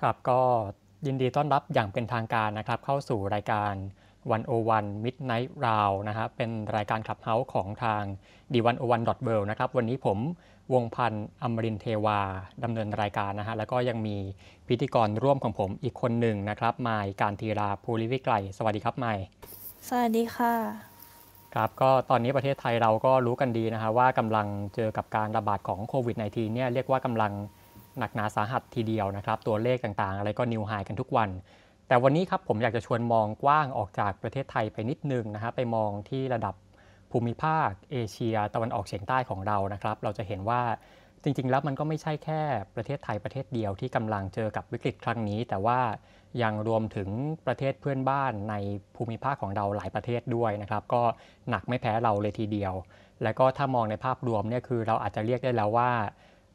ครับก็ยินดีต้อนรับอย่างเป็นทางการนะครับเข้าสู่รายการ101 Midnight Round นะครับเป็นรายการขับเฮาส์ของทาง d101.world นะครับวันนี้ผมวงพันธ์อมรินเทวาดำเนินรายการนะฮะแล้วก็ยังมีพิธีกรร่วมของผมอีกคนหนึ่งนะครับมายการทีราภูริวิไกรสวัสดีครับไมยสวัสดีค่ะ ครับก็ตอนนี้ประเทศไทยเราก็รู้กันดีนะฮะว่ากำลังเจอกับการระบาดของโควิด -19 เนี่ยเรียกว่ากำลัง หนักหนาสาหัสทีเดียวนะครับ ตัวเลขต่างๆ อะไรก็นิวไฮกันทุกวัน แต่วันนี้ครับผมอยากจะชวนมองกว้างออกจากประเทศไทยไปนิดนึงนะฮะไปมองที่ระดับภูมิภาค เอเชีย ตะวันออกเฉียงใต้ของเรานะครับ เราจะเห็นว่าจริง ๆ แล้วมันก็ไม่ใช่แค่ประเทศไทยประเทศเดียวที่กำลังเจอกับวิกฤตครั้งนี้ แต่ว่ายังรวมถึงประเทศเพื่อนบ้านในภูมิภาคของเราหลายประเทศด้วยนะครับ ก็หนักไม่แพ้เราเลยทีเดียว และก็ถ้ามองในภาพรวมเนี่ยคือเราอาจจะเรียกได้แล้วว่า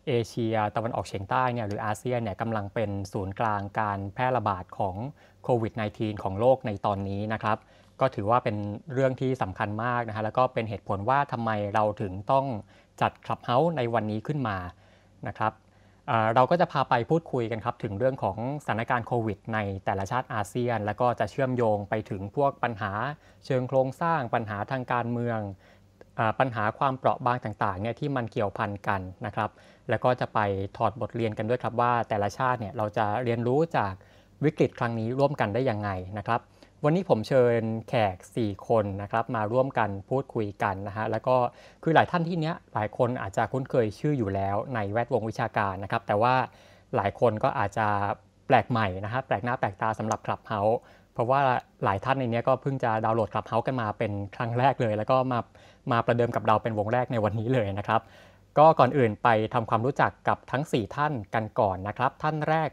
เอเชียตะวันออกเฉียงใต้เนี่ยหรืออาเซียนเนี่ยกำลังเป็นศูนย์กลางการแพร่ระบาดของโควิด -19 ของโลกในตอนนี้นะครับ ก็ถือว่าเป็นเรื่องที่สำคัญมากนะฮะแล้วก็เป็นเหตุผลว่าทำไมเราถึงต้องจัดคลับเฮาส์ในวันนี้ขึ้นมานะครับเราก็จะพาไปพูดคุยกันครับ ถึงเรื่องของสถานการณ์โควิด ในแต่ละชาติอาเซียน แล้วก็จะเชื่อมโยงไปถึงพวกปัญหาเชิงโครงสร้างปัญหาทางการเมือง ปัญหาความเปราะบางต่างๆเนี่ยที่มันเกี่ยวพันกันนะครับ แล้วก็จะไปถอดบทเรียนกันด้วยครับว่า แต่ละชาติเนี่ยเราจะเรียนรู้จากวิกฤตครั้งนี้ร่วมกันได้ยังไงนะครับ วันนี้ผมเชิญแขก 4 คนนะครับมาร่วมกันพูดคุยกันนะฮะแล้วก็คือหลายท่านที่เนี้ยหลายคนอาจจะคุ้นเคยชื่ออยู่แล้วในแวดวงวิชาการนะครับ แต่ว่าหลายคนก็อาจจะแปลกใหม่นะครับแปลกหน้าแปลกตาสำหรับ Clubhouse เพราะว่าหลายท่านในนี้ก็เพิ่งจะดาวน์โหลด Clubhouse กันมาเป็นครั้งแรกเลย แล้วก็มามาประเดิมกับเราเป็นวงแรกในวันนี้เลยนะครับ ก็ก่อนอื่นไปทำความรู้จักกับทั้ง 4 ท่านกันก่อนนะครับ ท่านแรก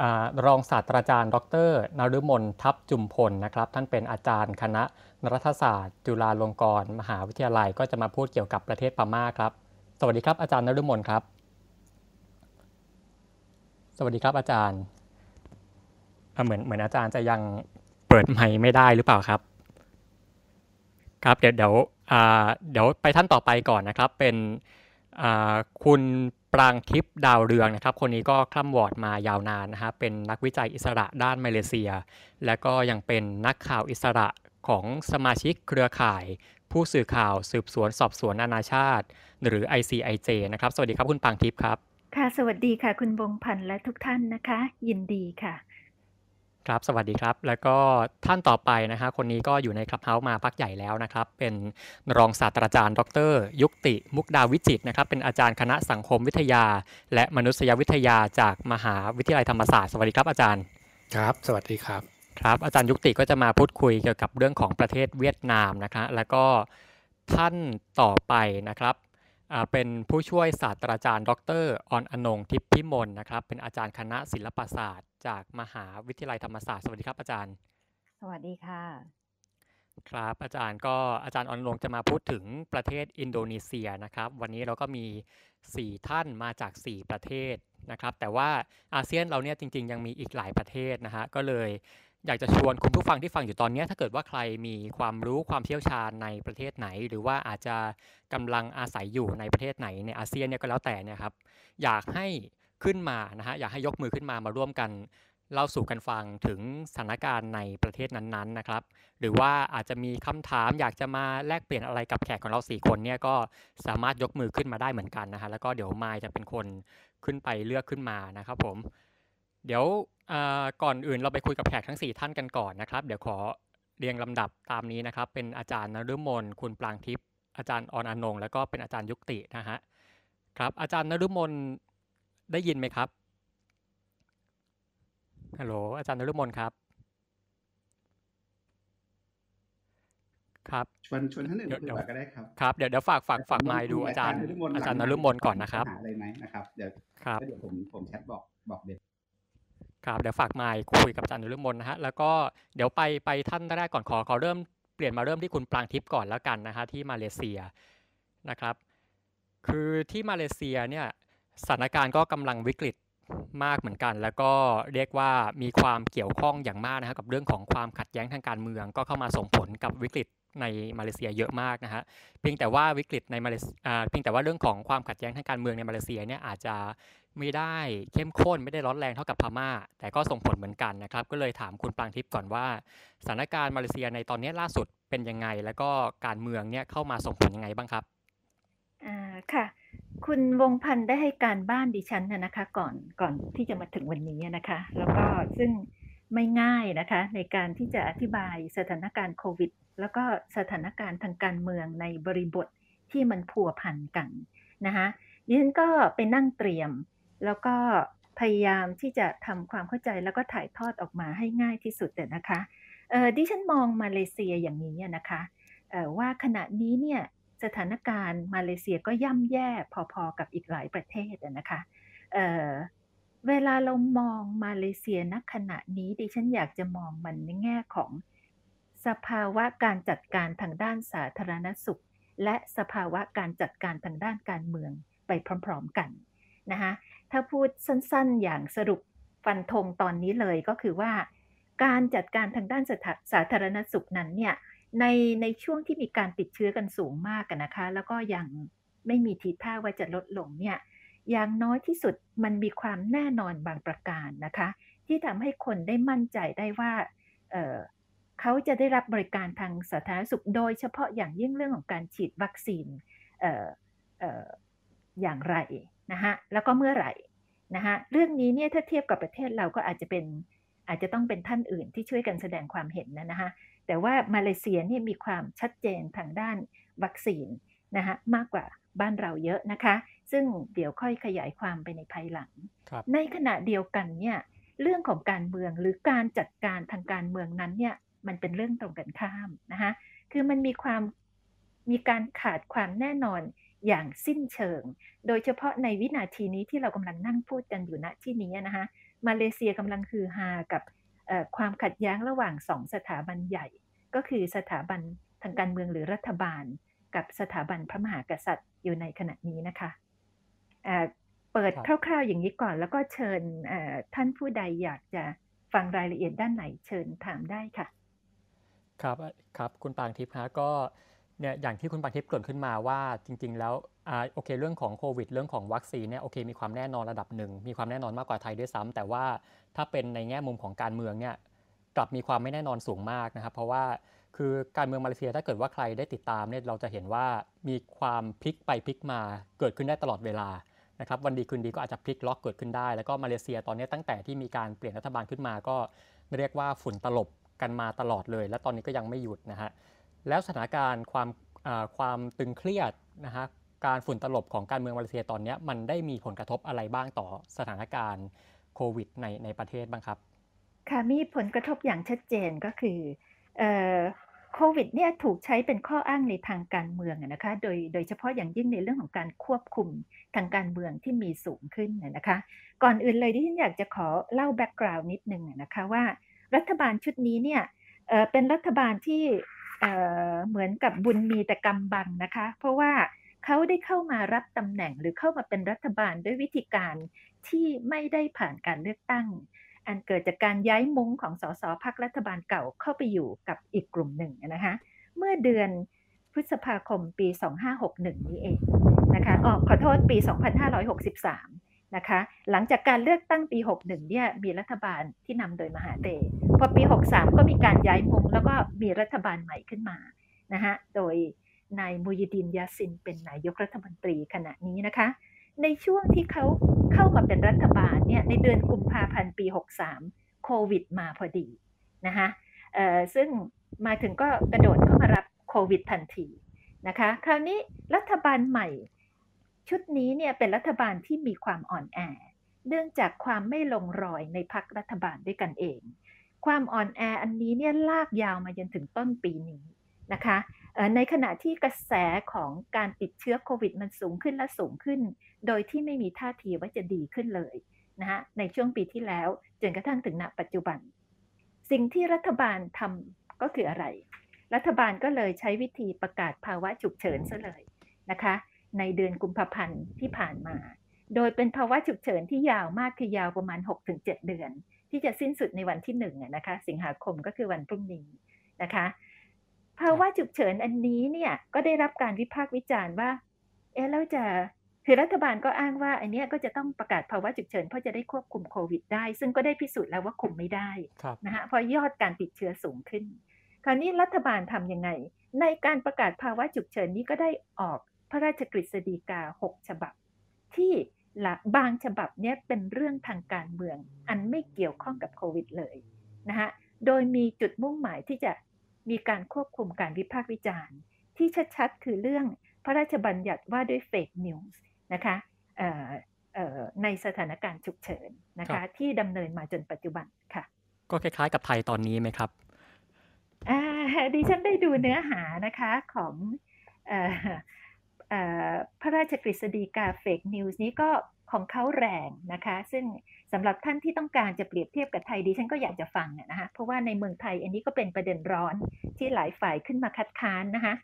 อรองศาสตราจารย์ ดรนฤมลทัพจุมพลนะครับ ท่านเป็นอาจารย์คณะรัฐศาสตร์ จุฬาลงกรณ์มหาวิทยาลัยก็จะมาพูดเกี่ยวกับประเทศพม่าครับ สวัสดีครับอาจารย์นฤมลครับ สวัสดีครับอาจารย์ เหมือนเหมือนอาจารย์จะยังเปิดไมค์ไม่ได้หรือเปล่าครับ ครับเดี๋ยวเดี๋ยวเดี๋ยวไปท่านต่อไปก่อนนะครับ เป็นคุณปรางทิพย์ดาวเรืองนะครับ คนนี้ก็คล่ำวอร์ดมายาวนานนะครับเป็นนักวิจัยอิสระด้านมาเลเซีย และก็ยังเป็นนักข่าวอิสระของสมาชิกเครือข่าย ผู้สื่อข่าวสืบสวนสอบสวนนานาชาติ หรือ ICIJ นะครับ สวัสดีครับคุณปรางทิพย์ครับ ค่ะ สวัสดีค่ะ คุณบงพันธ์และทุกท่านนะคะ ยินดีค่ะ ครับ สวัสดีครับ แล้วก็ท่านต่อไปนะฮะ คนนี้ก็อยู่ในคลับเฮาส์มาพักใหญ่แล้วนะครับ เป็นรองศาสตราจารย์ ดร ยุติ มุกดาวิจิตนะครับ เป็นอาจารย์คณะสังคมวิทยา และมนุษยวิทยาจากมหาวิทยาลัยธรรมศาสตร์ สวัสดีครับอาจารย์ ครับ สวัสดีครับ ครับ อาจารย์ยุติก็จะมาพูดคุยเกี่ยวกับเรื่องของประเทศเวียดนามนะครับ แล้วก็ท่านต่อไปนะครับ เป็นผู้ช่วยศาสตราจารย์ ดรออนอนงทิพพิมลนะครับ เป็นอาจารย์คณะศิลปศาสตร์ จากมหาวิทยาลัยธรรมศาสตร์สวัสดีครับอาจารย์ สวัสดีค่ะ ครับอาจารย์ก็อาจารย์ออนงจะมาพูดถึงประเทศอินโดนีเซียนะครับ วันนี้เราก็มี 4 ท่านมาจาก 4 ประเทศนะครับ แต่ว่าอาเซียนเราเนี่ยจริง ๆ ยังมีอีกหลายประเทศนะฮะก็เลย อยากจะชวนคุณผู้ฟังที่ฟังอยู่ตอนนี้ ถ้าเกิดว่าใครมีความรู้ความเชี่ยวชาญในประเทศไหน หรือว่าอาจจะกำลังอาศัยอยู่ในประเทศไหนในอาเซียนเนี่ยก็แล้วแต่เนี่ยครับอยากให้ขึ้นมานะฮะอยากให้ยกมือขึ้นมามาร่วมกันเล่าสู่กันฟังถึงสถานการณ์ในประเทศนั้นๆนะครับ หรือว่าอาจจะมีคำถามอยากจะมาแลกเปลี่ยนอะไรกับแขกของเราสี่คนเนี่ยก็สามารถยกมือขึ้นมาได้เหมือนกันนะฮะแล้วก็เดี๋ยวมายจะเป็นคนขึ้นไปเลือกขึ้นมานะครับผม เดี๋ยวก่อนอื่นเราไปคุยกับแขกทั้ง 4 ท่านกันก่อนนะครับ เดี๋ยวขอเรียงลำดับตามนี้นะครับ เป็นอาจารย์นฤมลคุณปรางทิพย์อาจารย์ออนอนง แล้วก็เป็นอาจารย์ยุตินะฮะครับ อาจารย์นฤมลได้ยินไหมครับฮัลโหลอาจารย์นฤมลครับ ครับชวนชวนท่านอื่นดูก็ได้ครับครับเดี๋ยวเดี๋ยวฝากฝากฝากไมค์ดูอาจารย์อาจารย์นฤมลก่อนนะครับอะไรไหมนะครับเดี๋ยวครับเดี๋ยวผมผมแชทบอกบอกเด็ก ครับเดี๋ยวฝากไมค์คุยกับอาจารย์นุรุมนนะฮะแล้วก็เดี๋ยวไปไปท่านแรกก่อนขอขอเริ่มเปลี่ยนมาเริ่มที่คุณปรางทิพย์ก่อนแล้วกันนะฮะที่มาเลเซียนะครับ คือที่มาเลเซียเนี่ยสถานการณ์ก็กำลังวิกฤตมากเหมือนกัน แล้วก็เรียกว่ามีความเกี่ยวข้องอย่างมากนะครับกับเรื่องของความขัดแย้งทางการเมือง ก็เข้ามาส่งผลกับวิกฤต ในมาเลเซียเยอะมากนะฮะเพียงแต่ว่าวิกฤตในมาเลเซียเพียงแต่ว่าเรื่องของความขัดแย้งทางการเมืองในมาเลเซียเนี่ยอาจจะไม่ได้เข้มข้นไม่ได้ร้อนแรงเท่ากับพม่า แต่ก็ส่งผลเหมือนกันนะครับ ก็เลยถามคุณปางทิพย์ก่อนว่าสถานการณ์มาเลเซียในตอนนี้ล่าสุดเป็นยังไง แล้วก็การเมืองเนี่ยเข้ามาส่งผลยังไงบ้างครับอ่าค่ะคุณวงพันธ์ได้ให้การบ้านดิฉันนะคะ ก่อนก่อนที่จะมาถึงวันนี้นะคะ แล้วก็ซึ่งไม่ง่ายนะคะ ในการที่จะอธิบายสถานการณ์โควิด แล้วก็สถานการณ์ทางการเมืองในบริบทที่มันพัวพันกันนะคะดิฉันก็ไปนั่งเตรียม แล้วก็พยายามที่จะทำความเข้าใจแล้วก็ถ่ายทอดออกมาให้ง่ายที่สุดนะคะดิฉันมองมาเลเซียอย่างนี้นะคะว่าขณะนี้เนี่ยสถานการณ์มาเลเซียก็ย่ำแย่พอๆกับอีกหลายประเทศนะคะเเวลาเรามองมาเลเซียณขณะนี้ดิฉันอยากจะมองมันในแง่ของ สภาวะการจัดการทางด้านสาธารณสุข และสภาวะการจัดการทางด้านการเมืองไปพร้อมๆกันนะคะถ้าพูดสั้นๆอย่างสรุปฟันธงตอนนี้เลยก็คือว่า การจัดการทางด้านสาธารณสุขนั้นเนี่ยในในช่วงที่มีการติดเชื้อกันสูงมากกันนะคะ แล้วก็ยังไม่มีทีท่าว่าจะลดลงเนี่ยอย่างน้อยที่สุดมันมีความแน่นอนบางประการนะคะ ที่ทำให้คนได้มั่นใจได้ว่า เเขาจะได้รับบริการทางสาธารณสุข โดยเฉพาะอย่างยิ่งเรื่องของการฉีดวัคซีนอออย่างไรนะคะแล้วก็เมื่อไหร่นะคะเรื่องนี้เนี่ยถ้าเทียบกับประเทศเราก็อาจจะเป็นอาจจะต้องเป็นท่านอื่นที่ช่วยกันแสดงความเห็นนะนะคะแต่ว่ามาเลเซียเนี่ยมีความชัดเจนทางด้านวัคซีนนะคะมากกว่าบ้านเราเยอะนะคะ ซึ่งเดี๋ยวค่อยขยายความไปในภายหลัง ในขณะเดียวกันเนี่ยเรื่องของการเมืองหรือการจัดการทางการเมืองนั้นเนี่ย มันเป็นเรื่องตรงกันข้ามนะคะคือมันมีความมีการขาดความแน่นอนอย่างสิ้นเชิง โดยเฉพาะในวินาทีนี้ที่เรากำลังนั่งพูดกันอยู่ณที่นี้นะคะมาเลเซียกำลังฮือฮากับความขัดแย้งระหว่างสองสถาบันใหญ่ ก็คือสถาบันทางการเมืองหรือรัฐบาล กับสถาบันพระมหากษัตริย์อยู่ในขณะนี้นะคะเปิดคร่าวๆอย่างนี้ก่อนแล้วก็เชิญท่านผู้ใดอยากจะฟังรายละเอียดด้านไหนเชิญถามได้ค่ะ ครับครับคุณปางทิพย์ฮะก็เนี่ยอย่างที่คุณปางทิพย์เกิดขึ้นมาว่าจริง ๆ แล้วอ่าโอเคเรื่องของโควิด เรื่องของวัคซีนเนี่ยโอเคมีความแน่นอนระดับหนึ่ง มีความแน่นอนมากกว่าไทยด้วยซ้ำแต่ว่าถ้าเป็นในแง่มุมของการเมืองเนี่ยกลับมีความไม่แน่นอนสูงมากนะครับ เพราะว่าคือการเมืองมาเลเซียถ้าเกิดว่าใครได้ติดตามเนี่ยเราจะเห็นว่ามีความพลิกไปพลิกมาเกิดขึ้นได้ตลอดเวลานะครับวันดีคืนดีก็อาจจะพลิกล็อกเกิดขึ้นได้ แล้วก็มาเลเซียตอนนี้ตั้งแต่ที่มีการเปลี่ยนรัฐบาลขึ้นมาก็เรียกว่าฝุ่นตลบ กันมาตลอดเลย และตอนนี้ก็ยังไม่หยุดนะฮะแล้วสถานการณ์ความความตึงเครียดนะฮะการฝุ่นตลบของการเมืองมาเลเซียตอนนี้มันได้มีผลกระทบอะไรบ้างต่อสถานการณ์โควิดในในประเทศบ้างครับ ค่ะมีผลกระทบอย่างชัดเจนก็คือโควิดเนี่ยถูกใช้เป็นข้ออ้างในทางการเมืองนะคะ โดยโดยเฉพาะอย่างยิ่งในเรื่องของการควบคุมทางการเมืองที่มีสูงขึ้นนะคะ ก่อนอื่นเลยที่ฉันอยากจะขอเล่าแบ็กกราวน์นิดนึงนะคะว่า รัฐบาลชุดนี้เนี่ยเป็นรัฐบาลที่เหมือนกับบุญมีแต่กำบังนะคะ เพราะว่าเขาได้เข้ามารับตำแหน่งหรือเข้ามาเป็นรัฐบาลด้วยวิธีการที่ไม่ได้ผ่านการเลือกตั้ง อันเกิดจากการย้ายมุ้งของสสพักรัฐบาลเก่าเข้าไปอยู่กับอีกกลุ่มหนึ่งนะคะเมื่อเดือนพฤษภาคมปี 2561 นี้เองนะคะอ๋อขอโทษปี 2563 นะคะ หลังจากการเลือกตั้งปี 61 เนี่ยมีรัฐบาลที่นำโดยมหาเตพอปี 63 ก็มีการย้ายมุงแล้วก็มีรัฐบาลใหม่ขึ้นมานะคะโดยนายมูยิดินยาซินเป็นนายกรัฐมนตรีขณะนี้นะคะ ในช่วงที่เขาเข้ามาเป็นรัฐบาลเนี่ยในเดือนกุมภาพันธ์ปี 63 โควิดมาพอดีนะคะซึ่งมาถึงก็กระโดดเข้ามารับโควิดทันทีนะคะ คราวนี้รัฐบาลใหม่ ชุดนี้เนี่ยเป็นรัฐบาลที่มีความอ่อนแอ เนื่องจากความไม่ลงรอยในพักรัฐบาลด้วยกันเอง ความอ่อนแออันนี้เนี่ยลากยาวมาจนถึงต้นปีนี้นะคะในขณะที่กระแสของการติดเชื้อโควิดมันสูงขึ้นและสูงขึ้น โดยที่ไม่มีท่าทีว่าจะดีขึ้นเลยนะฮะในช่วงปีที่แล้วจนกระทั่งถึงณปัจจุบัน สิ่งที่รัฐบาลทำก็คืออะไร รัฐบาลก็เลยใช้วิธีประกาศภาวะฉุกเฉินซะเลยนะคะ ในเดือนกุมภาพันธ์ที่ผ่านมา โดยเป็นภาวะฉุกเฉินที่ยาวมากคือยาวประมาณ 6-7 เดือน ที่จะสิ้นสุดในวันที่1นะคะ สิงหาคมก็คือวันพรุ่งนี้นะคะ ภาวะฉุกเฉินอันนี้เนี่ยก็ได้รับการวิพากษ์วิจารณ์ว่า เอ๊ะแล้วจะคือรัฐบาลก็อ้างว่า อันเนี้ยก็จะต้องประกาศภาวะฉุกเฉินเพราะจะได้ควบคุมโควิดได้ ซึ่งก็ได้พิสูจน์แล้วว่าคุมไม่ได้ครับนะฮะเพราะยอดการติดเชื้อสูงขึ้น คราวนี้รัฐบาลทำยังไง ในการประกาศภาวะฉุกเฉินนี้ก็ได้ออก พระราชกฤษฎีกา 6 ฉบับ ที่ละบางฉบับเนี้ยเป็นเรื่องทางการเมือง อันไม่เกี่ยวข้องกับโควิดเลยนะฮะโดยมีจุดมุ่งหมายที่จะมีการควบคุมการวิพากษ์วิจารณ์ ที่ชัดๆ คือเรื่องพระราชบัญญัติว่าด้วยเฟกนิวส์นะคะเอ่อเอ่อในสถานการณ์ฉุกเฉินนะครัคะบที่ดำเนินมาจนปัจจุบันค่ะ ก็คล้ายๆกับไทยตอนนี้ไหมครับอ่าดิฉันได้ดูเนื้อหานะคะของเอ่อเอ่อ พระราชกฤษฎีกา fake news นี้ก็ของเขาแรงนะคะ ซึ่งสำหรับท่านที่ต้องการจะเปรียบเทียบกับไทยดิฉันก็อยากจะฟังนะคะเพราะว่าในเมืองไทยอันนี้ก็เป็นประเด็นร้อนที่หลายฝ่ายขึ้นมาคัดค้านนะคะ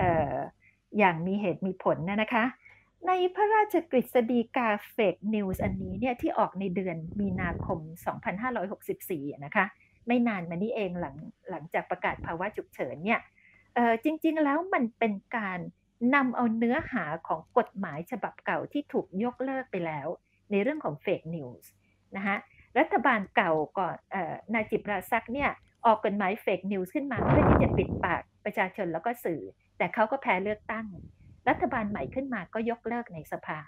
อออย่างมีเหตุมีผลนะคะ ในพระราชกฤษฎีกา fake news อันนี้เนี่ยที่ออกในเดือนมีนาคม 2564 นะคะ ไม่นานมานี้เองหลังหลังจากประกาศภาวะฉุกเฉินเนี่ยจริง ๆ แล้วมันเป็นการ นำเอาเนื้อหาของกฎหมายฉบับเก่าที่ถูกยกเลิกไปแล้ว ในเรื่องของ fake news นะคะรัฐบาลเก่าก่อนของนาจิบราซักเนี่ยออกกฎหมาย fake news ขึ้นมาเพื่อที่จะปิดปากประชาชนแล้วก็สื่อ แต่เขาก็แพ้เลือกตั้ง รัฐบาลใหม่ขึ้นมาก็ยกเลิกในสภา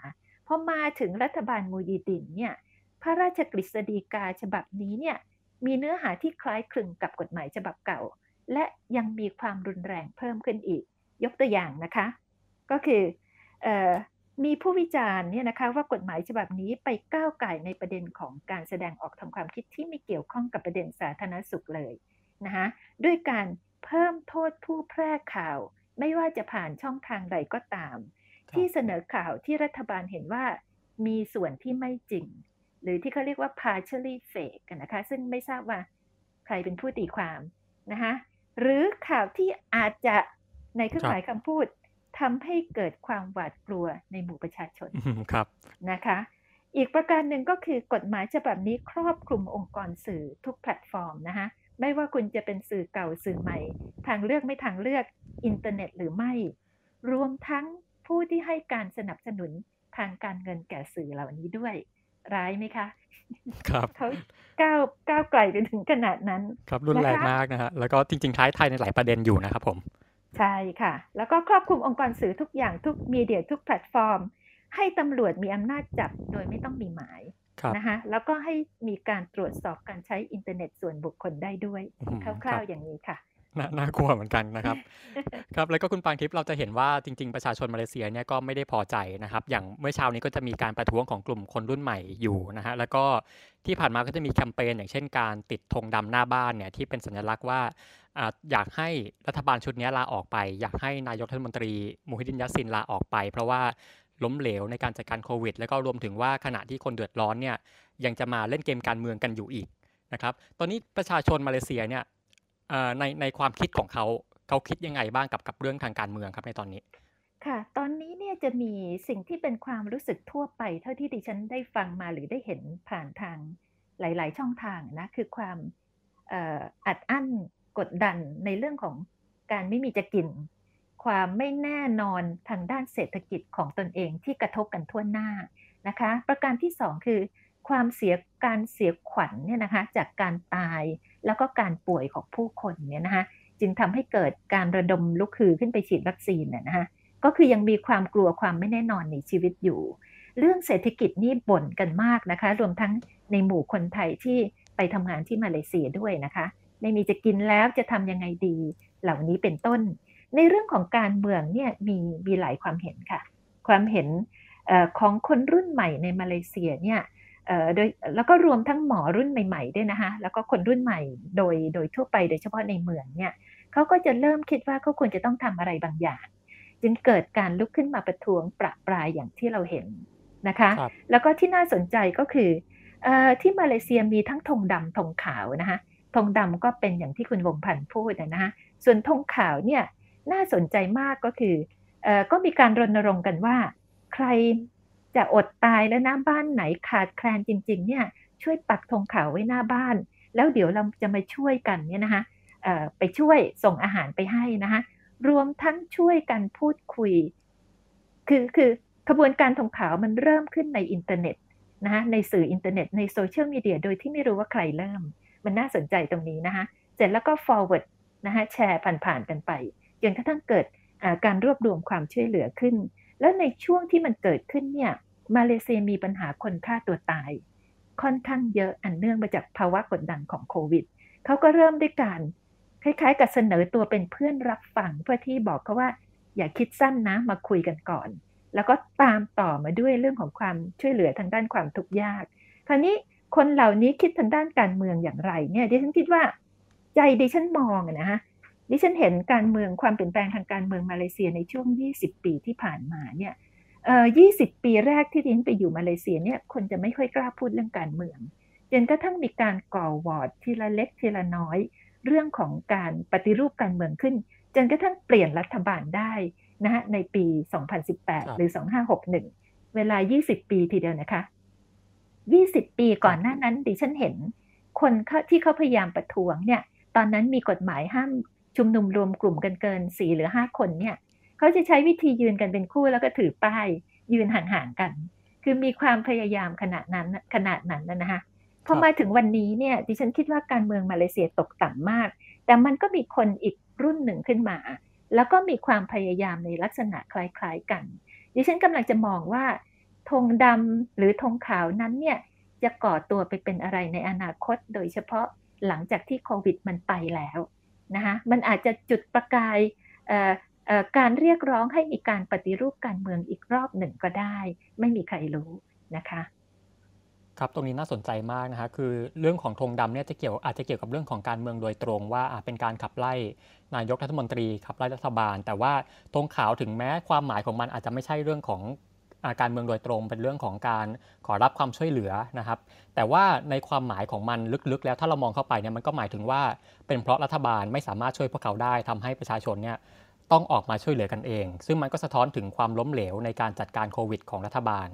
พอมาถึงรัฐบาลมูยีดินเนี่ยพระราชกฤษฎีกาฉบับนี้เนี่ยมีเนื้อหาที่คล้ายคลึงกับกฎหมายฉบับเก่า และยังมีความรุนแรงเพิ่มขึ้นอีก ยกตัวอย่างนะคะ ก็คือเออมีผู้วิจารณ์เนี่ยนะคะว่ากฎหมายฉบับนี้ไปก้าวไก่ในประเด็นของการแสดงออกทางความคิดที่ไม่เกี่ยวข้องกับประเด็นสาธารณสุขเลยนะคะด้วยการเพิ่มโทษผู้แพร่ข่าว ไม่ว่าจะผ่านช่องทางใดก็ตามครับที่เสนอข่าวที่รัฐบาลเห็นว่ามีส่วนที่ไม่จริง หรือที่เขาเรียกว่า partially fake กันนะคะ ซึ่งไม่ทราบว่าใครเป็นผู้ตีความนะคะหรือข่าวที่อาจจะ ในเครื่องหมายคำพูดทำให้เกิดความหวาดกลัวในหมู่ประชาชนอืมครับนะคะ อีกประการหนึ่งก็คือกฎหมายฉบับนี้ครอบคลุมองค์กรสื่อทุกแพลตฟอร์มนะคะไม่ว่าคุณจะเป็นสื่อเก่าสื่อใหม่ ทางเลือกไม่ทางเลือกอินเทอร์เน็ตหรือไม่ รวมทั้งผู้ที่ให้การสนับสนุนทางการเงินแก่สื่อเหล่านี้ด้วย ร้ายไหมคะ ครับเขาก้าวก้าวไกลไปถึงขนาดนั้น ครับรุนแรงนะคะมากนะฮะแล้วก็จริงๆคล้ายไทยในหลายประเด็นอยู่นะครับผม ใช่ค่ะ แล้วก็ครอบคลุมองค์กรสื่อทุกอย่างทุก media ทุกแพลตฟอร์ม ให้ตำรวจมีอำนาจจับโดยไม่ต้องมีหมายครับนะคะแล้วก็ให้มีการตรวจสอบการใช้อินเทอร์เน็ตส่วนบุคคลได้ด้วยอืมครัร่าวๆอย่างนี้ค่ะน่าน่ากลัวเหมือนกันนะครับ ครับ แล้วก็คุณปางทิพย์เราจะเห็นว่าจริง ๆ ประชาชนมาเลเซียเนี่ยก็ไม่ได้พอใจนะครับ อย่างเมื่อเช้านี้ก็จะมีการประท้วงของกลุ่มคนรุ่นใหม่อยู่นะฮะ แล้วก็ที่ผ่านมาก็จะมีแคมเปญอย่างเช่นการติดธงดำหน้าบ้านเนี่ยที่เป็นสัญลักษณ์ว่า อยากให้รัฐบาลชุดนี้ลาออกไป อยากให้นายกรัฐมนตรีมูฮิดินยัสซินลาออกไป เพราะว่าล้มเหลวในการจัดการโควิด แล้วก็รวมถึงว่าขณะที่คนเดือดร้อนเนี่ยยังจะมาเล่นเกมการเมืองกันอยู่อีกนะครับตอนนี้ประชาชนมาเลเซียเนี่ยในในความคิดของเขาเขาคิดยังไงบ้างกับกับเรื่องทางการเมืองครับในตอนนี้ค่ะ ตอนนี้เนี่ยจะมีสิ่งที่เป็นความรู้สึกทั่วไป เท่าที่ดิฉันได้ฟังมาหรือได้เห็นผ่านทางหลาย ๆ ช่องทางนะคือความอออัดอั้น กดดันในเรื่องของการไม่มีจะกิน ความไม่แน่นอนทางด้านเศรษฐกิจของตนเองที่กระทบกันทั่วหน้านะคะ ประการที่สองคือ ความเสียการเสียขวัญเนี่ยนะคะจากการตายแล้วก็การป่วยของผู้คนเนี่ยนะคะจึงทำให้เกิดการระดมลุกฮือขึ้นไปฉีดวัคซีนน่ะนะคะก็คือยังมีความกลัวความไม่แน่นอนในชีวิตอยู่ เรื่องเศรษฐกิจนี่บ่นกันมากนะคะ รวมทั้งในหมู่คนไทยที่ไปทำงานที่มาเลเซียด้วยนะคะ ไม่มีจะกินแล้วจะทำยังไงดี เหล่านี้เป็นต้น ในเรื่องของการเมืองเนี่ยมีมีหลายความเห็นค่ะ ความเห็นเออของคนรุ่นใหม่ในมาเลเซียเนี่ยเอ่อโดยแล้วก็รวมทั้งหมอรุ่นใหม่ๆด้วยนะคะแล้วก็คนรุ่นใหม่โดยโดยทั่วไปโดยเฉพาะในเมืองเนี่ยเขาก็จะเริ่มคิดว่าเขาควรจะต้องทำอะไรบางอย่าง จึงเกิดการลุกขึ้นมาประท้วงประปรายอย่างที่เราเห็นนะคะครับแล้วก็ที่น่าสนใจก็คือเออที่มาเลเซียมีทั้งธงดำธงขาวนะคะ ธงดำก็เป็นอย่างที่คุณวงพันธ์พูดนะนะส่วนธงขาวเนี่ยน่าสนใจมากก็คือออก็มีการรณรงค์กันว่า ใครจะอดตายแล้วหน้าบ้านไหนขาดแคลนจริง ๆ เนี่ยช่วยปักธงขาวไว้หน้าบ้าน แล้วเดี๋ยวเราจะมาช่วยกันเนี่ยนะคะไปช่วยส่งอาหารไปให้นะคะรวมทั้งช่วยกันพูดคุย คือคือขบวนการธงขาวมันเริ่มขึ้นในอินเทอร์เน็ตนะคะในสื่ออินเทอร์เน็ตในโซเชียลมีเดียโดยที่ไม่รู้ว่าใครเริ่ม มันน่าสนใจตรงนี้นะคะเสร็จแล้วก็ forward นะคะแชร์ผ่านๆกันไปจนกระทั่งเกิดการรวบรวมความช่วยเหลือขึ้น แล้วในช่วงที่มันเกิดขึ้นเนี่ยมาเลเซียมีปัญหาคนฆ่าตัวตาย ค่อนข้างเยอะอันเนื่องมาจากภาวะกดดันของโควิดเขาก็เริ่มด้วยการคล้ายๆ กับเสนอตัวเป็นเพื่อนรับฟังเพื่อที่บอกเขาว่า อย่าคิดสั้นนะมาคุยกันก่อน แล้วก็ตามต่อมาด้วยเรื่องของความช่วยเหลือทางด้านความทุกข์ยาก คราวนี้ คนเหล่านี้คิดทางด้านการเมืองอย่างไรเนี่ยดิฉันคิดว่าใจดิฉันมองนะฮะดิฉันเห็นการเมืองความเปลี่ยนแปลงทางการเมืองมาเลเซียในช่วง 20 ปีที่ผ่านมาเนี่ยเอ่อ20 ปีแรกที่ดิฉันไปอยู่มาเลเซียเนี่ยคนจะไม่ค่อยกล้าพูดเรื่องการเมืองจนกระทั่งมีการก่อวอร์ดทีละเล็กทีละน้อย เรื่องของการปฏิรูปการเมืองขึ้นจนกระทั่งเปลี่ยนรัฐบาลได้นะฮะในปี 2018 หรือ 2561 เวลา 20 ปีทีเดียวนะคะ 20 ปีก่อนหน้านั้นดิฉันเห็น คนที่เขาพยายามประท้วงเนี่ยตอนนั้นมีกฎหมายห้ามชุมนุมรวมกลุ่มกันเกินสี่หรือห้าคนเนี่ยเขาจะใช้วิธียืนกันเป็นคู่แล้วก็ถือป้ายยืนห่างๆกัน คือมีความพยายามขนาดนั้นขนาดนั้นนะคะพอมาถึงวันนี้เนี่ยดิฉันคิดว่าการเมืองมาเลเซียตกต่ำมาก แต่มันก็มีคนอีกรุ่นหนึ่งขึ้นมา แล้วก็มีความพยายามในลักษณะคล้ายๆกัน ดิฉันกำลังจะมองว่า ธงดำหรือธงขาวนั้นเนี่ยจะก่อตัวไปเป็นอะไรในอนาคต โดยเฉพาะหลังจากที่โควิดมันไปแล้วนะคะมันอาจจะจุดประกายการเรียกร้องให้มีการปฏิรูปการเมืองอีกรอบหนึ่งก็ได้ ไม่มีใครรู้นะคะครับตรงนี้น่าสนใจมากนะคะคือเรื่องของธงดำเนี่ยจะเกี่ยวอาจจะเกี่ยวกับเรื่องของการเมืองโดยตรงว่าเป็นการขับไล่นายกรัฐมนตรีขับไล่รัฐบาล แต่ว่าธงขาวถึงแม้ความหมายของมันอาจจะไม่ใช่เรื่องของ การเมืองโดยตรงเป็นเรื่องของการขอรับความช่วยเหลือนะครับ แต่ว่าในความหมายของมันลึกๆ แล้วถ้าเรามองเข้าไปเนี่ยมันก็หมายถึงว่า เป็นเพราะรัฐบาลไม่สามารถช่วยพวกเขาได้ทำให้ประชาชนเนี่ยต้องออกมาช่วยเหลือกันเอง ซึ่งมันก็สะท้อนถึงความล้มเหลวในการจัดการโควิด ของรัฐบาล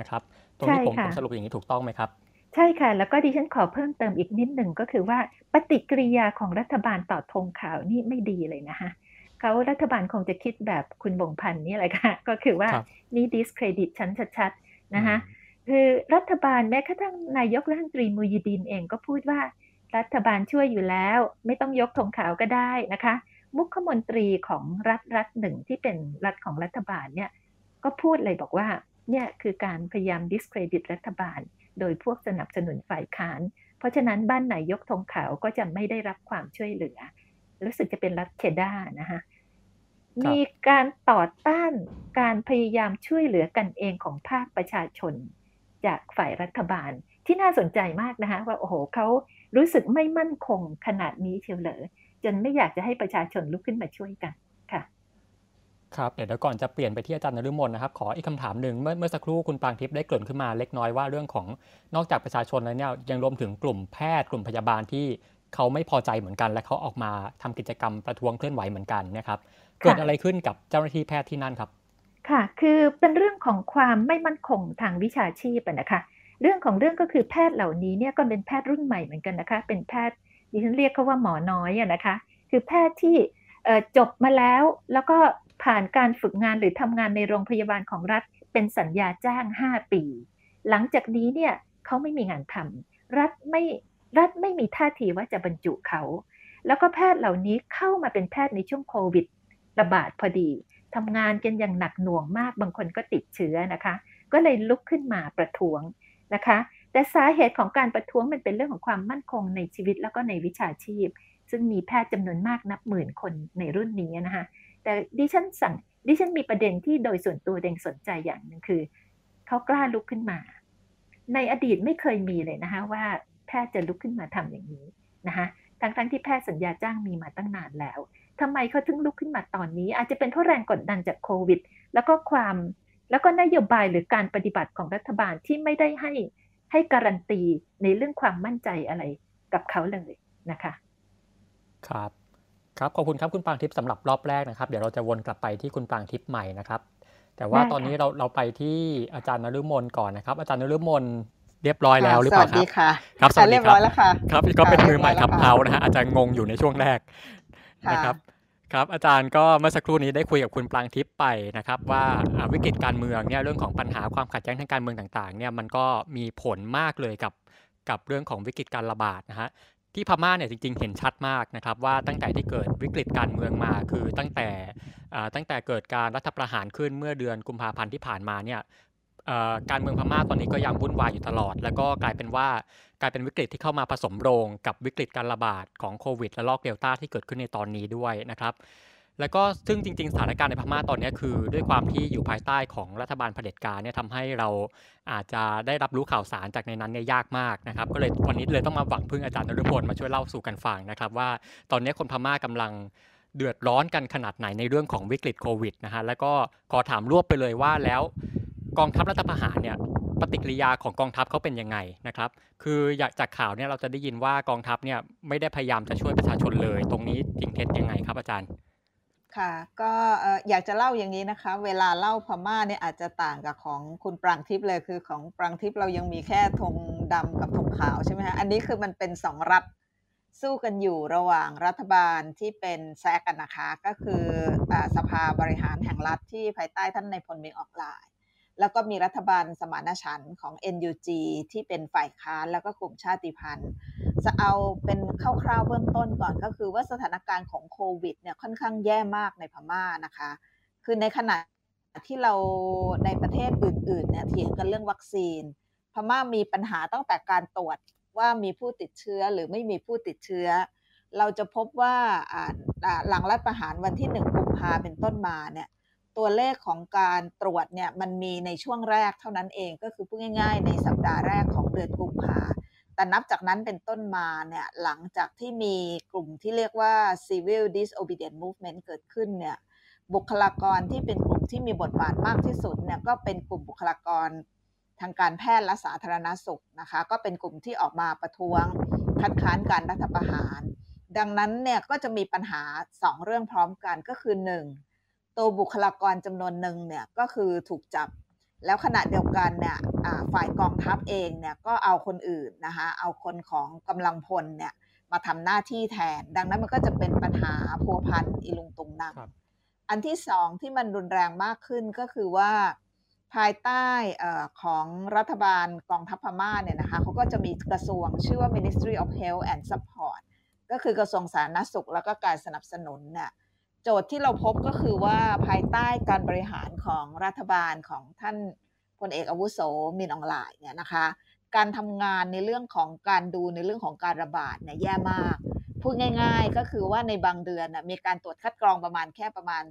นะครับตรงนี้ผมผมสรุปอย่างนี้ถูกต้องไหมครับใช่ค่ะ แล้วก็ดิฉันขอเพิ่มเติมอีกนิดหนึ่งก็คือว่าปฏิกิริยาของรัฐบาลต่อธงขาวนี่ไม่ดีเลยนะคะ เขารัฐบาลคงจะคิดแบบคุณบงพันธ์นี่แหละค่ะ ก็คือว่านี่ discredit ชั้นชัดๆนะคะคือรัฐบาลแม้กระทั่งนายกรัฐมนตรีมูยิดินเองก็พูดว่า รัฐบาลช่วยอยู่แล้ว ไม่ต้องยกธงขาวก็ได้นะคะ มุขมนตรีของรัฐรัฐหนึ่งที่เป็นรัฐของรัฐบาลเนี่ยก็พูดเลยบอกว่าเนี่ยคือการพยายาม discredit รัฐบาล โดยพวกสนับสนุนฝ่ายค้าน เพราะฉะนั้นบ้านไหนยกธงขาวก็จะไม่ได้รับความช่วยเหลือ รู้สึกจะเป็นรัฐเคดานะคะ มีการต่อต้านการพยายามช่วยเหลือกันเองของภาคประชาชน จากฝ่ายรัฐบาลที่น่าสนใจมากนะคะว่าโอ้โหเขารู้สึกไม่มั่นคงขนาดนี้เชียวเหรอจนไม่อยากจะให้ประชาชนลุกขึ้นมาช่วยกันค่ะ ครับเดี๋ยวก่อนจะเปลี่ยนไปที่อาจารย์นฤมลนะครับ ขออีกคำถามหนึ่งเมื่อเมื่อสักครู่คุณปางทิพย์ได้เกริ่นขึ้นมาเล็กน้อยว่าเรื่องของนอกจากประชาชนแล้วเนี่ยยังรวมถึงกลุ่มแพทย์กลุ่มพยาบาลที่เขาไม่พอใจเหมือนกัน และเขาออกมาทำกิจกรรมประท้วงเคลื่อนไหวเหมือนกันนะครับ เกิดอะไรขึ้นกับเจ้าหน้าที่แพทย์ที่นั่นครับ ค่ะ คือเป็นเรื่องของความไม่มั่นคงทางวิชาชีพนะคะ เรื่องของเรื่องก็คือแพทย์เหล่านี้เนี่ยก็เป็นแพทย์รุ่นใหม่เหมือนกันนะคะ เป็นแพทย์ดิฉันเรียกเขาว่าหมอน้อยอะนะคะ คือแพทย์ที่จบมาแล้วแล้วก็ผ่านการฝึกงานหรือทำงานในโรงพยาบาลของรัฐ เป็นสัญญาจ้าง 5 ปี หลังจากนี้เนี่ยเขาไม่มีงานทำรัฐไม่รัฐไม่มีท่าทีว่าจะบรรจุเขา แล้วก็แพทย์เหล่านี้เข้ามาเป็นแพทย์ในช่วงโควิด ระบาดพอดีทำงานกันอย่างหนักหน่วงมากบางคนก็ติดเชื้อนะคะ ก็เลยลุกขึ้นมาประท้วงนะคะ แต่สาเหตุของการประท้วงมันเป็นเรื่องของความมั่นคงในชีวิตแล้วก็ในวิชาชีพ ซึ่งมีแพทย์จำนวนมากนับหมื่นคนในรุ่นนี้นะคะแต่ดิฉันสั่งดิฉันมีประเด็นที่โดยส่วนตัวเดงสนใจอย่างหนึ่งคือเขากล้าลุกขึ้นมา ในอดีตไม่เคยมีเลยนะคะว่าแพทย์จะลุกขึ้นมาทำอย่างนี้นะคะทั้งทั้งที่แพทย์สัญญาจ้างมีมาตั้งนานแล้ว ทำไมเขาถึงลุกขึ้นมาตอนนี้ อาจจะเป็นเพราะแรงกดดันจากโควิด แล้วก็ความแล้วก็นโยบายหรือการปฏิบัติของรัฐบาลที่ไม่ได้ให้ให้การันตีในเรื่องความมั่นใจอะไรกับเขาเลยนะคะ ครับครับขอบคุณครับคุณปางทิพย์สำหรับรอบแรกนะครับ เดี๋ยวเราจะวนกลับไปที่คุณปางทิพย์ใหม่นะครับ แต่ว่าตอนนี้เราเราไปที่อาจารย์นฤมลก่อนนะครับ อาจารย์นฤมลดเรียบร้อยแล้วหรือเปล่าสควัสรับดีค่ะครับสวัสดีเรียบครัร้บอยแล้วค่ะครับก็เป็นค่ะมือใหม่เรียบร้อยขับแล้วเฮาค่ะนะฮะอาจจะงงอยู่ในช่วงแรกค่ะ นะครับครับอาจารย์ก็เมื่อสักครู่นี้ได้คุยกับคุณปรางทิพย์ไปนะครับ ว่าวิกฤตการเมืองเนี่ยเรื่องของปัญหาความขัดแย้งทางการเมืองต่างๆเนี่ยมันก็มีผลมากเลยกับกับเรื่องของวิกฤตการระบาดนะฮะที่พม่าเนี่ยจริงๆเห็นชัดมากนะครับว่าตั้งแต่ที่เกิดวิกฤตการเมืองมาคือตั้งแต่ตั้งแต่เกิดการรัฐประหารขึ้นเมื่อเดือนกุมภาพันธ์ที่ผ่านมาเนี่ย การเมืองพม่าตอนนี้ก็ยังวุ่นวายอยู่ตลอด แล้วก็กลายเป็นว่ากลายเป็นวิกฤตที่เข้ามาผสมโรงกับวิกฤตการระบาดของโควิดและลอกเดลต้าที่เกิดขึ้นในตอนนี้ด้วยนะครับ แล้วก็ซึ่งจริง ๆ สถานการณ์ในพม่าตอนนี้คือ ด้วยความที่อยู่ภายใต้ของรัฐบาลเผด็จการเนี่ยทำให้เราอาจจะได้รับรู้ข่าวสารจากในนั้นเนี่ยยากมากนะครับ ก็เลยวันนี้เลยต้องมาหวังพึ่งอาจารย์นฤพลมาช่วยเล่าสู่กันฟังนะครับ ว่าตอนนี้คนพม่ากำลังเดือดร้อนกันขนาดไหนในเรื่องของวิกฤตโควิดนะฮะแล้วก็ขอถามรวบไปเลยว่าแล้ว กองทัพรัฐประหารเนี่ยปฏิกิริยาของกองทัพเขาเป็นยังไงนะครับ คืออยากจากข่าวเนี่ยเราจะได้ยินว่ากองทัพเนี่ยไม่ได้พยายามจะช่วยประชาชนเลย ตรงนี้จริงเท็จยังไงครับอาจารย์ค่ะก็อยากจะเล่าอย่างนี้นะคะ เวลาเล่าพม่าเนี่ยอาจจะต่างกับของคุณปรางทิพย์เลยคือของปรางทิพย์เรายังมีแค่ธงดำกับธงขาวใช่ไหมคะอันนี้คือมันเป็นสองรัฐสู้กันอยู่ระหว่างรัฐบาลที่เป็นแซกกันนะคะก็คืออสภาบริหารแห่งรัฐที่ภายใต้ท่านในพลเมงออกลาย แล้วก็มีรัฐบาลสมานฉันท์ของ NUG ที่เป็นฝ่ายค้านแล้วก็กลุ่มชาติพันธุ์จะเอาเป็นคร่าวๆเบื้องต้นก่อนก็คือว่าสถานการณ์ของโควิดเนี่ยค่อนข้างแย่มากในพม่านะคะ คือในขณะที่เราในประเทศอื่นๆเนี่ยเถียงกันเรื่องวัคซีน พม่ามีปัญหาตั้งแต่การตรวจว่ามีผู้ติดเชื้อหรือไม่มีผู้ติดเชื้อ เราจะพบว่าหลังรัฐประหารวันที่หนึ่งกุมภาเป็นต้นมาเนี่ย ตัวเลขของการตรวจเนี่ยมันมีในช่วงแรกเท่านั้นเองก็คือพูดง่ายๆ ในสัปดาห์แรกของเดือนกุมภาแต่นับจากนั้นเป็นต้นมาเนี่ยหลังจากที่มีกลุ่มที่เรียกว่า civil disobedient movement เกิดขึ้นเนี่ยบุคลากรที่เป็นกลุ่มที่มีบทบาทมากที่สุดเนี่ยก็เป็นกลุ่มบุคลากรทางการแพทย์และสาธารณสุขนะคะก็เป็นกลุ่มที่ออกมาประท้วงคัดค้านการรัฐประหาร ดังนั้นเนี่ยก็จะมีปัญหา 2 เรื่องพร้อมกันก็คือ 1 ตัวบุคลากรจำนวนหนึ่งเนี่ยก็คือถูกจับ แล้วขณะเดียวกันเนี่ยอ่าฝ่ายกองทัพเองเนี่ยก็เอาคนอื่นนะคะเอาคนของกำลังพลเนี่ยมาทำหน้าที่แทน ดังนั้นมันก็จะเป็นปัญหาพัวพันอีลุงตุงนังครับอันที่สองที่มันรุนแรงมากขึ้นก็คือว่าภายใต้เอ่อของรัฐบาลกองทัพพม่าเนี่ยนะคะเขาก็จะมีกระทรวงชื่อว่า Ministry of Health and Support ก็คือกระทรวงสาธารณสุขแล้วก็การสนับสนุนเนี่ย โจทย์ที่เราพบก็คือว่าภายใต้การบริหารของรัฐบาลของท่านพลเอกอาวุโสมินอองหลายเนี่ยนะคะ การทำงานในเรื่องของการดูในเรื่องของการระบาดเนี่ยแย่มาก พูดง่าย ๆ ก็คือว่าในบางเดือนมีการตรวจคัดกรองประมาณแค่ประมาณ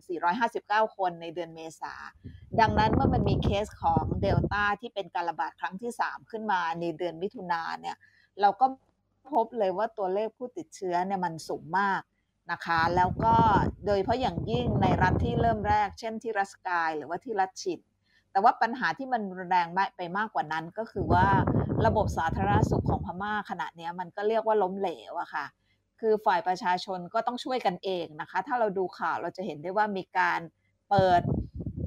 459 คนในเดือนเมษา ดังนั้นเมื่อมันมีเคสของเดลต้าที่เป็นการระบาดครั้งที่ 3 ขึ้นมาในเดือนมิถุนาเนี่ยเราก็พบเลยว่าตัวเลขผู้ติดเชื้อเนี่ยมันสูงมาก นะคะแล้วก็โดยเพราะอย่างยิ่งในรัฐที่เริ่มแรก เช่นที่รัสกายหรือว่าที่รัฐชินแต่ว่าปัญหาที่มันแรงไปมากกว่านั้นก็คือว่าระบบสาธารณสุขของพม่าขณะนี้มันก็เรียกว่าล้มเหลวอะค่ะ คือฝ่ายประชาชนก็ต้องช่วยกันเองนะคะ ถ้าเราดูข่าวเราจะเห็นได้ว่ามีการเปิด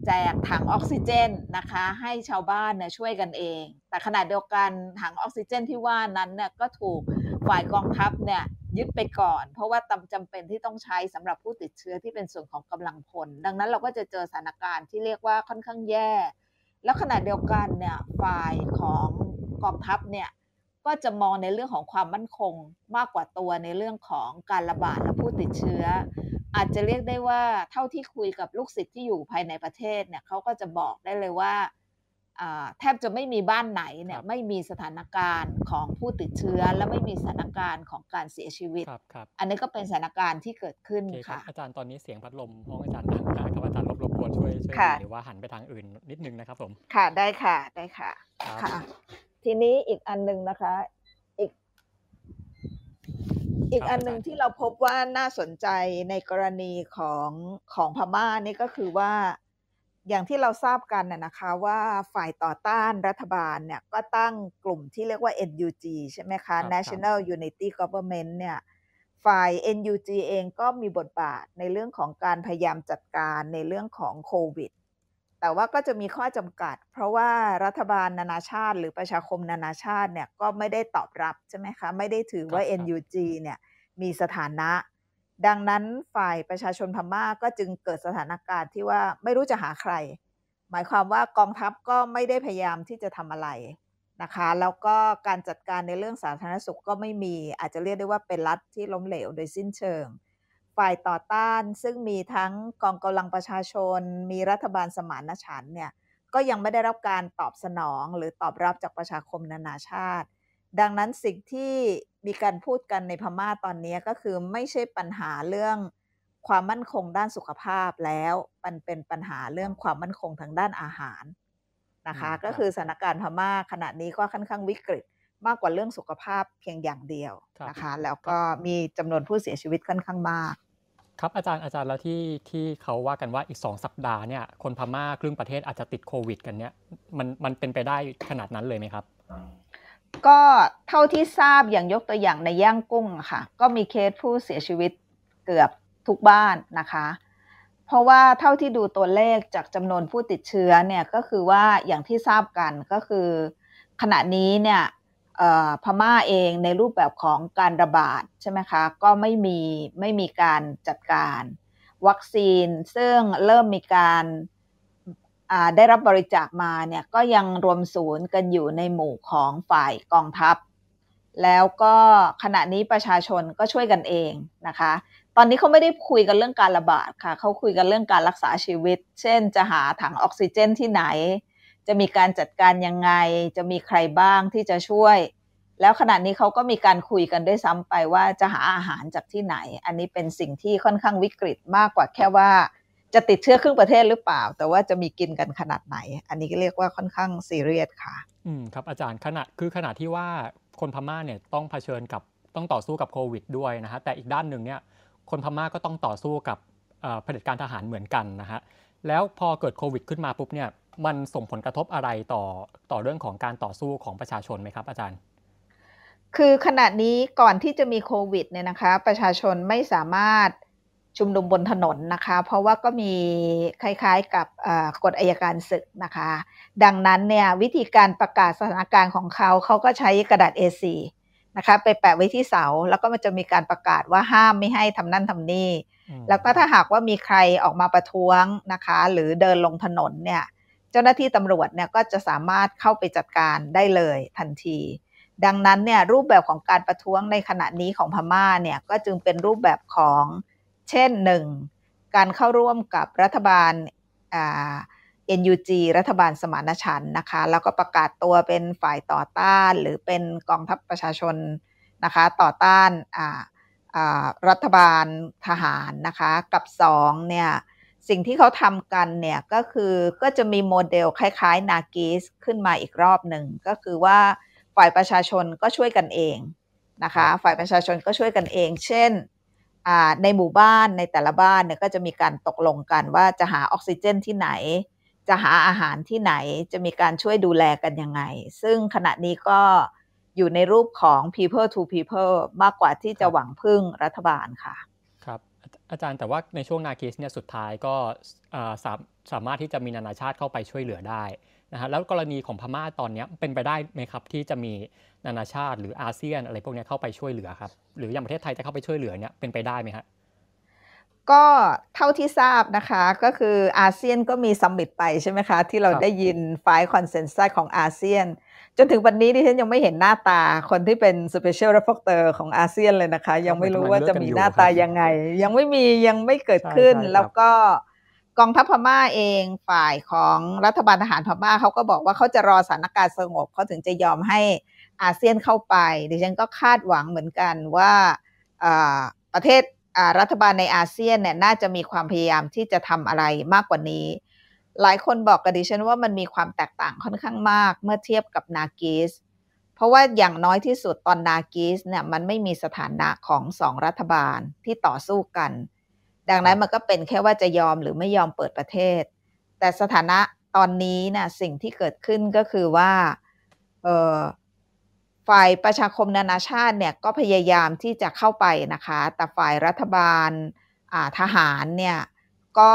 แจกถังออกซิเจนนะคะ ให้ชาวบ้านเนี่ยช่วยกันเอง แต่ขณะเดียวกันถังออกซิเจนที่ว่านั้นเนี่ยก็ถูกฝ่ายกองทัพเนี่ยยึดไปก่อน เพราะว่าตำจำเป็นที่ต้องใช้สำหรับผู้ติดเชื้อที่เป็นส่วนของกำลังพล ดังนั้นเราก็จะเจอสถานการณ์ที่เรียกว่าค่อนข้างแย่ แล้วขณะเดียวกันเนี่ยฝ่ายของกองทัพเนี่ยก็จะมองในเรื่องของความมั่นคงมากกว่าตัวในเรื่องของการระบาดและผู้ติดเชื้อ อาจจะเรียกได้ว่าเท่าที่คุยกับลูกศิษย์ที่อยู่ภายในประเทศเนี่ยเขาก็จะบอกได้เลยว่าอ่าแทบจะไม่มีบ้านไหนเนี่คยรับไม่มีสถานการณ์ของผู้ติดเชื้อ และไม่มีสถานการณ์ของการเสียชีวิตครับครับอันนี้ก็เป็นสถานการณ์ที่เกิดขึ้นโอเคครับค่ะอาจารย์ตอนนี้เสียงพัดลมห้องอาจารย์ดังมากครับอาจารย์รบรบกวนช่วยช่วยค่ะหรือว่าหันไปทางอื่นนิดนึงนะครับผมค่ะได้ค่ะได้ค่ะครับค่ะ ทีนี้อีกอันหนึ่งนะคะอีก อีกอันหนึ่งที่เราพบว่าน่าสนใจในกรณีของของพม่านี่ก็คือว่าอย่างที่เราทราบกันน่ะนะคะว่าฝ่ายต่อต้านรัฐบาลเนี่ยก็ตั้งกลุ่มที่เรียกว่า NUG ใช่ไหมครัคะบครับ National Unity Government เนี่ยฝ่าย NUG เองก็มีบทบาทในเรื่องของการพยายามจัดการในเรื่องของโควิด แต่ว่าก็จะมีข้อจำกัด เพราะว่ารัฐบาลนานาชาติ หรือประชาคมนานาชาติเนี่ยก็ไม่ได้ตอบรับใช่ไหมคะ ไม่ได้ถือว่า NUG เนี่ยมีสถานะ ดังนั้นฝ่ายประชาชนพม่าก็จึงเกิดสถานการณ์ที่ว่าไม่รู้จะหาใคร หมายความว่ากองทัพก็ไม่ได้พยายามที่จะทำอะไรนะคะ แล้วก็การจัดการในเรื่องสาธารณสุขก็ไม่มีอาจจะเรียกได้ว่าเป็นรัฐที่ล้มเหลวโดยสิ้นเชิง ฝ่ายต่อต้านซึ่งมีทั้งกองกำลังประชาชน มีรัฐบาลสมานฉันท์เนี่ยก็ยังไม่ได้รับการตอบสนองหรือตอบรับจากประชาคมนานาชาติ ดังนั้นสิ่งที่มีการพูดกันในพม่าตอนนี้ก็คือไม่ใช่ปัญหาเรื่องความมั่นคงด้านสุขภาพแล้วมันเป็นปัญหาเรื่องความมั่นคงทางด้านอาหารนะคะก็คือสถานการณ์พม่าขณะนี้ก็ค่อนข้างวิกฤตมากกว่าเรื่องสุขภาพเพียงอย่างเดียวนะคะ แล้วก็มีจำนวนผู้เสียชีวิตค่อนข้างมาก ครับอาจารย์อาจารย์แล้วที่ที่เขาว่ากันว่าอีกสองสัปดาห์เนี่ยคนพม่าครึ่งประเทศอาจจะติดโควิด กันเนี่ยมันมันเป็นไปได้ขนาดนั้นเลยไหมครับ ก็เท่าที่ทราบอย่างยกตัวอย่างในย่างกุ้งค่ะ ก็มีเคสผู้เสียชีวิตเกือบทุกบ้านนะคะ เพราะว่าเท่าที่ดูตัวเลขจากจำนวนผู้ติดเชื้อเนี่ยก็คือว่าอย่างที่ทราบกันก็คือ ขณะนี้เนี่ย พม่าเองในรูปแบบของการระบาดใช่ไหมคะก็ไม่มีไม่มีการจัดการ วัคซีนซึ่งเริ่มมีการได้รับบริจาคมาเนี่ยก็ยังรวมศูนย์กันอยู่ในหมู่ของฝ่ายกองทัพ แล้วก็ขณะนี้ประชาชนก็ช่วยกันเองนะคะ ตอนนี้เขาไม่ได้คุยกันเรื่องการระบาดค่ะเขาคุยกันเรื่องการรักษาชีวิต เช่น จะหาถังออกซิเจนที่ไหน จะมีการจัดการยังไง จะมีใครบ้างที่จะช่วย แล้วขณะนี้เขาก็มีการคุยกันด้วยซ้ำไปว่าจะหาอาหารจากที่ไหน อันนี้เป็นสิ่งที่ค่อนข้างวิกฤตมากกว่าแค่ว่า จะติดเชื้อครึ่งประเทศหรือเปล่า แต่ว่าจะมีกินกันขนาดไหน อันนี้ก็เรียกว่าค่อนข้างซีเรียสค่ะ อืมครับอาจารย์ขณะคือขณะที่ว่าคนพม่าเนี่ยต้องเผชิญกับต้องต่อสู้กับโควิดด้วยนะฮะแต่อีกด้านหนึ่งเนี่ยคนพม่าก็ต้องต่อสู้กับเผด็จการทหารเหมือนกันนะฮะแล้วพอเกิดโควิดขึ้นมาปุ๊บเนี่ย มันส่งผลกระทบอะไรต่อต่อเรื่องของการต่อสู้ของประชาชนไหมครับอาจารย์ คือขณะนี้ก่อนที่จะมีโควิดเนี่ยนะคะ ประชาชนไม่สามารถชุมนุมบนถนนนะคะ เพราะว่าก็มีคล้ายๆกับกฎอายการศึกนะคะ ดังนั้นเนี่ยวิธีการประกาศสถานการณ์ของเขาเขาก็ใช้กระดาษ A4 นะคะไปแปะไว้ที่เสา แล้วก็มันจะมีการประกาศว่าห้ามไม่ให้ทำนั่นทำนี่ แล้วก็ถ้าหากว่ามีใครออกมาประท้วงนะคะ หรือเดินลงถนนเนี่ย เจ้าหน้าที่ตำรวจเนี่ยก็จะสามารถเข้าไปจัดการได้เลยทันที ดังนั้นเนี่ยรูปแบบของการประท้วงในขณะนี้ของพม่าเนี่ยก็จึงเป็นรูปแบบของเช่นหนึ่งการเข้าร่วมกับรัฐบาล NUG รัฐบาลสมานฉันท์นะคะ แล้วก็ประกาศตัวเป็นฝ่ายต่อต้าน หรือเป็นกองทัพประชาชนนะคะ ต่อต้านรัฐบาลทหารนะคะ กับสองเนี่ย สิ่งที่เขาทำกันเนี่ยก็คือก็จะมีโมเดลคล้ายๆ นากิสขึ้นมาอีกรอบหนึ่ง ก็คือว่าฝ่ายประชาชนก็ช่วยกันเองนะคะฝ่ายประชาชนก็ช่วยกันเอง เช่นในหมู่บ้านในแต่ละบ้านเนี่ยก็จะมีการตกลงกันว่าจะหาออกซิเจนที่ไหน จะหาอาหารที่ไหนจะมีการช่วยดูแลกันยังไง ซึ่งขณะนี้ก็อยู่ในรูปของ people to people มากกว่าที่จะหวังพึ่งรัฐบาลค่ะครับ อาจารย์แต่ว่าในช่วงนาคิสเนี่ยสุดท้ายก็สาสามารถที่จะมีนานาชาติเข้าไปช่วยเหลือได้นะฮะแล้วกรณีของพม่าตอนนี้เป็นไปได้ไหมครับที่จะมีนานาชาติหรืออาเซียนอะไรพวกนี้เข้าไปช่วยเหลือครับหรืออย่างประเทศไทยจะเข้าไปช่วยเหลือเนี่ยเป็นไปได้ไหมฮะก็เท่าที่ทราบนะคะก็คืออาเซียนก็มี summit ไปใช่ไหมคะ ที่เราได้ยิน Five Consensus ของอาเซียน จนถึงวันนี้ดิฉันยังไม่เห็นหน้าตาคนที่เป็น special reporter ของอาเซียนเลยนะคะ ยังไม่รู้ว่าจะมีหน้าตายังไง ยังไม่มียังไม่เกิดขึ้นแล้วก็กองทัพพม่าเองฝ่ายของรัฐบาลทหารพม่าเขาก็บอกว่าเขาจะรอสถานการณ์สงบเขาถึงจะยอมให้อาเซียนเข้าไป ดิฉันก็คาดหวังเหมือนกันว่าประเทศรัฐบาลในอาเซียนเนี่ยน่าจะมีความพยายามที่จะทำอะไรมากกว่านี้ หลายคนบอกกับดิฉันว่ามันมีความแตกต่างค่อนข้างมากเมื่อเทียบกับนากิสเพราะว่าอย่างน้อยที่สุดตอนนากิสเนี่ยมันไม่มีสถานะของสองรัฐบาลที่ต่อสู้กัน ดังนั้นมันก็เป็นแค่ว่าจะยอมหรือไม่ยอมเปิดประเทศ แต่สถานะตอนนี้นะสิ่งที่เกิดขึ้นก็คือว่าเออฝ่ายประชาคมนานาชาติเนี่ยก็พยายามที่จะเข้าไปนะคะ แต่ฝ่ายรัฐบาลทหารเนี่ยก็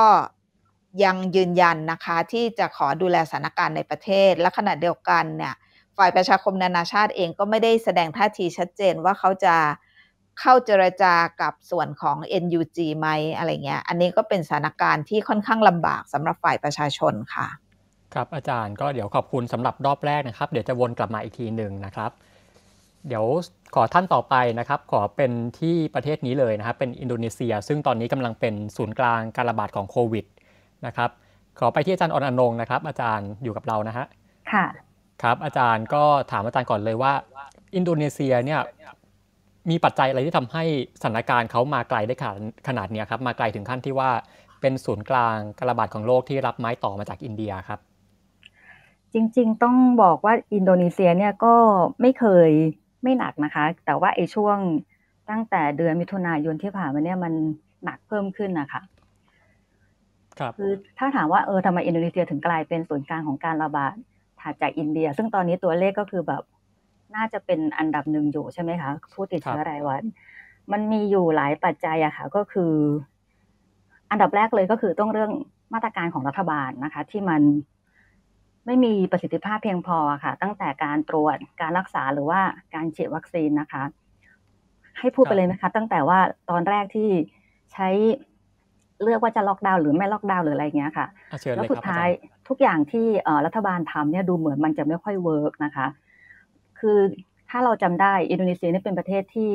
ยังยืนยันนะคะที่จะขอดูแลสถานการณ์ในประเทศ และขณะเดียวกันเนี่ยฝ่ายประชาคมนานาชาติเองก็ไม่ได้แสดงท่าทีชัดเจนว่าเขาจะเข้าเจรจากับส่วนของ NUG ไหมอะไรเงี้ย อันนี้ก็เป็นสถานการณ์ที่ค่อนข้างลำบากสำหรับฝ่ายประชาชนค่ะ ครับอาจารย์ก็เดี๋ยวขอบคุณสำหรับรอบแรกนะครับ เดี๋ยวจะวนกลับมาอีกทีหนึ่งนะครับ เดี๋ยวขอท่านต่อไปนะครับ ขอเป็นที่ประเทศนี้เลยนะครับ เป็นอินโดนีเซีย ซึ่งตอนนี้กำลังเป็นศูนย์กลางการระบาดของโควิด นะครับ ขอไปที่อาจารย์ออนอนงนะครับ อาจารย์อยู่กับเรานะฮะค่ะครับ อาจารย์ก็ถามอาจารย์ก่อนเลยว่า อินโดนีเซียเนี่ยมีปัจจัยอะไรที่ทำให้สถานการณ์เขามาไกลได้ขนาดขนาดเนี้ยครับ มาไกลถึงขั้นที่ว่าเป็นศูนย์กลางการระบาดของโลกที่รับไม้ต่อมาจากอินเดียครับ จริงๆ ต้องบอกว่าอินโดนีเซียเนี่ยก็ไม่เคยไม่หนักนะคะ แต่ว่าไอ้ช่วงตั้งแต่เดือนมิถุนายนที่ผ่านมาเนี่ยมันหนักเพิ่มขึ้นนะคะ ครับคือถ้าถามว่าเออทำไมอินโดนีเซียถึงกลายเป็นศูนย์กลางของการระบาดถัดจากอินเดีย ซึ่งตอนนี้ตัวเลขก็คือแบบน่าจะเป็นอันดับหนึ่งอยู่ใช่ไหมคะ ผู้ติดเชื้อรายวัน มันมีอยู่หลายปัจจัยอะค่ะ ก็คือ อันดับแรกเลยก็คือต้องเรื่องมาตรการของรัฐบาลนะคะ ที่มันไม่มีประสิทธิภาพเพียงพอค่ะ ตั้งแต่การตรวจการรักษาหรือว่าการฉีดวัคซีนนะคะ ให้พูดคไปรับเลยนะคะ ตั้งแต่ว่าตอนแรกที่ใช้ เลือกว่าจะล็อกดาวน์หรือไม่ล็อกดาวน์หรืออะไรอย่างเงี้ยค่ะอะเชิญเลยครับอาท้ายรย์ทุกอย่างที่เอ่อรัฐบาลทำเนี่ยดูเหมือนมันจะไม่ค่อย work นะคะ คือถ้าเราจำได้อินโดนีเซียเนี่ยเป็นประเทศที่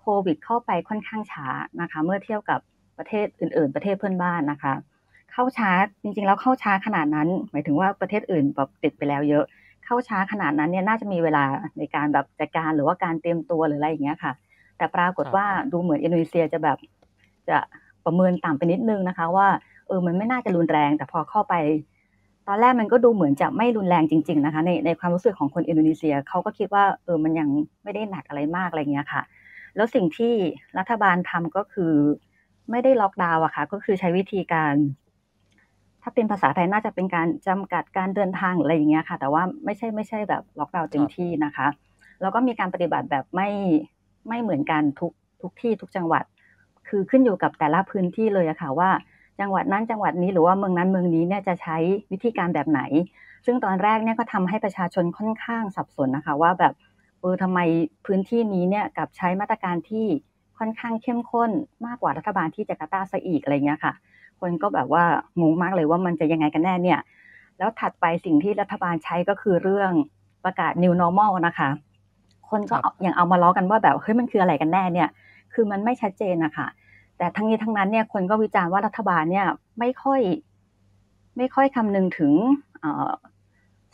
โควิดเข้าไปค่อนข้างช้านะคะ เมื่อเทียบกับประเทศอื่น ๆ ประเทศเพื่อนบ้านนะคะ เข้าช้าจริงๆแล้วเข้าช้าขนาดนั้น หมายถึงว่าประเทศอื่นแบบติดไปแล้วเยอะ เข้าช้าขนาดนั้นเนี่ยน่าจะมีเวลาในการแบบจัดการหรือว่าการเตรียมตัวหรืออะไรอย่างเงี้ยค่ะ แต่ปรากฏครับว่าดูเหมือนอินโดนีเซียจะแบบจะ ประเมินต่ำไปนิดนึงนะคะว่าเออมันไม่น่าจะรุนแรง แต่พอเข้าไป ตอนแรกมันก็ดูเหมือนจะไม่รุนแรงจริง ๆนะคะ ในในความรู้สึกของคนอินโดนีเซียเขาก็คิดว่าเออมันยังไม่ได้หนักอะไรมากอะไรเงี้ยค่ะ แล้วสิ่งที่รัฐบาลทำก็คือ ไม่ได้ล็อกดาวน์อะค่ะ ก็คือใช้วิธีการ ถ้าเป็นภาษาไทยน่าจะเป็นการจำกัดการเดินทางหรืออะไรอย่างเงี้ยค่ะ แต่ว่าไม่ใช่ไม่ใช่แบบล็อกดาวน์เต็มที่นะคะ แล้วก็มีการปฏิบัติแบบไม่ไม่เหมือนกันทุกทุกที่ทุกจังหวัด คือขึ้นอยู่กับแต่ละพื้นที่เลยอะค่ะว่า จังหวัดนั้นจังหวัดนี้หรือว่าเมืองนั้นเมืองนี้เนี่ยจะใช้วิธีการแบบไหน ซึ่งตอนแรกเนี่ยก็ทำให้ประชาชนค่อนข้างสับสนนะคะ ว่าแบบเออทำไมพื้นที่นี้เนี่ยกับใช้มาตรการที่ค่อนข้างเข้มข้นมากกว่ารัฐบาลที่จาการ์ตาซะอีกอะไรเงี้ยค่ะ คนก็แบบว่างงมากเลยว่ามันจะยังไงกันแน่เนี่ย แล้วถัดไปสิ่งที่รัฐบาลใช้ก็คือเรื่องประกาศ new normal นะคะ คนก็ครับยังเอามาล้อกันว่าแบบเฮ้ยมันคืออะไรกันแน่เนี่ย คือมันไม่ชัดเจนนะคะแต่ทั้งนี้ทั้งนั้นเนี่ยคนก็วิจารณ์ว่ารัฐบาลเนี่ยไม่ค่อย ไม่ค่อยคำนึงถึงเอ่อ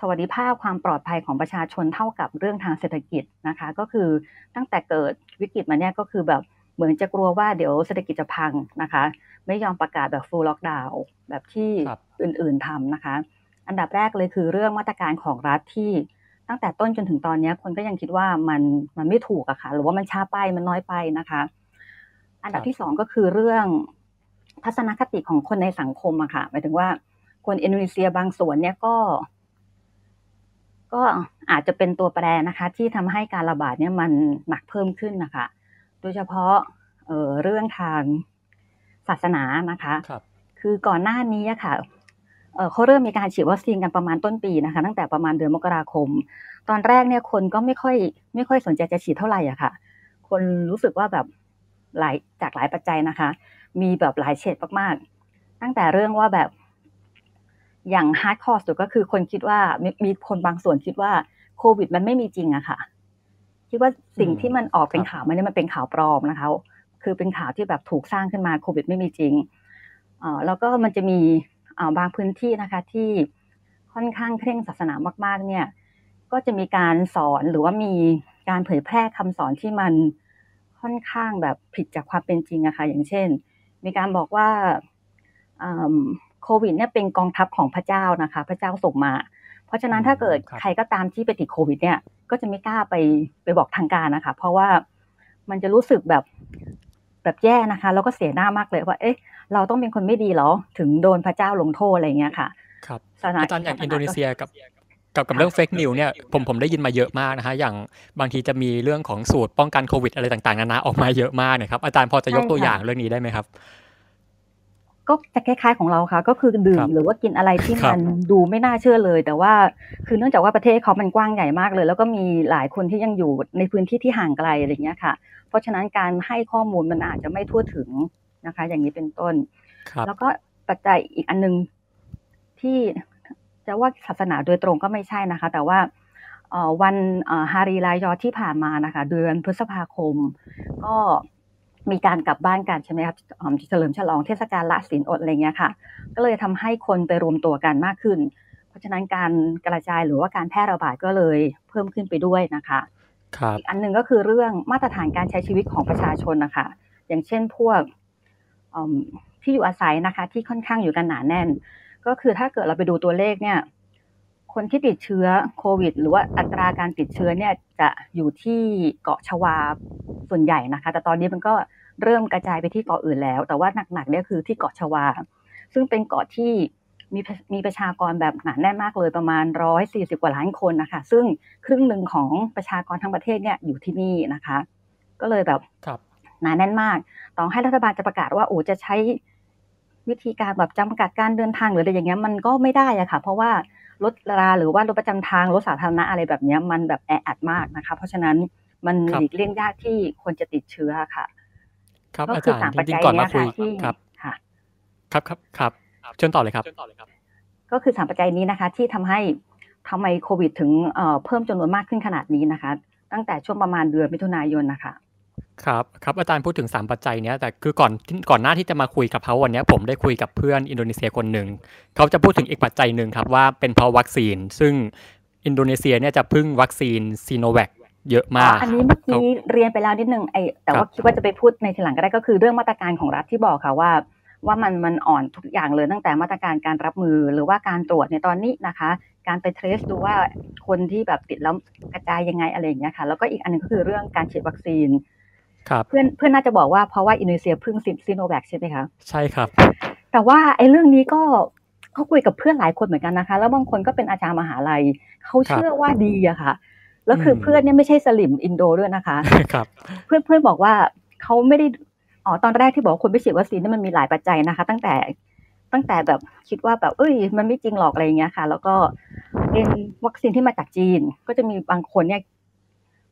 สวัสดิภาพความปลอดภัยของประชาชนเท่ากับเรื่องทางเศรษฐกิจนะคะ ก็คือตั้งแต่เกิดวิกฤตมาเนี่ยก็คือแบบเหมือนจะกลัวว่าเดี๋ยวเศรษฐกิจจะพังนะคะ ไม่ยอมประกาศแบบ full lockdown แบบที่ครับอื่นๆทำนะคะ อันดับแรกเลยคือเรื่องมาตรการของรัฐที่ ตั้งแต่ต้นจนถึงตอนเนี้ยคนก็ยังคิดว่ามันมันไม่ถูกอะค่ะ หรือว่ามันช้าไปมันน้อยไปนะคะ อันดับครับที่สองก็คือเรื่องทัศนคติของคนในสังคมอะค่ะหมายถึงว่าคนอินโดนีเซียบางส่วนเนี่ยก็ ก็อาจจะเป็นตัวแปรนะคะ ที่ทำให้การระบาดเนี่ยมันหนักเพิ่มขึ้นนะคะ โดยเฉพาะเอ่อเรื่องทางศาสนานะคะครับคือก่อนหน้านี้อะค่ะ เอ่อเขาเริ่มมีการฉีดวัคซีนกันประมาณต้นปีนะคะ ตั้งแต่ประมาณเดือนมกราคม ตอนแรกเนี่ยคนก็ไม่ค่อยไม่ค่อยสนใจจะฉีดเท่าไหร่อะค่ะ คนรู้สึกว่าแบบหลายจากหลายปัจจัยนะคะ มีแบบหลายเฉดมากๆ ตั้งแต่เรื่องว่าแบบอย่าง hardcore สุดก็คือคนคิดว่ามีมีคนบางส่วนคิดว่าโควิดมันไม่มีจริงอะค่ะ คิดว่าสิ่งอืมที่มันออกเป็นครับข่าวมันเนี่ยมันเป็นข่าวปลอมนะคะ คือเป็นข่าวที่แบบถูกสร้างขึ้นมาโควิดไม่มีจริงเอ่อแล้วก็มันจะมีเอ่อ บางพื้นที่นะคะที่ค่อนข้างเคร่งศาสนามาก ๆ เนี่ย ก็จะมีการสอนหรือว่ามีการเผยแพร่คำสอนที่มันค่อนข้างแบบผิดจากความเป็นจริงอะค่ะอย่างเช่น มีการบอกว่าอืมโควิดเนี่ยเป็นกองทัพของพระเจ้านะคะ พระเจ้าส่งมา เพราะฉะนั้นอืมถ้าเกิดครับใครก็ตามที่ไปติดโควิด เนี่ย ก็จะไม่กล้าไปไปบอกทางการนะคะ เพราะว่ามันจะรู้สึกแบบแบบแย่นะคะ แล้วก็เสียหน้ามากเลยว่า เอ๊ะ เราต้องเป็นคนไม่ดีเหรอ ถึงโดนพระเจ้าลงโทษอะไรอย่างเงี้ยค่ะ ครับศสอาจารย์อย่างอินโดนีเซียกับกับกับเรื่องเฟกนิวเนี่ยผมผมได้ยินมาเยอะมากนะฮะอย่างบางทีจะมีเรื่องของสูตรป้องกันโควิดอะไรต่างๆนานาออกมาเยอะมากนะครับอาจารย์พอจะยกตัวอย่างเรื่องนี้ได้ไหมครับ ก็จะคล้ายๆของเราค่ะ ก็คือดื่คมรับหรือว่ากินอะไรที่ครัมับนดูไม่น่าเชื่อเลย แต่ว่าคือเนื่องจากว่าประเทศเขามันกว้างใหญ่มากเลย แล้วก็มีหลายคนที่ยังอยู่ในพื้นที่ที่ห่างไกลอะไรอย่างเงี้ยค่ะ เพราะฉะนั้นการให้ข้อมูลมันอาจจะไม่ทั่วถึง นะคะ อย่างนี้เป็นต้นครับแล้วก็ปัจจัยอีกอันหนึงที่จะว่าศาสนาโดยตรงก็ไม่ใช่นะคะ แต่ว่าเอ่อวันเอ่อฮารีรายอที่ผ่านมานะคะ เดือนพฤษภาคม ก็มีการกลับบ้านกันใช่ไหมครับเอิ่มเฉลิมฉลองเทศกาลละศีลอดอะไรเงี้ยค่ะ ก็เลยทำให้คนไปรวมตัวกันมากขึ้น เพราะฉะนั้นการกระจายหรือว่าการแพร่ระบาดก็เลยเพิ่มขึ้นไปด้วยนะคะครับอีกอันหนึ่งก็คือเรื่องมาตรฐานการใช้ชีวิตของประชาชนนะคะ อย่างเช่นพวกเอิ่ม ที่อยู่อาศัยนะคะ ที่ค่อนข้างอยู่กันหนาแน่น ก็คือถ้าเกิดเราไปดูตัวเลขเนี่ย คนที่ติดเชื้อโควิด หรือว่าอัตราการติดเชื้อเนี่ยจะอยู่ที่เกาะชวาส่วนใหญ่นะคะ แต่ตอนนี้มันก็เริ่มกระจายไปที่เกาะอื่นแล้ว แต่ว่าหนักๆเนี่ยคือที่เกาะชวา ซึ่งเป็นเกาะที่มีมีประชากรแบบหนาแน่นมากเลยประมาณ140กว่าล้านคนนะคะ ซึ่งครึ่งหนึ่งของประชากรทั้งประเทศเนี่ยอยู่ที่นี่นะคะ ก็เลยแบบครับ หนาแน่นมาก ต่อให้รัฐบาลจะประกาศว่าโอ้จะใช้วิธีการแบบจำกัดการเดินทางหรืออะไรอย่างเงี้ยมันก็ไม่ได้อะค่ะ เพราะว่ารถราหรือว่ารถประจำทางรถสาธารณะอะไรแบบเนี้ยมันแบบแออัดมากนะคะ เพราะฉะนั้นมันครับหลีกเลี่ยงยากที่คนจะติดเชื้อค่ะ ครับก็อาคือจารสามย์ปัจจริงจัยๆก่อนเนี้มายคุยค่ะที่ครับค่ะ ครับครับครับเชิญต่อเลยครับ ก็คือสามปัจจัยนี้นะคะ ที่ทำให้ทำไมโควิด ถึงเอ่อเพิ่มจำนวนมากขึ้นขนาดนี้นะคะ ตั้งแต่ช่วงประมาณเดือนมิถุนายนนะคะ ครับครับอาจารย์พูดถึง 3 ปัจจัยเนี้ยแต่คือก่อนที่ก่อนหน้าที่จะมาคุยกับเขาวันเนี้ยผมได้คุยกับเพื่อนอินโดนีเซียคนหนึ่งเขาจะพูดถึงอีกปัจจัยหนึ่งครับว่าเป็นเพราะวัคซีน ซึ่งอินโดนีเซียเนี่ยจะพึ่งวัคซีนซีโนแวคเยอะมาก อันนี้เมื่อกี้เรียนไปแล้วนิดนึงไอแต่ว่าครับคิดว่าจะไปพูดในทีหลังก็ได้ก็คือเรื่องมาตรการของรัฐที่บอกค่ะว่า ว่ามันมันอ่อนทุกอย่างเลยตั้งแต่มาตรการการรับมือหรือว่าการตรวจในตอนนี้นะคะ การไป trace ดูว่าคนที่แบบติดแล้วกระจายยังไงอะไรอย่างเงี้ยค่ะแล้วก็อีกอันหนึ่งก็คือเรื่องการฉีดวัคซีนครับ เพื่อนเพื่อนน่าจะบอกว่าเพราะว่าอินโดนีเซียพึ่งซีโนแวคใช่ไหมคะใช่ครับ แต่ว่าไอ้เรื่องนี้ก็เขาคุยกับเพื่อนหลายคนเหมือนกันนะคะ แล้วบางคนก็เป็นอาจารย์มหาลัยเขาเชื่อว่าดีอะค่ะ แล้วคืออมเพื่อนเนี่ยไม่ใช่สลิมอินโดด้วยนะคะครับ เพื่อนเพื่อนบอกว่าเขาไม่ได้อ๋อตอนแรกที่บอกว่าคนไม่ฉีดวัคซีนนี่มันมีหลายปัจจัยนะคะ ตั้งแต่ตั้งแต่แบบคิดว่าแบบเอ้ย มันไม่จริงหรอกอะไรอย่างเงี้ยค่ะ แล้วก็เป็นวัคซีนที่มาจากจีน ก็จะมีบางคนเนี่ย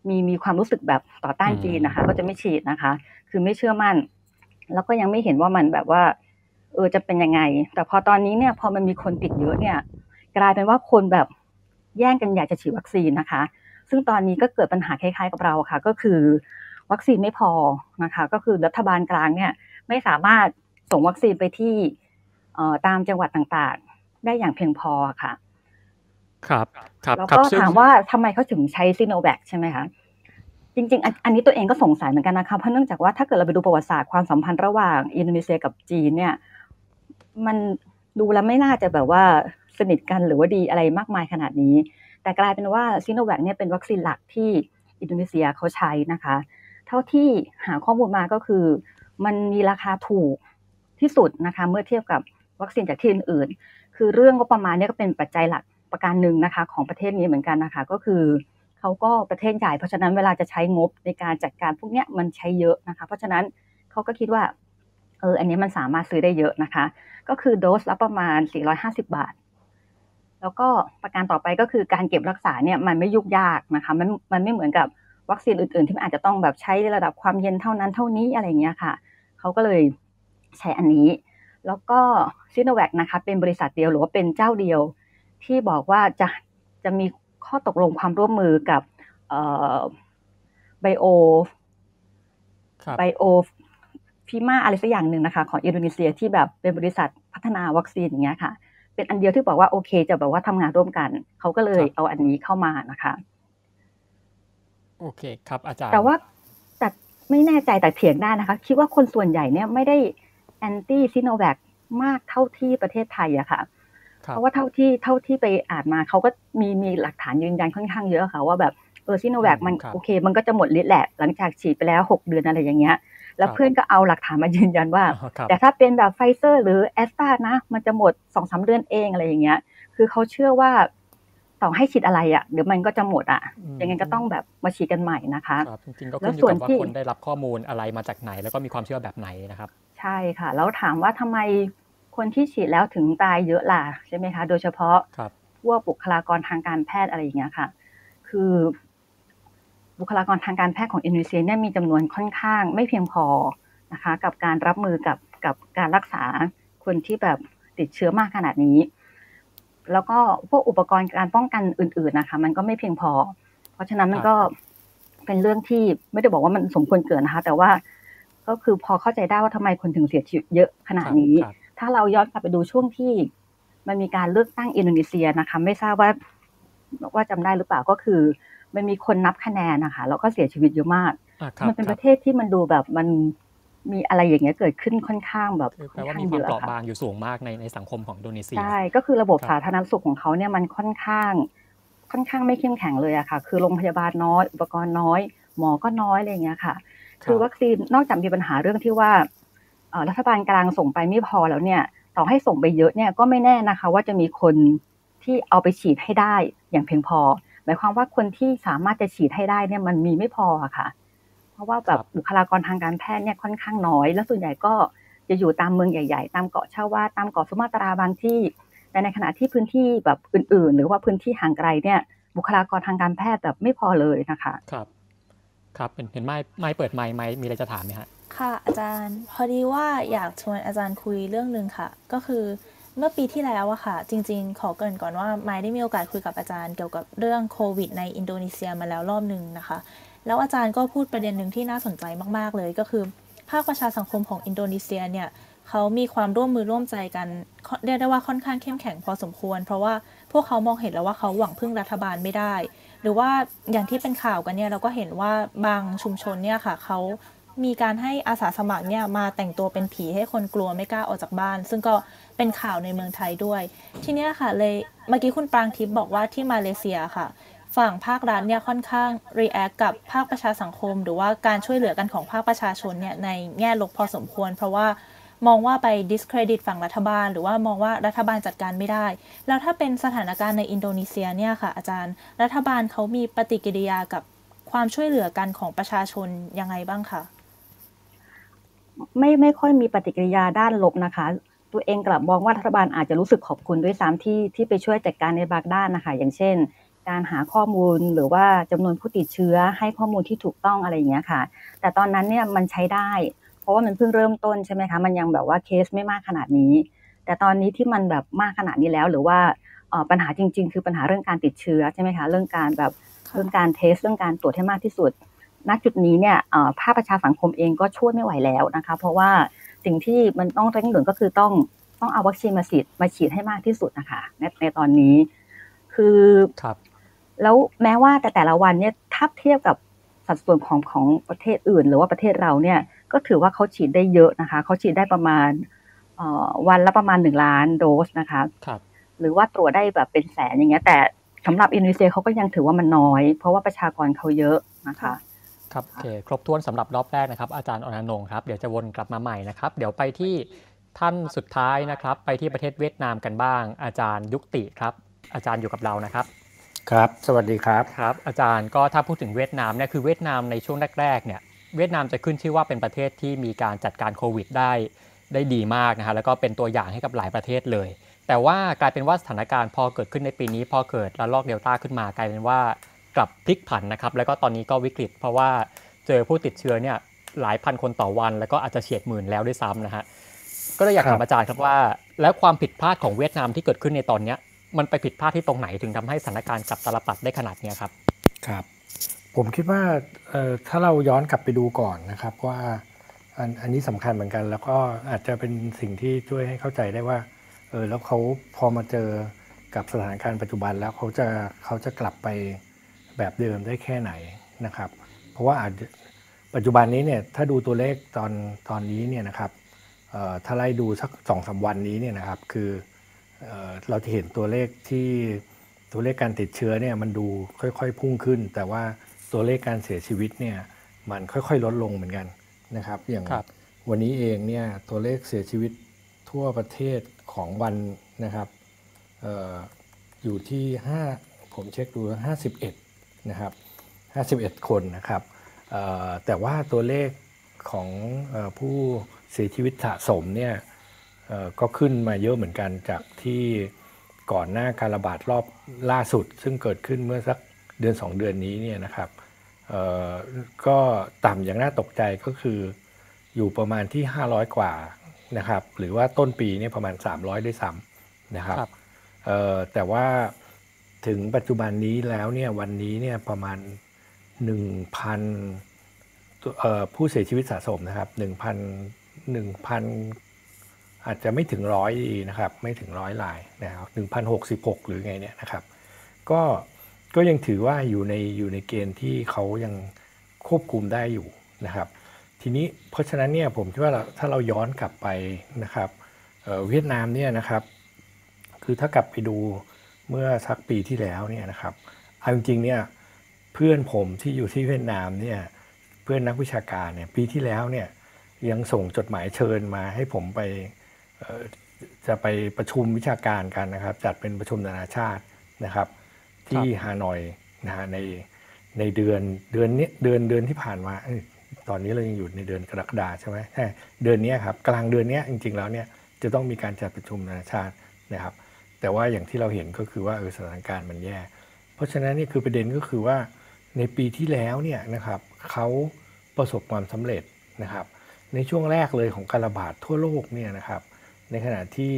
มีมีความรู้สึกแบบต่อต้านอืมจีนนะคะ ก็จะไม่ฉีดนะคะ คือไม่เชื่อมั่น แล้วก็ยังไม่เห็นว่ามันแบบว่า เออจะเป็นยังไง แต่พอตอนนี้เนี่ย พอมันมีคนติดเยอะเนี่ย กลายเป็นว่าคนแบบแย่งกันอยากจะฉีดวัคซีนนะคะ ซึ่งตอนนี้ก็เกิดปัญหาคล้ายๆกับเราค่ะ ก็คือวัคซีนไม่พอนะคะ ก็คือรัฐบาลกลางเนี่ย ไม่สามารถส่งวัคซีนไปที่เอ่อตามจังหวัดต่างๆ ได้อย่างเพียงพอค่ะ ครับครับแล้วครับก็ซึ่งถามว่าทำไมเขาถึงใช้ซีโนแวคใช่ไหมคะจริงๆอันอันนี้ตัวเองก็สงสัยเหมือนกันนะคะเพราะเนื่องจากว่าถ้าเกิดเราไปดูประวัติศาสตร์ความสัมพันธ์ระหว่างอินโดนีเซียกับจีนเนี่ย มันดูแล้วไม่น่าจะแบบว่าสนิทกันหรือว่าดีอะไรมากมายขนาดนี้ แต่กลายเป็นว่าซีโนแวคเนี่ยเป็นวัคซีนหลักที่อินโดนีเซียเขาใช้นะคะ เท่าที่หาข้อมูลมาก็คือ มันมีราคาถูกที่สุดนะคะ เมื่อเทียบกับวัคซีนจากที่อื่นๆคือเรื่องงบประมาณเนี่ยก็เป็นปัจจัยหลัก ประการหนึ่งนะคะของประเทศนี้เหมือนกันนะคะ ก็คือเขาก็ประเทศใหญ่เพราะฉะนั้นเวลาจะใช้งบในการจัดการพวกเนี้ยมันใช้เยอะนะคะ เพราะฉะนั้นเขาก็คิดว่าเอออันนี้มันสามารถซื้อได้เยอะนะคะ ก็คือโดสละประมาณ 450 บาท แล้วก็ประการต่อไปก็คือการเก็บรักษาเนี่ยมันไม่ยุ่งยากนะคะมันมันไม่เหมือนกับวัคซีนอื่น ๆ ที่มันอาจจะต้องแบบใช้ระดับความเย็นเท่านั้นเท่านี้อะไรเงี้ยค่ะเขาก็เลยใช้อันนี้ แล้วก็ซิโนแวคนะคะเป็นบริษัทเดียวหรือว่าเป็นเจ้าเดียว ที่บอกว่าจะจะมีข้อตกลงความร่วมมือกับไบโอครับไบโอฟีมาอะไรสักอย่างหนึ่งนะคะ ของอินโดนีเซียที่แบบเป็นบริษัทพัฒนาวัคซีนอย่างเงี้ยค่ะ เป็นอันเดียวที่บอกว่าโอเค จะแบบว่าทำงานร่วมกัน เขาก็เลยครับเอาอันนี้เข้ามานะคะโอเคครับอาจารย์แต่ว่าแต่ไม่แน่ใจแต่เถียงได้นะคะ คิดว่าคนส่วนใหญ่เนี่ยไม่ได้ anti ซิโนแวคมากเท่าที่ประเทศไทยอะค่ะครับ เพราะว่าเท่าที่เท่าที่ไปอ่านมาเขาก็มีมีหลักฐานยืนยันค่อนข้างเยอะค่ะว่าแบบเออซิโนแวคมันครับโอเค มันก็จะหมดฤทธิ์แหละหลังจากฉีดไปแล้วหกเดือนอะไรอย่างเงี้ยแล้วครับเพื่อนก็เอาหลักฐานมายืนยันว่าอ๋อครับแต่ถ้าเป็นแบบไฟเซอร์หรือแอสตรานะ มันจะหมดสองสามเดือนเองอะไรอย่างเงี้ย คือเขาเชื่อว่าต่อให้ฉีดอะไรอะเดี๋ยวมันก็จะหมดอะอืมยังไงก็ต้องแบบมาฉีดกันใหม่นะคะครับจริงๆก็แล้ขึ้วนอยู่กับว่าส่วนที่คนได้รับข้อมูลอะไรมาจากไหน แล้วก็มีความเชื่อแบบไหนนะครับ ใช่ค่ะ แล้วถามว่าทำไม คนที่ฉีดแล้วถึงตายเยอะล่ะใช่ไหมคะ โดยเฉพาะครับพวกบุคลากรทางการแพทย์อะไรอย่างเงี้ยค่ะ คือบุคลากรทางการแพทย์ของอินโดนีเซียเนี่ยมีจำนวนค่อนข้างไม่เพียงพอนะคะ กับการรับมือกับกับการรักษาคนที่แบบติดเชื้อมากขนาดนี้ แล้วก็พวกอุปกรณ์การป้องกันอื่น ๆนะคะ มันก็ไม่เพียงพอ เพราะฉะนั้นมันก็เป็นเรื่องที่ไม่ได้บอกว่ามันสมควรเกิดนะคะ แต่ว่าก็คือพอเข้าใจได้ว่าทำไมคนถึงเสียชีวิตเยอะขนาดนี้ครับ ถ้าเราย้อนกลับไปดูช่วงที่มันมีการเลือกตั้งอินโดนีเซียนะคะ ไม่ทราบว่าว่าจำได้หรือเปล่าก็คือ มันมีคนนับคะแนนนะคะแล้วก็เสียชีวิตเยอะมากอะครับมันเป็นคปรับระเทศที่มันดูแบบมันมีอะไรอย่างเงี้ยเกิดขึ้นค่อนข้างแบบคือค่แปลอนว่าข้างมีคเยวามอะเปราะค่ะบางอยู่สูงมากในในสังคมของอินโดนีเซียใช่ก็คือระบบครับสาธารณสุขของเขาเนี่ยมันค่อนข้าง ค่อนข้างไม่เข้มแข็งเลยอะค่ะ คือโรงพยาบาลน้อย อุปกรณ์น้อย หมอก็น้อยอะไรอย่างเงี้ยค่ะ คือวัคซีนนอกจากมีปัญหาเรื่องที่ว่าเอ่อ รัฐบาลกลางส่งไปไม่พอแล้วเนี่ย ต่อให้ส่งไปเยอะเนี่ยก็ไม่แน่นะคะ ว่าจะมีคนที่เอาไปฉีดให้ได้อย่างเพียงพอ หมายความว่าคนที่สามารถจะฉีดให้ได้เนี่ยมันมีไม่พออะค่ะ เพราะว่าแบบครับบุคลากรทางการแพทย์เนี่ยค่อนข้างน้อย แล้วส่วนใหญ่ก็จะอยู่ตามเมืองใหญ่ๆ ตามเกาะชาวาตามเกาะสุมาตราบางที่แต่ในขณะที่พื้นที่แบบอื่น ๆ หรือว่าพื้นที่ห่างไกลเนี่ย บุคลากรทางการแพทย์แบบไม่พอเลยนะคะ ครับ ครับเห็นเห็นไม้ไม้เปิดไม้ไม้มีอะไรจะถามไหมฮะ ค่ะอาจารย์ พอดีว่าอยากชวนอาจารย์คุยเรื่องหนึ่งค่ะ ก็คือเมื่อปีที่แล้วอะค่ะ จริง ๆ ขอเกรินก่อนว่าไม้ได้มีโอกาสคุยกับอาจารย์เกี่ยวกับเรื่องโควิดในอินโดนีเซียมาแล้วรอบหนึ่งนะคะ แล้วอาจารย์ก็พูดประเด็นหนึ่งที่น่าสนใจมากๆ เลยก็คือ ภาคประชาสังคมของอินโดนีเซียเนี่ยเขามีความร่วมมือร่วมใจกันเรียกได้ว่าค่อนข้างเข้มแข็งพอสมควร เพราะว่าพวกเขามองเห็นแล้วว่าเขาหวังพึ่งรัฐบาลไม่ได้ หรือว่าอย่างที่เป็นข่าวกันเนี่ยเราก็เห็นว่าบางชุมชนเนี่ยค่ะเขา มีการให้อาสาสมัครเนี่ยมาแต่งตัวเป็นผีให้คนกลัวไม่กล้าออกจากบ้าน ซึ่งก็เป็นข่าวในเมืองไทยด้วย ทีนี้ค่ะเลยเมื่อกี้คุณปรางทิพย์บอกว่าที่มาเลเซียค่ะ ฝั่งภาครัฐเนี่ยค่อนข้าง react กับภาคประชาสังคม หรือว่าการช่วยเหลือกันของภาคประชาชนเนี่ยในแง่ลบพอสมควร เพราะว่ามองว่าไป discredit ฝั่งรัฐบาล หรือว่ามองว่ารัฐบาลจัดการไม่ได้ แล้วถ้าเป็นสถานการณ์ในอินโดนีเซียเนี่ยค่ะ อาจารย์ รัฐบาลเขามีปฏิกิริยากับความช่วยเหลือกันของประชาชนยังไงบ้างคะ ไม่ไม่ค่อยมีปฏิกิริยาด้านลบนะคะ ตัวเองกลับมองว่ารัฐบาลอาจจะรู้สึกขอบคุณด้วยซ้ำที่ที่ไปช่วยจัดการในบางด้านนะคะ อย่างเช่น การหาข้อมูลหรือว่าจำนวนผู้ติดเชื้อให้ข้อมูลที่ถูกต้องอะไรอย่างเงี้ยค่ะ แต่ตอนนั้นเนี่ยมันใช้ได้ เพราะว่ามันเพิ่งเริ่มต้นใช่ไหมคะมันยังแบบว่าเคสไม่มากขนาดนี้ แต่ตอนนี้ที่มันแบบมากขนาดนี้แล้วหรือว่าปัญหาจริง ๆ คือปัญหาเรื่องการติดเชื้อใช่ไหมคะเรื่องการแบบเรื่องการเทสเรื่องการตรวจให้มากที่สุด ณจุดนี้เนี่ยเอ่อภาคประชาสังคมเองก็ช่วยไม่ไหวแล้วนะคะ เพราะว่าสิ่งที่มันต้องเร่งด่วนก็คือต้องต้องเอาวัคซีนมาฉีดมาฉีดให้มากที่สุดนะคะในในตอนนี้ คือครับ แล้วแม้ว่าแต่แต่ละวันเนี่ยถ้าเทียบกับสัดส่วนของของประเทศอื่น หรือว่าประเทศเราเนี่ย ก็ถือว่าเขาฉีดได้เยอะนะคะเขาฉีดได้ประมาณเอ่อวันละประมาณหนึ่งล้านโดสนะคะครับหรือว่าตรวจได้แบบเป็นแสนอย่างเงี้ย แต่สำหรับอินโดนีเซียเขาก็ยังถือว่ามันน้อย เพราะว่าประชากรเขาเยอะนะคะ ครับโอเคครบถ้วนสำหรับรอบแรกนะครับ อาจารย์อนันงค์ครับ เดี๋ยวจะวนกลับมาใหม่นะครับ เดี๋ยวไปที่ท่านสุดท้ายนะครับ ไปที่ประเทศเวียดนามกันบ้าง อาจารย์ยุกติครับ อาจารย์อยู่กับเรานะครับ ครับ สวัสดีครับครับ อาจารย์ก็ถ้าพูดถึงเวียดนามเนี่ยคือเวียดนามในช่วงแรกๆเนี่ยเวียดนามจะขึ้นชื่อว่าเป็นประเทศที่มีการจัดการโควิดได้ได้ดีมากนะฮะแล้วก็เป็นตัวอย่างให้กับหลายประเทศเลย แต่ว่ากลายเป็นว่าสถานการณ์พอเกิดขึ้นในปีนี้ พอเกิดระลอกเดลต้าขึ้นมากลายเป็นว่า กลับพลิกผันนะครับ แล้วก็ตอนนี้ก็วิกฤต เพราะว่าเจอผู้ติดเชื้อเนี่ยหลายพันคนต่อวัน แล้วก็อาจจะเฉียดหมื่นแล้วด้วยซ้ำนะฮะก็เลยอยากถามอาจารย์ครับว่า แล้วความผิดพลาดของเวียดนามที่เกิดขึ้นในตอนนี้มันไปผิดพลาดที่ตรงไหนถึงทำให้สถานการณ์กับตาลปัดได้ขนาดนี้ครับครับ ผมคิดว่าถ้าเราย้อนกลับไปดูก่อนนะครับว่าอันอันนี้สำคัญเหมือนกัน แล้วก็อาจจะเป็นสิ่งที่ช่วยให้เข้าใจได้ว่าเออแล้วเขาพอมาเจอกับสถานการณ์ปัจจุบันแล้วเขาจะเขาจะกลับไป แบบเดิมได้แค่ไหนนะครับ เพราะว่าอาจจะปัจจุบันนี้เนี่ยถ้าดูตัวเลขตอนตอนนี้เนี่ยนะครับเอ่อถ้าไล่ดูสักสองสาวันนี้เนี่ยนะครับคือเอ่อเราจะเห็นตัวเลขที่ตัวเลขการติดเชื้อเนี่ยมันดูค่อยๆพุ่งขึ้น แต่ว่าตัวเลขการเสียชีวิตเนี่ยมันค่อยๆลดลงเหมือนกันนะครับอย่างครับวันนี้เองเนี่ยตัวเลขเสียชีวิตทั่วประเทศของวันนะครับเอออยู่ที่ 5 ผมเช็คดู 51 นะครับ51 คนนะครับเอ่อแต่ว่าตัวเลขของเออผู้เสียชีวิตสะสมเนี่ยก็ขึ้นมาเยอะเหมือนกันจากที่ก่อนหน้าการระบาดรอบล่าสุด ซึ่งเกิดขึ้นเมื่อสักเดือน 2 เดือนนี้เนี่ยนะครับก็ต่ำอย่างน่าตกใจก็คืออยู่ประมาณที่ 500 กว่านะครับ หรือว่าต้นปีนี่ประมาณ 300 ด้วยซ้ำนะครับแต่ว่า ถึงปัจจุบันนี้แล้วเนี่ยวันนี้เนี่ยประมาณ 1,000ผู้เสียชีวิตสะสมนะครับ 1,000 1,000 อาจจะไม่ถึงร้อยดีนะครับ ไม่ถึงร้อยลายนะครับ1,066 หรือไงเนี่ยนะครับ ก็ก็ยังถือว่าอยู่ในอยู่ในเกณฑ์ที่เขายังควบคุมได้อยู่นะครับ ทีนี้เพราะฉะนั้นเนี่ยผมคิดว่าถ้าเราย้อนกลับไปนะครับเเวียดนามเนี่ยนะครับ คือถ้ากลับไปดู เมื่อสักปีที่แล้วเนี่ยนะครับเอาจริงๆเนี่ยเพื่อนผมที่อยู่ที่เวียดนามเนี่ยเพื่อนนักวิชาการเนี่ยปีที่แล้วเนี่ยยังส่งจดหมายเชิญมาให้ผมไปจะไปประชุมวิชาการกันนะครับ จัดเป็นประชุมนานาชาตินะครับ ที่ฮานอยนะฮะในในเดือนเดือนนี้เดือนเดือนที่ผ่านมาตอนนี้เรายังอยู่ในเดือนกรกฎาใช่ไหมใช่เดือนนี้ครับกลางเดือนนี้จริง ๆ แล้วเนี่ยจะต้องมีการจัดประชุมนานาชาตินะครับ แต่ว่าอย่างที่เราเห็นก็คือว่าเออสถานการณ์มันแย่ เพราะฉะนั้นนี่คือประเด็นก็คือว่าในปีที่แล้วเนี่ยนะครับเขาประสบความสำเร็จนะครับ ในช่วงแรกเลยของการระบาดทั่วโลกเนี่ยนะครับ ในขณะที่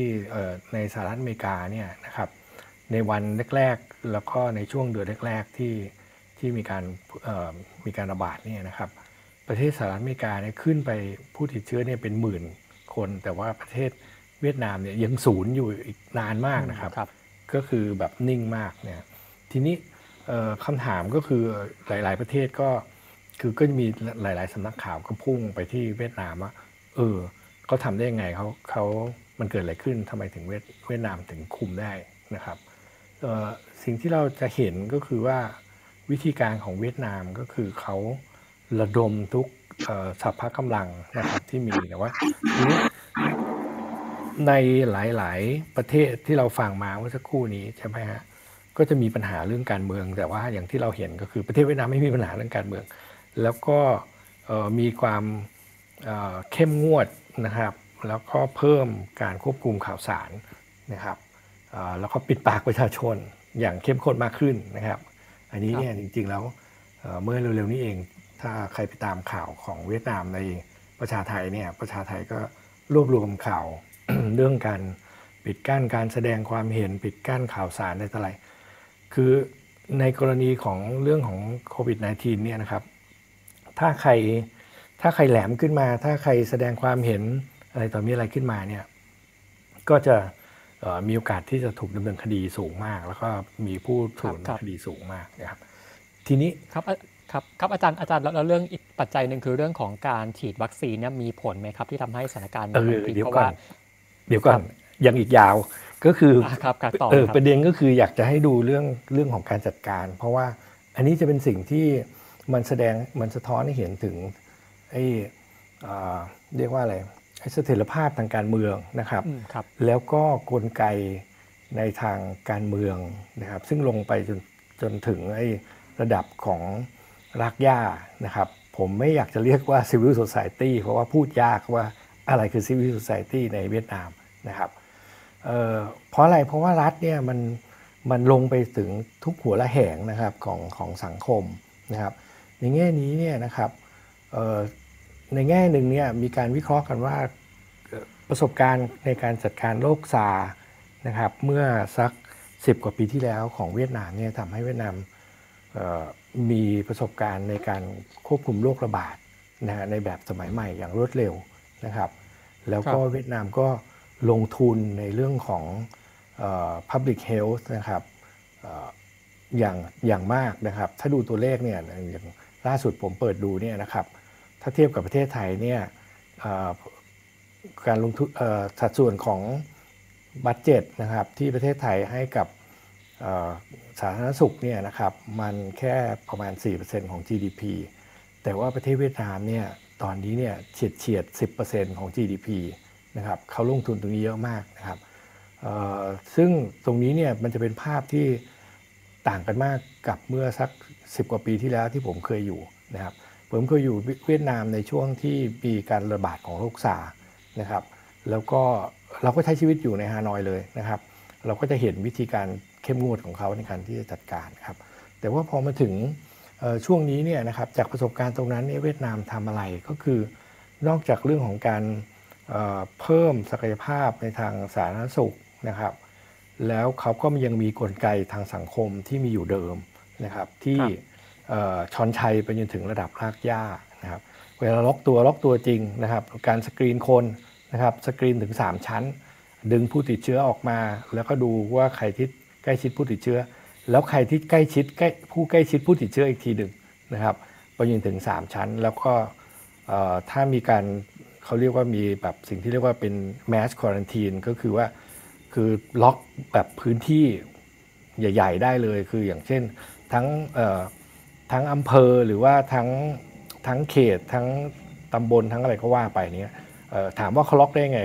ในสหรัฐอเมริกาเนี่ยนะครับในวันแรกๆ แล้วก็ในช่วงเดือนแรกๆที่ที่มีการมีการระบาดเนี่ยนะครับ ประเทศสหรัฐอเมริกาเนี่ยขึ้นไปผู้ติดเชื้อเนี่ยเป็นหมื่นคน แต่ว่าประเทศ เวียดนามเนี่ยยังศูนย์อยู่อีกนานมากนะครับรบก็คือแบบนิ่งมากเนี่ยทีนี้คำถามก็คือหลาย ๆประเทศก็คือก็จะมีหลาย ๆสำนักข่าวก็พุ่งไปที่เวียดนามว่าเออเขาทำได้ยังไงเขาเขามันเกิดอะไรขึ้นทำไมถึงเวียดเวียดนามถึงคุมได้นะครับสิ่งที่เราจะเห็นก็คือว่าวิธีการของเวียดนามก็คือเขาระดมทุกสัพพะกำลังนะครับที่มีแต่ว่าทีนี้ ในหลาย ๆ ประเทศที่เราฟังมาเมื่อสักครู่นี้ใช่ไหมฮะก็จะมีปัญหาเรื่องการเมือง แต่ว่าอย่างที่เราเห็นก็คือประเทศเวียดนามไม่มีปัญหาเรื่องการเมือง แล้วก็มีความเข้มงวดนะครับ แล้วก็เพิ่มการควบคุมข่าวสารนะครับแล้วก็ปิดปากประชาชนอย่างเข้มข้นมากขึ้นนะครับ อันนี้เนี่ยจริง ๆ แล้วเมื่อเร็ว ๆ นี้เองถ้าใครไปตามข่าวของเวียดนามในประชาไทยเนี่ยประชาไทยก็รวบรวมข่าว เรื่องการปิดกั้นการแสดงความเห็นปิดกั้นข่าวสารในตะไรคือในกรณีของเรื่องของโควิด -19 เนี่ยนะครับ ถ้าใครถ้าใครแหลมขึ้นมา ถ้าใครแสดงความเห็นอะไรต่อมีอะไรขึ้นมาเนี่ยก็จะมีโอกาสที่จะถูกดำเนินคดีสูงมาก แล้วก็มีผู้ถูกดำเนินคดีสูงมากนะครับ ทีนี้ครับครับครับอาจารย์อาจารย์แล้วเรื่องอีกปัจจัยหนึ่งคือเรื่องของการฉีดวัคซีนเนี่ยมีผลไหมครับที่ทำให้สถานการณ์เออเดี๋ยวก่อน เดี๋ยวก่อนยังอีกยาวก็คือครับต่อเออประเด็นก็คืออยากจะให้ดูเรื่องเรื่องของการจัดการ เพราะว่าอันนี้จะเป็นสิ่งที่มันแสดงมันสะท้อนให้เห็นถึงไอ้เรียกว่าอะไรไอ้เสถียรภาพทางการเมืองนะครับรบแล้วก็กลไกในทางการเมืองนะครับ ซึ่งลงไปจนจนถึงไอ้ระดับของรากหญ้านะครับ ผมไม่อยากจะเรียกว่า civil society เพราะว่าพูดยากว่าอะไรคือ civil society ในเวียดนาม นะครับเเพราะอะไรเพราะว่ารัฐเนี่ยมันมันลงไปถึงทุกหัวละแหงนะครับของของสังคมนะครับ ในแง่นี้เนี่ยนะครับในแง่หนึ่งเนี่ยมีการวิเคราะห์กันว่าประสบการณ์ในการจัดการโรคซานะครับเมื่อสัก 10 กว่าปีที่แล้วของเวียดนามเนี่ยทำให้เวียดนามมีประสบการณ์ในการควบคุมโรคระบาดนะฮะในแบบสมัยใหม่อย่างรวดเร็วนะครับ แล้วก็เวียดนามก็ ลงทุนในเรื่องของ public health นะครับอย่างอย่างมากนะครับ ถ้าดูตัวเลขเนี่ยอย่างล่าสุดผมเปิดดูเนี่ยนะครับ ถ้าเทียบกับประเทศไทยเนี่ยการลงทุนสัดส่วนของบัตเจ็ตนะครับที่ประเทศไทยให้กับสาธารณสุขเนี่ยนะครับมันแค่ประมาณ 4%ของ GDP แต่ว่าประเทศเวียดนามเนี่ยตอนนี้เนี่ยเฉียดเฉียด 10%ของ GDP นะครับเขาลงทุนตรงนี้เยอะมากนะครับซึ่งตรงนี้เนี่ยมันจะเป็นภาพที่ต่างกันมากกับเมื่อสัก 10 กว่าปีที่แล้วที่ผมเคยอยู่นะครับผมเคยอยู่เวียดนามในช่วงที่มีการระบาดของโรคซานะครับแล้วก็เราก็ใช้ชีวิตอยู่ในฮานอยเลยนะครับ เราก็จะเห็นวิธีการเข้มงวดของเขาในการที่จะจัดการครับแต่ว่าพอมาถึงช่วงนี้เนี่ยนะครับจากประสบการณ์ตรงนั้นเวียดนามทำอะไรก็คือนอกจากเรื่องของการ เพิ่มศักยภาพในทางสาธารณสุขนะครับ แล้วเขาก็ยังมีกลไกทางสังคมที่มีอยู่เดิมนะครับ ที่ช้อนชัยไปจนถึงระดับรากหญ้านะครับเวลาล็อกตัวล็อกตัวจริงนะครับ การสกรีนคนนะครับสกรีนถึง 3 ชั้น ดึงผู้ติดเชื้อออกมา แล้วก็ดูว่าใครที่ใกล้ชิดผู้ติดเชื้อ แล้วใครที่ใกล้ชิดใกล้ผู้ใกล้ชิดผู้ติดเชื้ออีกทีหนึ่งนะครับไปจนถึง 3 ชั้น แล้วก็ถ้ามีการ เขาเรียกว่ามีแบบสิ่งที่เรียกว่าเป็น mass quarantine ก็คือว่าคือล็อกแบบพื้นที่ใหญ่ ๆ ได้เลยคืออย่างเช่นทั้งทั้งอำเภอหรือว่าทั้งทั้งเขตทั้งตำบลทั้งอะไรก็ว่าไปเนี้ยถามว่าเขาล็อกได้ไง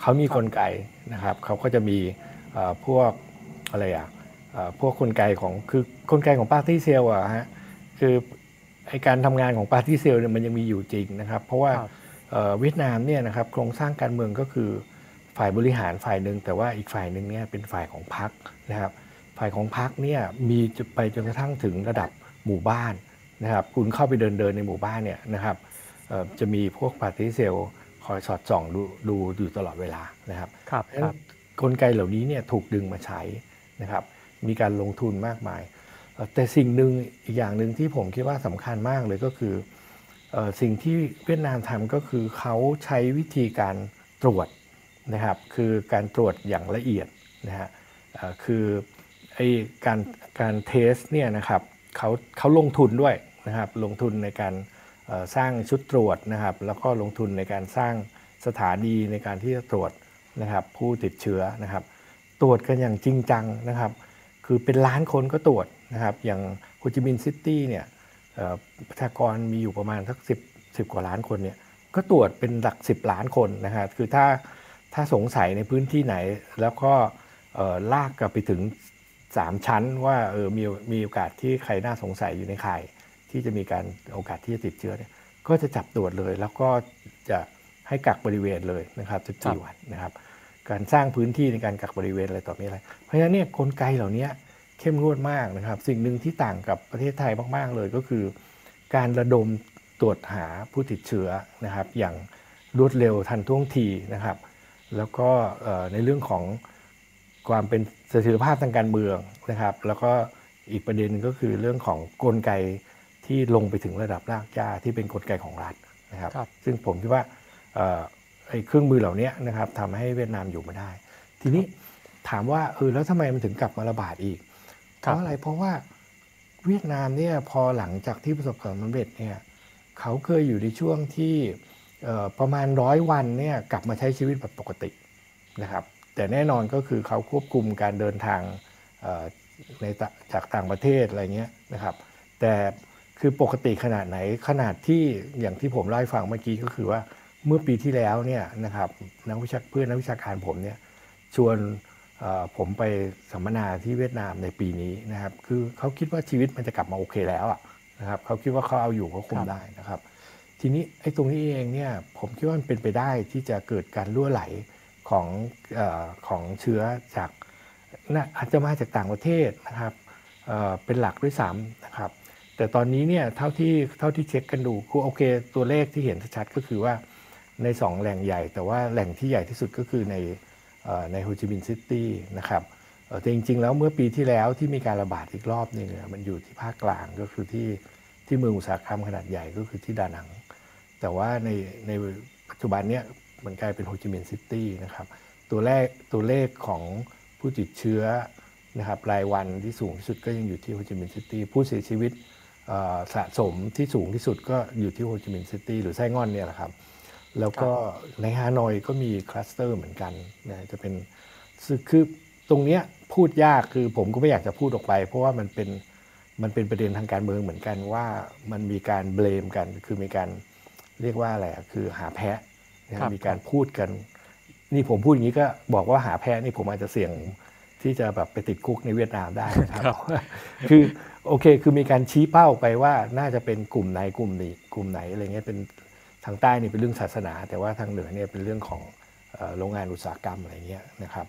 เขามีกลไกนะครับเขาก็จะมีพวกอะไรอะพวกกลไกของคือกลไกของปาร์ตี้เซลอะฮะคือไอการทำงานของปาร์ตี้เซลเนี่ยมันยังมีอยู่จริงนะครับ เพราะว่า เวียดนามเนี่ยนะครับโครงสร้างการเมืองก็คือฝ่ายบริหารฝ่ายหนึ่งแต่ว่าอีกฝ่ายหนึ่งเนี่ยเป็นฝ่ายของพรรคนะครับ ฝ่ายของพรรคเนี่ยมีจะไปจนกระทั่งถึงระดับหมู่บ้านนะครับ คุณเข้าไปเดินเดินในหมู่บ้านเนี่ยนะครับจะมีพวกปาร์ตี้เซลคอยสอดส่องดูดูอยู่ตลอดเวลานะครับครับกลไกเหล่านี้เนี่ยถูกดึงมาใช้นะครับ มีการลงทุนมากมาย แต่สิ่งหนึ่งอีกอย่างหนึ่งที่ผมคิดว่าสำคัญมากเลยก็คือ สิ่งที่เวียดนามทำก็คือเขาใช้วิธีการตรวจนะครับ คือการตรวจอย่างละเอียดนะฮะคือไอการการ test เนี่ยนะครับเขาเขาลงทุนด้วยนะครับลงทุนในการสร้างชุดตรวจนะครับ แล้วก็ลงทุนในการสร้างสถานีในการที่จะตรวจนะครับ ผู้ติดเชื้อนะครับ ตรวจกันอย่างจริงจังนะครับ คือเป็นล้านคนก็ตรวจนะครับ อย่างโฮจิมินห์ซิตี้เนี่ย ประชากรมีอยู่ประมาณสักสิบสิบกว่าล้านคนเนี่ยก็ตรวจเป็นหลักสิบล้านคนนะครับคือถ้าถ้าสงสัยในพื้นที่ไหน แล้วก็ลากกลับไปถึง 3 ชั้นว่าเออมีมีโอกาสที่ใครน่าสงสัยอยู่ในข่ายที่จะมีการโอกาสที่จะติดเชื้อเนี่ยก็จะจับตรวจเลย แล้วก็จะให้กักบริเวณเลยนะครับ14วันนะครับ การสร้างพื้นที่ในการกักบริเวณอะไรต่อมีอะไร เพราะฉะนั้นเนี่ยกลไกเหล่านี้ เข้มงวดมากนะครับ สิ่งหนึ่งที่ต่างกับประเทศไทยมาก ๆ เลยก็คือ การระดมตรวจหาผู้ติดเชื้อนะครับ อย่างรวดเร็วทันท่วงทีนะครับ แล้วก็ในเรื่องของความเป็นเสถียรภาพทางการเมืองนะครับ แล้วก็อีกประเด็นก็คือเรื่องของกลไกที่ลงไปถึงระดับรากหญ้าที่เป็นกลไกของรัฐนะครับรบซึ่งผมคิดว่าไอ้เครื่องมือเหล่านี้นะครับทำให้เวียดนามอยู่มาได้ ทีนี้ถามว่าเออแล้วทำไมมันถึงกลับมาระบาดอีก เพราะอะไรเพราะว่าเวียดนามเนี่ยพอหลังจากที่ประสบความสำเร็จเนี่ยเขาเคยอยู่ในช่วงที่ประมาณร้อยวันเนี่ยกลับมาใช้ชีวิตแบบปกตินะครับ แต่แน่นอนก็คือเขาควบคุมการเดินทางในจากต่างประเทศอะไรเงี้ยนะครับ แต่คือปกติขนาดไหนขนาดที่อย่างที่ผมเล่าให้ฟังเมื่อกี้ก็คือว่าเมื่อปีที่แล้วเนี่ยนะครับนักวิชาเพื่อนนักวิชาการผมเนี่ยชวน ผมไปสัมมนาที่เวียดนามในปีนี้นะครับ คือเขาคิดว่าชีวิตมันจะกลับมาโอเคแล้วนะครับเขาคิดว่าเขาเอาอยู่เขาคุมได้นะครับ ทีนี้ไอ้ตรงนี้เองเนี่ยผมคิดว่ามันเป็นไปได้ที่จะเกิดการรั่วไหลของอของเชื้อจากนะอาจจะมาจากต่างประเทศนะครับเเป็นหลักด้วยซ้ำนะครับ แต่ตอนนี้เนี่ยเท่าที่เท่าที่เช็คกันดูคือโอเค ตัวเลขที่เห็นชัดก็คือว่าใน 2 แหล่งใหญ่ แต่ว่าแหล่งที่ใหญ่ที่สุดก็คือใน ในโฮจิมินห์ซิตี้นะครับแต่จริง ๆ แล้วเมื่อปีที่แล้วที่มีการระบาดอีกรอบนึงมันอยู่ที่ภาคกลางก็คือที่ที่เมืองอุตสาหกรรมขนาดใหญ่ก็คือที่ดานัง แต่ว่าในในปัจจุบันเนี้ยมันกลายเป็นโฮจิมินห์ซิตี้นะครับตัวแรกตัวเลขของผู้ติดเชื้อนะครับรายวันที่สูงที่สุดก็ยังอยู่ที่โฮจิมินห์ซิตี้ผู้เสียชีวิตสะสมที่สูงที่สุดก็อยู่ที่โฮจิมินห์ซิตี้หรือไซ่ง่อนเนี่ยแหละครับ แล้วก็ในฮานอยก็มีคลัสเตอร์เหมือนกันนะจะเป็นคือตรงเนี้ยพูดยากคือผมก็ไม่อยากจะพูดออกไป เพราะว่ามันเป็นมันเป็นประเด็นทางการเมืองเหมือนกันว่ามันมีการ blame กัน คือมีการเรียกว่าอะไรคือหาแพะนะมีการพูดกัน นี่ผมพูดอย่างนี้ก็บอกว่าหาแพะนี่ผมอาจจะเสี่ยงที่จะแบบไปติดคุกในเวียดนามได้ครับ คือโอเค คือมีการชี้เป้าไปว่าน่าจะเป็นกลุ่มไหนกลุ่มนี้กลุ่มไหนอะไรเงี้ยเป็น ทางใต้นี่เป็นเรื่องศาสนา แต่ว่าทางเหนือเนี่ยเป็นเรื่องของโรงงานอุตสาหกรรมอะไรเงี้ยนะครับ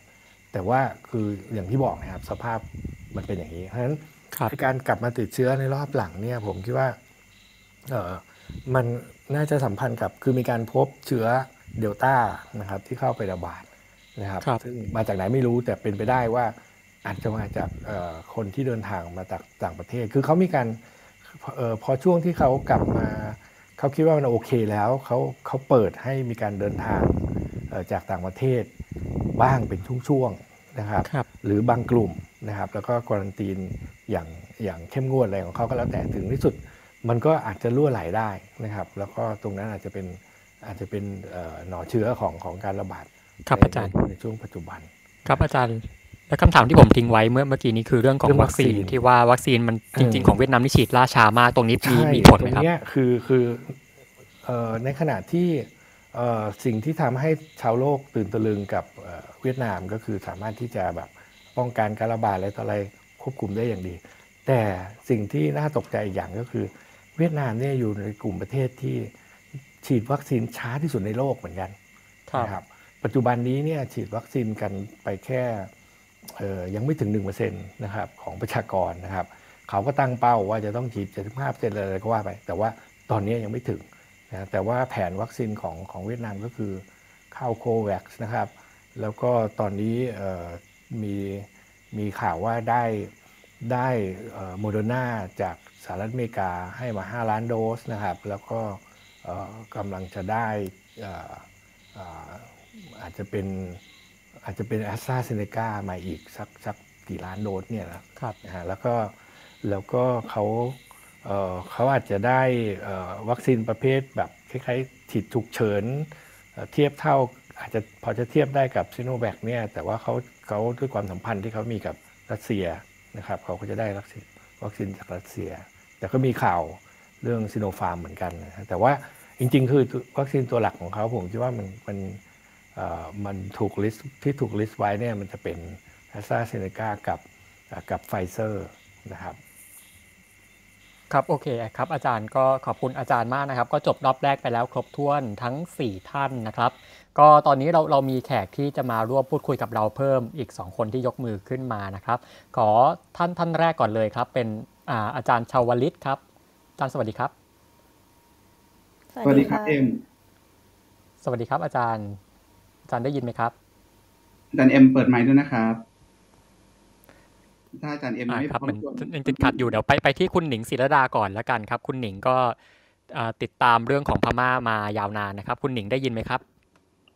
แต่ว่าคืออย่างที่บอกนะครับสภาพมันเป็นอย่างนี้ เพราะฉะนั้นการกลับมาติดเชื้อในรอบหลังเนี่ยผมคิดว่าเออมันน่าจะสัมพันธ์กับคือมีการพบเชื้อเดลต้านะครับที่เข้าไประบาดนะครับซึ่งมาจากไหนไม่รู้แต่เป็นไปได้ว่าอาจจะมาจากคนที่เดินทางมาจากต่างประเทศ คือเขามีการออพอช่วงที่เขากลับมา เขาคิดว่ามันโอเคแล้วเขาเขาเปิดให้มีการเดินทางจากต่างประเทศบ้างเป็นช่วงๆนะครับรบหรือบางกลุ่มนะครับ แล้วก็ควอนตีนอย่างอย่างเข้มงวดอะไรของเขาก็แล้วแต่ถึงที่สุด มันก็อาจจะรั่วไหลได้นะครับ แล้วก็ตรงนั้นอาจจะเป็นอาจจะเป็นหนอเชื้อของของการระบาดครับอาจารย์ในช่วงปัจจุบัน ครับอาจารย์ และคำถามที่ผมทิ้งไว้เมื่อเมื่อกี้นี้คือเรื่องของวัคซีนที่ว่าวัคซีนมันจริง ๆ ของเวียดนามนี่ฉีดล่าช้ามากตรงนี้มีมีผลไหมครับตรงนี้คือคือในขณะที่สิ่งที่ทำให้ชาวโลกตื่นตะลึงกับเวียดนามก็คือสามารถที่จะแบบป้องกันการระบาดอะไรต่ออะไรควบคุมได้อย่างดี แต่สิ่งที่น่าตกใจอีกอย่างก็คือ เวียดนามเนี่ยอยู่ในกลุ่มประเทศที่ฉีดวัคซีนช้าที่สุดในโลกเหมือนกันนะครับปัจจุบันนี้เนี่ยฉีดวัคซีนกันไปแค่ ยังไม่ถึง1%นะครับของประชากรนะครับเขาก็ตั้งเป้าว่าจะต้องฉีด75%อะไรก็ว่าไป แต่ว่าตอนนี้ยังไม่ถึงนะแต่ว่าแผนวัคซีนของของเวียดนามก็คือเข้าโควัคนะครับ แล้วก็ตอนนี้มีมีข่าวว่าได้ได้โมเดอร์นาจากสหรัฐอเมริกาให้มา 5 ล้านโดสนะครับ แล้วก็กำลังจะได้อาจจะเป็น อาจจะเป็นแอสตราเซเนกามาอีกสักสักกี่ล้านโดสเนี่ยนะครับนะฮะแล้วก็แล้วก็เขาเขาอาจจะได้วัคซีนประเภทแบบคล้ายๆฉีดฉุกเฉินเทียบเท่าอาจจะพอจะเทียบได้กับซิโนแวคเนี่ยแต่ว่าเขาเขาด้วยความสัมพันธ์ที่เขามีกับรัสเซียนะครับเขาก็จะได้วัคซีนวัคซีนจากรัสเซีย แต่ก็มีข่าวเรื่องซิโนฟาร์มเหมือนกันนะแต่ว่าจริงๆ คือวัคซีนตัวหลักของเขาผมคิดว่ามันมันมั นถูก list ที่ถูก list ไว้เนี่ยมันจะเป็นแอสตราเซเนกากับกับไฟเซอร์นะครับครับโอเคครับอาจารย์ก็ขอบคุณอาจารย์มากนะครับ ก็จบรอบแรกไปแล้วครบถ้วนทั้ง 4 ท่านนะครับ ก็ตอนนี้เราเรามีแขกที่จะมาร่วมพูดคุยกับเราเพิ่มอีก 2 คนที่ยกมือขึ้นมานะครับ ขอท่านท่านแรกก่อนเลยครับ เป็นอาอาจารย์ชาวลิตครับอาจารย์สวัสดีครับ สวัสดีครับเอ็มสวัสดีครับอาจารย์ อาจารย์ได้ยินไหมครับอาจารย์เอ็มเปิดไมค์ด้วยนะครับถ้าอาจารย์เอ็มไม่ครับมันยังติดขัดอยู่เดี๋ยวไปไปที่คุณหนิงศิรดาก่อนแล้วกันครับ คุณหนิงก็ติดตามเรื่องของพม่ามายาวนานนะครับ คุณหนิงได้ยินไหมครับ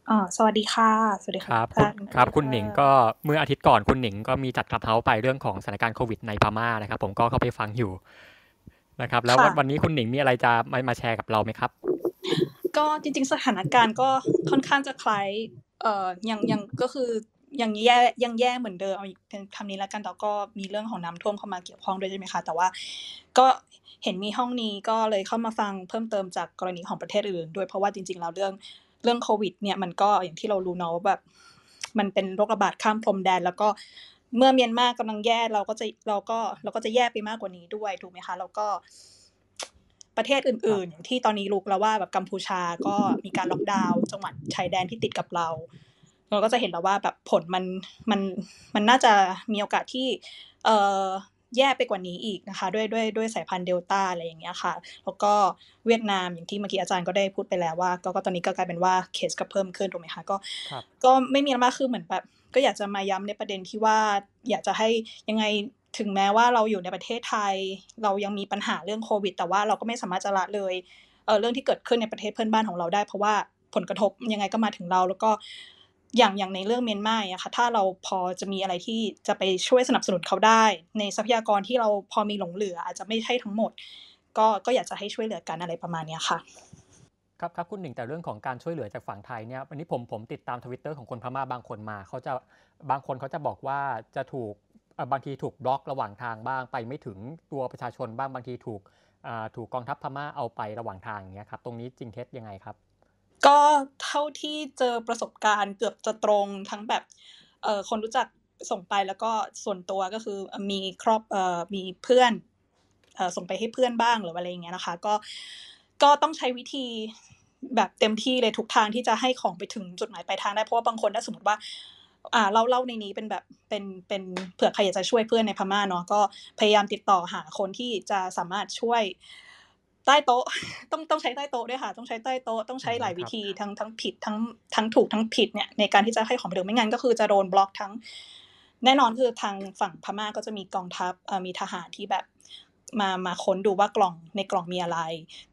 อ๋อสวัสดีค่ะ สวัสดีครับครับ คุณหนิงก็เมื่ออาทิตย์ก่อนคุณหนิงก็มีจัดคลับเฮาไปเรื่องของสถานการณ์โควิดในพม่านะครับ ผมก็เข้าไปฟังอยู่นะครับ แล้ววันนี้คุณหนิงมีอะไรจะมามาแชร์กับเราไหมครับ ก็จริง ๆ สถานการณ์ก็ค่อนข้างจะคล้ายเอ่อยังยังก็คือยังแย่ยังแย่เหมือนเดิมเอาเป็นคำนี้แล้วกันแต่ก็มีเรื่องของน้ำท่วมเข้ามาเกี่ยวข้องด้วยใช่ไหมคะ แต่ว่าก็เห็นมีห้องนี้ก็เลยเข้ามาฟังเพิ่มเติมจากกรณีของประเทศอื่นด้วยเพราะว่าจริง ๆ แล้วเรื่องเรื่องโควิดเนี่ยมันก็อย่างที่เรารู้เนาะว่าแบบมันเป็นโรคระบาดข้ามพรมแดน แล้วก็เมื่อเมียนมากำลังแย่เราก็จะเราก็เราก็จะแย่ไปมากกว่านี้ด้วยถูกไหมคะ แล้วก็ ประเทศอื่นๆอย่างที่ตอนนี้รู้แล้วว่าแบบกัมพูชาก็มีการล็อกดาวน์จังหวัดชายแดนที่ติดกับเรา เราก็จะเห็นแล้วว่าแบบผลมันมันมันน่าจะมีโอกาสที่เอ่อแย่ไปกว่านี้อีกนะคะ ด้วยด้วยด้วยสายพันธุ์เดลต้าอะไรอย่างเงี้ยค่ะ แล้วก็เวียดนามอย่างที่เมื่อกี้อาจารย์ก็ได้พูดไปแล้วว่า ก็ก็ตอนนี้ก็กลายเป็นว่าเคสก็เพิ่มขึ้นถูกไหมคะก็ก็ไม่มีอะไรมากคือเหมือนแบบก็อยากจะมาย้ำในประเด็นที่ว่าอยากจะให้ยังไง ถึงแม้ว่าเราอยู่ในประเทศไทย เรายังมีปัญหาเรื่องโควิด แต่ว่าเราก็ไม่สามารถจะละเลยเเรื่องที่เกิดขึ้นในประเทศเพื่อนบ้านของเราได้ เพราะว่าผลกระทบยังไงก็มาถึงเรา แล้วก็อย่างอย่างในเรื่องเมียนมาอะค่ะถ้าเราพอจะมีอะไรที่จะไปช่วยสนับสนุนเขาได้ ในทรัพยากรที่เราพอมีหลงเหลือ อาจจะไม่ใช่ทั้งหมด ก็ก็อยากจะให้ช่วยเหลือกันอะไรประมาณนี้ค่ะครับครับคุณหนึ่งแต่เรื่องของการช่วยเหลือจากฝั่งไทยเนี่ยวันนี้ผมผมติดตามทวิตเตอร์ของคนพม่าบางคนมาเขาจะบางคนเขาจะบอกว่าจะถูก บางทีถูกบล็อกระหว่างทางบ้างไปไม่ถึงตัวประชาชนบ้างบางทีถูกถูกกองทัพพม่าเอาไประหว่างทางอย่างเงี้ยครับตรงนี้จริงเท็จยังไงครับ ก็เท่าที่เจอประสบการณ์เกือบจะตรงทั้งแบบเอ่อคนรู้จักส่งไปแล้วก็ส่วนตัวก็คือมีครอบเอ่อมีเพื่อนเอ่อส่งไปให้เพื่อนบ้างหรืออะไรอย่างเงี้ยนะคะ ก็ก็ต้องใช้วิธีแบบเต็มที่เลยทุกทางที่จะให้ของไปถึงจุดหมายปลายทางได้เพราะว่าบางคนถ้าสมมติว่า อ่าเล่าเล่าในนี้เป็นแบบเป็นเป็นเผื่อใครอยากจะช่วยเพื่อนในพม่าเนาะก็พยายามติดต่อหาคนที่จะสามารถช่วยใต้โต๊ะต้องต้องใช้ใต้โต๊ะด้วยค่ะ ต้องใช้ใต้โต๊ะต้องใช้หลายวิธีทั้งทั้งผิดทั้งทั้งถูกทั้งผิดเนี่ยในการที่จะให้ของไปถึงไม่งั้นก็คือจะโดนบล็อกทั้ง แน่นอนคือทางฝั่งพม่าก็จะมีกองทัพเอ่อมีทหารที่แบบมามาค้นดูว่ากล่องในกล่องมีอะไร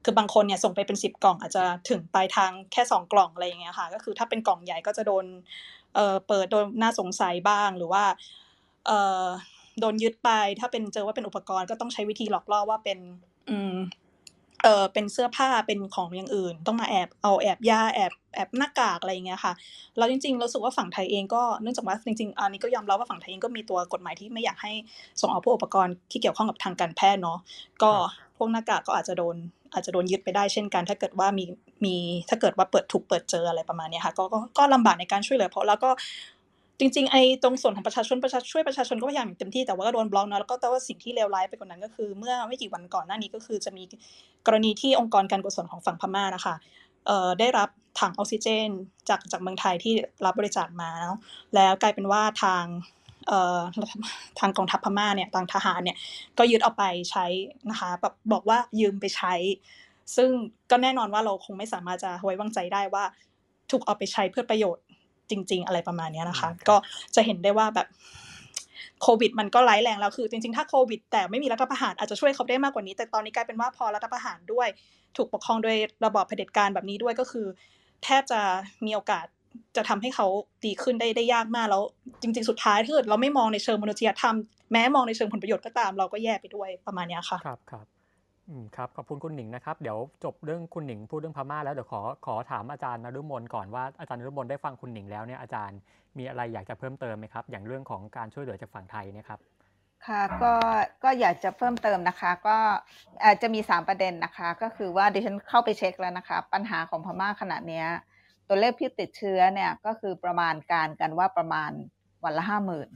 คือบางคนเนี่ยส่งไปเป็นสิบกล่องอาจจะถึงปลายทางแค่สองกล่องอะไรอย่างเงี้ยค่ะ ก็คือถ้าเป็นกล่องใหญ่ก็จะโดน เอ่อเปิดโดนน่าสงสัยบ้างหรือว่าเอ่อโดนยึดไป ถ้าเป็นเจอว่าเป็นอุปกรณ์ก็ต้องใช้วิธีหลอกล่อว่าเป็นอืมเออเป็นเสื้อผ้าเป็นของอย่างอื่น ต้องมาแอบเอาแอบยาแอบแอบหน้ากากอะไรอย่างเงี้ยค่ะแล้วจริงๆรู้สึกว่าฝั่งไทยเองก็เนื่องจากว่าจริงๆอันนี้ก็ยอมรับว่าฝั่งไทยเองก็มีตัวกฎหมายที่ไม่อยากให้ส่งเอาพวกอุปกรณ์ที่เกี่ยวข้องกับทางการแพทย์เนาะก็พวกหน้ากากก็อาจจะโดน อาจจะโดนยึดไปได้เช่นกัน ถ้าเกิดว่ามีมีถ้าเกิดว่าเปิดถูกเปิดเจออะไรประมาณนี้ค่ะก็ก็ลำบากในการช่วยเหลือเพราะแล้วก็จริงๆไอ้ตรงส่วนของประชาชนประชาช่วยประชาชนก็พยายามอย่างเต็มที่แต่ว่าก็โดนบล็อกเนาะแล้วก็แต่ว่าสิ่งที่เลวร้ายไปกว่านั้นก็คือ เมื่อไม่กี่วันก่อนหน้านี้ก็คือจะมีกรณีที่องค์กรการกุศลของฝั่งพม่านะคะเอ่อได้รับถังออกซิเจน จากจากเมืองไทยที่รับบริจาคมาเนาะแล้วกลายเป็นว่าทาง ทางกองทัพพม่าเนี่ยทางทหารเนี่ยก็ยึดเอาไปใช้นะคะแบบบอกว่ายืมไปใช้ ซึ่งก็แน่นอนว่าเราคงไม่สามารถจะไว้วางใจได้ว่า ถูกเอาไปใช้เพื่อประโยชน์จริง ๆ อะไรประมาณเนี้ยนะคะ ก็จะเห็นได้ว่าแบบโควิดมันก็ร้ายแรงแล้วคือ จริงๆ ถ้าโควิด แต่ไม่มีรัฐประหารอาจจะช่วยเขาได้มากกว่านี้ แต่ตอนนี้กลายเป็นว่าพอรัฐประหารด้วย ถูกปกครองโดยระบอบเผด็จการแบบนี้ด้วยก็คือ แทบจะมีโอกาส จะทำให้เขาดีขึ้นได้ได้ยากมากแล้วจริง ๆ สุดท้ายถ้าเกิดเราไม่มองในเชิงมนุษยธรรมแม้มองในเชิงผลประโยชน์ก็ตามเราก็แย่ไปด้วยประมาณเนี้ยค่ะครับครับอืมครับขอบคุณคุณหนิงนะครับเดี๋ยวจบเรื่องคุณหนิงพูดเรื่องพม่าแล้วเดี๋ยวขอขอถามอาจารย์นฤมลก่อนว่าอาจารย์นฤมลได้ฟังคุณหนิงแล้วเนี่ยอาจารย์มีอะไรอยากจะเพิ่มเติมไหมครับ อย่างเรื่องของการช่วยเหลือจากฝั่งไทยเนะครับค่ะก็ก็อยากจะเพิ่มเติมนะคะ ก็เอ่อจะมีสามประเด็นนะคะ ก็คือว่าดิฉันเข้าไปเช็คแล้วนะคะ ปัญหาของพม่าขณะเนี้ย ตัวเลขผู้ติดเชื้อเนี่ยก็คือประมาณการกันว่าประมาณวันละห้าหมื่น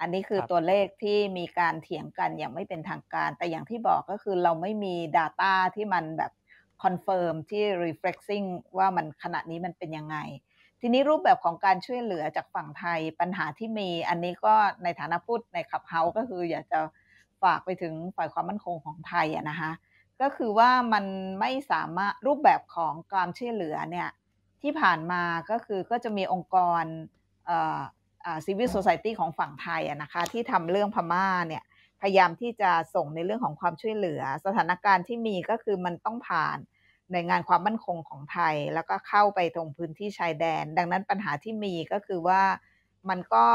อันนี้คือครับตัวเลขที่มีการเถียงกันอย่างไม่เป็นทางการ แต่อย่างที่บอกก็คือเราไม่มี Data ที่มันแบบconfirm ที่ reflecting ว่ามันขณะนี้มันเป็นยังไง ทีนี้รูปแบบของการช่วยเหลือจากฝั่งไทยปัญหาที่มี อันนี้ก็ในฐานะพูดใน Clubhouse ก็คืออยากจะฝากไปถึงฝ่ายความมั่นคงของไทยอะนะคะก็คือว่ามันไม่สามารถรูปแบบของการช่วยเหลือเนี่ย ที่ผ่านมาก็คือก็จะมีองค์กรเอ่ออ่า civil society ของฝั่งไทยอะนะคะที่ทำเรื่องพม่าเนี่ยพยายามที่จะส่งในเรื่องของความช่วยเหลือ สถานการณ์ที่มีก็คือมันต้องผ่านหน่วยงานความมั่นคงของไทย แล้วก็เข้าไปตรงพื้นที่ชายแดน ดังนั้นปัญหาที่มีก็คือว่ามันก็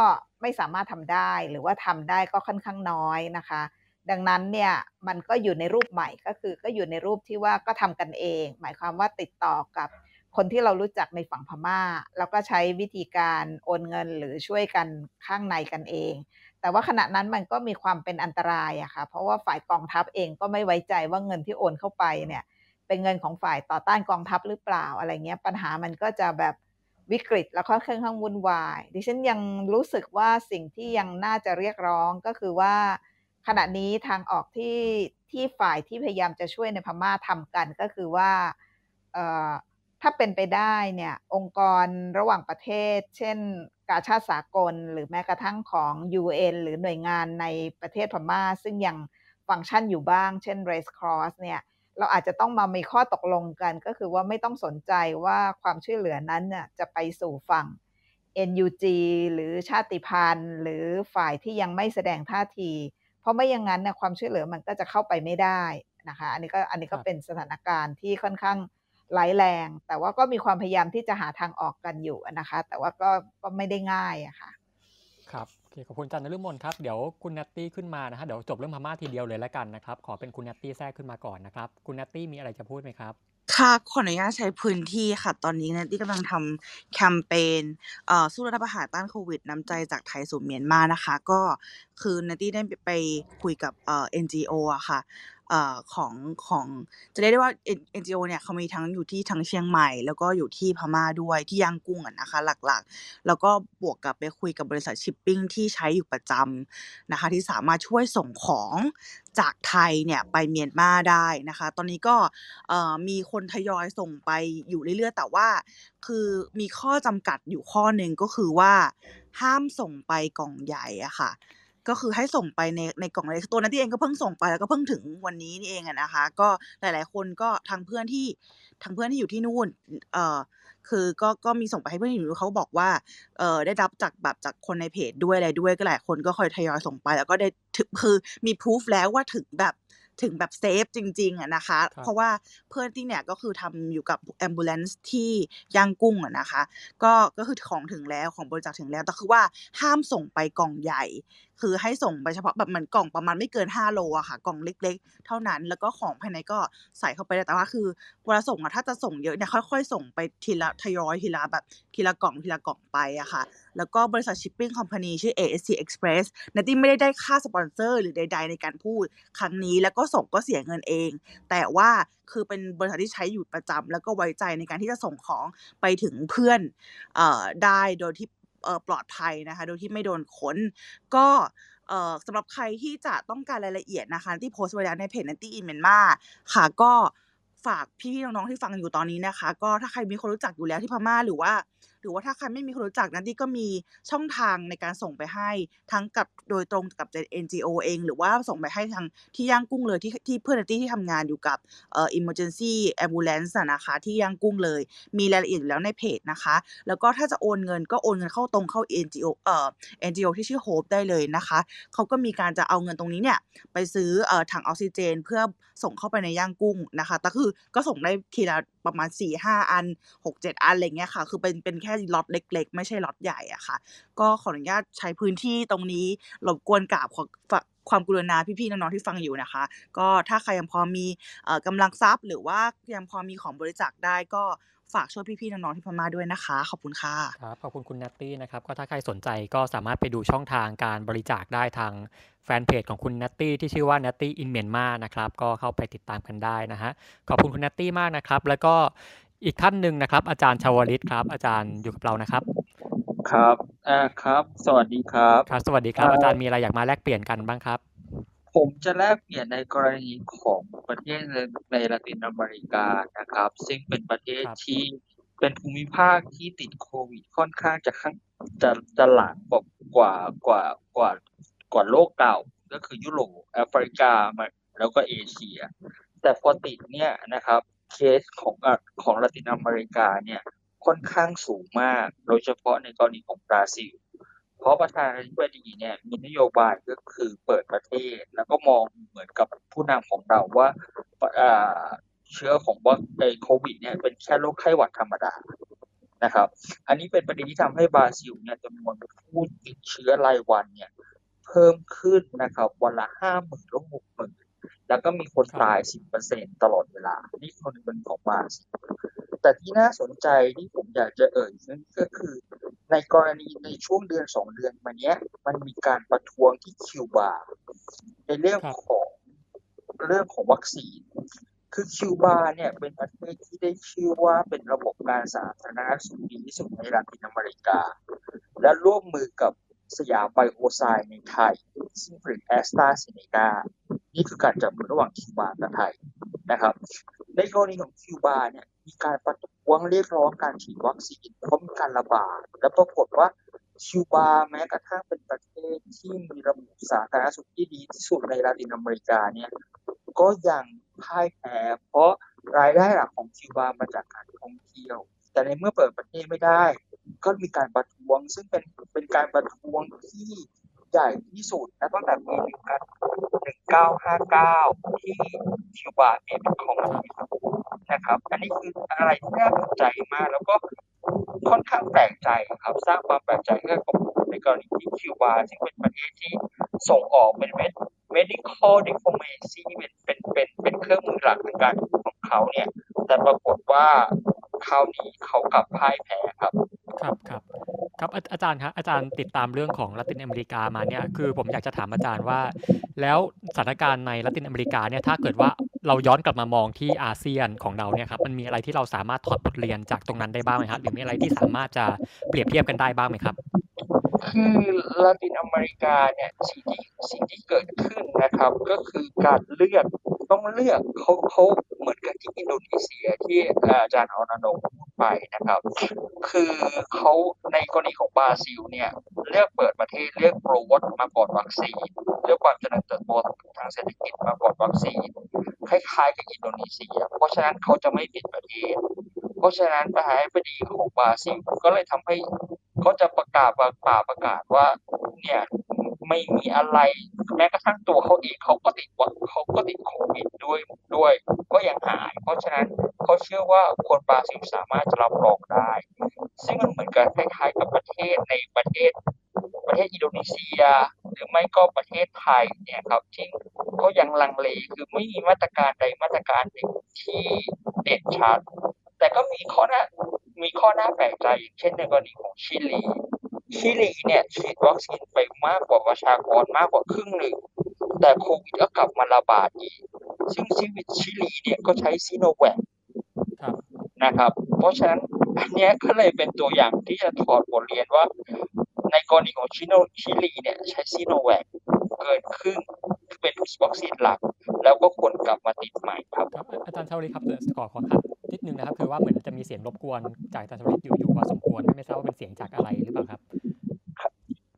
ไม่สามารถทำได้หรือว่าทำได้ก็ค่อนข้างน้อยนะคะ ดังนั้นเนี่ยมันก็อยู่ในรูปใหม่ก็คือก็อยู่ในรูปที่ว่าก็ทำกันเอง หมายความว่าติดต่อกับ คนที่เรารู้จักในฝั่งพม่า แล้วก็ใช้วิธีการโอนเงินหรือช่วยกันข้างในกันเอง แต่ว่าขณะนั้นมันก็มีความเป็นอันตรายอะค่ะเพราะว่าฝ่ายกองทัพเองก็ไม่ไว้ใจว่าเงินที่โอนเข้าไปเนี่ยเป็นเงินของฝ่ายต่อต้านกองทัพหรือเปล่าอะไรเงี้ยปัญหามันก็จะแบบวิกฤตแล้วก็ค่อนข้างวุ่นวาย ดิฉันยังรู้สึกว่าสิ่งที่ยังน่าจะเรียกร้องก็คือว่า ขณะนี้ทางออกที่ที่ฝ่ายที่พยายามจะช่วยในพม่าทำกันก็คือว่า ถ้าเป็นไปได้เนี่ยองค์กรระหว่างประเทศ เช่น กาชาติสากล หรือแม้กระทั่งของ UN หรือหน่วยงานในประเทศพม่า ซึ่งยังฟังก์ชันอยู่บ้าง เช่น Red Cross เนี่ยเราอาจจะต้องมามีข้อตกลงกัน ก็คือว่าไม่ต้องสนใจว่าความช่วยเหลือนั้นน่ะจะไปสู่ฝั่ง NUG หรือชาติพันธุ์ หรือฝ่ายที่ยังไม่แสดงท่าที เพราะไม่อย่างนั้นเนี่ยความช่วยเหลือมันก็จะเข้าไปไม่ได้นะคะ อันนี้ก็อันนี้ก็เป็นสถานการณ์ที่ค่อนข้าง ร้ายแรง แต่ว่าก็มีความพยายามที่จะหาทางออกกันอยู่นะคะ แต่ว่าก็ก็ไม่ได้ง่ายอะค่ะ ครับโอเคขอบคุณอาจารย์นฤมลครับ เดี๋ยวคุณนัตตี้ขึ้นมานะฮะเดี๋ยวจบเรื่องพม่าทีเดียวเลยแล้วกันนะครับ ขอเป็นคุณนัตตี้แทรกขึ้นมาก่อนนะครับ คุณนัตตี้มีอะไรจะพูดไหมครับค่ะขออนุญาตใช้พื้นที่ค่ะ ตอนนี้เนตตี้กำลังทำแคมเปญเอ่อสู้รัฐประหารต้านโควิดน้ำใจจากไทยสู่เมียนมานะคะ ก็คือเนตตี้ได้ไปคุยกับเอ่อ NGO อะค่ะเอของของจะเรียกได้ว่า NGO เนี่ยเขามีทั้งอยู่ที่ทั้งเชียงใหม่ แล้วก็อยู่ที่พม่าด้วยที่ย่างกุ้งอะนะคะ หลักๆ แล้วก็บวกกับไปคุยกับบริษัทชิปปิ้งที่ใช้อยู่ประจำนะคะ ที่สามารถช่วยส่งของจากไทยเนี่ยไปเมียนมาได้นะคะ ตอนนี้ก็มีคนทยอยส่งไปอยู่เรื่อยๆ แต่ว่าคือมีข้อจำกัดอยู่ข้อหนึ่งก็คือว่าห้ามส่งไปกล่องใหญ่อะค่ะ ก็คือให้ส่งไปในในกล่องเล็กตัวนั้นที่เองก็เพิ่งส่งไปแล้วก็เพิ่งถึงวันนี้นี่เองอะนะคะ ก็หลาย ๆ คนก็ทางเพื่อนที่ทางเพื่อนที่อยู่ที่นู่นเอ่อคือก็ก็มีส่งไปให้เพื่อนที่อยู่นู่นเขาบอกว่าเอ่อได้รับจากแบบจากคนในเพจด้วยอะไรด้วยก็หลายคนก็คอยทยอยส่งไปแล้วก็ได้ถึงคือมีพิสูจแล้วว่าถึงแบบถึงแบบเซฟจริงๆอะนะคะครับเพราะว่าเพื่อนที่เนี่ยก็คือทำอยู่กับ ambulance ที่ย่างกุ้งอะนะคะ ก็ก็คือของถึงแล้วของบริจาคถึงแล้วแต่คือว่าห้ามส่งไปกล่องใหญ่ คือให้ส่งไปเฉพาะแบบเหมือนกล่องประมาณไม่เกิน 5 โลอะค่ะ กล่องเล็ก ๆ เท่านั้น แล้วก็ของภายในก็ใส่เข้าไปแต่ว่าคือเวลาส่งอะถ้าจะส่งเยอะเนี่ยค่อย ๆ ส่งไปทีละทยอยทีละแบบทีละกล่องทีละกล่องไปอะค่ะ แล้วก็บริษัท shipping company ชื่อ ASC Express นัตตี้ไม่ได้ได้ค่าสปอนเซอร์หรือใด ๆ ในการพูดครั้งนี้แล้วก็ส่งก็เสียเงินเอง แต่ว่าคือเป็นบริษัทที่ใช้อยู่ประจำแล้วก็ไว้ใจในการที่จะส่งของไปถึงเพื่อนเอ่อได้โดยที่ ปลอดภัยนะคะ โดยที่ไม่โดนค้นก็สำหรับใครที่จะต้องการรายละเอียดนะคะที่โพสต์ไว้แล้วในเพจ Nanty in Myanmar ค่ะก็ฝากพี่ๆน้องๆที่ฟังอยู่ตอนนี้นะคะ ก็ถ้าใครมีคนรู้จักอยู่แล้วที่พม่าหรือว่าหรือว่าถ้าใครไม่มีคนรู้จักนันตี้ก็มีช่องทางในการส่งไปให้ทั้งกับโดยตรงกับ NGO เอง หรือว่าส่งไปให้ทางที่ย่างกุ้งเลยที่ที่เพื่อนนันตี้ที่ทำงานอยู่กับเอ่อ emergency ambulance อะนะคะที่ย่างกุ้งเลย มีรายละเอียดแล้วในเพจนะคะ แล้วก็ถ้าจะโอนเงินก็โอนเงินเข้าตรงเข้า NGO เอ่อ NGO ที่ชื่อ Hope ได้เลยนะคะเขาก็มีการจะเอาเงินตรงนี้เนี่ยไปซื้อเอ่อถังออกซิเจน เพื่อส่งเข้าไปในย่างกุ้งนะคะแต่คือก็ส่งได้ทีละ ประมาณ4-5อัน 6-7 อันอะไรเงี้ยค่ะ คือเป็นเป็นแค่ล็อตเล็ก ๆ ไม่ใช่ล็อตใหญ่อะค่ะ ก็ขออนุญาตใช้พื้นที่ตรงนี้รบกวนกราบขอความกรุณาพี่ๆน้องๆที่ฟังอยู่นะคะ ก็ถ้าใครยังพอมีเอ่อกำลังทรัพย์ หรือว่ายังพอมีของบริจาคได้ก็ ฝากช่วยพี่ๆน้องๆที่พม่าด้วยนะคะ ขอบคุณค่ะครับขอบคุณคุณนัตตี้นะครับก็ถ้าใครสนใจก็สามารถไปดูช่องทางการบริจาคได้ทางแฟนเพจของคุณนัตตี้ที่ชื่อว่า Natty in Myanmar นะครับก็เข้าไปติดตามกันได้นะฮะขอบคุณคุณนัตตี้มากนะครับ แล้วก็อีกท่านหนึ่งนะครับ อาจารย์ชาวลิตครับ อาจารย์อยู่กับเรานะครับ ครับอ่าครับ สวัสดีครับ ครับ สวัสดีครับเอ่อออาจารย์มีอะไรอยากมาแลกเปลี่ยนกันบ้างครับ ผมจะแลกเปลี่ยนในกรณีของประเทศในในละตินอเมริกานะครับ ซึ่งเป็นประเทศครับ ที่เป็นภูมิภาคที่ติดโควิดค่อนข้างจะข้างจะจะหลังกว่ากว่ากว่ากว่ากว่าโลกเก่า ก็คือยุโรปแอฟริกามาแล้วก็เอเชีย แต่พอติดเนี่ยนะครับเคสของอะของละตินอเมริกาเนี่ยค่อนข้างสูงมาก โดยเฉพาะในกรณีของบราซิลเพ ราะประธานาธิบดีเนี่ยมีนโยบายก็คือเปิดประเทศ แล้วก็มองเหมือนกับผู้นำของเราว่าเชื้อของว่าไอโควิดเนี่ยเป็นแค่โรคไข้หวัดธรรมดานะครับ อันนี้เป็นประเด็นที่ทำให้บราซิลเนี่ยจำนวนผู้ติดเชื้อรายวันเนี่ยเพิ่มขึ้นนะครับวันละห้าหมื่นถึงหกหมื่น แล้วก็มีคนตายสิบเปอร์เซ็นตลอดเวลา นี่คนเป็นของบราซิลแต่ที่น่าสนใจที่ผมอยากจะเอ่ยนั่นก็คือ ในกรณีในช่วงเดือนสองเดือนมาเนี้ย มันมีการประท้วงที่คิวบา ในเรื่องครับของเรื่องของวัคซีน คือคิวบาเนี่ยเป็นประเทศที่ได้ชื่อว่าเป็นระบบการสาธารณสุขดีที่สุดในลาตินอเมริกา และร่วมมือกับสยามไบโอไซน์ในไทย ซึ่งผลิตแอสตราเซเนกา นี่คือการจับมือระหว่างคิวบากับไทยนะครับ ในกรณีของคิวบาเนี่ยมีการประท้วงเรียกร้องการฉีดวัคซีนเพราะมีการระบาดและปรากฏว่าคิวบาแม้กระทั่งเป็นประเทศที่มีระบบสาธารณสุขที่ดีที่สุดในลาตินอเมริกาเนี่ยก็ยังพ่ายแพ้เพราะรายได้หลักของคิวบามาจากการท่องเที่ยว แต่ในเมื่อเปิดประเทศไม่ได้ ก็มีการประท้วงซึ่งเป็นเป็นการประท้วงที่ ใหญ่ที่สุดนะตั้งแต่ปี1959 ที่คิวบาเนี่ยเป็นของนะครับ อันนี้คืออะไรที่น่าสนใจมาก แล้วก็ค่อนข้างแปลกใจครับ สร้างความแปลกใจให้กับผมในกรณีที่คิวบาซึ่งเป็นประเทศที่ส่งออกเป็น med- medical diplomacy เป็นเป็นเป็นเป็นเครื่องมือหลักในการของเขาเนี่ย แต่ปรากฏว่าคราวนี้เขากลับพ่ายแพ้ครับ ครับครับ ครับอาจารย์ครับอาจารย์ติดตามเรื่องของละตินอเมริกามาเนี่ยคือผมอยากจะถามอาจารย์ว่า แล้วสถานการณ์ในละตินอเมริกาเนี่ยถ้าเกิดว่าเราย้อนกลับมามองที่อาเซียนของเราเนี่ยครับมันมีอะไรที่เราสามารถถอดบทเรียนจากตรงนั้นได้บ้างไหมครับหรือมีอะไรที่สามารถจะเปรียบเทียบกันได้บ้างไหมครับ คือลาตินอเมริกาเนี่ยสิ่งที่สิ่งที่เกิดขึ้นนะครับ ก็คือการเลือก ต้องเลือกเขาเขาเหมือนกับที่อินโดนีเซียที่อาจารย์อนันต์พูดไปนะครับ คือเขาในกรณีของบราซิลเนี่ยเลือกเปิดประเทศเลือกโปรวตมาก่อนวัคซีนเลือกความเจริญเติบโตทางเศรษฐกิจมาก่อนวัคซีนคล้ายๆกับอินโดนีเซีย เพราะฉะนั้นเขาจะไม่ปิดประเทศ เพราะฉะนั้นประธานาธิบดีของบราซิลก็เลยทำให้เขาจะประกาศประป่าประกาศว่าเนี่ย ไม่มีอะไร แม้กระทั่งตัวเขาเองเขาก็ติดว่าเขาก็ติดโควิดด้วยด้วย ก็ยังหาย เพราะฉะนั้นเขาเชื่อว่าคนบราซิลสามารถจะรับรองได้ ซึ่งมันเหมือนกันคล้ายๆกับประเทศในประเทศ ประเทศอินโดนีเซีย หรือไม่ก็ประเทศไทยเนี่ยครับที่เขายังลังเลคือไม่มีมาตรการใดมาตรการหนึ่งที่เด่นชัดแต่ก็มีข้อน่ามีข้อน่าแปลกใจอย่างเช่นในกรณีของชิลี ชิลีเนี่ยฉีดวัคซีนไปมากกว่าประชากรมากกว่าครึ่งหนึ่ง แต่โควิดก็กลับมาระบาดอีก ซึ่งชีวิตชิลีเนี่ยก็ใช้ซีโนแวคครับนะครับ เพราะฉะนั้นอันเนี้ยก็เลยเป็นตัวอย่างที่จะถอดบทเรียนว่า ในกรณีของชิโนชิลีเนี่ยใช้ซีโนแวคเกินครึ่งเป็นวัคซีนหลัก แล้วก็ควรกลับมาติดใหม่ครับครับอาจารย์ชาวลิตครับเดี๋ยวขอขอครับ นิดนึงนะครับคือว่าเหมือนจะมีเสียงรบกวนจากอาจารย์ชาวลิตอยู่อยู่พอสมควรไม่ทราบว่าเป็นเสียงจากอะไรหรือเปล่าครับ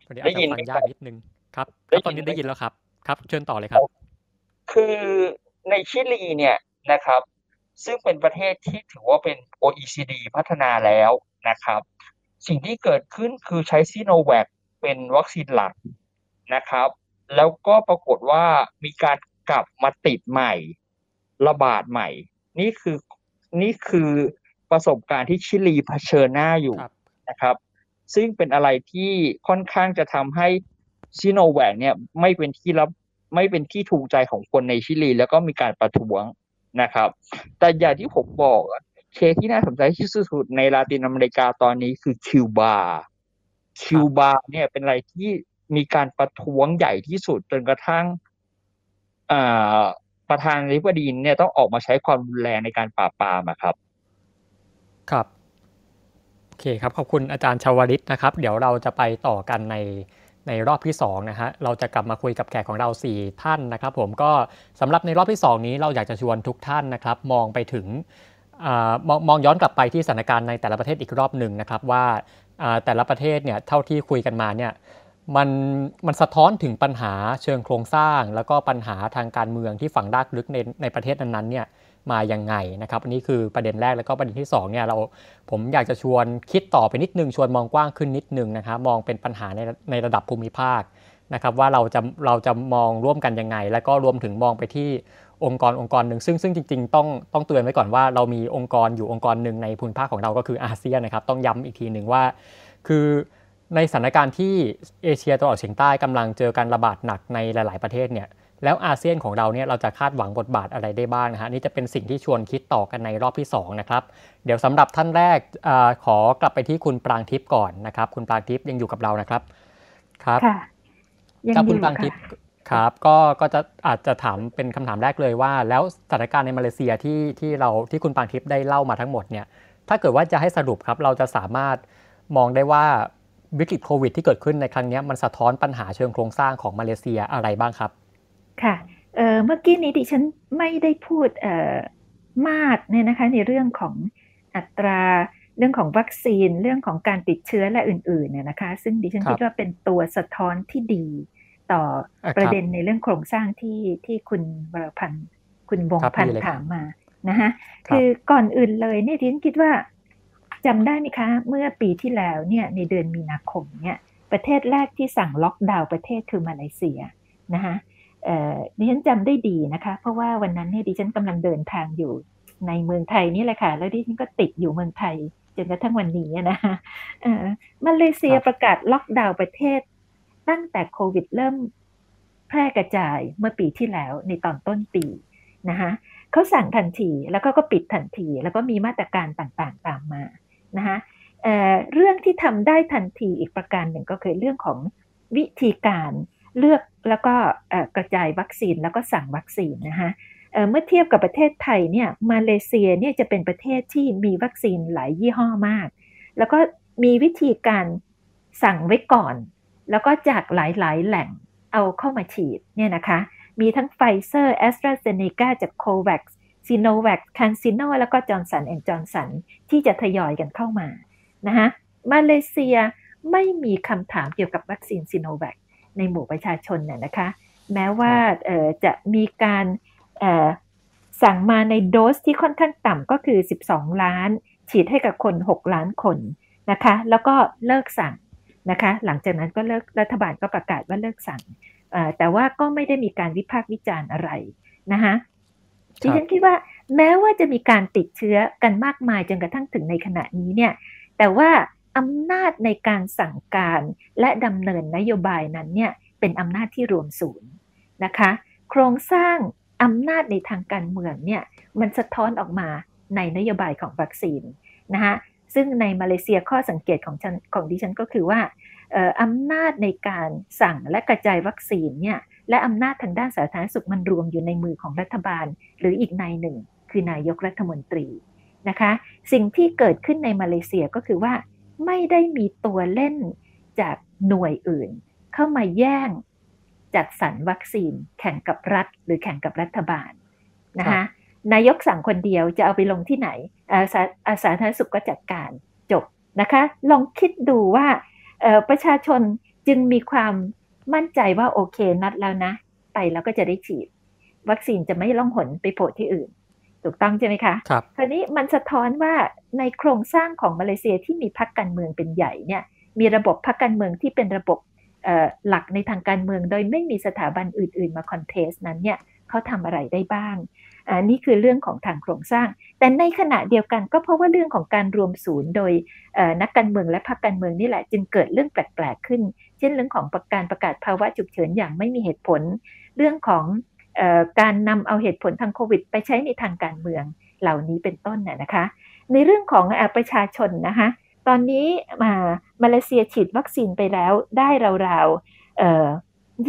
พอดีอาจได้ยิจะนฟัไหมงคยารักบนิดนึงครับคได้รับตอนยินี้นไหมได้ยินแล้วครับ ครับ เชิญต่อเลยครับ คือในชิลีเนี่ยนะครับ ซึ่งเป็นประเทศที่ถือว่าเป็น OECD พัฒนาแล้วนะครับ สิ่งที่เกิดขึ้นคือใช้ซีโนแวคเป็นวัคซีนหลักนะครับ แล้วก็ปรากฏว่ามีการกลับมาติดใหม่ ระบาดใหม่ นี่คือ นี่คือประสบการณ์ที่ชิลีเผชิญหน้าอยู่ครับนะครับ ซึ่งเป็นอะไรที่ค่อนข้างจะทำให้ซิโนแวคเนี่ยไม่เป็นที่รับไม่เป็นที่ถูกใจของคนในชิลี แล้วก็มีการประท้วงนะครับ แต่อย่างที่ผมบอกอะเคสที่น่าสนใจที่สุดในลาตินอเมริกาตอนนี้คือคิวบาคิวบาเนี่ยเป็นอะไรที่มีการประท้วงใหญ่ที่สุดจนกระทั่งอ่า ประธานาธิบดีเนี่ยต้องออกมาใช้ความรุนแรงในการปราบปรามอะครับ ครับโอเคครับขอบคุณอาจารย์ชาวลิตนะครับ เดี๋ยวเราจะไปต่อกันในในรอบที่2นะฮะเราจะกลับมาคุยกับแขกของเรา 4 ท่านนะครับ ผมก็สำหรับในรอบที่ 2 นี้เราอยากจะชวนทุกท่านนะครับ มองไปถึงอามองมองย้อนกลับไปที่สถานการณ์ในแต่ละประเทศอีกรอบหนึ่งนะครับว่าอ่าแต่ละประเทศเนี่ยเท่าที่คุยกันมาเนี่ย มันมันสะท้อนถึงปัญหาเชิงโครงสร้าง แล้วก็ปัญหาทางการเมืองที่ฝังรากลึกในในประเทศนั้นๆเนี่ยมายังไงนะครับอันนี้คือประเด็นแรกแล้วก็ประเด็นที่2เนี่ยเราผมอยากจะชวนคิดต่อไปนิดนึงชวนมองกว้างขึ้นนิดนึงนะครับมองเป็นปัญหาในในระดับภูมิภาคนะครับว่าเราจะเราจะมองร่วมกันยังไง แล้วก็รวมถึงมองไปที่องค์กรองค์กรหนึ่งซึ่งซึ่งจริง ๆ ต้องต้องเตือนไว้ก่อนว่าเรามีองค์กรอยู่องค์กรหนึ่งในภูมิภาคของเราก็คืออาเซียนนะครับต้องย้ำอีกทีหนึ่งว่า คือ ในสถานการณ์ที่เอเชียตะวันออกเฉียงใต้กำลังเจอการระบาดหนักในหลาย ๆ ประเทศเนี่ยแล้วอาเซียนของเราเนี่ยเราจะคาดหวังบทบาทอะไรได้บ้างนะฮะนี่จะเป็นสิ่งที่ชวนคิดต่อกันในรอบที่2นะครับเดี๋ยวสำหรับท่านแรกอาขอกลับไปที่คุณปรางทิพย์ก่อนนะครับ คุณปรางทิพย์ยังอยู่กับเรานะครับครับค่ะยังครับอคุณยู่ปรางค่ะทิพย์ครับก็ก็จะอาจจะถามเป็นคำถามแรกเลยว่า แล้วสถานการณ์ในมาเลเซียที่ที่เราที่คุณปรางทิพย์ได้เล่ามาทั้งหมดเนี่ยถ้าเกิดว่าจะให้สรุปครับเราจะสามารถมองได้ว่า วิกฤตโควิดที่เกิดขึ้นในครั้งนี้มันสะท้อนปัญหาเชิงโครงสร้างของมาเลเซียอะไรบ้างครับ ค่ะเอ่อเมื่อกี้นี้ดิฉันไม่ได้พูดเอ่อมากเนี่ยนะคะในเรื่องของอัตราเรื่องของวัคซีนเรื่องของการติดเชื้อและอื่นๆเนี่ยนะคะ ซึ่งดิฉันครับคิดว่าเป็นตัวสะท้อนที่ดีต่ออะประครับเด็นในเรื่องโครงสร้างที่ที่คุณวรพันธ์คุณวงครับพันดีธ์เลยครับถามมานะคะครับคือก่อนอื่นเลยเนี่ยดิฉันคิดว่า จำได้ไหมคะ เมื่อปีที่แล้วเนี่ยในเดือนมีนาคมเนี่ยประเทศแรกที่สั่งล็อกดาวน์ประเทศคือมาเลเซียนะคะเอ่อดิฉันจำได้ดีนะคะ เพราะว่าวันนั้นเนี่ยดิฉันกำลังเดินทางอยู่ในเมืองไทยนี่แหละค่ะ แล้วดิฉันก็ติดอยู่เมืองไทยจนกระทั่งวันนี้นะคะเอ่อมาเลเซียครับประกาศล็อกดาวน์ประเทศ ตั้งแต่โควิดเริ่มแพร่กระจายเมื่อปีที่แล้วในตอนต้นปีนะคะเขาสั่งทันทีแล้วก็ก็ปิดทันที แล้วก็มีมาตรการต่างๆ ตามมา นะคะเเรื่องที่ทำได้ทันทีอีกประการหนึ่งก็คือเรื่องของวิธีการเลือกแล้วก็กระจายวัคซีนแล้วก็สั่งวัคซีนนะคะเเมื่อเทียบกับประเทศไทยเนี่ยมาเลเซียเนี่ยจะเป็นประเทศที่มีวัคซีนหลายยี่ห้อมาก แล้วก็มีวิธีการสั่งไว้ก่อน แล้วก็จากหลายๆ แหล่งเอาเข้ามาฉีดเนี่ยนะคะ มีทั้งไฟเซอร์แอสตราเซเนกาจากโคแวกซ์ ซีโนแวคแคนซิโนแล้วก็จอร์นสันแอนด์จอร์นสันที่จะทยอยกันเข้ามานะคะมาเลเซียไม่มีคำถามเกี่ยวกับวัคซีนซีโนแวคในหมู่ประชาชนน่ยนะคะ แม้ว่าจะมีการสั่งมาในโดสที่ค่อนข้างต่ำก็คือ 12 ล้าน ฉีดให้กับคน 6 ล้านคนนะคะ แล้วก็เลิกสั่งนะคะ หลังจากนั้นก็เลิกรัฐบาลก็ประกาศว่าเลิกสั่งแต่ว่าก็ไม่ได้มีการวิพากษ์วิจารณ์อะไรนะคะ ดิฉันคิดว่าแม้ว่าจะมีการติดเชื้อกันมากมายจนกระทั่งถึงในขณะนี้เนี่ย แต่ว่าอำนาจในการสั่งการและดำเนินนโยบายนั้นเนี่ยเป็นอำนาจที่รวมศูนย์นะคะ โครงสร้างอำนาจในทางการเมืองเนี่ยมันสะท้อนออกมาในนโยบายของวัคซีนนะคะซึ่งในมาเลเซียข้อสังเกตของฉันของดิฉันก็คือว่าอำนาจในการสั่งและกระจายวัคซีนเนี่ย และอำนาจทางด้านสาธารณสุขมันรวมอยู่ในมือของรัฐบาล หรืออีกนายหนึ่ง คือนายกรัฐมนตรีนะคะ สิ่งที่เกิดขึ้นในมาเลเซียก็คือว่า ไม่ได้มีตัวเล่นจากหน่วยอื่น เข้ามาแย่งจัดสรรวัคซีน แข่งกับรัฐ หรือแข่งกับรัฐบาลนะคะนายกสั่งคนเดียวจะเอาไปลงที่ไหนอาสาอาสาธารณสุขก็จัดการจบนะคะ ลองคิดดูว่าประชาชนจึงมีความ มั่นใจว่าโอเคนัดแล้วนะไปแล้วก็จะได้ฉีด วัคซีนจะไม่ล่องหนไปโผล่ที่อื่น ถูกต้องใช่ไหมคะครับคราวนี้มันสะท้อนว่าในโครงสร้างของมาเลเซียที่มีพรรคการเมืองเป็นใหญ่เนี่ย มีระบบพรรคการเมืองที่เป็นระบบหลักในทางการเมือง โดยไม่มีสถาบันอื่น ๆ มาคอนเทสนั้นเนี่ยเขาทำอะไรได้บ้างอันนี้คือเรื่องของทางโครงสร้าง แต่ในขณะเดียวกันก็เพราะว่าเรื่องของการรวมศูนย์โดยนักการเมืองและพรรคการเมืองนี่แหละ จึงเกิดเรื่องแปลก ๆ ขึ้น เช่นเรื่องของประการประกาศภาวะฉุกเฉินอย่างไม่มีเหตุผล เรื่องของการนำเอาเหตุผลทางโควิด ไปใช้ในทางการเมืองเหล่านี้เป็นต้นน่ยนะคะ ในเรื่องของประชาชนนะคะตอนนี้มามาเลเซียฉีดวัคซีนไปแล้วได้ราวๆ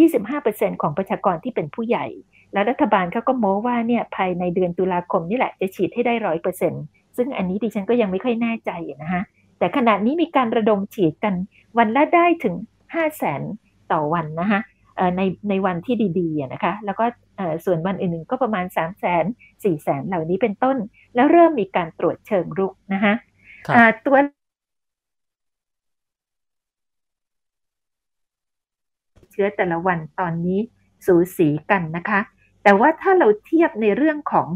25%ของประชากรที่เป็นผู้ใหญ่ แล้วรัฐบาลเขาก็โม้ว่าเนี่ยภายในเดือนตุลาคมนี่แหละจะฉีดให้ได้ร้อยเปอร์เซ็นซึ่งอันนี้ดิฉันก็ยังไม่ค่อยแน่ใจนะคะแต่ขณะนี้มีการระดมฉีดกันวันละได้ถึง 5 0 0แสนต่อวันนะคะในในวันที่ดีๆนะคะแล้วก็ส่วนวันอื่นๆก็ประมาณ 3 0 0แสน4แสนเหล่านี้เป็นต้น แล้วเริ่มมีการตรวจเชิงรุกนะคะตัวเชื้อแต่ละวันตอนนี้สูสีกันนะคะ แต่ว่าถ้าเราเทียบในเรื่องของ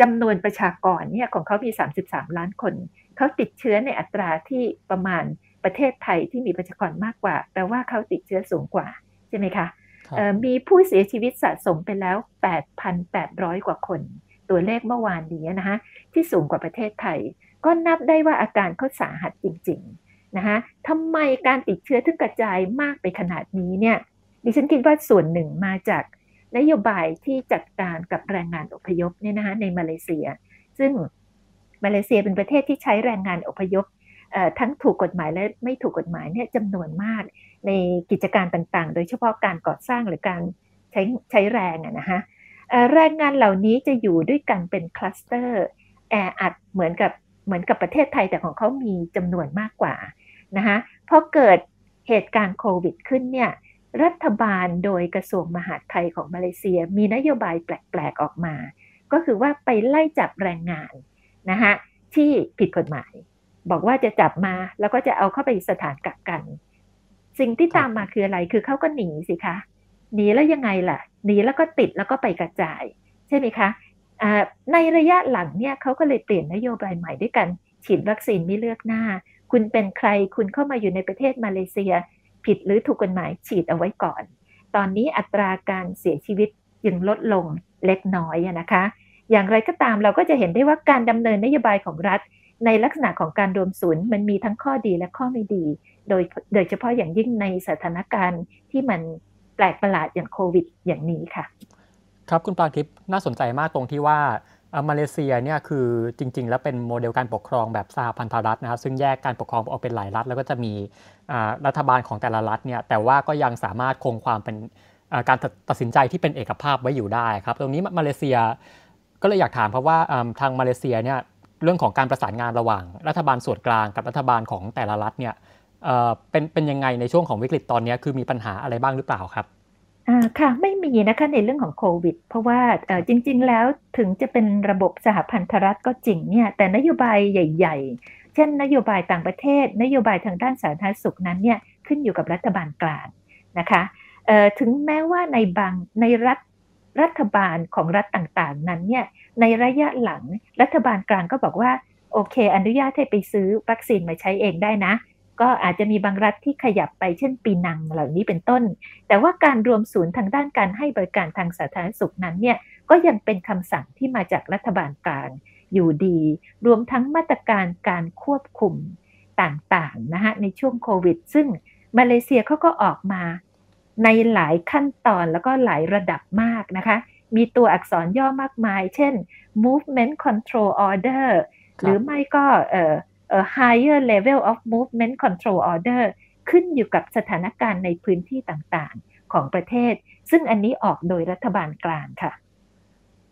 จำนวนประชากรเนี่ยของเขามี 33 ล้านคน เขาติดเชื้อในอัตราที่ประมาณ ประเทศไทยที่มีประชากรมากกว่า แปลว่าเขาติดเชื้อสูงกว่า ใช่ไหมคะมีผู้เสียชีวิตสะสมไปแล้ว 8,800 กว่าคน ตัวเลขเมื่อวานนี้นะคะที่สูงกว่าประเทศไทย ก็นับได้ว่าอาการเขาสาหัสจริงๆนะคะทำไมการติดเชื้อถึงกระจายมากไปขนาดนี้เนี่ยดิฉันคิดว่าส่วนหนึ่งมาจากนโยบายที่จัดการกับแรงงานอพยพเนี่ยนะคะในมาเลเซีย ซึ่งมาเลเซียเป็นประเทศที่ใช้แรงงานอพยพ ทั้งถูกกฎหมายและไม่ถูกกฎหมายเนี่ยจำนวนมากในกิจการต่างๆ โดยเฉพาะการก่อสร้างหรือการใช้ใช้แรงอะนะคะแรงงานเหล่านี้จะอยู่ด้วยกันเป็นคลัสเตอร์แออัดเหมือนกับเหมือนกับประเทศไทยแต่ของเขามีจำนวนมากกว่านะคะพอเกิดเหตุการณ์โควิดขึ้นเนี่ยรัฐบาลโดยกระทรวงมหาดไทยของมาเลเซีย มีนโยบายแปลกๆออกมา ก็คือว่าไปไล่จับแรงงานนะคะที่ผิดกฎหมาย บอกว่าจะจับมาแล้วก็จะเอาเข้าไปสถานกักกัน สิ่งที่ตามมาคืออะไรคือเขาก็หนีสิคะหนีแล้วยังไงล่ะหนีแล้วก็ติดแล้วก็ไปกระจาย ใช่ไหมคะในระยะหลังเนี่ยเขาก็เลยเปลี่ยนนโยบายใหม่ด้วยกัน ฉีดวัคซีนไม่เลือกหน้า คุณเป็นใครคุณเข้ามาอยู่ในประเทศมาเลเซีย ผิดหรือถูกกฎหมายฉีดเอาไว้ก่อน ตอนนี้อัตราการเสียชีวิตยังลดลงเล็กน้อยนะคะ อย่างไรก็ตามเราก็จะเห็นได้ว่าการดำเนินนโยบายของรัฐ ในลักษณะของการรวมศูนย์มันมีทั้งข้อดีและข้อไม่ดี โดยโดยเฉพาะอย่างยิ่งในสถานการณ์ที่มันแปลกประหลาดอย่างโควิดอย่างนี้ค่ะ ครับคุณปาทิพย์น่าสนใจมากตรงที่ว่ามาเลเซียเนี่ยคือจริง ๆ แล้วเป็นโมเดลการปกครองแบบสหพันธรัฐนะครับซึ่งแยกการปกครองออกเป็นหลายรัฐ แล้วก็จะมีรัฐบาลของแต่ละรัฐเนี่ยแต่ว่าก็ยังสามารถคงความเป็นการตัดสินใจที่เป็นเอกภาพไว้อยู่ได้ครับ ตรงนี้มาเลเซียก็เลยอยากถามเพราะว่าทางมาเลเซียเนี่ย เรื่องของการประสานงานระหว่าง รัฐบาลส่วนกลางกับรัฐบาลของแต่ละรัฐเนี่ยเป็นเป็นยังไงในช่วงของวิกฤตตอนนี้คือมีปัญหาอะไรบ้างหรือเปล่าครับอ่าค่ะไม่มีนะคะในเรื่องของโควิด เพราะว่าจริง ๆ แล้วถึงจะเป็นระบบสหพันธรัฐก็จริงเนี่ยแต่นโยบายใหญ่ ๆ เช่น นโยบายต่างประเทศ นโยบายทางด้านสาธารณสุขนั้นเนี่ยขึ้นอยู่กับรัฐบาลกลางนะคะถึงแม้ว่าในบางในรัฐ รัฐบาลของรัฐต่างๆ นั้นเนี่ยในระยะหลังรัฐบาลกลางก็บอกว่าโอเค อนุญาตให้ไปซื้อวัคซีนมาใช้เองได้นะ ก็อาจจะมีบางรัฐที่ขยับไปเช่นปีนังเหล่านี้เป็นต้น แต่ว่าการรวมศูนย์ทางด้านการให้บริการทางสาธารณสุขนั้นเนี่ยก็ยังเป็นคำสั่งที่มาจากรัฐบาลกลางอยู่ดี รวมทั้งมาตรการการควบคุมต่างๆนะคะในช่วงโควิด ซึ่งมาเลเซียเขาก็ออกมา ในหลายขั้นตอนแล้วก็หลายระดับมากนะคะ มีตัวอักษรย่อมากมาย เช่น movement control order หรือไม่ก็เอ่อ higher level of movement control order ขึ้นอยู่กับสถานการณ์ในพื้นที่ต่างๆของประเทศ ซึ่งอันนี้ออกโดยรัฐบาลกลางค่ะ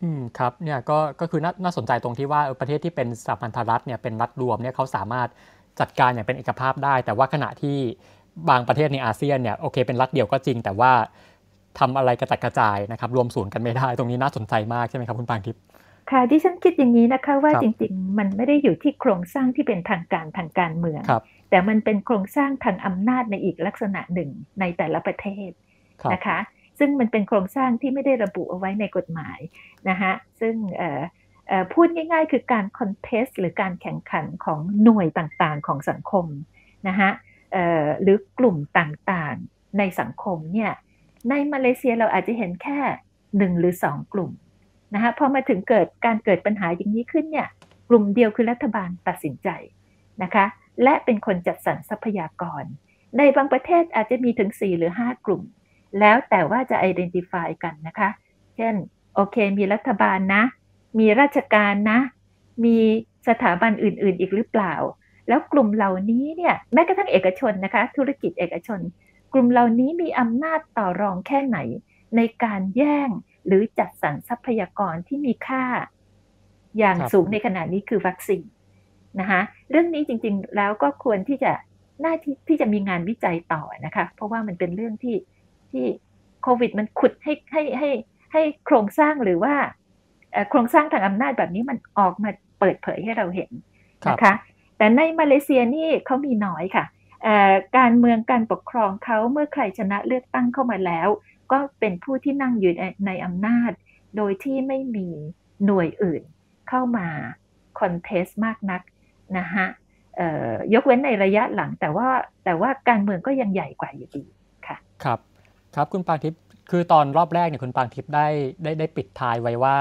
อืมครับเนี่ยก็ก็คือน่านาสนใจตรงที่ว่าประเทศที่เป็นสหพันธรัฐเนี่ยเป็นรัฐรวมเนี่ยเขาสามารถจัดการอย่างเป็นเอกภาพได้ แต่ว่าขณะที่ บางประเทศในอาเซียนเนี่ยโอเคเป็นรัฐเดียวก็จริง แต่ว่าทำอะไรกระจัดกระจายนะครับรวมศูนย์กันไม่ได้ ตรงนี้น่าสนใจมากใช่ไหมครับคุณปางทิพย์ค่ะดิฉันคิดอย่างนี้นะคะว่าจริงๆ มันไม่ได้อยู่ที่โครงสร้างที่เป็นทางการทางการเมือง แต่มันเป็นโครงสร้างทางอำนาจในอีกลักษณะหนึ่งในแต่ละประเทศนะคะซึ่งมันเป็นโครงสร้างที่ไม่ได้ระบุเอาไว้ในกฎหมายนะคะซึ่งพูดง่าย ๆ คือการคอนเทสหรือการแข่งขันของหน่วยต่างๆของสังคมนะคะ หรือกลุ่มต่างๆในสังคมเนี่ยในมาเลเซียเราอาจจะเห็นแค่หนึ่งหรือสองกลุ่มนะคะพอมาถึงเกิดการเกิดปัญหาอย่างนี้ขึ้นเนี่ยกลุ่มเดียวคือรัฐบาลตัดสินใจนะคะและเป็นคนจัดสรรทรัพยากร ในบางประเทศอาจจะมีถึง 4 หรือ 5 กลุ่ม แล้วแต่ว่าจะ identify กันนะคะ เช่น โอเค มีรัฐบาลนะ มีราชการนะ มีสถาบันอื่น ๆ อีกหรือเปล่า แล้วกลุ่มเหล่านี้เนี่ยแม้กระทั่งเอกชนนะคะ ธุรกิจเอกชน กลุ่มเหล่านี้มีอำนาจต่อรองแค่ไหน ในการแย่งหรือจัดสรรทรัพยากรที่มีค่า อย่างสูงในขณะนี้คือวัคซีนนะคะเรื่องนี้จริงๆแล้วก็ควรที่จะหน้าที่ที่จะมีงานวิจัยต่อนะคะ เพราะว่ามันเป็นเรื่องที่ที่โควิดมันขุดให้ให้ให้ให้โครงสร้างหรือว่าโครงสร้างทางอำนาจแบบนี้มันออกมาเปิดเผยให้เราเห็นนะคะ แต่ในมาเลเซียนี่เขามีน้อยค่ะ การเมืองการปกครองเขาเมื่อใครชนะเลือกตั้งเข้ามาแล้ว ก็เป็นผู้ที่นั่งอยู่ในอำนาจ โดยที่ไม่มีหน่วยอื่นเข้ามาคอนเทสมากนักนะฮะยกเว้นในระยะหลังแต่ว่าแต่ว่าการเมืองก็ยังใหญ่กว่าอยู่ดีค่ะครับครับคุณปางทิพย์คือตอนรอบแรกเนี่ยคุณปางทิพย์ได้ได้ได้ปิดท้ายไว้ว่า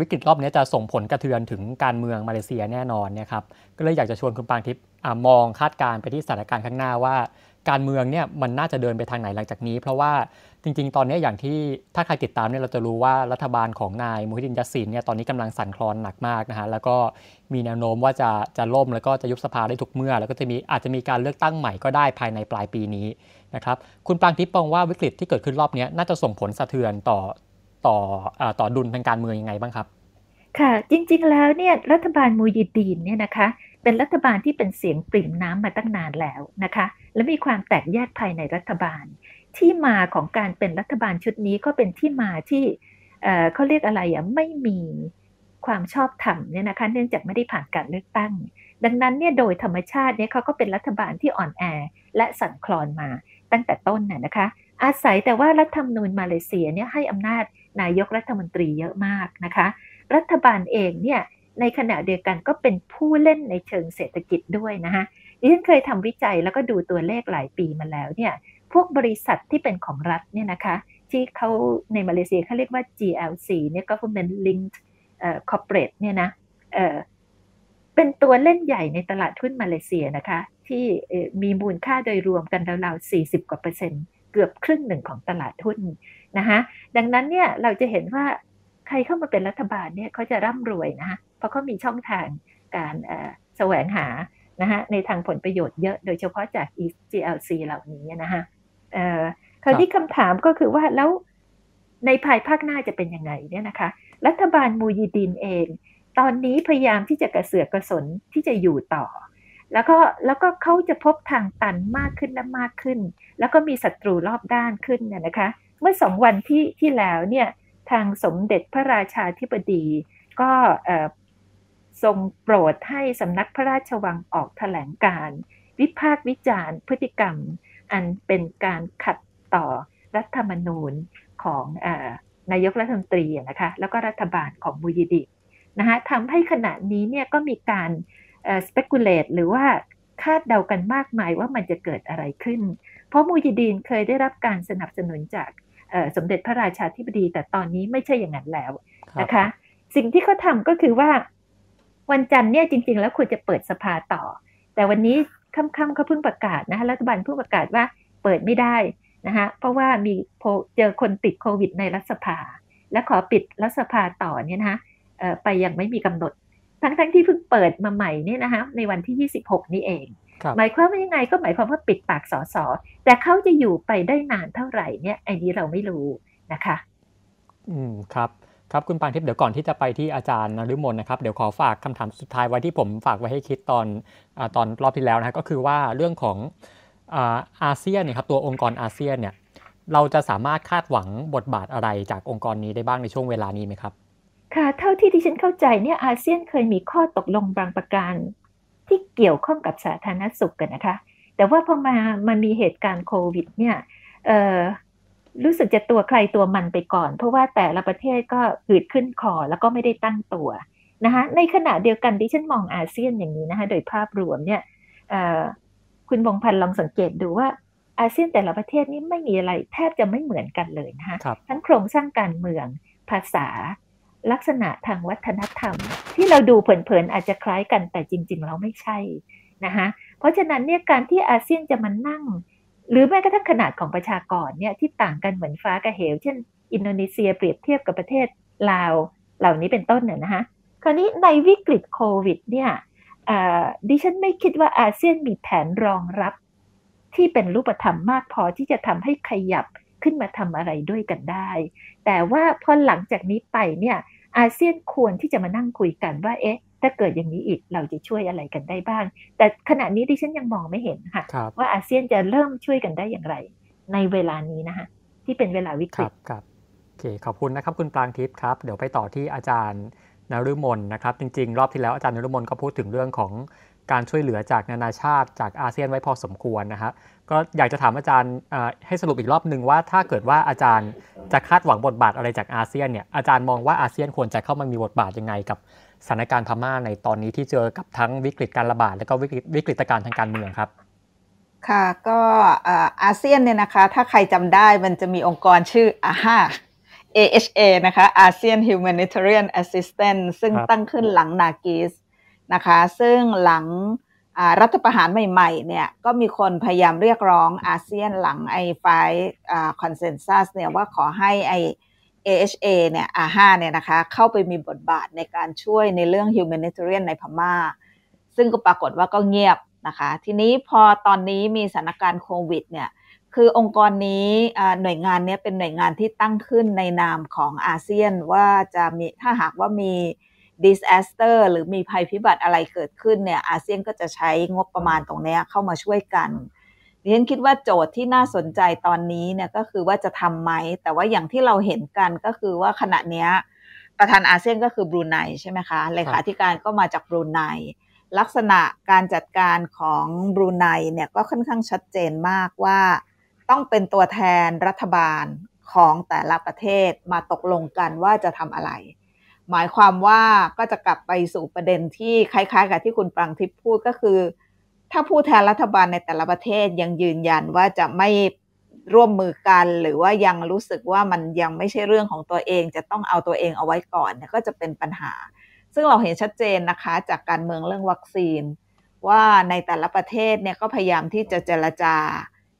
วิกฤตรอบนี้จะส่งผลกระเทือนถึงการเมืองมาเลเซียแน่นอนนี่ยครับก็เลยอยากจะชวนคุณปางทิพย์มองคาดการไปที่สถานการณ์ข้างหน้าว่า การเมืองเนี่ยมันน่าจะเดินไปทางไหนหลังจากนี้ เพราะว่าจริง ๆ ตอนนี้อย่างที่ถ้าใครติดตามเนี่ยเราจะรู้ว่ารัฐบาลของนายมูฮิดินยัสซินเนี่ยตอนนี้กำลังสั่นคลอนหนักมากนะฮะแล้วก็มีแนวโน้มว่าจะจะล่มแล้วก็จะยุบสภาได้ทุกเมื่อ แล้วก็จะมีอาจจะมีการเลือกตั้งใหม่ก็ได้ภายในปลายปีนี้นะครับคุณปางทิพย์มองว่าวิกฤตที่เกิดขึ้นรอบนี้น่าจะส่งผลสะเทือนต่อ ต่อต่อดุลทางการเมืองยังไงบ้างครับ ค่ะ จริงๆแล้วเนี่ยรัฐบาลมูยิดีนเนี่ยนะคะ เป็นรัฐบาลที่เป็นเสียงปริ่มน้ำมาตั้งนานแล้วนะคะ และมีความแตกแยกภายในรัฐบาล ที่มาของการเป็นรัฐบาลชุดนี้ก็เป็นที่มาที่เขาเรียกอะไรอะไม่มีความชอบธรรมเนี่ยนะคะเนื่องจากไม่ได้ผ่านการเลือกตั้ง ดังนั้นเนี่ยโดยธรรมชาติเนี่ยเขาก็เป็นรัฐบาลที่อ่อนแอและสั่นคลอนมาตั้งแต่ต้นน่ะนะคะ อาศัยแต่ว่ารัฐธรรมนูญมาเลเซียเนี่ยให้อำนาจ นายกรัฐมนตรีเยอะมากนะคะ รัฐบาลเองเนี่ยในขณะเดียวกันก็เป็นผู้เล่นในเชิงเศรษฐกิจด้วยนะคะดิฉันเคยทำวิจัยแล้วก็ดูตัวเลขหลายปีมาแล้วเนี่ยพวกบริษัทที่เป็นของรัฐเนี่ยนะคะ ที่เขาในมาเลเซียเขาเรียกว่า GLC เนี่ย Government Linked Corporate เนี่ยนะเเป็นตัวเล่นใหญ่ในตลาดทุนมาเลเซียนะคะ ที่มีมูลค่าโดยรวมกันราวๆ40 กว่าเปอร์เซ็นต์ เกือบครึ่งหนึ่งของตลาดทุน นะคะดังนั้นเนี่ยเราจะเห็นว่าใครเข้ามาเป็นรัฐบาลเนี่ยเขาจะร่ำรวยนะฮะเพราะเขามีช่องทางการแสวงหานะฮะในทางผลประโยชน์เยอะโดยเฉพาะจาก EGLC เหล่านี้นะฮะคราวนี้คำถามก็คือว่าแล้วในภายภาคหน้าจะเป็นยังไงเนี่ยนะคะ รัฐบาลมูยีดินเอง ตอนนี้พยายามที่จะกระเสือกกระสนที่จะอยู่ต่อ แล้วก็แล้วก็เขาจะพบทางตันมากขึ้นและมากขึ้น แล้วก็มีศัตรูรอบด้านขึ้นเนี่ยนะคะ เมื่อสองวันที่ที่แล้วเนี่ยทางสมเด็จพระราชาธิบดีก็ทรงโปรดให้สำนักพระราชวังออกถแถลงการ วิพากษ์วิจารณ์พฤติกรรม อันเป็นการขัดต่อรัฐธรรมนูญของนายกรัฐมนตรีนะคะแล้วก็รัฐบาลของมูยิดินะคะทำให้ขณะนี้เนี่ยก็มีการ speculate หรือว่าคาดเดากันมากมายว่ามันจะเกิดอะไรขึ้น เพราะมูยิดีนเคยได้รับการสนับสนุนจาก สมเด็จพระราชาธิบดี แต่ตอนนี้ไม่ใช่อย่างนั้นแล้วนะคะ สิ่งที่เขาทาก็คือว่าวันจันทร์เนี่ยจริง ๆ แล้วควรจะเปิดสภาต่อ แต่วันนี้ค่ำๆเขาเพิ่งประกาศนะคะรัฐบาลเพิ่งประกาศว่าเปิดไม่ได้นะคะเพราะว่ามีเจอคนติดโควิดในรัฐสภา และขอปิดรัฐสภาต่อเนี่ยนะคะไปยังไม่มีกำหนด ทั้งๆที่เพิ่งเปิดมาใหม่นี่นะคะในวันที่ 26 นี้เอง หมายความว่ายังไงก็หมายความว่าปิดปากสอสอแต่เขาจะอยู่ไปได้นานเท่าไหร่เนี่ยไอ้นี้เราไม่รู้นะคะ อืมครับครับคุณปานทิพย์เดี๋ยวก่อนที่จะไปที่อาจารย์นฤมลนะครับเดี๋ยวขอฝากคำถามสุดท้ายไว้ที่ผมฝากไว้ให้คิดตอนอตอนรอบที่แล้วนะก็คือว่าเรื่องของอาเซียนเนี่ยครับตัวองค์กรอาเซียนเนี่ยเราจะสามารถคาดหวังบทบาทอะไรจากองค์กรนี้ได้บ้างในช่วงเวลานี้ไหมครับ ค่ะเท่าที่ที่ฉันเข้าใจเนี่ยอาเซียนเคยมีข้อตกลงบางประการ ที่เกี่ยวข้องกับสาธารณสุขกันนะคะ แต่ว่าพอมามันมีเหตุการณ์โควิดเนี่ยรู้สึกจะตัวใครตัวมันไปก่อน เพราะว่าแต่ละประเทศก็หืดขึ้นคอแล้วก็ไม่ได้ตั้งตัวนะคะในขณะเดียวกันที่ฉันมองอาเซียนอย่างนี้นะคะโดยภาพรวมเนี่ยคุณบงพันธ์ลองสังเกตดูว่าอาเซียนแต่ละประเทศนี้ไม่มีอะไรแทบจะไม่เหมือนกันเลยนะคะทั้งโครงสร้างการเมืองภาษา ลักษณะทางวัฒนธรรม ที่เราดูเผินๆอาจจะคล้ายกันแต่จริง ๆ เราไม่ใช่นะคะเพราะฉะนั้นเนี่ยการที่อาเซียนจะมานั่ง หรือแม้กระทั่งขนาดของประชากรเนี่ยที่ต่างกันเหมือนฟ้ากับเหว เช่น อินโดนีเซียเปรียบเทียบกับประเทศลาวเหล่านี้เป็นต้นเนี่ยนะคะคราวนี้ในวิกฤตโควิดเนี่ยดิฉันไม่คิดว่าอาเซียนมีแผนรองรับที่เป็นรูปธรรมมากพอที่จะทำให้ขยับ ขึ้นมาทำอะไรด้วยกันได้ แต่ว่าพอหลังจากนี้ไปเนี่ยอาเซียนควรที่จะมานั่งคุยกันว่าเอ๊ะถ้าเกิดอย่างนี้อีกเราจะช่วยอะไรกันได้บ้าง แต่ขณะนี้ดิฉันยังมองไม่เห็นค่ะ ว่าอาเซียนจะเริ่มช่วยกันได้อย่างไร ในเวลานี้นะคะที่เป็นเวลาวิกฤตครับโอเคขอบคุณนะครับคุณปรางทิพย์ครับ เดี๋ยวไปต่อที่อาจารย์นฤมลนะครับ จริง ๆ รอบที่แล้วอาจารย์นฤมลก็พูดถึงเรื่องของ การช่วยเหลือจากนานาชาติจากอาเซียนไว้พอสมควรนะครับก็อยากจะถามอาจารย์ให้สรุปอีกรอบหนึ่งว่าถ้าเกิดว่าอาจารย์จะคาดหวังบทบาทอะไรจากอาเซียนเนี่ยอาจารย์มองว่าอาเซียนควรจะเข้ามามีบทบาทยังไงกับสถานการณ์พม่าในตอนนี้ที่เจอกับทั้งวิกฤตการระบาดและก็วิกฤตวิกฤตการณ์ทางการเมืองครับค่ะก็อาเซียนเนี่ยนะคะถ้าใครจำได้มันจะมีองค์กรชื่ออาฮา AHA นะคะ ASEAN Humanitarian Assistance ซึ่งตั้งขึ้นหลังนากิส นะคะ ซึ่งหลังรัฐประหารใหม่ๆเนี่ยก็มีคนพยายามเรียกร้องอาเซียนหลังไอ้ไฟคอนเซนแซสเนี่ยว่าขอให้ไอ AHA เนี่ยอาห้าเนี่ยนะคะเข้าไปมีบทบาทในการช่วยในเรื่อง humanitarian ในพม่า ซึ่งก็ปรากฏว่าก็เงียบนะคะ ทีนี้พอตอนนี้มีสถานการณ์โควิดเนี่ยคือองค์กรนี้หน่วยงานนี้เป็นหน่วยงานที่ตั้งขึ้นในนามของอาเซียนว่าจะมีถ้าหากว่ามี disaster หรือมีภัยพิบัติอะไรเกิดขึ้นเนี่ยอาเซียนก็จะใช้งบประมาณตรงนี้เข้ามาช่วยกันดิฉันคิดว่าโจทย์ที่น่าสนใจตอนนี้เนี่ยก็คือว่าจะทำไหม แต่ว่าอย่างที่เราเห็นกันก็คือว่าขณะนี้ประธานอาเซียนก็คือบรูไนใช่ไหมคะเลขาธิการก็มาจากบรูไนลักษณะการจัดการของบรูไนเนี่ยก็ค่อนข้างชัดเจนมากว่าต้องเป็นตัวแทนรัฐบาลของแต่ละประเทศมาตกลงกันว่าจะทำอะไร หมายความว่าก็จะกลับไปสู่ประเด็นที่คล้ายๆ กับที่คุณปรังทิพย์พูดก็คือ ถ้าผู้แทนรัฐบาลในแต่ละประเทศยังยืนยันว่าจะไม่ร่วมมือกัน หรือว่ายังรู้สึกว่ามันยังไม่ใช่เรื่องของตัวเอง จะต้องเอาตัวเองเอาไว้ก่อนก็จะเป็นปัญหา ซึ่งเราเห็นชัดเจนนะคะจากการเมืองเรื่องวัคซีน ว่าในแต่ละประเทศเนี่ยก็พยายามที่จะเจรจา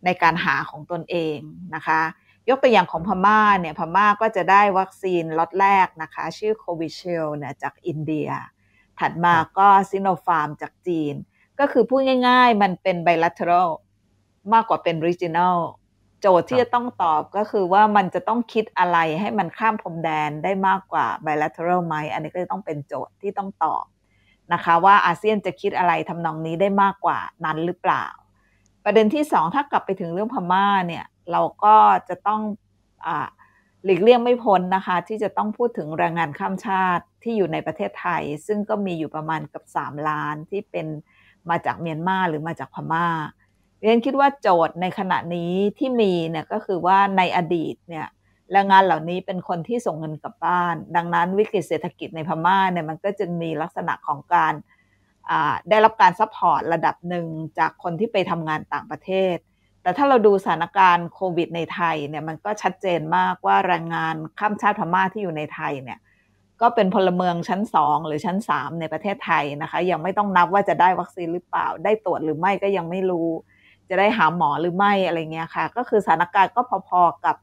ในการหาของตนเองนะคะ ยกตัวอย่างของพม่าเนี่ยพม่าก็จะได้วัคซีนล็อตแรกนะคะ ชื่อโควิชิลด์เนี่ยจากอินเดีย ถัดมาก็ซิโนฟาร์มจากจีน ก็คือพูดง่ายๆ มันเป็น bilateral มากกว่าเป็น regional โจทย์ที่จะต้องตอบก็คือว่ามันจะต้องคิดอะไรให้มันข้ามพรมแดนได้มากกว่า bilateral ไหมอันนี้ก็จะต้องเป็นโจทย์ที่ต้องตอบนะคะ ว่าอาเซียนจะคิดอะไรทำนองนี้ได้มากกว่านั้นหรือเปล่า ประเด็นที่สองถ้ากลับไปถึงเรื่องพม่าเนี่ย เราก็จะต้องอหลีกเลี่ยงไม่พ้นนะคะ ที่จะต้องพูดถึงแรงงานข้ามชาติที่อยู่ในประเทศไทย ซึ่งก็มีอยู่ประมาณกับ 3 ล้านที่เป็นมาจากเมียนมาหรือมาจากพม่าเรียนคิดว่าโจทย์ในขณะนี้ที่มีเนี่ยก็คือว่าในอดีตเนี่ยแรงงานเหล่านี้เป็นคนที่ส่งเงินกลับบ้าน ดังนั้นวิกฤตเศรษฐกิจในพม่าเนี่ยมันก็จึงมีลักษณะของการได้รับการ support ระดับหนึ่งจากคนที่ไปทำงานต่างประเทศ แต่ถ้าเราดูสถานการณ์โควิดในไทยเนี่ยมันก็ชัดเจนมากว่าแรงงานข้ามชาติพม่าที่อยู่ในไทยเนี่ยก็เป็นพลเมืองชั้น 2 หรือชั้น 3 ในประเทศไทยนะคะ ยังไม่ต้องนับว่าจะได้วัคซีนหรือเปล่า ได้ตรวจหรือไม่ก็ยังไม่รู้ จะได้หาหมอหรือไม่อะไรเงี้ยค่ะ ก็คือสถานการณ์ก็พอๆกับ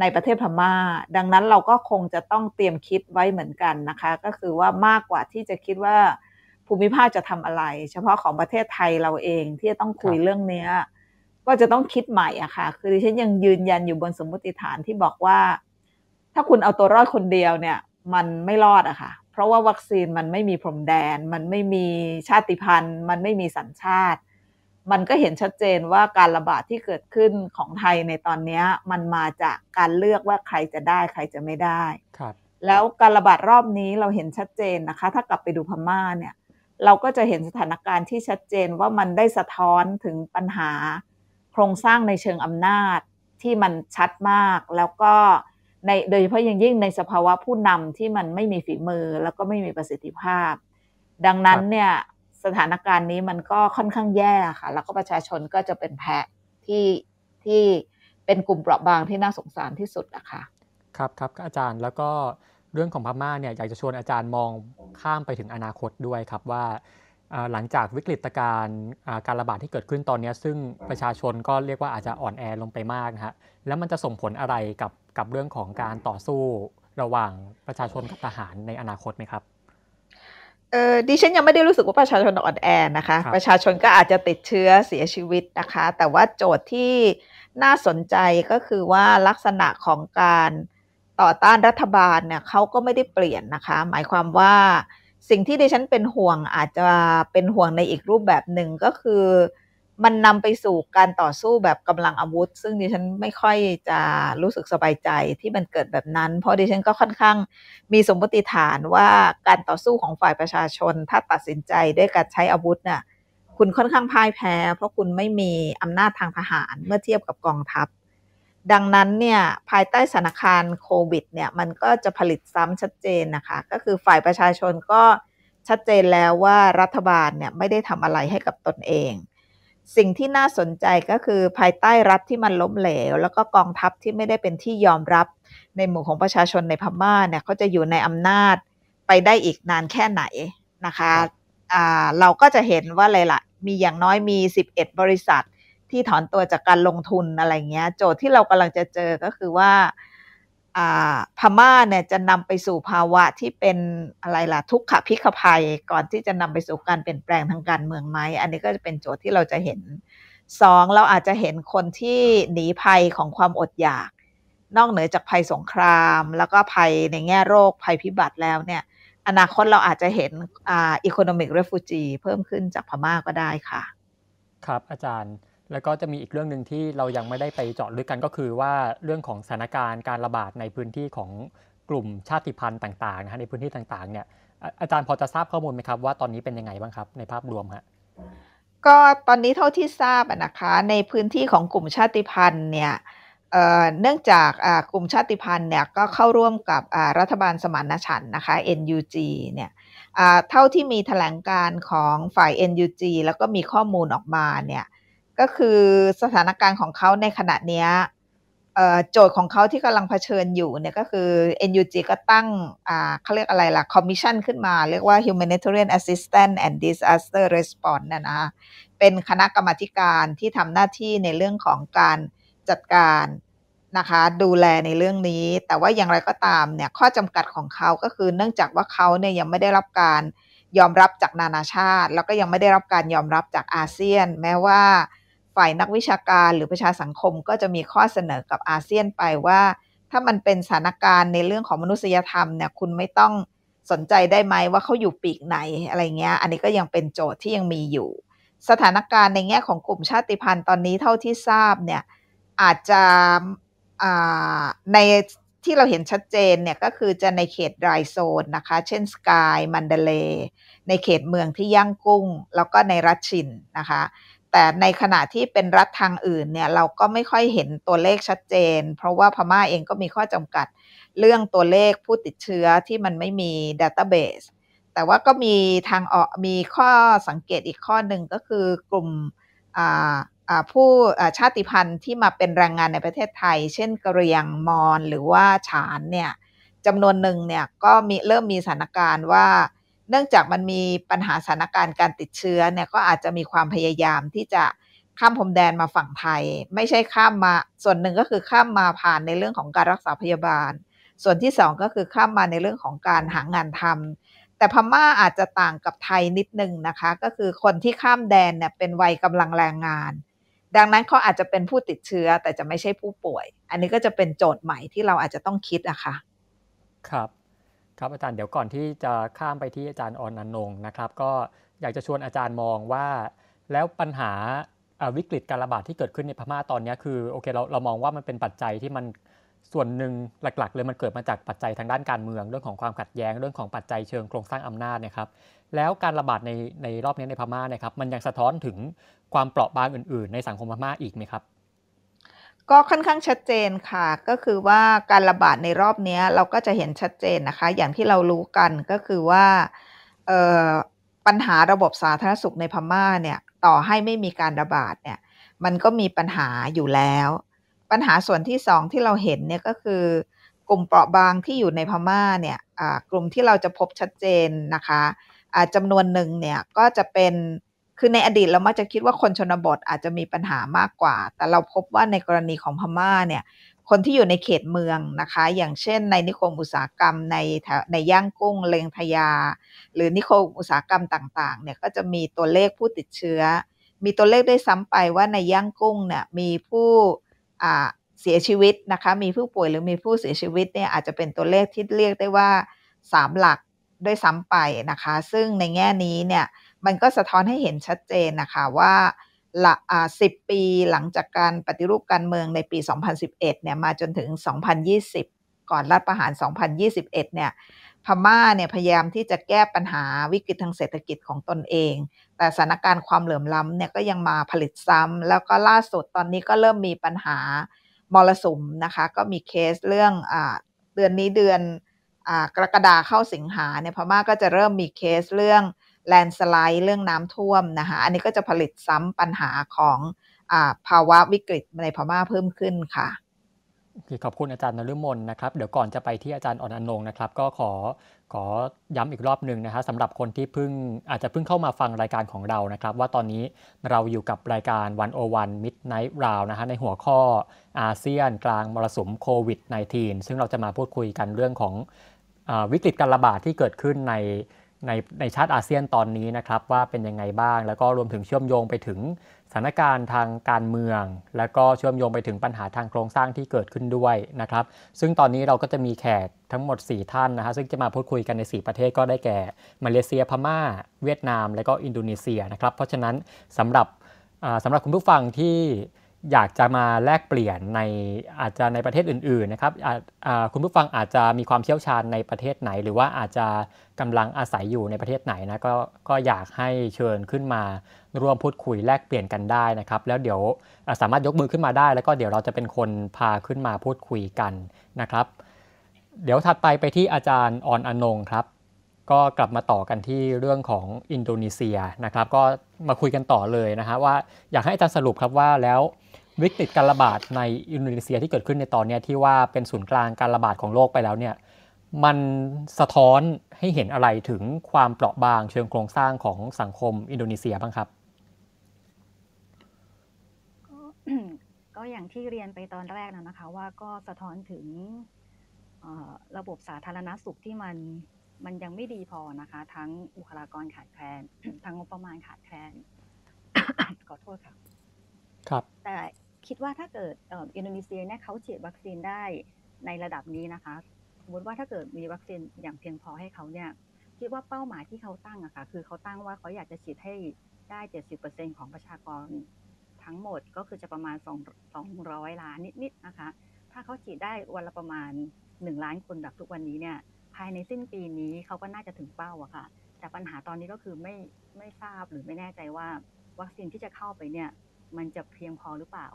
ในประเทศพม่า ดังนั้นเราก็คงจะต้องเตรียมคิดไว้เหมือนกันนะคะ ก็คือว่ามากกว่าที่จะคิดว่าภูมิภาคจะทำอะไร เฉพาะของประเทศไทยเราเองที่จะต้องคุยเรื่องเนี้ย ก็จะต้องคิดใหม่อะค่ะ คือดิฉันยังยืนยันอยู่บนสมมติฐานที่บอกว่า ถ้าคุณเอาตัวรอดคนเดียวเนี่ย มันไม่รอดอะค่ะ เพราะว่าวัคซีนมันไม่มีพรมแดน มันไม่มีชาติพันธุ์ มันไม่มีสัญชาติ มันก็เห็นชัดเจนว่าการระบาดที่เกิดขึ้นของไทยในตอนนี้มันมาจากการเลือกว่าใครจะได้ใครจะไม่ได้ครับแล้วการระบาดรอบนี้เราเห็นชัดเจนนะคะ ถ้ากลับไปดูพม่าเนี่ย เราก็จะเห็นสถานการณ์ที่ชัดเจนว่ามันได้สะท้อนถึงปัญหา โครงสร้างในเชิงอำนาจที่มันชัดมาก แล้วก็ในโดยเฉพาะอย่างยิ่งในสภาวะผู้นำที่มันไม่มีฝีมือแล้วก็ไม่มีประสิทธิภาพ ดังนั้นเนี่ยสถานการณ์นี้มันก็ค่อนข้างแย่ค่ะ แล้วก็ประชาชนก็จะเป็นแพะที่ที่เป็นกลุ่มเปราะบางที่น่าสงสารที่สุดนะคะครับครับอาจารย์แล้วก็เรื่องของพม่าเนี่ยอยากจะชวนอาจารย์มองข้ามไปถึงอนาคตด้วยครับว่า หลังจากวิกฤตการณ์การระบาดที่เกิดขึ้นตอนนี้ ซึ่งประชาชนก็เรียกว่าอาจจะอ่อนแอลงไปมากนะฮะแล้วมันจะส่งผลอะไรกับกับเรื่องของการต่อสู้ระหว่างประชาชนกับทหารในอนาคตไหมครับเออดิฉันยังไม่ได้รู้สึกว่าประชาชนอ่อนแอนะคะประชาชนก็อาจจะติดเชื้อเสียชีวิตนะคะ แต่ว่าโจทย์ที่น่าสนใจก็คือว่าลักษณะของการต่อต้านรัฐบาลเนี่ยเขาก็ไม่ได้เปลี่ยนนะคะ หมายความว่า สิ่งที่ดิฉันเป็นห่วงอาจจะเป็นห่วงในอีกรูปแบบหนึ่งก็คือ มันนำไปสู่การต่อสู้แบบกำลังอาวุธ ซึ่งดิฉันไม่ค่อยจะรู้สึกสบายใจที่มันเกิดแบบนั้น เพราะดิฉันก็ค่อนข้างมีสมมติฐานว่าการต่อสู้ของฝ่ายประชาชน ถ้าตัดสินใจด้วยการใช้อาวุธน่ะคุณค่อนข้างพ่ายแพ้ เพราะคุณไม่มีอำนาจทางทหารเมื่อเทียบกับกองทัพ ดังนั้นเนี่ยภายใต้สถานการณ์โควิดเนี่ยมันก็จะผลิตซ้ำชัดเจนนะคะ ก็คือฝ่ายประชาชนก็ชัดเจนแล้วว่ารัฐบาลเนี่ยไม่ได้ทำอะไรให้กับตนเอง สิ่งที่น่าสนใจก็คือภายใต้รัฐที่มันล้มเหลว แล้วก็กองทัพที่ไม่ได้เป็นที่ยอมรับในหมู่ของประชาชนในพม่าเนี่ยเขาจะอยู่ในอำนาจไปได้อีกนานแค่ไหนนะคะอ่าเราก็จะเห็นว่าอะไรล่ะมีอย่างน้อยมี 11 บริษัท ที่ถอนตัวจากการลงทุนอะไรเงี้ย โจทย์ที่เรากำลังจะเจอก็คือว่าพม่าเนี่ยจะนำไปสู่ภาวะที่เป็นอะไรล่ะทุกขพิขภัยก่อนที่จะนำไปสู่การเปลี่ยนแปลงทางการเมืองไหมอันนี้ก็จะเป็นโจทย์ที่เราจะเห็นสองเราอาจจะเห็นคนที่หนีภัยของความอดอยาก นอกเหนือจากภัยสงคราม แล้วก็ภัยในแง่โรคภัยพิบัติแล้วเนี่ย อนาคตเราอาจจะเห็นอ่า economic refugee เพิ่มขึ้นจากพม่าก็ได้ค่ะ ครับอาจารย์ แล้วก็จะมีอีกเรื่องหนึ่งที่เรายังไม่ได้ไปเจาะลึกกันก็คือว่าเรื่องของสถานการณ์การระบาดในพื้นที่ของกลุ่มชาติพันธุ์ต่างๆนะฮะในพื้นที่ต่างๆเนี่ยอาจารย์พอจะทราบข้อมูลไหมครับว่าตอนนี้เป็นยังไงบ้างครับในภาพรวมฮะก็ตอนนี้เท่าที่ทราบนะคะในพื้นที่ของกลุ่มชาติพันธุ์เนี่ยเนื่องจากกลุ่มชาติพันธุ์เนี่ยก็เข้าร่วมกับรัฐบาลสมานฉันท์นะคะ NUG เนี่ยเท่าที่มีแถลงการณ์ของฝ่าย NUG แล้วก็มีข้อมูลออกมาเนี่ย ก็คือสถานการณ์ของเขาในขณะนี้โจทย์ของเขาที่กำลังเผชิญอยู่เนี่ยก็คือ NUG ก็ตั้งเขาเรียกอะไรล่ะ คอมมิชชั่นขึ้นมา เรียกว่า Humanitarian Assistance and Disaster Response นะนะเป็นคณะกรรมการที่ทำหน้าที่ในเรื่องของการจัดการนะคะดูแลในเรื่องนี้ แต่ว่าอย่างไรก็ตามเนี่ยข้อจำกัดของเขาก็คือเนื่องจากว่าเขาเนี่ยยังไม่ได้รับการยอมรับจากนานาชาติ แล้วก็ยังไม่ได้รับการยอมรับจากอาเซียน แม้ว่า ฝ่ายนักวิชาการหรือประชาสังคมก็จะมีข้อเสนอกับอาเซียนไปว่า ถ้ามันเป็นสถานการณ์ในเรื่องของมนุษยธรรมเนี่ยคุณไม่ต้องสนใจได้ไหมว่าเขาอยู่ปีกไหนอะไรเงี้ย อันนี้ก็ยังเป็นโจทย์ที่ยังมีอยู่ สถานการณ์ในแง่ของกลุ่มชาติพันธุ์ตอนนี้เท่าที่ทราบเนี่ยอาจจะในที่เราเห็นชัดเจนเนี่ยก็คือจะในเขตไรโซนนะคะ เช่นสกาย มันเดเล ในเขตเมืองที่ย่างกุ้ง แล้วก็ในรัชชินนะคะ แต่ในขณะที่เป็นรัฐทางอื่นเนี่ยเราก็ไม่ค่อยเห็นตัวเลขชัดเจน เพราะว่าพม่าเองก็มีข้อจำกัดเรื่องตัวเลขผู้ติดเชื้อที่มันไม่มีดัตเตอร์เบสแต่ว่าก็มีทางออกมีข้อสังเกตอีกข้อหนึ่งก็คือกลุ่มผู้ชาติพันธุ์ที่มาเป็นแรงงานในประเทศไทย เช่นกะเรียงมอญหรือว่าฉานเนี่ยจำนวนหนึ่งเนี่ยก็มีเริ่มมีสถานการณ์ว่า เนื่องจากมันมีปัญหาสถานการณ์การติดเชื้อเนี่ยก็อาจจะมีความพยายามที่จะข้ามพรมแดนมาฝั่งไทย ไม่ใช่ข้ามมาส่วนหนึ่งก็คือข้ามมาผ่านในเรื่องของการรักษาพยาบาล ส่วนที่สองก็คือข้ามมาในเรื่องของการหางานทำแต่พม่าอาจจะต่างกับไทยนิดนึงนะคะ ก็คือคนที่ข้ามแดนเนี่ยเป็นวัยกำลังแรงงาน ดังนั้นเขาอาจจะเป็นผู้ติดเชื้อแต่จะไม่ใช่ผู้ป่วย อันนี้ก็จะเป็นโจทย์ใหม่ที่เราอาจจะต้องคิดอะคะครับ ครับอาจารย์เดี๋ยวก่อนที่จะข้ามไปที่อาจารย์ออนันนงนะครับ ก็อยากจะชวนอาจารย์มองว่า แล้วปัญหาวิกฤตการระบาดที่เกิดขึ้นในพม่าตอนนี้คือโอเคเราเรามองว่ามันเป็นปัจจัยที่มันส่วนหนึ่งหลักๆ เลยมันเกิดมาจากปัจจัยทางด้านการเมือง เรื่องของความขัดแย้งเรื่องของปัจจัยเชิงโครงสร้างอำนาจนะครับ แล้วการระบาดในในรอบนี้ในพม่านะครับ มันยังสะท้อนถึงความเปราะบางอื่น ๆ ในสังคมพม่าอีกไหมครับ ก็ค่อนข้างชัดเจนค่ะ ก็คือว่าการระบาดในรอบนี้เราก็จะเห็นชัดเจนนะคะ อย่างที่เรารู้กันก็คือว่าปัญหาระบบสาธารณสุขในพม่าเนี่ยต่อให้ไม่มีการระบาดเนี่ยมันก็มีปัญหาอยู่แล้ว ปัญหาส่วนที่สองที่เราเห็นเนี่ยก็คือกลุ่มเปราะบางที่อยู่ในพม่าเนี่ยกลุ่มที่เราจะพบชัดเจนนะคะจำนวนหนึ่งเนี่ยก็จะเป็น คือในอดีตเรามักจะคิดว่าคนชนบทอาจจะมีปัญหามากกว่า แต่เราพบว่าในกรณีของพม่าเนี่ย คนที่อยู่ในเขตเมืองนะคะ อย่างเช่น ในนิคมอุตสาหกรรมในในย่างกุ้งเลงทยา หรือนิคมอุตสาหกรรมต่างๆ เนี่ยก็จะมีตัวเลขผู้ติดเชื้อ มีตัวเลขได้ซ้ำไปว่าในย่างกุ้งเนี่ยมีผู้เสียชีวิตนะคะ มีผู้ป่วยหรือมีผู้เสียชีวิตเนี่ยอาจจะเป็นตัวเลขที่เรียกได้ว่า 3 หลักด้วยซ้ำไปนะคะ ซึ่งในแง่นี้เนี่ย มันก็สะท้อนให้เห็นชัดเจนนะคะว่าละอ่าสิปีหลังจากการปฏิรูปการเมืองในปี 2011 เนี่ยมาจนถึง 2020 ก่อนรัฐประหาร 2021 เนี่ยพม่าเนี่ยพยายามที่จะแก้ปัญหาวิกฤตทางเศรษฐกิจของตนเอง แต่สถานการณ์ความเหลื่อมล้ำเนี่ยก็ยังมาผลิตซ้ำแล้วก็ล่าสุดตอนนี้ก็เริ่มมีปัญหามรสุมนะคะ ก็มีเคสเรื่องอเดือนนี้เดือนอกรกฎาเข้าสิงหาเนี่ยพม่าก็จะเริ่มมีเคสเรื่อง แลนสไลด์เรื่องน้ำท่วมนะคะอันนี้ก็จะผลิตซ้ำปัญหาของอภาวะวิกฤตในพม่าเพิ่มขึ้นค่ะขอบคุณอาจารย์นฤมลนะครับ เดี๋ยวก่อนจะไปที่อาจารย์อ่อนอนงนะครับ ก็ขอขอย้ำอีกรอบหนึ่งนะฮะสำหรับคนที่เพิ่งอาจจะเพิ่งเข้ามาฟังรายการของเรานะครับ ว่าตอนนี้เราอยู่กับรายการวันโอวันมิดไนท์ราวนะฮะในหัวข้ออาเซียนกลางมรสุมโควิด -19 ซึ่งเราจะมาพูดคุยกันเรื่องของอวิกฤตการระบาดที่เกิดขึ้นใน ในในชาติอาเซียนตอนนี้นะครับว่าเป็นยังไงบ้าง แล้วก็รวมถึงเชื่อมโยงไปถึงสถานการณ์ทางการเมือง แล้วก็เชื่อมโยงไปถึงปัญหาทางโครงสร้างที่เกิดขึ้นด้วยนะครับ ซึ่งตอนนี้เราก็จะมีแขกทั้งหมด 4 ท่านนะฮะซึ่งจะมาพูดคุยกันใน 4 ประเทศก็ได้แก่มาเลเซียพม่า เวียดนาม และก็อินโดนีเซียนะครับเพราะฉะนั้นสำหรับสำหรับคุณผู้ฟังที่ อยากจะมาแลกเปลี่ยนในอาจจะในประเทศอื่นๆนะครับคุณผู้ฟังอาจจะมีความเชี่ยวชาญในประเทศไหน หรือว่าอาจจะกำลังอาศัยอยู่ในประเทศไหนนะก็ก็อยากให้เชิญขึ้นมาร่วมพูดคุยแลกเปลี่ยนกันได้นะครับ แล้วเดี๋ยวสามารถยกมือขึ้นมาได้ แล้วก็เดี๋ยวเราจะเป็นคนพาขึ้นมาพูดคุยกันนะครับ เดี๋ยวถัดไปไปที่อาจารย์ออนอนงครับก็กลับมาต่อกันที่เรื่องของอินโดนีเซียนะครับ ก็มาคุยกันต่อเลยนะฮะว่าอยากให้อาจารย์สรุปครับว่าแล้ว วิกฤตการระบาดในอินโดนีเซียที่เกิดขึ้นในตอนนี้ที่ว่าเป็นศูนย์กลางการระบาดของโลกไปแล้วเนี่ยมันสะท้อนให้เห็นอะไรถึงความเปราะบางเชิงโครงสร้างของสังคมอินโดนีเซียบ้างครับก็อย่างที่เรียนไปตอนแรกนะนะคะ ว่าก็สะท้อนถึงระบบสาธารณสุขที่มันมันยังไม่ดีพอนะคะ ทั้งบุคลากรขาดแคลน ทั้งงบประมาณขาดแคลนขอโทษค่ะ ครับแต่ คิดว่าถ้าเกิดอินโดนีเซียเนี่ยเขาฉีดวัคซีนได้ในระดับนี้นะคะสมมติว่าถ้าเกิดมีวัคซีนอย่างเพียงพอให้เขาเนี่ยคิดว่าเป้าหมายที่เขาตั้งอะค่ะคือเขาตั้งว่าเขาอยากจะฉีดให้ได้เจ็ดสิบเปอร์เซ็นของประชากรทั้งหมดก็คือจะประมาณสองสองร้อยล้านนิดๆนะคะ ถ้าเขาฉีดได้วันละประมาณหนึ่งล้านคนแบบทุกวันนี้เนี่ยภายในสิ้นปีนี้เขาก็น่าจะถึงเป้าอะค่ะ แต่ปัญหาตอนนี้ก็คือไม่ไม่ทราบหรือไม่แน่ใจว่า วัคซีนที่จะเข้าไปเนี่ย มันจะเพียงพอหรือเปล่า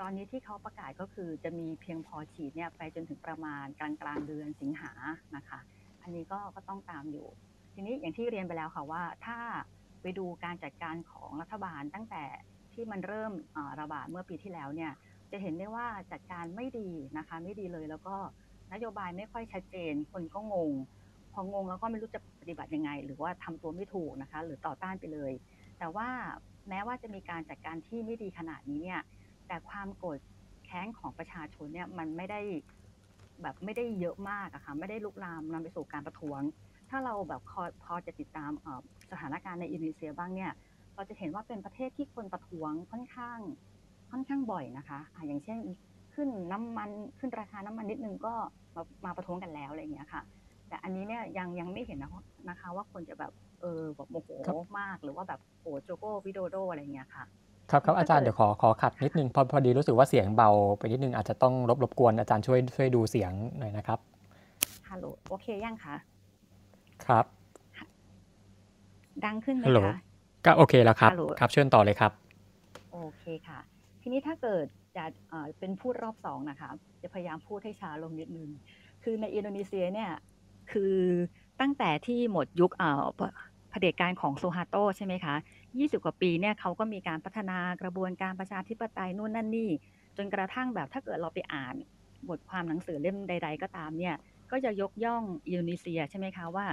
ตอนนี้ที่เขาประกาศก็คือจะมีเพียงพอฉีดเนี่ยไปจนถึงประมาณกลางกลางเดือนสิงหานะคะ อันนี้ก็ก็ต้องตามอยู่ ทีนี้อย่างที่เรียนไปแล้วค่ะว่าถ้าไปดูการจัดการของรัฐบาลตั้งแต่ที่มันเริ่มระบาดเมื่อปีที่แล้วเนี่ยจะเห็นได้ว่าจัดการไม่ดีนะคะ ไม่ดีเลยแล้วก็นโยบายไม่ค่อยชัดเจน คนก็งง พองงแล้วก็ไม่รู้จะปฏิบัติยังไง หรือว่าทำตัวไม่ถูกนะคะ หรือต่อต้านไปเลย แต่ว่า แม้ว่าจะมีการจัดการที่ไม่ดีขนาดนี้เนี่ย แต่ความโกรธแค้นของประชาชนเนี่ยมันไม่ได้แบบไม่ได้เยอะมากอะค่ะไม่ได้ลุกลามนำไปสู่การประท้วง ถ้าเราแบบพอจะติดตามสถานการณ์ในอินโดนีเซียบ้างเนี่ย เราจะเห็นว่าเป็นประเทศที่คนประท้วงค่อนข้าง ค่อนข้างบ่อยนะคะอะอย่างเช่นขึ้นน้ำมันขึ้นราคาน้ำมันนิดนึงก็มามาประท้วงกันแล้วอะไรอย่างเงี้ยค่ะ แต่อันนี้เนี่ยยังยังไม่เห็นนะคะว่าคนจะแบบ เออแบบโมโหมากหรือว่าแบบโอ้โจโก้วิโดโดอะไรอย่างเงี้ยค่ะ ครับครับอาจารย์เดี๋ยวขอขอขัดนิดนึงพอพอดีรู้สึกว่าเสียงเบาไปนิดนึงอาจจะต้องรบรบกวนอาจารย์ช่วยช่วยดูเสียงหน่อยนะครับฮัลโหลโอเคยังคะครับ ดังขึ้นไหมคะก็โอเคแล้วครับครับเชิญต่อเลยครับ โอเคค่ะ ทีนี้ถ้าเกิดจะเป็นพูดรอบสองนะคะ จะพยายามพูดให้ช้าลงนิดนึง คือในอินโดนีเซียเนี่ย คือตั้งแต่ที่หมดยุค เผด็จการของโซฮาโตใช่ไหมคะ20 กว่าปีเนี่ยเขาก็มีการพัฒนากระบวนการประชาธิปไตยนู่นนั่นนี่ จนกระทั่งแบบถ้าเกิดเราไปอ่านบทความหนังสือเล่มใด ๆ ก็ตามเนี่ยก็จะยกย่องอินโดนีเซียใช่ไหมคะว่า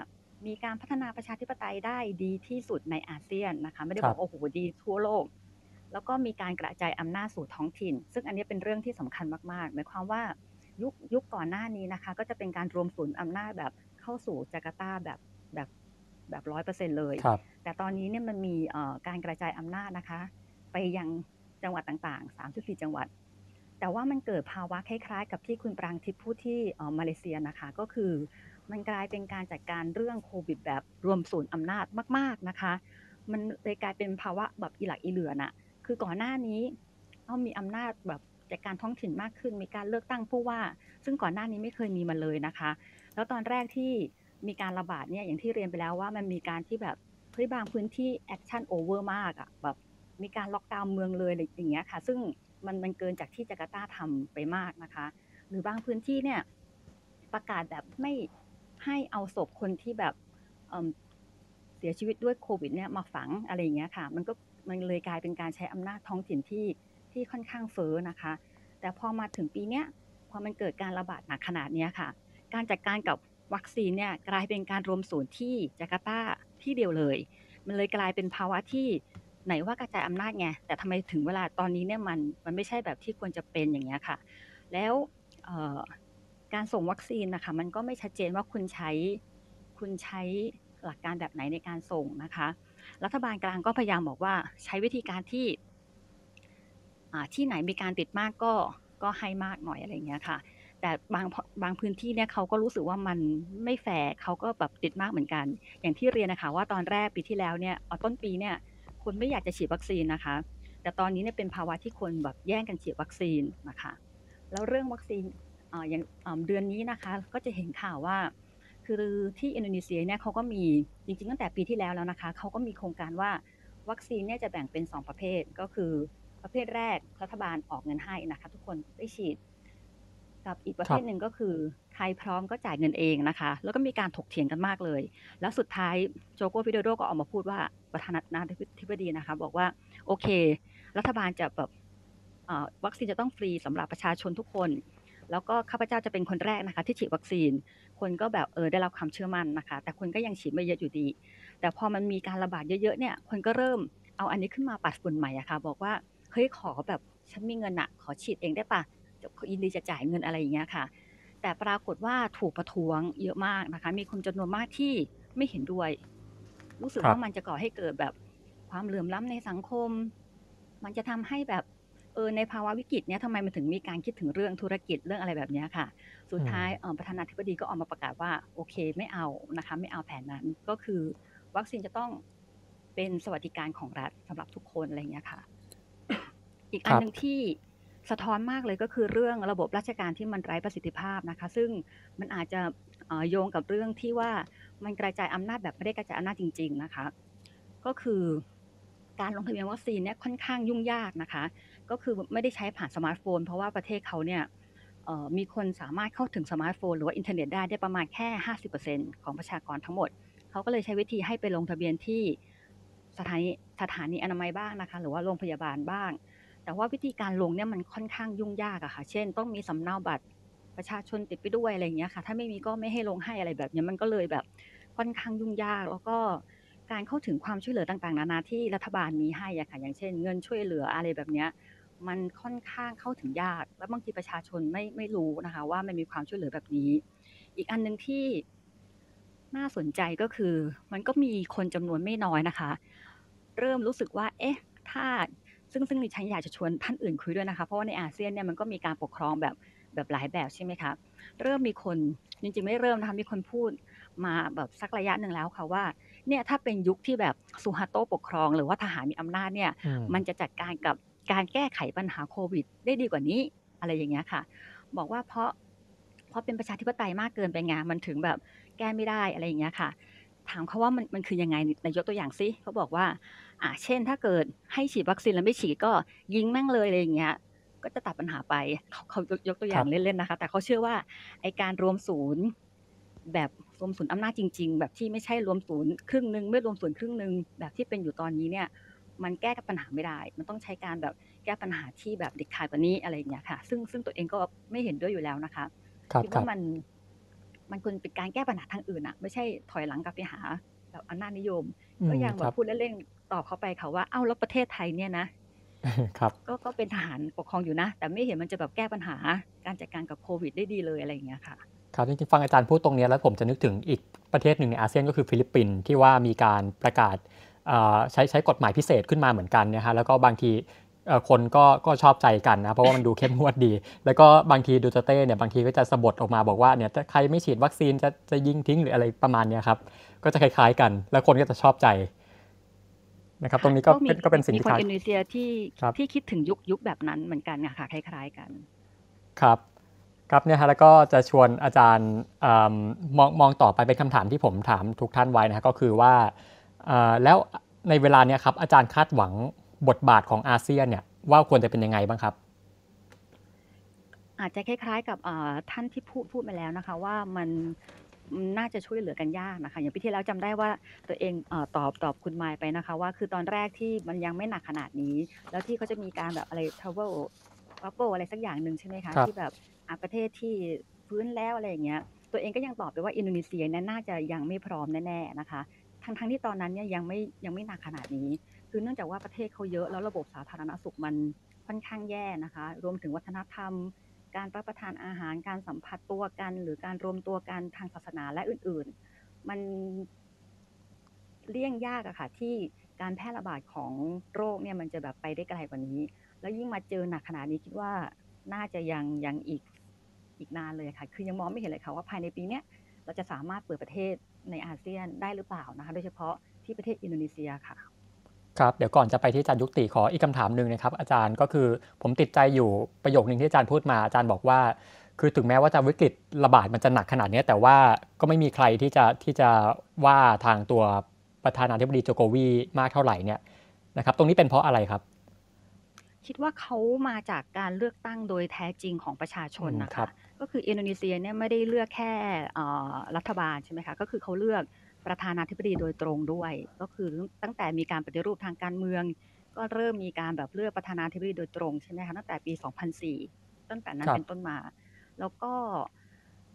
มีการพัฒนาประชาธิปไตยได้ดีที่สุดในอาเซียนนะคะไม่ได้บอกโอ้โหดีทั่วโลก แล้วก็มีการกระจายอำนาจสู่ท้องถิ่น ซึ่งอันนี้เป็นเรื่องที่สำคัญมากๆหมายความว่ายุคยุคก่อนหน้านี้นะคะ ก็จะเป็นการรวมศูนย์อำนาจแบบเข้าสู่จาการ์ตาแบบแบบ แบบร้อยเปอร์เซ็นเลย แต่ตอนนี้เนี่ยมันมีการกระจายอำนาจนะคะ ไปยังจังหวัดต่างๆ 34 จังหวัด แต่ว่ามันเกิดภาวะคล้ายๆ กับที่คุณปรางทิพย์พูดที่มาเลเซียนะคะ ก็คือมันกลายเป็นการจัดการเรื่องโควิดแบบรวมศูนย์อำนาจมาก ๆนะคะ มันเลยกลายเป็นภาวะแบบอีหลักอีเหลื่อน่ะ คือก่อนหน้านี้เขามีอำนาจแบบจัดการท้องถิ่นมากขึ้น มีการเลือกตั้งผู้ว่า ซึ่งก่อนหน้านี้ไม่เคยมีมาเลยนะคะ แล้วตอนแรกที่ มีการระบาดเนี่ยอย่างที่เรียนไปแล้วว่ามันมีการที่แบบเฮ้ยบางพื้นที่ action over มากอะแบบมีการล็อกดาวน์เมืองเลยอย่างเงี้ยค่ะ ซึ่งมันมันเกินจากที่จาการ์ตาทำไปมากนะคะ หรือบางพื้นที่เนี่ยประกาศแบบไม่ให้เอาศพคนที่แบบเสียชีวิตด้วยโควิดเนี่ยมาฝังอะไรอย่างเงี้ยค่ะ มันก็มันเลยกลายเป็นการใช้อำนาจท้องถิ่นที่ที่ค่อนข้างเฟ้อนะคะ แต่พอมาถึงปีเนี้ยพอมันเกิดการระบาดหนักขนาดนี้ค่ะ การจัดการกับ วัคซีนเนี่ยกลายเป็นการรวมศูนย์ที่จาการ์ตาที่เดียวเลย มันเลยกลายเป็นภาวะที่ไหนว่ากระจายอำนาจไงแต่ทำไมถึงเวลาตอนนี้เนี่ยมันมันไม่ใช่แบบที่ควรจะเป็นอย่างเงี้ยค่ะ แล้วการส่งวัคซีนนะคะมันก็ไม่ชัดเจนว่าคุณใช้คุณใช้หลักการแบบไหนในการส่งนะคะ รัฐบาลกลางก็พยายามบอกว่าใช้วิธีการที่ที่ไหนมีการติดมากก็ก็ให้มากหน่อยอะไรเงี้ยค่ะ แต่บางบางพื้นที่เนี่ยเขาก็รู้สึกว่ามันไม่แฟร์เขาก็แบบติดมากเหมือนกัน อย่างที่เรียนนะคะว่าตอนแรกปีที่แล้วเนี่ยต้นปีเนี่ยคนไม่อยากจะฉีดวัคซีนนะคะ แต่ตอนนี้เนี่ยเป็นภาวะที่คนแบบแย่งกันฉีดวัคซีนนะคะ แล้วเรื่องวัคซีนอย่างเดือนนี้นะคะก็จะเห็นข่าวว่า คือที่อินโดนีเซียเนี่ยเขาก็มีจริงๆ ตั้งแต่ปีที่แล้วแล้วนะคะเขาก็มีโครงการว่าวัคซีนเนี่ยจะแบ่งเป็น 2 ประเภทก็คือประเภทแรกรัฐบาลออกเงินให้นะคะ ทุกคนได้ฉีด กับอีกประเภทหนึ่งก็คือ ใครพร้อมก็จ่ายเงินเองนะคะ แล้วก็มีการถกเถียงกันมากเลย แล้วสุดท้ายโจโกฟิโดโดก็ออกมาพูดว่าประธานาธิบดีนะคะ บอกว่าโอเค รัฐบาลจะแบบวัคซีนจะต้องฟรีสำหรับประชาชนทุกคน แล้วก็ข้าพเจ้าจะเป็นคนแรกนะคะ ที่ฉีดวัคซีน คนก็แบบเออได้รับความเชื่อมั่นนะคะ แต่คนก็ยังฉีดไม่เยอะอยู่ดี แต่พอมันมีการระบาดเยอะๆเนี่ย คนก็เริ่มเอาอันนี้ขึ้นมาปัดฝุ่นใหม่อะคะ่ะ บอกว่าเฮ้ยขอแบบฉันมีเงินอะขอฉีดเองได้ปะ ยินดีจะจ่ายเงินอะไรอย่างเงี้ยค่ะ แต่ปรากฏว่าถูกประท้วงเยอะมากนะคะ มีคนจำนวนมากที่ไม่เห็นด้วย รู้สึกว่ามันจะก่อให้เกิดแบบความเหลื่อมล้ำในสังคม มันจะทำให้แบบเออในภาวะวิกฤตเนี้ยทำไมมันถึงมีการคิดถึงเรื่องธุรกิจเรื่องอะไรแบบเนี้ยค่ะ สุดท้ายประธานาธิบดีก็ออกมาประกาศว่าโอเคไม่เอานะคะไม่เอาแผนนั้นก็คือ วัคซีนจะต้องเป็นสวัสดิการของรัฐสำหรับทุกคนอะไรเงี้ยค่ะ อีกอันหนึ่งที่ สะท้อนมากเลยก็คือเรื่องระบบราชการที่มันไร้ประสิทธิภาพนะคะ ซึ่งมันอาจจะโยงกับเรื่องที่ว่ามันกระจายอำนาจแบบไม่ได้กระจายอำนาจจริง ๆนะคะ ก็คือการลงทะเบียนวัคซีนเนี่ยค่อนข้างยุ่งยากนะคะ ก็คือไม่ได้ใช้ผ่านสมาร์ทโฟน เพราะว่าประเทศเขาเนี่ยมีคนสามารถเข้าถึงสมาร์ทโฟน หรือว่าอินเทอร์เน็ตได้ได้ประมาณแค่ 50%ของประชากรทั้งหมด เขาก็เลยใช้วิธีให้ไปลงทะเบียนที่สถานีสถานีอนามัยบ้างนะคะ หรือว่าโรงพยาบาลบ้าง แต่ว่าวิธีการลงเนี่ยมันค่อนข้างยุ่งยากอะค่ะ เช่น ต้องมีสำเนาบัตรประชาชนติดไปด้วยอะไรอย่างเงี้ยค่ะ ถ้าไม่มีก็ไม่ให้ลงให้อะไรแบบนี้มันก็เลยแบบค่อนข้างยุ่งยาก แล้วก็การเข้าถึงความช่วยเหลือต่างๆ นานาที่รัฐบาลมีให้อะค่ะ อย่างเช่น เงินช่วยเหลืออะไรแบบเนี้ยมันค่อนข้างเข้าถึงยาก และบางทีประชาชนไม่ไม่รู้นะคะ ว่ามันมีความช่วยเหลือแบบนี้ อีกอันหนึ่งที่น่าสนใจก็คือ มันก็มีคนจำนวนไม่น้อยนะคะ เริ่มรู้สึกว่า เอ๊ะ ถ้า ซึ่งซึ่งดิฉันอยากจะชวนท่านอื่นคุยด้วยนะคะ เพราะว่าในอาเซียนเนี่ยมันก็มีการปกครองแบบแบบหลายแบบใช่ไหมคะเริ่มมีคนจริงๆไม่เริ่มนะคะมีคนพูดมาแบบสักระยะหนึ่งแล้วค่ะว่าเนี่ยถ้าเป็นยุคที่แบบซูฮาโตปกครอง หรือว่าทหารมีอำนาจเนี่ยมันจะจัดการกับการแก้ไขปัญหาโควิด ได้ดีกว่านี้อะไรอย่างเงี้ยค่ะ บอกว่าเพราะเพราะเป็นประชาธิปไตยมากเกินไปไงมันถึงแบบแก้ไม่ได้อะไรอย่างเงี้ยค่ะ ถามเขาว่ามันมันคือยังไงในยกตัวอย่างซิเขาบอกว่า อ่าเช่นถ้าเกิดให้ฉีดวัคซีนแล้วไม่ฉีดก็ยิงแม่งเลยอะไรอย่างเงี้ยก็จะตัดปัญหาไปเขาเขายกตัวอย่างเล่นๆนะคะ แต่เขาเชื่อว่าไอการรวมศูนย์แบบรวมศูนย์อำนาจจริง ๆ แบบที่ไม่ใช่รวมศูนย์ครึ่งหนึ่งไม่รวมศูนย์ครึ่งหนึ่งแบบที่เป็นอยู่ตอนนี้เนี่ย มันแก้กับปัญหาไม่ได้ มันต้องใช้การแบบแก้ปัญหาที่แบบเด็ดขาดกว่านี้อะไรอย่างเงี้ยค่ะ ซึ่งซึ่งตัวเองก็ไม่เห็นด้วยอยู่แล้วนะคะคิดว่ามัน มันควรเป็นการแก้ปัญหาทางอื่นอะไม่ใช่ถอยหลังกลับไปหา แบบอำนาจนิยม ก็ยังแบบพูดเล่นๆตอบเขาไปเขาว่าเอ้าแล้วประเทศไทยเนี่ยนะครับก็ก็เป็นทหารปกครองอยู่นะ แต่ไม่เห็นมันจะแบบแก้ปัญหาการจัดการกับโควิดได้ดีเลยอะไรอย่างเงี้ยค่ะครับจริงๆฟังอาจารย์พูดตรงนี้แล้วผมจะนึกถึงอีกประเทศหนึ่งในอาเซียนก็คือฟิลิปปินส์ที่ว่ามีการประกาศใช้ใช้กฎหมายพิเศษขึ้นมาเหมือนกันนะฮะแล้วก็บางที คนก็ก็ชอบใจกันนะ เพราะว่ามันดูเข้มงวดดี แล้วก็บางทีดูแตร์เตเนี่ยบางทีก็จะสบถออกมาบอกว่าเนี่ยถ้าใครไม่ฉีดวัคซีนจะจะยิงทิ้งหรืออะไรประมาณนี้ครับ ก็จะคล้ายๆกัน แล้วคนก็จะชอบใจนะครับ ตรงนี้ก็เป็นก็เป็นสิ่งที่คนอินโดนีเซียที่ที่คิดถึงยุคยุคแบบนั้นเหมือนกันค่ะคล้าย ๆกัน ครับครับเนี่ยฮะแล้วก็จะชวนอาจารย์มองมองต่อไปเป็นคำถามที่ผมถามทุกท่านไว้นะก็คือว่าแล้วในเวลาเนี้ยครับอาจารย์คาดหวัง บทบาทของอาเซียนเนี่ยว่าควรจะเป็นยังไงบ้างครับ อาจจะคล้ายๆกับท่านที่พูดพูดมาแล้วนะคะ ว่ามันน่าจะช่วยเหลือกันยากนะคะ อย่างปีที่แล้วจำได้ว่าตัวเองอตอบตอบคุณไมล์ไปนะคะ ว่าคือตอนแรกที่มันยังไม่หนักขนาดนี้ แล้วที่เขาจะมีการแบบอะไร travel bubble อะไรสักอย่างหนึ่งใช่ไหมคะที่แบบประเทศที่ฟื้นแล้วอะไรอย่างเงี้ย ตัวเองก็ยังตอบไปว่าอินโดนีเซียนั้นน่าจะยังไม่พร้อมแน่ๆนะคะ ทั้งทั้งที่ตอนนั้นเนี่ยยังไม่ยังไม่หนักขนาดนี้ คือเนื่องจากว่าประเทศเขาเยอะแล้วระบบสาธารณสุขมันค่อนข้างแย่นะคะ รวมถึงวัฒนธรรม การรับประทานอาหารการสัมผัสตัวกัน หรือการรวมตัวกันทางศาสนาและอื่นๆ มันเลี่ยงยากอะค่ะที่การแพร่ระบาดของโรคเนี่ยมันจะแบบไปได้ไกลกว่านี้ แล้วยิ่งมาเจอหนักขนาดนี้คิดว่าน่าจะยังยังอีกอีกนานเลยค่ะ คือยังมองไม่เห็นเลยค่ะว่าภายในปีเนี้ยเราจะสามารถเปิดประเทศในอาเซียนได้หรือเปล่านะคะ โดยเฉพาะที่ประเทศอินโดนีเซียค่ะ ครับเดี๋ยวก่อนจะไปที่อาจารย์ยุติขออีกคำถามหนึ่งนะครับอาจารย์ก็คือผมติดใจอยู่ประโยคนึงที่อาจารย์พูดมาอาจารย์บอกว่า คือถึงแม้ว่าจะวิกฤตระบาดมันจะหนักขนาดนี้ แต่ว่าก็ไม่มีใครที่จะที่จะว่าทางตัวประธานาธิบดีโจโกวีมากเท่าไหร่เนี่ยนะครับ ตรงนี้เป็นเพราะอะไรครับ คิดว่าเขามาจากการเลือกตั้งโดยแท้จริงของประชาชนนะคะก็คืออินโดนีเซียเนี่ยไม่ได้เลือกแค่รัฐบาลใช่ไหมคะก็คือเขาเลือก ประธานาธิบดีโดยตรงด้วย ก็คือตั้งแต่มีการปฏิรูปทางการเมือง ก็เริ่มมีการแบบเลือกประธานาธิบดีโดยตรงใช่ไหมคะตั้งแต่ปี 2004 ตั้งแต่นั้นเป็นต้นมา แล้วก็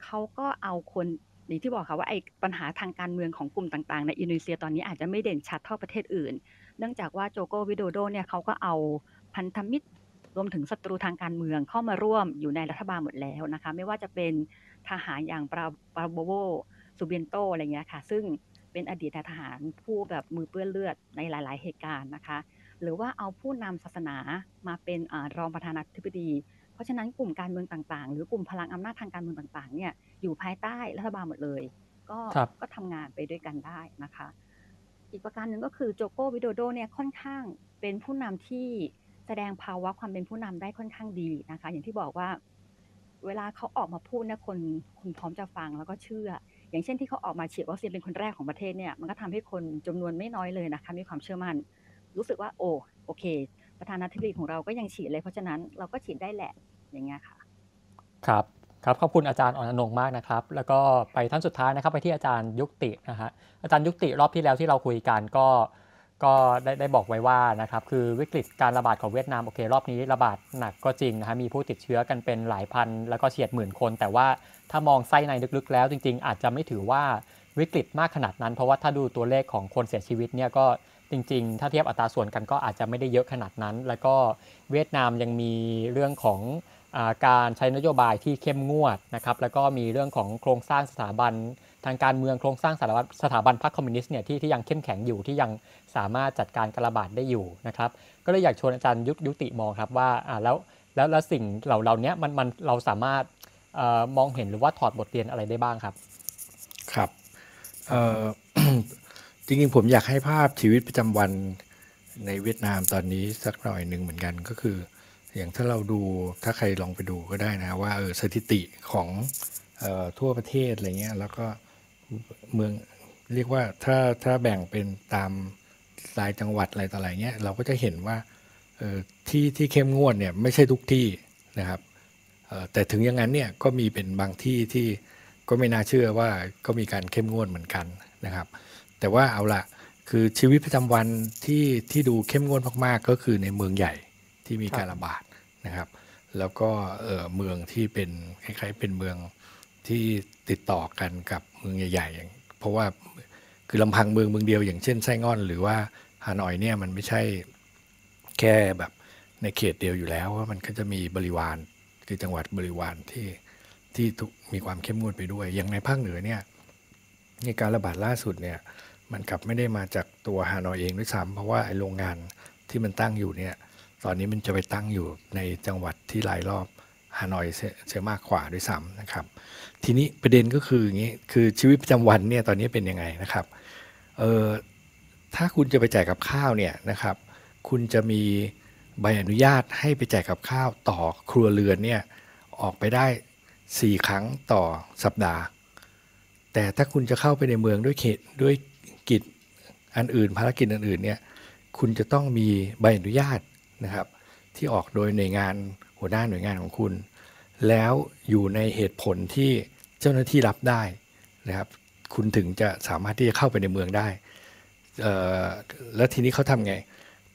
เขาก็เอาคนอย่างที่บอกค่ะว่าไอ้ปัญหาทางการเมืองของกลุ่มต่างๆ ในอินโดนีเซียตอนนี้อาจจะไม่เด่นชัดเท่าประเทศอื่น เนื่องจากว่าโจโกวิโดโดเนี่ยเขาก็เอาพันธมิตรรวมถึงศัตรูทางการเมืองเข้ามาร่วมอยู่ในรัฐบาลหมดแล้วนะคะ ไม่ว่าจะเป็นทหารอย่างปราปราโบโว ซูเบียนโตอะไรเงี้ยค่ะ ซึ่งเป็นอดีตทหารผู้แบบมือเปื้อนเลือดในหลาย ๆ เหตุการณ์นะคะ หรือว่าเอาผู้นำศาสนามาเป็นอรองประธานาธิบดี เพราะฉะนั้นกลุ่มการเมืองต่าง ๆ หรือกลุ่มพลังอำนาจทางการเมืองต่าง ๆ เนี่ยอยู่ภายใต้รัฐบาลหมดเลย ก็ครับก็ทำงานไปด้วยกันได้นะคะ อีกประการหนึ่งก็คือโจโกวิโดโดเนี่ยค่อนข้างเป็นผู้นำที่แสดงภาวะความเป็นผู้นำได้ค่อนข้างดีนะคะ อย่างที่บอกว่า เวลาเขาออกมาพูดเนี่ยคนคุณพร้อมจะฟังแล้วก็เชื่อ อย่างเช่นที่เขาออกมาฉีดวัคซีนเป็นคนแรกของประเทศเนี่ยมันก็ทำให้คนจำนวนไม่น้อยเลยนะคะมีความเชื่อมั่น รู้สึกว่าโอ้โอเค ประธานาธิบดีของเราก็ยังฉีดเลย เพราะฉะนั้นเราก็ฉีดได้แหละอย่างเงี้ยค่ะ ครับครับขอบคุณอาจารย์อ่อนอนงมากนะครับ แล้วก็ไปท่านสุดท้ายนะครับไปที่อาจารย์ยุตินะฮะอาจารย์ยุติรอบที่แล้วที่เราคุยกันก็ ก็ได้ได้บอกไว้ว่านะครับคือวิกฤตการระบาดของเวียดนามโอเครอบนี้ระบาดหนักก็จริงนะฮะมีผู้ติดเชื้อกันเป็นหลายพัน แล้วก็เฉียดหมื่นคน แต่ว่าถ้ามองไส้ในลึกๆ แล้วจริง ๆ อาจจะไม่ถือว่าวิกฤตมากขนาดนั้น เพราะว่าถ้าดูตัวเลขของคนเสียชีวิตเนี่ยก็จริง ๆ ถ้าเทียบอัตราส่วนกันก็อาจจะไม่ได้เยอะขนาดนั้น แล้วก็เวียดนามยังมีเรื่องของอการใช้นโยบายที่เข้มงวดนะครับแล้วก็มีเรื่องของโครงสร้างสถาบัน ทางการเมืองโครงสร้างสถาบันสถาบันพรรคคอมมิวนิสต์เนี่ยที่ที่ยังเข้มแข็งอยู่ที่ยังสามารถจัดการการระบาดได้อยู่นะครับก็เลยอยากชวนอาจารย์ยุยุติมองครับว่าอ่าแล้วแล้วแล้วสิ่งเหล่าเหล่านี้มันมันเราสามารถออมองเห็นหรือว่าถอดบทเรียนอะไรได้บ้างครับ ครับเออจริงๆผมอยากให้ภาพชีวิตประจำวันในเวียดนามตอนนี้สักหน่อยหนึ่งเหมือนกันก็คือ อย่างถ้าเราดูถ้าใครลองไปดูก็ได้นะว่าเออสถิติของออทั่วประเทศอะไรเงี้ยแล้วก็ เมืองเรียกว่าถ้าถ้าแบ่งเป็นตามรายจังหวัดอะไรต่ออะไรเงี้ยเราก็จะเห็นว่าเออที่ที่เข้มงวดเนี่ยไม่ใช่ทุกที่นะครับแต่ถึงอย่างนั้นเนี่ยก็มีเป็นบางที่ที่ก็ไม่น่าเชื่อว่าก็มีการเข้มงวดเหมือนกันนะครับ แต่ว่าเอาละคือชีวิตประจำวันที่ที่ดูเข้มงวดมากๆ ก็คือในเมืองใหญ่ที่มีการระบาดนะครับ แล้วก็เออเมืองที่เป็นคล้ายๆเป็นเมือง ที่ติดต่อกันกับเมืองใหญ่ๆอย่างเพราะว่าคือลำพังเมืองเมืองเดียวอย่างเช่นไส้งอน หรือว่าฮานอยเนี่ยมันไม่ใช่แค่แบบในเขตเดียวอยู่แล้วว่ามันก็จะมีบริวารคือจังหวัดบริวารที่ที่มีความเข้มงวดไปด้วย อย่างในภาคเหนือเนี่ยในการระบาดล่าสุดเนี่ยมันกลับไม่ได้มาจากตัวฮานอยเองด้วยซ้ำเพราะว่าไอ้โรงงานที่มันตั้งอยู่เนี่ยตอนนี้มันจะไปตั้งอยู่ในจังหวัดที่รายรอบฮานอยเสียเสียมากกว่าด้วยซ้ำนะครับ ทีนี้ประเด็นก็คืออย่างนี้คือชีวิตประจำวันเนี่ยตอนนี้เป็นยังไงนะครับเออถ้าคุณจะไปจ่ายกับข้าวเนี่ยนะครับ คุณจะมีใบอนุญาตให้ไปจ่ายกับข้าวต่อครัวเรือนเนี่ยออกไปได้ 4 ครั้งต่อสัปดาห์ แต่ถ้าคุณจะเข้าไปในเมืองด้วยเขตด้วยกิจอันอื่น ภารกิจอันอื่นเนี่ยคุณจะต้องมีใบอนุญาตนะครับ ที่ออกโดยหน่วยงานหัวหน้าหน่วยงานของคุณ แล้วอยู่ในเหตุผลที่เจ้าหน้าที่รับได้นะครับ คุณถึงจะสามารถที่จะเข้าไปในเมืองได้ แล้วทีนี้เขาทำไง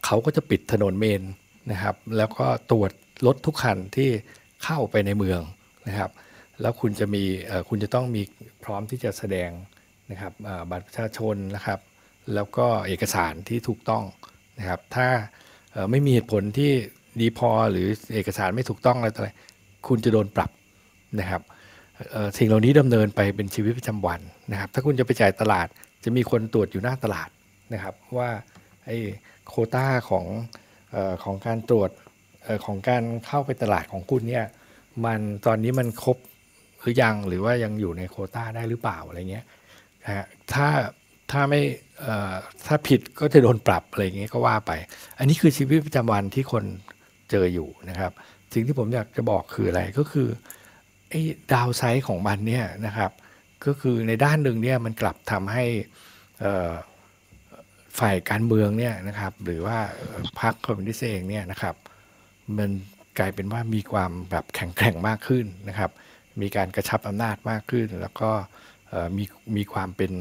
เขาก็จะปิดถนนเมนนะครับ แล้วก็ตรวจรถทุกคันที่เข้าไปในเมืองนะครับ แล้วคุณจะมีคุณจะต้องมีพร้อมที่จะแสดงนะครับบัตรประชาชนนะครับ แล้วก็เอกสารที่ถูกต้องนะครับ ถ้าไม่มีเหตุผลที่ดีพอหรือเอกสารไม่ถูกต้องอะไรต่ออะไร คุณจะโดนปรับนะครับสิ่งเหล่านี้ดำเนินไปเป็นชีวิตประจำวันนะครับ ถ้าคุณจะไปจ่ายตลาด จะมีคนตรวจอยู่หน้าตลาดนะครับ ว่าไอ้โคต้าของออของการตรวจออของการเข้าไปตลาดของคุณเนี่ยมันตอนนี้มันครบหรือยังหรือว่ายังอยู่ในโคต้าได้หรือเปล่าอะไรเงี้ยนะฮะถ้าถ้าไม่ถ้าผิดก็จะโดนปรับอะไรเงี้ยก็ว่าไป อันนี้คือชีวิตประจำวันที่คนเจออยู่นะครับ สิ่งที่ผมอยากจะบอกคืออะไรก็คือไอ้ดาวไซด์ของมันเนี่ยนะครับ ก็คือในด้านหนึ่งเนี่ยมันกลับทำให้เอ่อฝ่ายการเมืองเนี่ยนะครับ หรือว่าเอ่อพรรคคอมมิวนิสต์เองเนี่ยนะครับ มันกลายเป็นว่ามีความแบบแข็งแกร่งมากขึ้นนะครับ มีการกระชับอำนาจมากขึ้น แล้วก็เอ่อมีมีความเป็น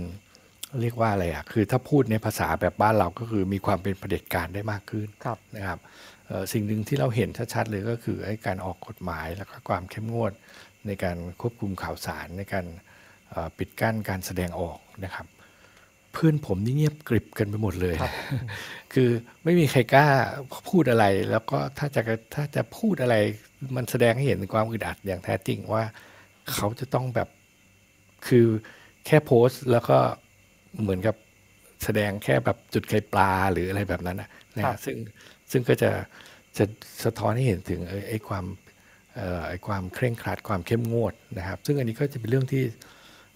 เรียกว่าอะไรอะ คือถ้าพูดในภาษาแบบบ้านเราก็คือมีความเป็นเผด็จการได้มากขึ้นครับนะครับเอ่อ สิ่งหนึ่งที่เราเห็นชัดๆเลยก็คือไอ้การออกกฎหมายแล้วก็ความเข้มงวดในการควบคุมข่าวสารในการเอ่อปิดกั้นการแสดงออกนะครับ เพื่อนผมนี่เงียบกริบกันไปหมดเลยครับคือไม่มีใครกล้าพูดอะไร แล้วก็ถ้าจะถ้าจะพูดอะไรมันแสดงให้เห็นถึงความอึดอัดอย่างแท้จริงว่าเขาจะต้องแบบคือแค่โพสต์แล้วก็เหมือนกับแสดงแค่แบบจุดไข่ปลาหรืออะไรแบบนั้นนะนะครัฮะบซึ่ง ซึ่งก็จะจะสะท้อนให้เห็นถึงเอ่อไอ้ความเอ่อไอ้ความเคร่งครัดความเข้มงวดนะครับ ซึ่งอันนี้ก็จะเป็นเรื่องที่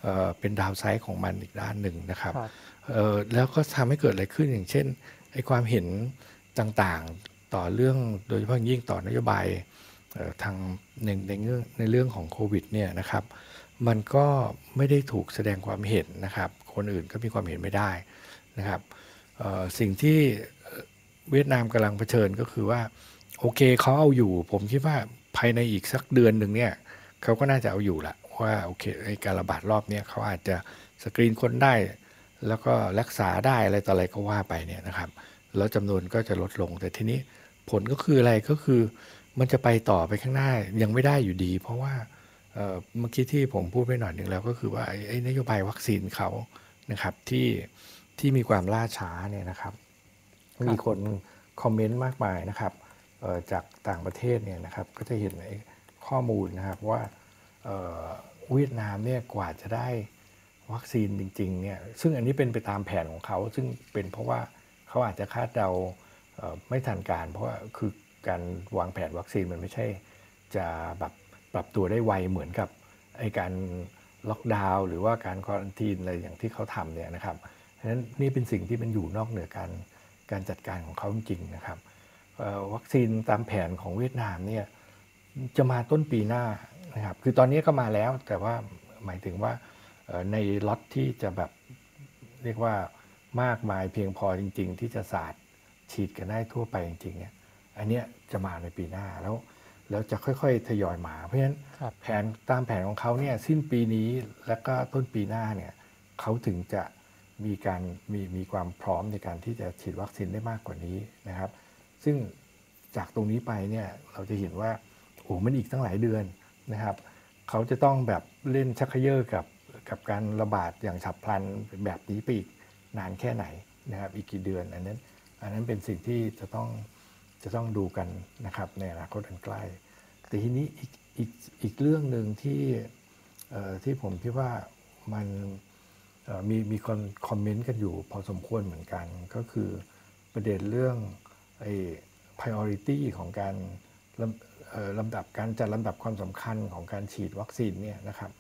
เอ่อเป็นดาวไซด์ของมันอีกด้านหนึ่งนะครับครับเอ่อแล้วก็ทำให้เกิดอะไรขึ้นอย่างเช่นไอ้ความเห็นต่างๆต่อเรื่องโดยเฉพาะอย่างยิ่งต่อนโยบายเอ่อทางในในเรื่องในเรื่องของโควิดเนี่ยนะครับ มันก็ไม่ได้ถูกแสดงความเห็นนะครับ คนอื่นก็มีความเห็นไม่ได้นะครับเอ่อสิ่งที่ เวียดนามกำลังเผชิญก็คือว่า โอเคเขาเอาอยู่ ผมคิดว่าภายในอีกสักเดือนหนึ่งเนี่ยเขาก็น่าจะเอาอยู่ละว่าโอเคไอ้การระบาดรอบเนี้ยเขาอาจจะสกรีนคนได้ แล้วก็รักษาได้อะไรต่ออะไรก็ว่าไปเนี่ยนะครับ แล้วจำนวนก็จะลดลง แต่ทีนี้ผลก็คืออะไรก็คือมันจะไปต่อไปข้างหน้ายังไม่ได้อยู่ดี เพราะว่าเมื่อกี้ที่ผมพูดไปหน่อยหนึ่งแล้วก็คือว่าไอ้นโยบายวัคซีนเขานะครับที่ที่มีความล่าช้าเนี่ยนะครับ มีคนคอมเมนต์มากมายนะครับจากต่างประเทศเนี่ยนะครับก็จะเห็นไอ้ข้อมูลนะครับว่าเวียดนามเนี่ยกว่าจะได้วัคซีนจริงๆเนี่ยซึ่งอันนี้เป็นไปตามแผนของเขา ซึ่งเป็นเพราะว่าเขาอาจจะคาดเดาเไม่ทันการ เพราะว่าคือการวางแผนวัคซีนมันไม่ใช่ จะแบบปรับตัวได้ไวเหมือนกับไอการล็อกดาวน์หรือว่าการควอรันทีนอะไรอย่างที่เขาทำเนี่ยนะครับเพราะฉะนั้นนี่เป็นสิ่งที่มันอยู่นอกเหนือการ การจัดการของเขาจริงๆนะครับเอ่อวัคซีนตามแผนของเวียดนามเนี่ยจะมาต้นปีหน้านะครับคือตอนนี้ก็มาแล้วแต่ว่าหมายถึงว่าเอ่อในล็อตที่จะแบบเรียกว่ามากมายเพียงพอจริง ๆ ที่จะสาดฉีดกันได้ทั่วไปจริงๆเนี่ยอันเนี้ยจะมาในปีหน้าแล้วแล้วจะค่อยๆ ทยอยมา เพราะฉะนั้นครับแผนตามแผนของเขาเนี่ยสิ้นปีนี้แล้วก็ต้นปีหน้าเนี่ยเขาถึงจะ มีการมีมีความพร้อมในการที่จะฉีดวัคซีนได้มากกว่านี้นะครับ ซึ่งจากตรงนี้ไปเนี่ยเราจะเห็นว่าโอ้มันอีกตั้งหลายเดือนนะครับ เขาจะต้องแบบเล่นชักเขย่อกับกับการระบาดอย่างฉับพลันแบบนี้ไปอีกนานแค่ไหนนะครับ อีกกี่เดือนอันนั้นอันนั้นเป็นสิ่งที่จะต้องจะต้องดูกันนะครับในอนาคตอันใกล้ แต่ทีนี้อีกอีกอีกเรื่องหนึ่งที่เอ่อที่ผมคิดว่ามัน มีมีคนคอมเมนต์กันอยู่พอสมควรเหมือนกัน ก็คือประเด็นเรื่องไอ้ priority ของการลำเอ่อลำดับการจัดลำดับความสำคัญของการฉีดวัคซีนเนี่ยนะครับ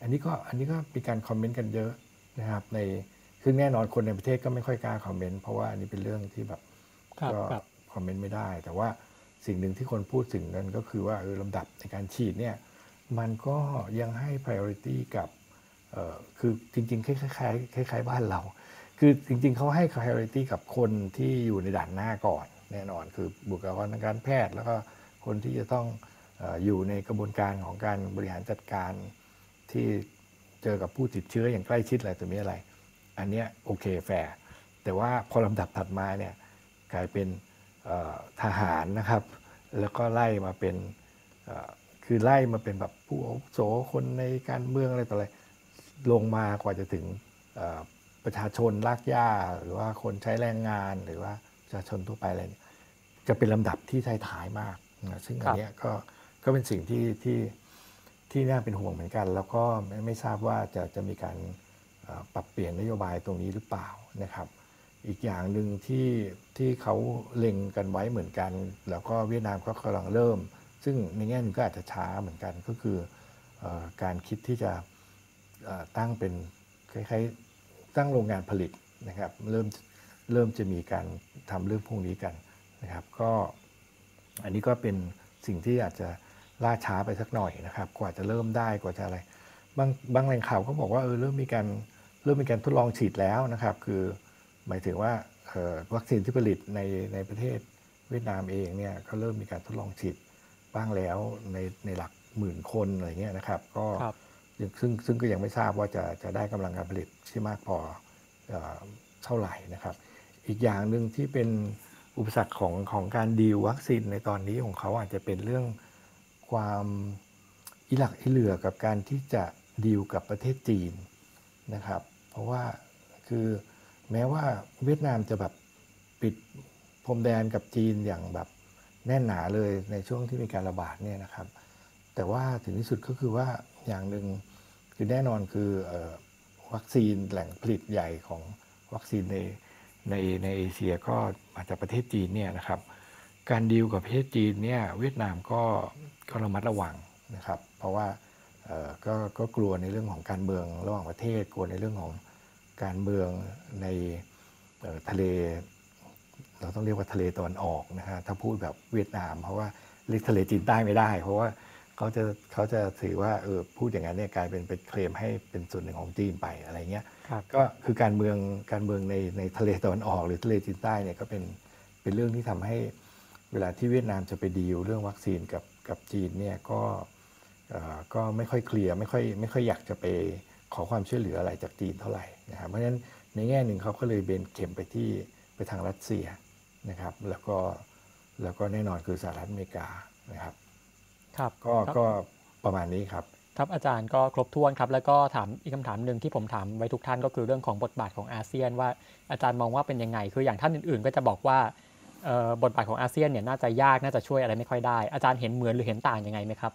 อันนี้ก็อันนี้ก็มีการคอมเมนต์กันเยอะนะครับในซึ่งแน่นอนคนในประเทศก็ไม่ค่อยกล้าคอมเมนต์เพราะว่าอันนี้เป็นเรื่องที่แบบครับก็ครับคอมเมนต์ไม่ได้ แต่ว่าสิ่งหนึ่งที่คนพูดถึงกันก็คือว่าเออลำดับในการฉีดเนี่ยมันก็ยังให้ priority กับเอ่อ คือจริงๆ คล้ายๆคล้ายๆบ้านเรา คือจริง ๆเขาให้ priority กับคนที่อยู่ในด่านหน้าก่อน แน่นอน คือบุคลากรทางการแพทย์ แล้วก็คนที่จะต้องอออยู่ในกระบวนการของการบริหารจัดการที่เจอกับผู้ติดเชื้ออย่างใกล้ชิดอะไรตัวนี้อะไร อันเนี้ยโอเคแฟร์แต่ว่าพอลำดับถัดมาเนี่ยกลายเป็นทหารนะครับ แล้วก็ไล่มาเป็นคือไล่มาเป็นแบบผู้อาวุโสคนในการเมืองอะไรต่ออะไร ลงมากว่าจะถึงเอ่อประชาชนลากหญ้าหรือว่าคนใช้แรงงานหรือว่าประชาชนทั่วไปอะไรเนี่ยจะเป็นลำดับที่ท้ายๆมากนะซึ่งอันเนี้ยก็ก็เป็นสิ่งที่ที่ที่น่าเป็นห่วงเหมือนกัน แล้วก็ไม่ไม่ทราบว่าจะจะมีการเอ่อปรับเปลี่ยนนโยบายตรงนี้หรือเปล่านะครับ อีกอย่างหนึ่งที่ที่เขาเล็งกันไว้เหมือนกัน แล้วก็เวียดนามก็กำลังเริ่ม ซึ่งในแง่หนึงก็อาจจะช้าเหมือนกันก็คือเออการคิดที่จะเอ่อ ตั้งเป็นคล้ายๆตั้งโรงงานผลิตนะครับเริ่มเริ่มจะมีการทำเรื่องพวกนี้กันนะครับ ก็อันนี้ก็เป็นสิ่งที่อาจจะล่าช้าไปสักหน่อยนะครับ กว่าจะเริ่มได้กว่าจะอะไร บางบางแหล่งข่าวก็บอกว่าเออเริ่มมีการเริ่มมีการทดลองฉีดแล้วนะครับ คือหมายถึงว่าออวัคซีนที่ผลิตในในประเทศเวียดนามเองเนี่ยก็เริ่มมีการทดลองฉีดบ้างแล้วในในหลักหมื่นคนอะไรเงี้ยนะครับ ก็ค ซึ่งซึ่งก็ยังไม่ทราบว่าจะจะได้กำลังการผลิตที่มากพอเอ่อเท่าไหร่นะครับ อีกอย่างหนึ่งที่เป็นอุปสรรคของของการดีลวัคซีนในตอนนี้ของเขาอาจจะเป็นเรื่องความอิหลักอิเหลือกับการที่จะดีลกับประเทศจีนนะครับ เพราะว่าคือแม้ว่าเวียดนามจะแบบปิดพรมแดนกับจีนอย่างแบบแน่นหนาเลยในช่วงที่มีการระบาดเนี่ยนะครับ แต่ว่าถึงที่สุดก็คือว่า อย่างหนึ่งคือแน่นอนคือวัคซีนแหล่งผลิตใหญ่ของวัคซีนในในในเอเชียก็มาจากประเทศจีนเนี่ยนะครับ การดีลกับประเทศจีนเนี่ยเวียดนามก็ก็ระมัดระวังนะครับ เพราะว่าก็ก็กลัวในเรื่องของการเมืองระหว่างประเทศ กลัวในเรื่องของการเมืองในทะเล เราต้องเรียกว่าทะเลตะวันออกนะฮะถ้าพูดแบบเวียดนาม เพราะว่าเรียกทะเลจีนใต้ไม่ได้ เพราะว่า เขาจะเขาจะถือว่าเออพูดอย่างนั้นเนี่ยกลายเป็นเป็นเคลมให้เป็นส่วนหนึ่งของจีนไปอะไรเงี้ยก็คือการเมืองการเมืองในในทะเลตะวันออก หรือทะเลจีนใต้เนี่ยก็เป็นเป็นเรื่องที่ทำให้เวลาที่เวียดนามจะไปดีลเรื่องวัคซีนกับกับจีนเนี่ยก็ก็ไม่ค่อยเคลียร์ไม่ค่อยไม่ค่อยอยากจะไปขอความช่วยเหลืออะไรจากจีนเท่าไหร่นะครับเพราะฉะนั้นในแง่หนึ่งเขาก็เลยเบนเข็มไปที่ไปทางรัสเซียนะครับแล้วก็แล้วก็แน่นอนคือสหรัฐอเมริกานะครับ ครับก็ก็ประมาณนี้ครับครับอาจารย์ก็ครบถ้วนครับ แล้วก็ถามอีกคำถามหนึ่งที่ผมถามไว้ทุกท่านก็คือเรื่องของบทบาทของอาเซียน ว่าอาจารย์มองว่าเป็นยังไง คืออย่างท่านอื่นๆ ก็จะบอกว่าบทบาทของอาเซียนเนี่ยน่าจะยากน่าจะช่วยอะไรไม่ค่อยได้ อาจารย์เห็นเหมือนหรือเห็นต่างยังไงไหมครับ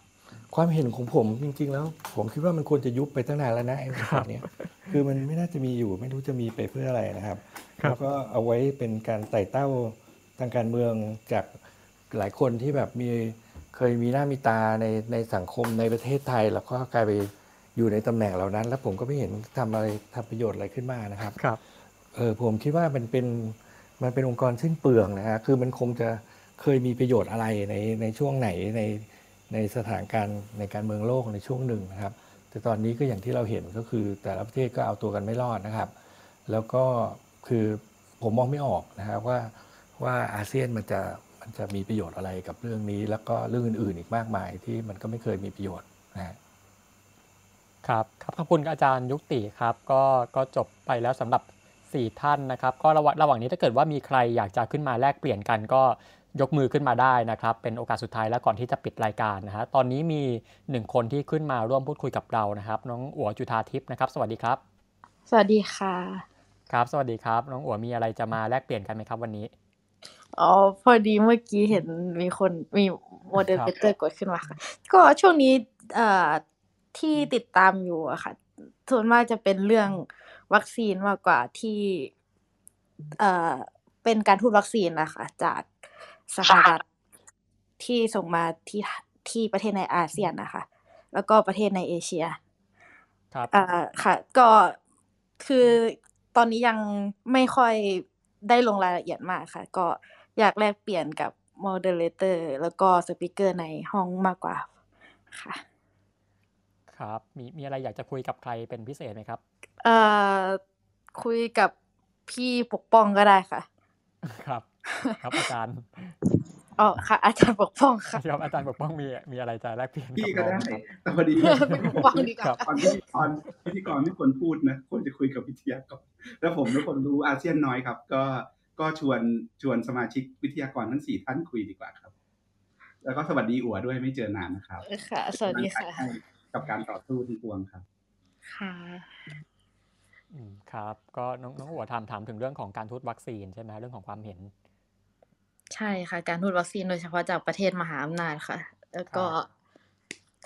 ความเห็นของผมจริง ๆ แล้ว ผมคิดว่ามันควรจะยุบไปตั้งนานแล้วนะไอ้บทนี้คือมันไม่น่าจะมีอยู่ไม่รู้จะมีไปเพื่ออะไรนะครับแล้วก็เอาไว้เป็นการไต่เต้าทางการเมืองจากหลายคนที่แบบมี เคยมีหน้ามีตาในในสังคมในประเทศไทย แล้วก็กลายไปอยู่ในตำแหน่งเหล่านั้น แล้วผมก็ไม่เห็นทำอะไรทำประโยชน์อะไรขึ้นมานะครับครับเออผมคิดว่ามันเป็นมันเป็นองค์กรสิ้นเปลืองนะฮะคือมันคงจะเคยมีประโยชน์อะไรในในช่วงไหนในในสถานการณ์ในการเมืองโลกในช่วงหนึ่งนะครับ แต่ตอนนี้ก็อย่างที่เราเห็นก็คือแต่ละประเทศก็เอาตัวกันไม่รอดนะครับ แล้วก็คือผมมองไม่ออกนะครับว่าว่าอาเซียนมันจะ มันจะมีประโยชน์อะไรกับเรื่องนี้ แล้วก็เรื่องอื่น ๆ อีกมากมายที่มันก็ไม่เคยมีประโยชน์นะครับครับขอบคุณอาจารย์ยุติครับก็ก็จบไปแล้วสำหรับ 4 ท่านนะครับ ก็ระหว่างระหว่างนี้ถ้าเกิดว่ามีใครอยากจะขึ้นมาแลกเปลี่ยนกันก็ยกมือขึ้นมาได้นะครับ เป็นโอกาสสุดท้ายแล้วก่อนที่จะปิดรายการนะฮะตอนนี้มีหนึ่งคนที่ขึ้นมาร่วมพูดคุยกับเรานะครับ น้องอัวจุธาทิพย์นะครับ สวัสดีครับ สวัสดีค่ะ ครับ สวัสดีครับ น้องอัวมีอะไรจะมาแลกเปลี่ยนกันไหมครับวันนี้ อ๋อ พอดีเมื่อกี้เห็นมีคนมี moderator กดขึ้นมาค่ะ ก็ช่วงนี้เอ่อที่ติดตามอยู่อะค่ะ ส่วนมากจะเป็นเรื่องวัคซีนมากกว่าที่เอ่อเป็นการทูตวัคซีนนะคะจากสหรัฐที่ส่งมาที่ที่ประเทศในอาเซียนนะคะ แล้วก็ประเทศในเอเชีย ครับอ่าค่ะ ก็คือตอนนี้ยังไม่ค่อยได้ลงรายละเอียดมากค่ะ ก็ อยากแลกเปลี่ยนกับ moderator แล้วก็ speaker ในห้องมากกว่าค่ะครับมีมีอะไรอยากจะคุยกับใครเป็นพิเศษไหมครับเอ่อคุยกับพี่ปกป้องก็ได้ค่ะ ครับ ครับอาจารย์อ๋อค่ะ อาจารย์ปกป้องค่ะครับอาจารย์ปกป้องมีมีอะไรจะแลกเปลี่ยนพี่ก็ได้แต่พอดีปกป้องดีกว่าตอนที่ตอนพิธีกรที่คนพูดนะควรจะคุยกับวิทยากรแล้วผมทุกคนรู้อาเซียนน้อยครับ ก็ ก็ชวนชวนสมาชิกวิทยากรทั้งสี่ท่านคุยดีกว่าครับ แล้วก็สวัสดีอัวด้วยไม่เจอนานนะครับค่ะ สวัสดีค่ะ กับการต่อสู้ที่ปวงครับ ค่ะครับ ก็น้องน้องหัวถามถามถึงเรื่องของการทูตวัคซีนใช่ไหมเรื่องของความเห็น ใช่ค่ะ การทูตวัคซีนโดยเฉพาะจากประเทศมหาอำนาจค่ะ แล้วก็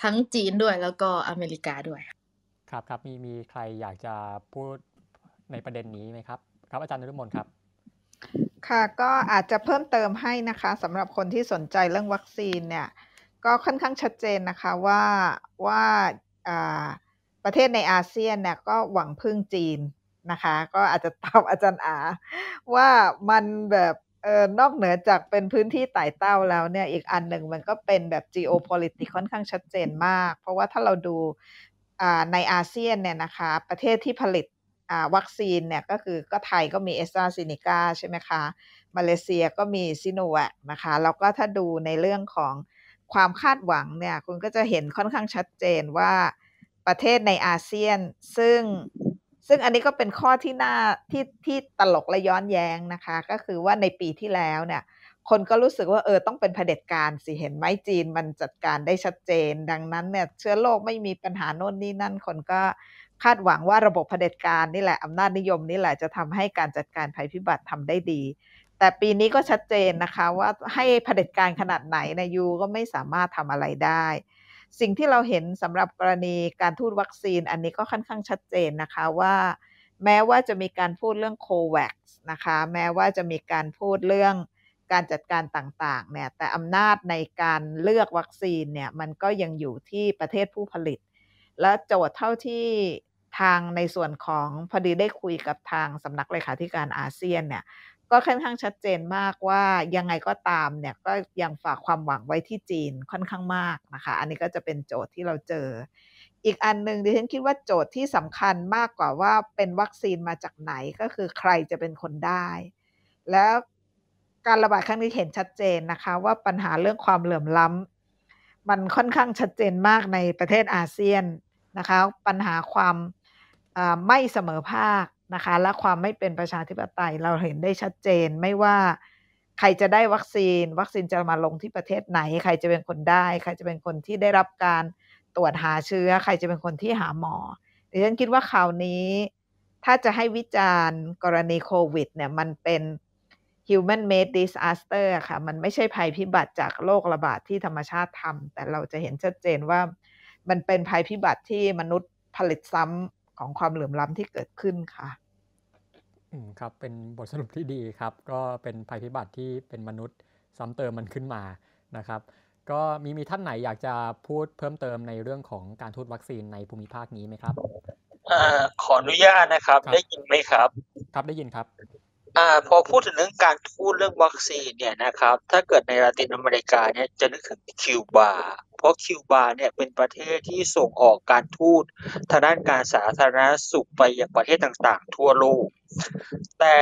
ทั้งจีนด้วยแล้วก็อเมริกาด้วย ครับครับมีมีใครอยากจะพูดในประเด็นนี้ไหมครับ ครับอาจารย์นฤมลครับ ค่ะก็อาจจะเพิ่มเติมให้นะคะสำหรับคนที่สนใจเรื่องวัคซีนเนี่ยก็ค่อนข้างชัดเจนนะคะว่าว่าประเทศในอาเซียนเนี่ยก็หวังพึ่งจีนนะคะ ก็อาจจะตอบอาจารย์อาว่ามันแบบเออนอกเหนือจากเป็นพื้นที่ไต่เต้าแล้วเนี่ยอีกอันหนึ่งมันก็เป็นแบบ geopolitics ค่อนข้างชัดเจนมาก เพราะว่าถ้าเราดูในอาเซียนเนี่ยนะคะ ประเทศที่ผลิต วัคซีนเนี่ยก็คือก็ไทยก็มีแอสตราเซเนกาใช่ไหมคะ มาเลเซียก็มีซิโนแวคนะคะ แล้วก็ถ้าดูในเรื่องของความคาดหวังเนี่ยคุณก็จะเห็นค่อนข้างชัดเจนว่าประเทศในอาเซียน ซึ่งซึ่งอันนี้ก็เป็นข้อที่น่าที่ที่ตลกและย้อนแย้งนะคะ ก็คือว่าในปีที่แล้วเนี่ยคนก็รู้สึกว่าเออต้องเป็นเผด็จการสิเห็นไหมจีนมันจัดการได้ชัดเจน ดังนั้นเนี่ยเชื้อโรคไม่มีปัญหาโน่นนี่นั่นคนก็ คาดหวังว่าระบบเผด็จการนี่แหละอำนาจนิยมนี่แหละจะทำให้การจัดการภัยพิบัติทำได้ดี แต่ปีนี้ก็ชัดเจนนะคะว่าให้เผด็จการขนาดไหนนะยูก็ไม่สามารถทำอะไรได้ สิ่งที่เราเห็นสำหรับกรณีการทูตวัคซีน อันนี้ก็ค่อนข้างชัดเจนนะคะว่า แม้ว่าจะมีการพูดเรื่องโควัคนะคะแม้ว่าจะมีการพูดเรื่องการจัดการต่างๆเนี่ยแต่อำนาจในการเลือกวัคซีนเนี่ยมันก็ยังอยู่ที่ประเทศผู้ผลิต และโจทย์เท่าที่ ทางในส่วนของพอดีได้คุยกับทางสำนักเลขาธิการอาเซียนเนี่ยก็ค่อนข้างชัดเจนมากว่ายังไงก็ตามเนี่ยก็ยังฝากความหวังไว้ที่จีนค่อนข้างมากนะคะ อันนี้ก็จะเป็นโจทย์ที่เราเจอ อีกอันหนึ่งดิฉันคิดว่าโจทย์ที่สำคัญมากกว่าว่าเป็นวัคซีนมาจากไหนก็คือใครจะเป็นคนได้ แล้วการระบาดครั้งนี้เห็นชัดเจนนะคะว่าปัญหาเรื่องความเหลื่อมล้ำมันค่อนข้างชัดเจนมากในประเทศอาเซียนนะคะ ปัญหาความ ไม่เสมอภาคนะคะ และความไม่เป็นประชาธิปไตยเราเห็นได้ชัดเจนไม่ว่าใครจะได้วัคซีน วัคซีนจะมาลงที่ประเทศไหน ใครจะเป็นคนได้ ใครจะเป็นคนที่ได้รับการตรวจหาเชื้อ ใครจะเป็นคนที่หาหมอดิฉันคิดว่าข่าวนี้ ถ้าจะให้วิจารณ์กรณีโควิดเนี่ยมันเป็น human made disaster ค่ะ มันไม่ใช่ภัยพิบัติจากโรคระบาดที่ธรรมชาติทำแต่เราจะเห็นชัดเจนว่า มันเป็นภัยพิบัติที่มนุษย์ผลิตซ้ำ ของความเหลื่อมล้ำที่เกิดขึ้นค่ะอืมครับเป็นบทสรุปที่ดีครับ ก็เป็นภัยพิบัติที่เป็นมนุษย์ซ้ำเติมมันขึ้นมานะครับ ก็มีมีท่านไหนอยากจะพูดเพิ่มเติมในเรื่องของการทูตวัคซีนในภูมิภาคนี้ไหมครับอขออนุญาตนะครับ ได้ยินไหมครับ ครับได้ยินครับ อ่าพอพูดถึงเรื่องการทูตเรื่องวัคซีนเนี่ยนะครับ ถ้าเกิดในลาตินอเมริกาเนี่ยจะนึกถึงคิวบาเพราะคิวบาเนี่ยเป็นประเทศที่ส่งออกการทูตทางด้านการสาธารณสุขไปยังประเทศต่างๆ ทั่วโลก แต่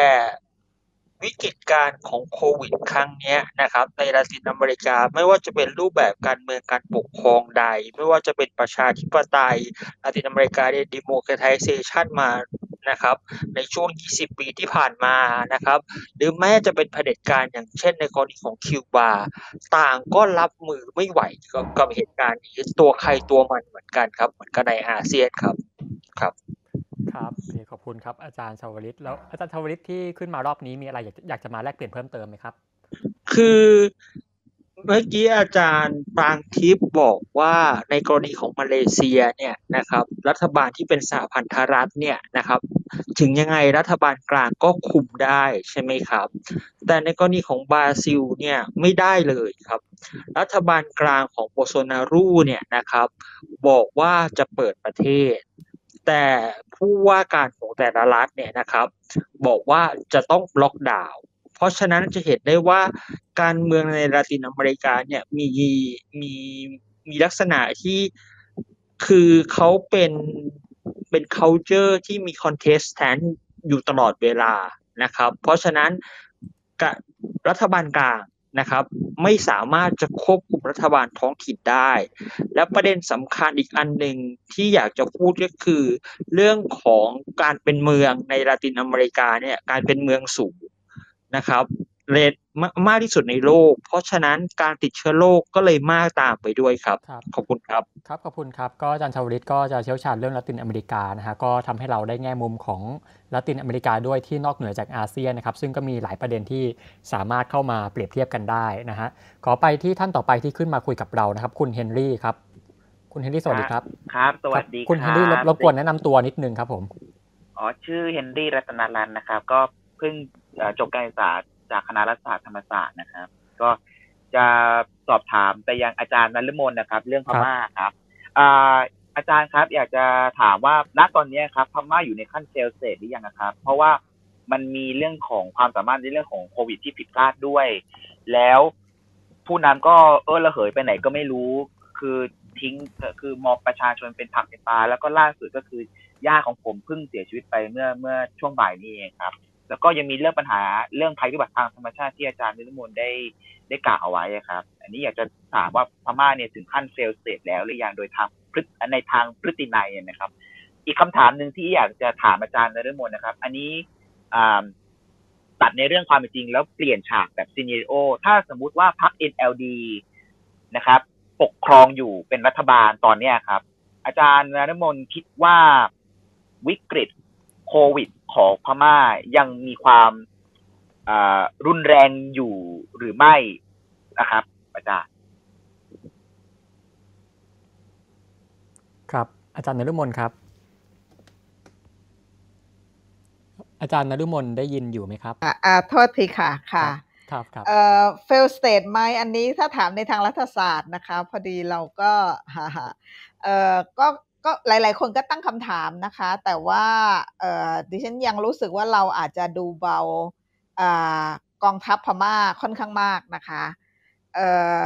วิกฤตการณ์ของโควิดครั้งนี้นะครับ ในลาตินอเมริกาไม่ว่าจะเป็นรูปแบบการเมืองการปกครองใด ไม่ว่าจะเป็นประชาธิปไตยลาตินอเมริกาได้ democratization มา นะครับ ในช่วง 20 ปีที่ผ่านมานะครับ หรือแม้จะเป็นเผด็จการอย่างเช่นในกรณีของคิวบาต่างก็รับมือไม่ไหวกับเหตุการณ์นี้ตัวใครตัวมันเหมือนกันครับ เหมือนกันในอาเซียนครับครับครับขอบคุณครับอาจารย์ชาวลิตแล้วอาจารย์ชาวลิตที่ขึ้นมารอบนี้มีอะไรอยากจะมาแลกเปลี่ยนเพิ่มเติมไหมครับ คือ เมื่อกี้อาจารย์ปรางทิพย์บอกว่าในกรณีของมาเลเซียเนี่ยนะครับรัฐบาลที่เป็นสหพันธรัฐเนี่ยนะครับถึงยังไงรัฐบาลกลางก็คุมได้ใช่ไหมครับ แต่ในกรณีของบราซิลเนี่ยไม่ได้เลยครับ รัฐบาลกลางของโบโซนารูเนี่ยนะครับบอกว่าจะเปิดประเทศ แต่ผู้ว่าการของแต่ละรัฐเนี่ยนะครับบอกว่าจะต้องล็อกดาวน์ เพราะฉะนั้นจะเห็นได้ว่าการเมืองในลาตินอเมริกาเนี่ยมีมีมีลักษณะที่คือเขาเป็นเป็น culture ที่มี contestant อยู่ตลอดเวลานะครับ เพราะฉะนั้นรัฐบาลกลางนะครับ ไม่สามารถจะควบคุมรัฐบาลท้องถิ่นได้ และประเด็นสำคัญอีกอันหนึ่งที่อยากจะพูดก็คือ เรื่องของการเป็นเมืองในลาตินอเมริกาเนี่ยการเป็นเมืองสูง นะครับเรทมากที่สุดในโลก เพราะฉะนั้นการติดเชื้อโรคก็เลยมากตามไปด้วยครับรบขอบคุณครับ ครับ ขอบคุณครับ ก็อาจารย์เชาวฤทธิ์ก็จะเชี่ยวชาญเรื่องละตินอเมริกานะฮะ ก็ทำให้เราได้แง่มุมของละตินอเมริกาด้วยที่นอกเหนือจากอาเซียนนะครับ ซึ่งก็มีหลายประเด็นที่สามารถเข้ามาเปรียบเทียบกันได้นะฮะ ขอไปที่ท่านต่อไปที่ขึ้นมาคุยกับเรานะครับ คุณเฮนรี่ครับ คุณเฮนรี่สวัสดีครับ ครับ สวัสดีคุณเฮนรี่รบกวนแนะนำตัวนิดนึงครับผม อ๋อ ชื่อเฮนรี่รัตนารันนะครับ ก็เพิ่ง จบการศึกษาจากคณะรัฐศาสตร์ธรรมศาสตร์นะครับ ก็จะสอบถามไปยังอาจารย์นฤมลนะครับ เรื่องพม่าครับอาจารย์ครับอยากจะถามว่าณตอนนี้ครับพม่าอยู่ในขั้นเซลเซตหรือยังครับ เพราะว่ามันมีเรื่องของความสามารถในเรื่องของโควิดที่ผิดพลาดด้วย แล้วผู้นำก็เออระเหยไปไหนก็ไม่รู้ คือทิ้งคือมองประชาชนเป็นผักเป็นปลาแล้วก็ล่าสุดก็คือย่าของผมเพิ่งเสียชีวิตไปเมื่อเมื่อช่วงบ่ายนี้เองครับ แล้วก็ยังมีเรื่องปัญหาเรื่องภัยพิบัติทางธรรมชาติที่อาจารย์นิรมนได้ได้กล่าวเอาไว้ครับ อันนี้อยากจะถามว่าพม่าเนี่ยถึงขั้น failed state แล้วหรือยังโดยทางพฤในทางพฤตินัยนะครับ อีกคำถามหนึ่งที่อยากจะถามอาจารย์นเรื่องมนนะครับ อันนี้ตัดในเรื่องความเป็นจริง แล้วเปลี่ยนฉากแบบ scenario ถ้าสมมุติว่าพรรค NLD นะครับ ปกครองอยู่เป็นรัฐบาลตอนเนี้ยครับ อาจารย์นิรมนคิดว่าวิกฤต วิดของพม่ายังมีความอ่ารุนแรงอยู่หรือไม่นะครับ อาจารย์ ครับ อาจารย์นฤมลครับ อาจารย์นฤมลได้ยินอยู่ไหมครับอ่าอ่าโทษทีค่ะคค่ะรับครับครับเอ่อ fail state ไหมอันนี้ถ้าถามในทางรัฐศาสตร์นะคะ พอดีเราก็ฮ่าฮ่าเอ่อก็ ก็หลาย ๆ คนก็ตั้งคำถามนะคะ แต่ว่าเออดิฉันยังรู้สึกว่าเราอาจจะดูเบาอกองทัพพม่าค่อนข้างมากนะคะเออ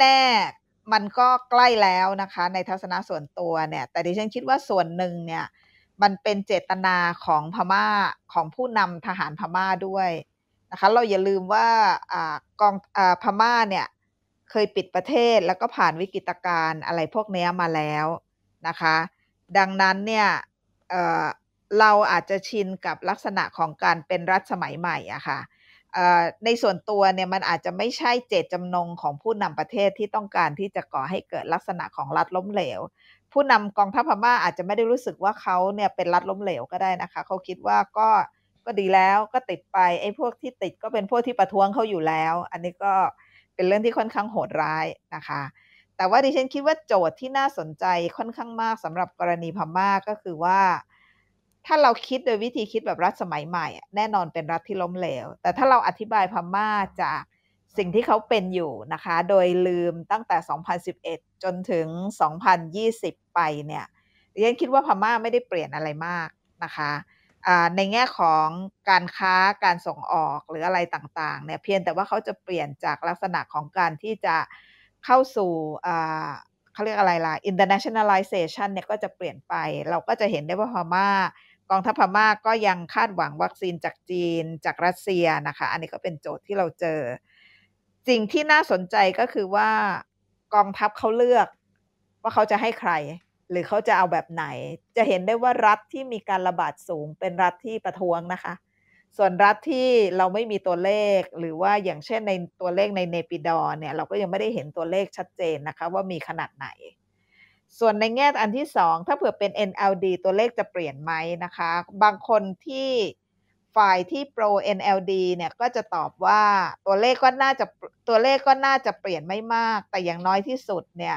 แน่ ๆ มันก็ใกล้แล้วนะคะ ในทัศนะส่วนตัวเนี่ย แต่ดิฉันคิดว่าส่วนหนึ่งเนี่ย มันเป็นเจตนาของพม่าของผู้นำทหารพม่าด้วยนะคะ เราอย่าลืมว่าอกองอพม่าเนี่ยเคยปิดประเทศแล้วก็ผ่านวิกฤตการณ์อะไรพวกนี้มาแล้ว นะคะ ดังนั้นเนี่ยเเราอาจจะชินกับลักษณะของการเป็นรัฐสมัยใหม่อะค่ะเอ่อในส่วนตัวเนี่ยมันอาจจะไม่ใช่เจตจำนงของผู้นำประเทศที่ต้องการที่จะก่อให้เกิดลักษณะของรัฐล้มเหลว ผู้นำกองทัพพม่าอาจจะไม่ได้รู้สึกว่าเขาเนี่ยเป็นรัฐล้มเหลวก็ได้นะคะเขาคิดว่าก็ก็ดีแล้วก็ติดไปไอ้พวกที่ติดก็เป็นพวกที่ประท้วงเขาอยู่แล้ว อันนี้ก็เป็นเรื่องที่ค่อนข้างโหดร้ายนะคะ แต่ว่าดิฉันคิดว่าโจทย์ที่น่าสนใจค่อนข้างมากสำหรับกรณีพม่าก็คือว่า ถ้าเราคิดโดยวิธีคิดแบบรัฐสมัยใหม่ แน่นอนเป็นรัฐที่ล้มเหลว แต่ถ้าเราอธิบายพม่าจากสิ่งที่เขาเป็นอยู่นะคะ โดยลืมตั้งแต่ 2011 จนถึง 2020 ไปเนี่ยดิฉันคิดว่าพม่าไม่ได้เปลี่ยนอะไรมากนะคะในแง่ของการค้าการส่งออกหรืออะไรต่างๆเนี่ยเพียงแต่ว่าเขาจะเปลี่ยนจากลักษณะของการที่จะ เข้าสู่อ่าเขาเรียกอะไรล่ะ internationalization เนี่ยก็จะเปลี่ยนไป เราก็จะเห็นได้ว่าพม่ากองทัพพม่าก็ยังคาดหวังวัคซีนจากจีนจากรัสเซียนะคะ อันนี้ก็เป็นโจทย์ที่เราเจอ สิ่งที่น่าสนใจก็คือว่ากองทัพเขาเลือกว่าเขาจะให้ใคร หรือเขาจะเอาแบบไหน จะเห็นได้ว่ารัฐที่มีการระบาดสูงเป็นรัฐที่ประท้วงนะคะ ส่วนรัฐที่เราไม่มีตัวเลขหรือว่าอย่างเช่นในตัวเลขในเนปิดอร์เนี่ยเราก็ยังไม่ได้เห็นตัวเลขชัดเจนนะคะว่ามีขนาดไหน ส่วนในแง่อันที่สองถ้าเผื่อเป็น NLD ตัวเลขจะเปลี่ยนไหมนะคะ บางคนที่ฝ่ายที่ pro NLD เนี่ยก็จะตอบว่าตัวเลขก็น่าจะตัวเลขก็น่าจะเปลี่ยนไม่มาก แต่อย่างน้อยที่สุดเนี่ย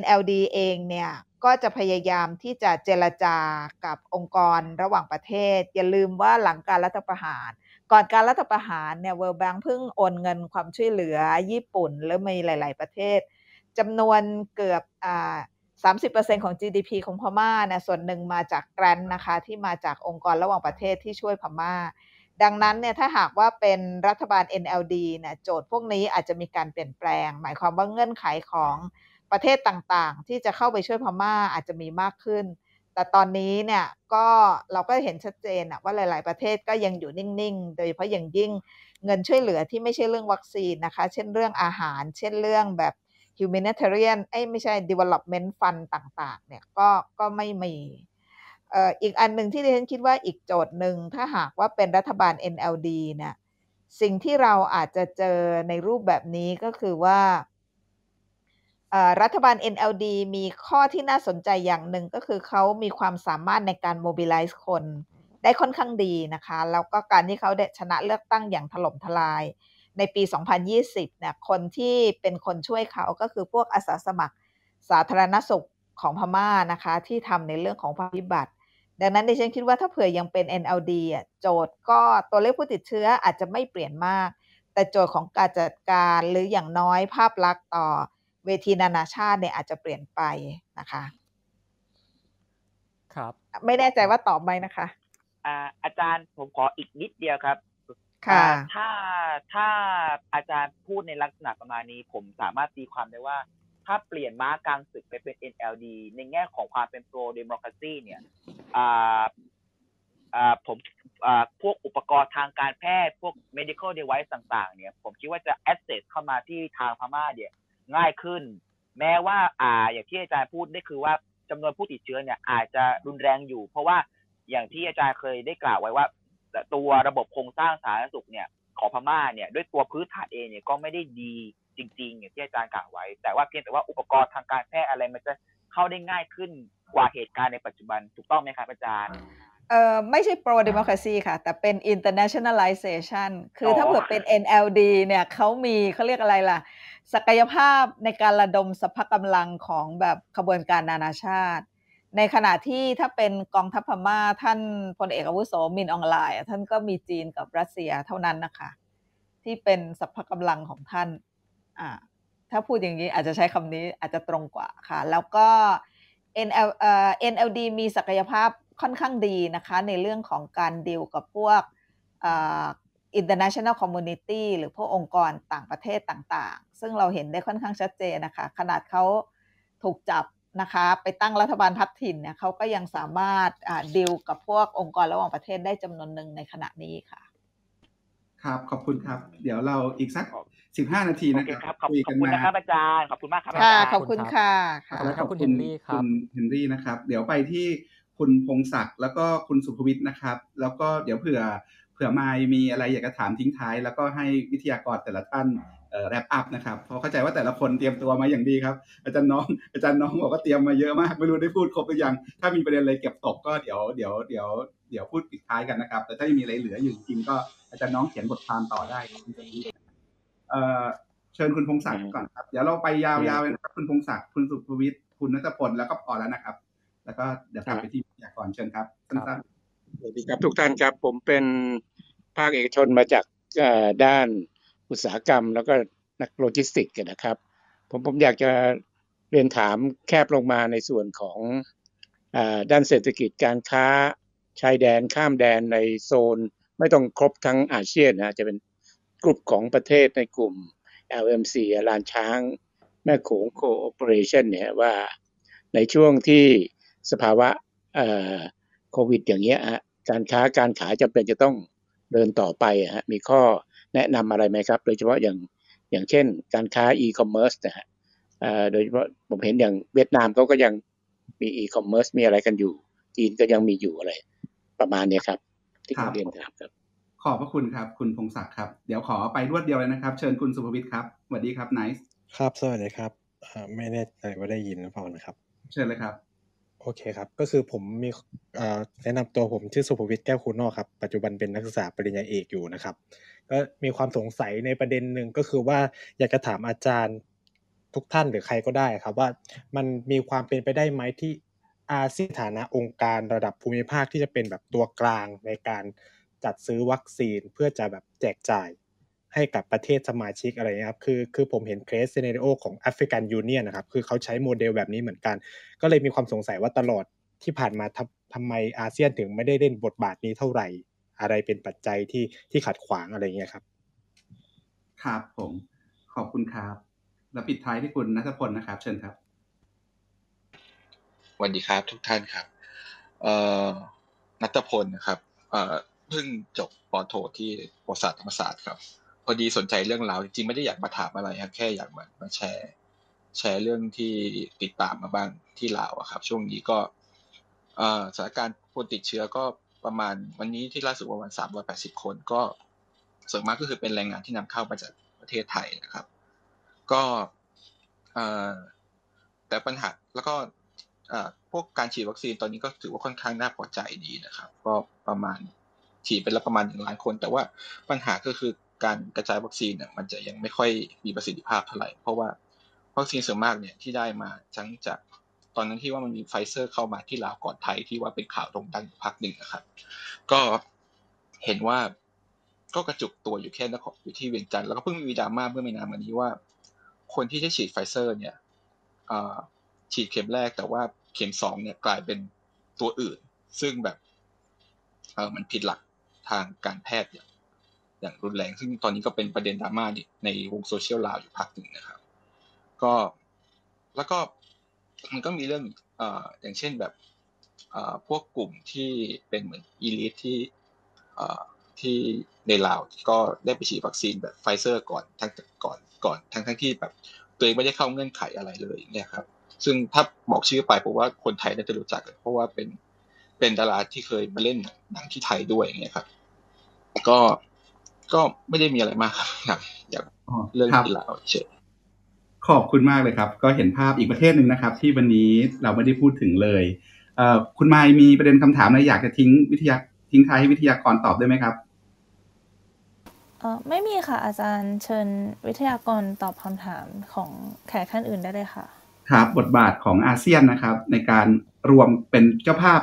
NLD เองเนี่ย ก็จะพยายามที่จะเจรจากับองค์กรระหว่างประเทศ อย่าลืมว่าหลังการรัฐประหาร ก่อนการรัฐประหารเนี่ย World Bank เพิ่งโอนเงินความช่วยเหลือญี่ปุ่นแล้วมีหลาย ๆ ประเทศจำนวนเกือบอ่า30%ของ GDP ของพม่าเนี่ยส่วนหนึ่งมาจากแกรนนะคะที่มาจากองค์กรระหว่างประเทศที่ช่วยพม่า ดังนั้นเนี่ยถ้าหากว่าเป็นรัฐบาล NLD เนี่ยโจทย์พวกนี้อาจจะมีการเปลี่ยนแปลง หมายความว่าเงื่อนไขของ ประเทศต่างๆ ที่จะเข้าไปช่วยพม่าอาจจะมีมากขึ้น แต่ตอนนี้เนี่ยก็เราก็เห็นชัดเจนว่าหลาย ๆ ประเทศก็ยังอยู่นิ่ง ๆ โดยเฉพาะอย่างยิ่งเงินช่วยเหลือที่ไม่ใช่เรื่องวัคซีนนะคะ เช่นเรื่องอาหาร เช่นเรื่องแบบ humanitarian เอ้ไม่ใช่ development fund ต่างๆ เนี่ยก็ก็ไม่มีอีกอันหนึ่งที่ดิฉันคิดว่าอีกโจทย์หนึ่งถ้าหากว่าเป็นรัฐบาล NLD เนี่ยสิ่งที่เราอาจจะเจอในรูปแบบนี้ก็คือว่า รัฐบาล NLD มีข้อที่น่าสนใจอย่างหนึ่งก็คือเขามีความสามารถในการ mobilize คนได้ค่อนข้างดีนะคะ แล้วก็การที่เขาได้ชนะเลือกตั้งอย่างถล่มทลาย ในปี 2020เนี่ยคนที่เป็นคนช่วยเขาก็คือพวกอาสาสมัครสาธารณสุขของพม่านะคะ ที่ทำในเรื่องของภัยพิบัติ ดังนั้นดิฉันคิดว่าถ้าเผื่อยังเป็น NLD อะโจทย์ก็ตัวเลขผู้ติดเชื้ออาจจะไม่เปลี่ยนมาก แต่โจทย์ของการจัดการหรืออย่างน้อยภาพลักษณ์ต่อ เวทีนานาชาติเนี่ยอาจจะเปลี่ยนไปนะคะ ครับ ไม่แน่ใจว่าตอบไหมนะคะอ่าอาจารย์ผมขออีกนิดเดียวครับค่ะอ่าถ้าถ้าอาจารย์พูดในลักษณะประมาณนี้ ผมสามารถตีความได้ว่า ถ้าเปลี่ยนม้ากลางศึกไปเป็น NLD ในแง่ของความเป็น pro democracy เนี่ยอ่าอ่าผมอ่าพวกอุปกรณ์ทางการแพทย์ พวก medical device ต่าง ๆ เนี่ย ผมคิดว่าจะ access เข้ามาที่ทางพม่าเนี่ย ง่ายขึ้น แม้ว่าอ่าอย่างที่อาจารย์พูดได้คือว่าจำนวนผู้ติดเชื้อเนี่ยอาจจะรุนแรงอยู่ เพราะว่าอย่างที่อาจารย์เคยได้กล่าวไว้ว่า ตัวระบบโครงสร้างสาธารณสุขเนี่ยของพม่าเนี่ยด้วยตัวพื้นฐานเองเนี่ยก็ไม่ได้ดีจริง ๆ อย่างที่อาจารย์กล่าวไว้ แต่ว่าเพียงแต่ว่าอุปกรณ์ทางการแพทย์อะไรมันจะเข้าได้ง่ายขึ้นกว่าเหตุการณ์ในปัจจุบันถูกต้องไหมครับอาจารย์เอ่อไม่ใช่ pro democracy ค่ะ แต่เป็น internationalization คือถ้าเผื่อเป็น NLD เนี่ยเขามีเขาเรียกอะไรล่ะ ศักยภาพในการระดมสภากำลังของแบบขบวนการนานาชาติ ในขณะที่ถ้าเป็นกองทัพพม่าท่านพลเอกอาวุโสมินอองไลน์ ท่านก็มีจีนกับรัสเซียเท่านั้นนะคะ ที่เป็นสัพพกำลังของท่านอ่าถ้าพูดอย่างนี้อาจจะใช้คำนี้อาจจะตรงกว่าค่ะ แล้วก็ NL เอ่อ NLD มีศักยภาพค่อนข้างดีนะคะ ในเรื่องของการดีลกับพวกเอ่อ international community หรือพวกองค์กรต่างประเทศต่าง ซึ่งเราเห็นได้ค่อนข้างชัดเจนนะคะ ขนาดเขาถูกจับนะคะ ไปตั้งรัฐบาลพัฒถิ่นเนี่ยเขาก็ยังสามารถดีลกับพวกองค์กรระหว่างประเทศได้จำนวนหนึ่งในขณะนี้ค่ะ ครับ ขอบคุณครับ เดี๋ยวเราอีกสักสิบห้านาทีนะคโอเคครัรับบขอบคุยขกัอบนคุณมานะครับอาจารย์ขอบคุณมากครับอาค่ะจารย์ขอบคุณค่ะค่ะและครับขอบคุณคุเฮณนรี่ครับคุณเฮนรี่นะครับ เดี๋ยวไปที่คุณพงศักดิ์แล้วก็คุณสุภวิทย์นะครับ แล้วก็เดี๋ยวเผื่อเผื่อมายมีอะไรอยากจะถามทิ้งท้าย แล้วก็ให้วิทยากรแต่ละท่าน แรปอัพนะครับเพราะเข้าใจว่าแต่ละคนเตรียมตัวมาอย่างดีครับ อาจารย์น้องอาจารย์น้องบอกว่าเตรียมมาเยอะมาก ไม่รู้ได้พูดครบหรือยัง ถ้ามีประเด็นอะไรเก็บตกก็เดี๋ยวเดี๋ยวเดี๋ยวเดี๋ยวพูดปิดท้ายกันนะครับ แต่ถ้ายังมีอะไรเหลืออยู่จริงก็อาจารย์น้องเขียนบทความต่อได้เออเชิญคุณพงศักดิ์ก่อนครับเดี๋ยวเราไปยาวๆเลยนะครับคุณพงศักดิ์คุณสุภวิทย์คุณนัทพลแล้วก็พอแล้วนะครับ แล้วก็เดี๋ยวกลับไปที่วิทยากรเชิญครับสั้นสวัสดีครับทุกท่านครับผมเป็นภาคเอกชนมาจากด้าน อุตสาหกรรม แล้วก็นักโลจิสติกส์นะครับผมผมอยากจะเรียนถามแคบลงมาในส่วนของอด้านเศรษฐกิจการค้าชายแดนข้ามแดนในโซน ไม่ต้องครบทั้งอาเซียนนะจะเป็นกลุ่มของประเทศในกลุ่ม LMC ล้านช้าง แม่โขง cooperation เนี่ยว่าในช่วงที่สภาวะโควิดอย่างเงี้ยฮะการค้าการขายจำเป็นจะต้องเดินต่อไปฮะมีข้อ แนะนำอะไรไหมครับ โดยเฉพาะอย่างอย่างเช่น การค้าอีคอมเมิร์ซนะฮะโดยเฉพาะผมเห็นอย่างเวียดนามเขาก็ยังมีอีคอมเมิร์ซมีอะไรกันอยู่ จีนก็ยังมีอยู่อะไร ประมาณนี้ครับ ที่ผมเรียนถามครับๆขอบพระคุณครับ คุณพงศักดิ์ครับ เดี๋ยวขอไปรวดเดียวเลยนะครับ เชิญคุณสุภวิทย์ครับสวัสดีครับไนซ์ครับ สวัสดีครับไม่แน่ใจว่าได้ยินหรือเปล่านะครับ เชิญเลยครับ โอเคครับ ก็คือผมมีแนะนำตัวผมชื่อสุภวิทย์แก้วคุณนอกครับ ปัจจุบันเป็นนักศึกษาปริญญาเอกอยู่นะครับ ก็มีความสงสัยในประเด็นหนึ่งก็คือว่าอยากจะถามอาจารย์ทุกท่านหรือใครก็ได้ครับ ว่ามันมีความเป็นไปได้ไหมที่อาเซียนฐานะองค์การระดับภูมิภาคที่จะเป็นแบบตัวกลางในการจัดซื้อวัคซีนเพื่อจะแบบแจกจ่าย ให้กับประเทศสมาชิกอะไรเงี้ยครับคือคือผมเห็นcase scenario ของ African Union นะครับคือเขาใช้โมเดลแบบนี้เหมือนกัน ก็เลยมีความสงสัยว่าตลอดที่ผ่านมาทำทำไมอาเซียนถึงไม่ได้เล่นบทบาทนี้เท่าไหร่ อะไรเป็นปัจจัยที่ที่ขัดขวางอะไรเงี้ยครับ ครับผมขอบคุณครับ แล้วปิดท้ายที่คุณนัทพลนะครับ เชิญครับสวัสดีครับทุกท่านครับเอ่อนัทพลนะครับเอ่อเพิ่งจบปอโทที่ปศาสตร์ธรรมศาสตร์ครับ พอดีสนใจเรื่องราวจริงๆไม่ได้อยากมาถามอะไรครับ แค่อยากมามาแชร์ แชร์เรื่องที่ติดตามมาบ้างที่ลาวอะครับ ช่วงนี้ก็สถานการณ์คนติดเชื้อก็ประมาณวันนี้ที่ล่าสุดประมาณสามร้อยแปดสิบคนก็ส่วนมากก็คือเป็นแรงงานที่นำเข้ามาจากประเทศไทยนะครับ ก็แต่ปัญหาแล้วก็พวกการฉีดวัคซีนตอนนี้ก็ถือว่าค่อนข้างน่าพอใจดีนะครับ ก็ประมาณฉีดไปแล้วประมาณหนึ่งล้านคน แต่ว่าปัญหาก็คือ การกระจายวัคซีนเนี่ยมันจะยังไม่ค่อยมีประสิทธิภาพเท่าไหร่ เพราะว่าวัคซีนส่วนมากเนี่ยที่ได้มาทั้งจากตอนนั้นที่ว่ามันมีไฟเซอร์เข้ามาที่ลาวก่อนไทยที่ว่าเป็นข่าวโด่งดังอยู่พักหนึ่งนะครับ ก็เห็นว่าก็กระจุกตัวอยู่แค่นครอยู่ที่เวียงจันทร์แล้วก็เพิ่งมีดราม่าเมื่อไม่นานมานี้ว่า คนที่ได้ฉีดไฟเซอร์ เนี่ยฉีดเข็มแรกแต่ว่าเข็มสองเนี่ยกลายเป็นตัวอื่น ซึ่งแบบเออมันผิดหลักทางการแพทย์อย่าง อย่างรุนแรง ซึ่งตอนนี้ก็เป็นประเด็นดราม่าในวงโซเชียลลาวอยู่พักหนึ่งนะครับ ก็แล้วก็มันก็มีเรื่องออย่างเช่นแบบพวกกลุ่มที่เป็นเหมือน elite ที่ที่ในลาวก็ได้ไปฉีดวัคซีนแบบไฟเซอร์ก่อนทั้งก่อนก่อนทั้งทั้งที่แบบตัวเองไม่ได้เข้าเงื่อนไขอะไรเลยเนี่ยครับ ซึ่งถ้าบอกชื่อไปผมว่าคนไทยน่าจะรู้จักเพราะว่าเป็นเป็นดาราที่เคยมาเล่นหนังที่ไทยด้วยอย่างเงี้ยครับ ก็ ก็ไม่ได้มีอะไรมากครับ อยากอยากเรื่องที่ลาวเฉยขอบคุณมากเลยครับ ก็เห็นภาพอีกประเทศหนึ่งนะครับ ที่วันนี้เราไม่ได้พูดถึงเลยเอ่อคุณไมค์มีประเด็นคำถามอะไรอยากจะทิ้งวิทยาทิ้งท้ายให้วิทยากรตอบได้ไหมครับเออไม่มีค่ะ อาจารย์เชิญวิทยากรตอบคำถามของแขกท่านอื่นได้เลยค่ะครับบทบาทของอาเซียนนะครับ ในการรวมเป็นเจ้าภาพ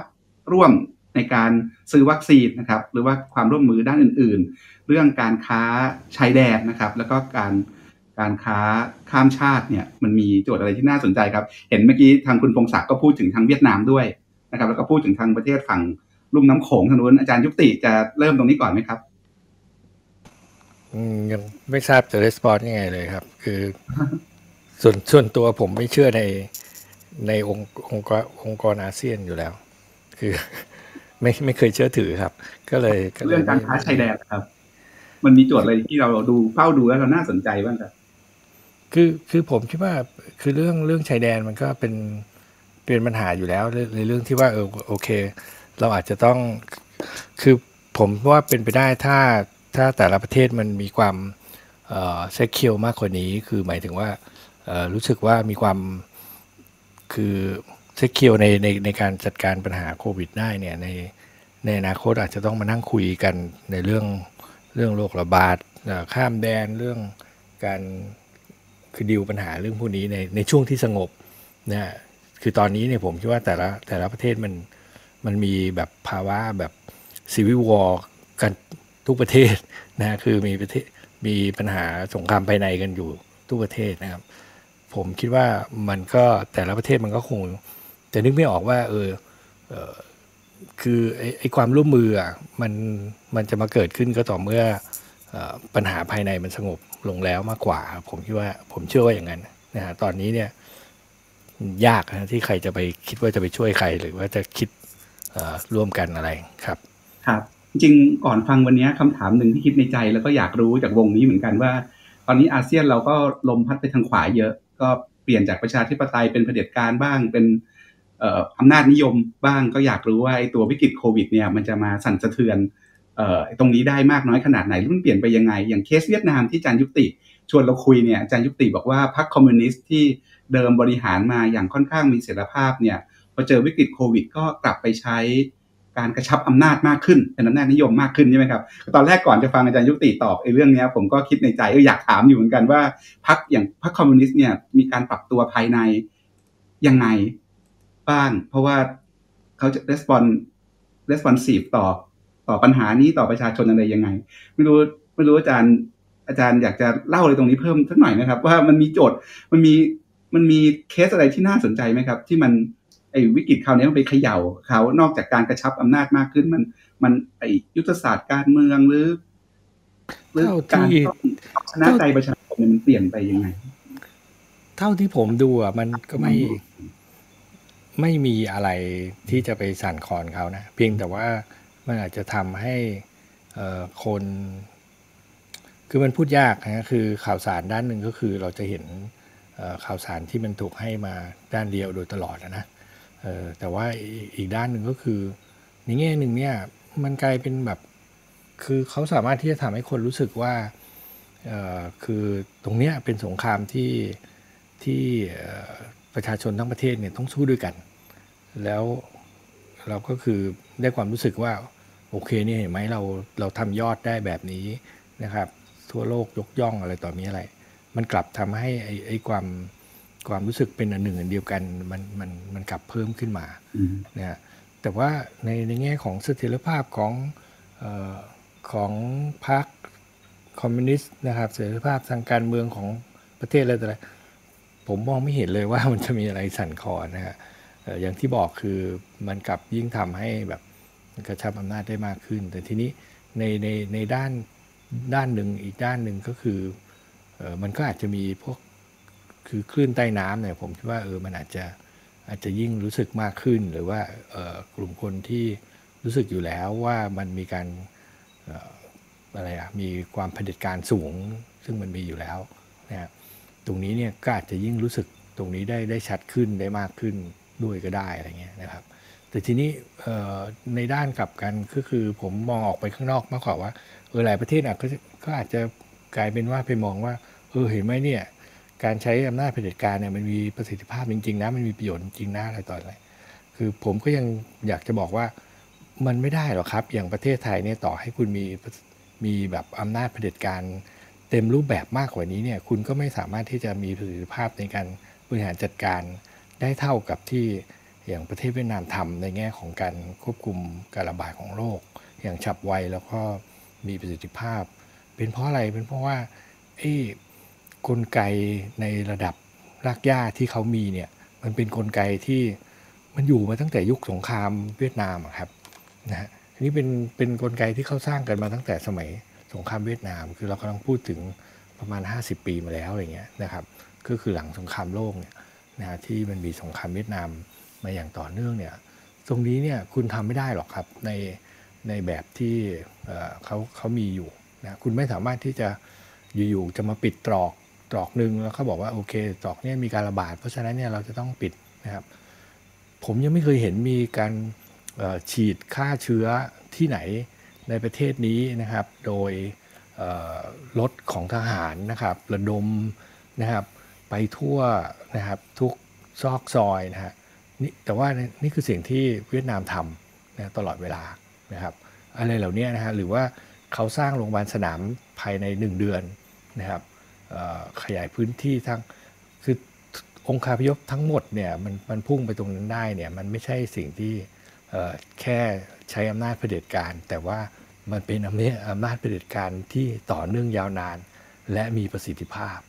ร่วม ในการซื้อวัคซีนนะครับหรือว่าความร่วมมือด้านอื่น ๆ เรื่องการค้าชายแดนนะครับแล้วก็การการค้าข้ามชาติเนี่ยมันมีโจทย์อะไรที่น่าสนใจครับ เห็นเมื่อกี้ทางคุณพงศักดิ์ก็พูดถึงทางเวียดนามด้วยนะครับแล้วก็พูดถึงทางประเทศฝั่งลุ่มน้ำโขงทางนู้นอาจารย์ยุติจะเริ่มตรงนี้ก่อนไหมครับยังไม่ทราบจะรีสปอนยังไงเลยครับ คือ ส่วนส่วนตัวผมไม่เชื่อในในองค์องค์กรองค์กรอาเซียนอยู่แล้ว คือ ไม่ไม่เคยเชื่อถือครับ ก็เลยก็เลยเรื่องการไม่ค้าชายแดนครับ มันมีโจทย์อะไรที่เราดูเฝ้าดูแล้วเราน่าสนใจบ้างครับคือคือผมคิดว่าคือเรื่องเรื่องชายแดนมันก็เป็นเป็นปัญหาอยู่แล้วในในเรื่องที่ว่าเออโอเค เราอาจจะต้องคือผมว่าเป็นไปได้ถ้าถ้าแต่ละประเทศมันมีความเอ่อเซ็กคิวมากกว่านี้ คือหมายถึงว่าเอ่อรู้สึกว่ามีความคือ เซ็กคิวในในในการจัดการปัญหาโควิดได้เนี่ยในในอนาคตอาจจะต้องมานั่งคุยกันในเรื่องเรื่องโรคระบาดข้ามแดนเรื่องการคือดิวปัญหาเรื่องพวกนี้ในในช่วงที่สงบนะฮะคือตอนนี้เนี่ยผมคิดว่าแต่ละแต่ละประเทศมันมันมีแบบภาวะแบบซีวิววอร์กันทุกประเทศนะฮะคือมีประเทศมีปัญหาสงครามภายในกันอยู่ทุกประเทศนะครับ ผมคิดว่ามันก็แต่ละประเทศมันก็คง จะนึกไม่ออกว่า เออเออคือไอ้ไอความร่วมมืออะมันมันจะมาเกิดขึ้นก็ต่อเมื่ออปัญหาภายในมันสงบลงแล้วมากกว่า ผมคิดว่าผมเชื่อว่าอย่างนั้นนะฮะตอนนี้เนี่ยยากนะที่ใครจะไปคิดว่าจะไปช่วยใคร หรือว่าจะคิดร่วมกันอะไรครับ ครับจริงก่อนฟังวันนี้คำถามหนึ่งที่คิดในใจแล้วก็อยากรู้จากวงนี้เหมือนกันว่า ตอนนี้อาเซียนเราก็ลมพัดไปทางขวาเยอะ ก็เปลี่ยนจากประชาธิปไตยเป็นเผด็จการบ้างเป็น อำนาจนิยมบ้างก็อยากรู้ว่าไอ้ตัววิกฤตโควิดเนี่ยมันจะมาสั่นสะเทือนออตรงนี้ได้มากน้อยขนาดไหนรือมันเปลี่ยนไปยังไง อย่างเคสเวียดนามที่อาจารย์ยุกติ ชวนเราคุยเนี่ยอาจารย์ยุกติบอกว่าพรรคคอมมิวนิสต์ที่เดิมบริหารมาอย่างค่อนข้างมีเสถียรภาพเนี่ยพอเจอวิกฤตโควิด ก็กลับไปใช้การกระชับอำนาจมากขึ้นเป็นอำนาจนิยมมากขึ้นใช่ไหมครับตอนแรกก่อนจะฟังอาจารย์ยุกติตอบไอ้เรื่องนี้ผมก็คิดในใจเอออยากถามอยู่เหมือนกันว่าพรรคอย่างพรรคคอมมิวนิสต์เนี่ยมีการปรับตัวภายในยังไง บ้าง เพราะว่าเขาจะ respond responsive ต่อต่อปัญหานี้ต่อประชาชนอะไรยังไง ไม่รู้ไม่รู้อาจารย์อาจารย์อยากจะเล่าอะไรตรงนี้เพิ่มสักหน่อยนะครับ ว่ามันมีโจทย์มันมีมันมีเคสอะไรที่น่าสนใจไหมครับ ที่มันไอ้วิกฤตคราวนี้มันไปเขย่าเขานอกจากการกระชับอำนาจมากขึ้นมันมันไอ้ยุทธศาสตร์การเมืองหรือหรือเท่าการที่ต้องเอาชนะใจประชาชนเนี่ยมันเปลี่ยนไปยังไง เท่าที่ผมดูอะมันก็ไม่ ไม่มีอะไรที่จะไปสั่นคลอนเขานะเพียงแต่ว่ามันอาจจะทำให้คน คือมันพูดยากนะคือข่าวสารด้านหนึ่งก็คือเราจะเห็นข่าวสารที่มันถูกให้มาด้านเดียวโดยตลอดนะแต่ว่าอีกด้านหนึ่งก็คือในแง่หนึ่งเนี่ยมันกลายเป็นแบบคือเขาสามารถที่จะทำให้คนรู้สึกว่าคือตรงเนี้ยเป็นสงครามที่ที่ ประชาชนทั้งประเทศเนี่ยต้องสู้ด้วยกัน แล้วเราก็คือได้ความรู้สึกว่าโอเคเนี่ยเห็นไหมเราเราทำยอดได้แบบนี้นะครับ ทั่วโลกยกย่องอะไรต่อมีอะไร มันกลับทำให้ไอ้ไอความความรู้สึกเป็นอันหนึ่งอันเดียวกันมันมันมันกลับเพิ่มขึ้นมาอืมนะฮะแต่ว่าในในแง่ของเสถียรภาพของออของพรรคคอมมิวนิสต์นะครับเสถียรภาพทางการเมืองของประเทศอะไรต่อไร ผมมองไม่เห็นเลยว่ามันจะมีอะไรสั่นคลอนนะฮะเอ่อย่างที่บอกคือมันกลับยิ่งทำให้แบบกระชับอำนาจได้มากขึ้น แต่ทีนี้ในในในด้านด้านหนึ่งอีกด้านหนึ่งก็คืออมันก็อาจจะมีพวกคือคลื่นใต้น้ำเนี่ยผมคิดว่าเออมันอาจจะอาจจะยิ่งรู้สึกมากขึ้น หรือว่ากลุ่มคนที่รู้สึกอยู่แล้วว่ามันมีการอออะไรอะมีความเผด็จการสูง ซึ่งมันมีอยู่แล้ว ตรงนี้เนี่ยก็อาจจะยิ่งรู้สึกตรงนี้ได้ได้ชัดขึ้นได้มากขึ้นด้วยก็ได้อะไรเงี้ยนะครับ แต่ทีนี้ในด้านกลับกันก็คือผมมองออกไปข้างนอกมากกว่าว่าเออหลายประเทศอะก็ก็อาจจะกลายเป็นว่าไปมองว่าเออเห็นไหมเนี่ยการใช้อำนาจเผด็จการเนี่ยมันมีประสิทธิภาพจริงๆนะมันมีประโยชน์จริงนะอะไรต่ออะไรคือผมก็ยังอยากจะบอกว่ามันไม่ได้หรอกครับ อย่างประเทศไทยเนี่ยต่อให้คุณมีมีแบบอำนาจเผด็จการ เต็มรูปแบบมากกว่านี้เนี่ยคุณก็ไม่สามารถที่จะมีประสิทธิภาพในการบริหารจัดการได้เท่ากับที่อย่างประเทศเวียดนามทำในแง่ของการควบคุมการระบาดของโรค อย่างฉับไวแล้วก็มีประสิทธิภาพ เป็นเพราะอะไรเป็นเพราะว่าไอ้กลไกในระดับรากหญ้าที่เขามีเนี่ยมันเป็นนกลไกที่มันอยู่มาตั้งแต่ยุคสงครามเวียดนามครับนะฮะนนี้เป็นเป็นนกลไกที่เขาสร้างกันมาตั้งแต่สมัย สงครามเวียดนาม คือเรากำลังพูดถึงประมาณ 50 ปีมาแล้วอะไรเงี้ยนะครับก็คือหลังสงครามโลกเนี่ยนะฮะที่มันมีสงครามเวียดนามมาอย่างต่อเนื่องเนี่ยตรงนี้เนี่ยคุณทำไม่ได้หรอกครับในในแบบที่เขาเขามีอยู่นะคุณไม่สามารถที่จะอยู่ๆจะมาปิดตรอกตรอกหนึ่งแล้วเขาบอกว่าโอเคตรอกนี้มีการระบาด เพราะฉะนั้นเนี่ยเราจะต้องปิดนะครับ ผมยังไม่เคยเห็นมีการฉีดฆ่าเชื้อที่ไหน ในประเทศนี้นะครับ โดยรถของทหารนะครับระดมนะครับไปทั่วนะครับทุกซอกซอยนะฮะนี่แต่ว่านี่คือสิ่งที่เวียดนามทำนะตลอดเวลานะครับอะไรเหล่านี้นะฮะหรือว่าเขาสร้างโรงพยาบาลสนามภายใน 1 เดือนนะครับขยายพื้นที่ทั้งคือองค์คาพยพทั้งหมดเนี่ยมันมันพุ่งไปตรงนั้นได้เนี่ยมันไม่ใช่สิ่งที่แค่ใช้อำนาจเผด็จการ แต่ว่า มันเป็นอำนาจอำนาจเผด็จการที่ต่อเนื่องยาวนาน และมีประสิทธิภาพ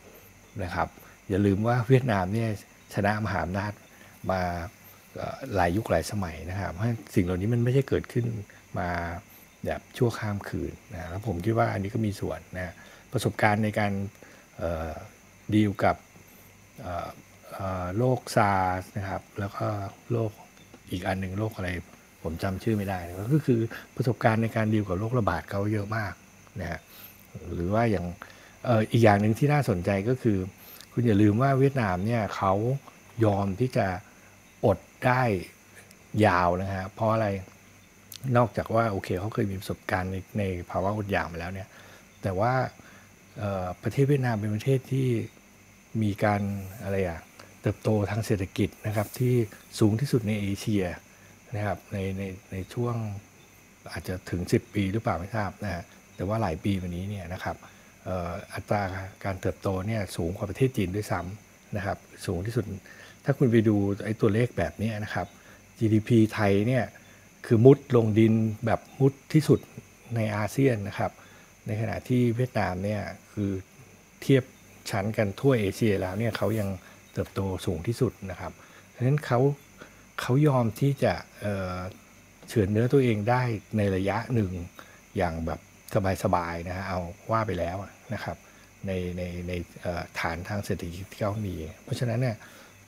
นะครับ อย่าลืมว่าเวียดนามเนี่ยชนะมหาอำนาจมาหลายยุคหลายสมัยนะครับาสิ่งเหล่านี้มันไม่ใช่เกิดขึ้นมาแบบชั่วข้ามคืนนะแล้วผมคิดว่าอันนี้ก็มีส่วนนะประสบการณ์ในการดีลกับโรคซาร์นะครับ แล้วก็โรคอีกอันหนึ่งโรคอะไร ผมจำชื่อไม่ได้ก็คือประสบการณ์ในการดีลกับโรคระบาดเขาเยอะมากนะฮะหรือว่าอย่างอีกอย่างหนึ่งที่น่าสนใจก็คือ คุณอย่าลืมว่าเวียดนามเนี่ยเขายอมที่จะอดได้ยาวนะฮะเพราะอะไรนอกจากว่าโอเคเขาเคยมีประสบการณ์ในในภาวะอดอยากมาแล้วเนี่ยแต่ว่าประเทศเวียดนามเป็นประเทศที่มีการอะไรอะเติบโตทางเศรษฐกิจนะครับที่สูงที่สุดในเอเชีย นะครับในในในช่วงอาจจะถึง 10 ปีหรือเปล่าไม่ทราบนะฮะแต่ว่าหลายปีมานี้เนี่ยนะครับอัตราการเติบโตเนี่ยสูงกว่าประเทศจีนด้วยซ้ำนะครับสูงที่สุดถ้าคุณไปดูไอ้ตัวเลขแบบนี้นะครับ GDP ไทยเนี่ยคือมุดลงดินแบบมุดที่สุดในอาเซียนนะครับ ในขณะที่เวียดนามเนี่ยคือเทียบชั้นกันทั่วเอเชียแล้วเนี่ยเขายังเติบโตสูงที่สุดนะครับเพราะฉะนั้นเขา เขายอมที่จะเฉือนเนื้อตัวเองได้ในระยะหนึ่งอย่างแบบสบายๆนะฮะเอาว่าไปแล้วนะครับ ในในในฐานทางเศรษฐกิจที่เขามี เพราะฉะนั้นเนี่ย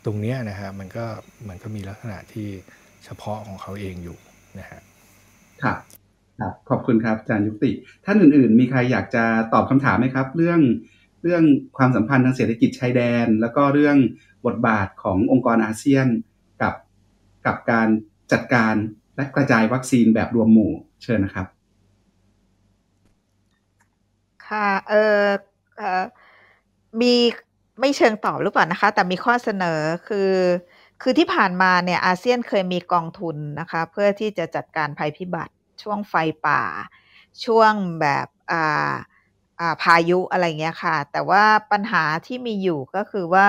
ตรงนี้นะฮะมันก็มันก็มีลักษณะที่เฉพาะของเขาเองอยู่นะฮะครับครับ ขอบคุณครับอาจารย์ยุติ ท่านอื่นๆ มีใครอยากจะตอบคำถามไหมครับ เรื่องเรื่องความสัมพันธ์ทางเศรษฐกิจชายแดน แล้วก็เรื่องบทบาทขององค์กรอาเซียน กับการจัดการและกระจายวัคซีนแบบรวมหมู่เชิญนะครับ ค่ะเออเออมีไม่เชิงตอบหรือเปล่านะคะ แต่มีข้อเสนอคือคือที่ผ่านมาเนี่ยอาเซียนเคยมีกองทุนนะคะ เพื่อที่จะจัดการภัยพิบัติ ช่วงไฟป่า ช่วงแบบอ่าอ่าพายุอะไรเงี้ยค่ะ แต่ว่าปัญหาที่มีอยู่ก็คือว่า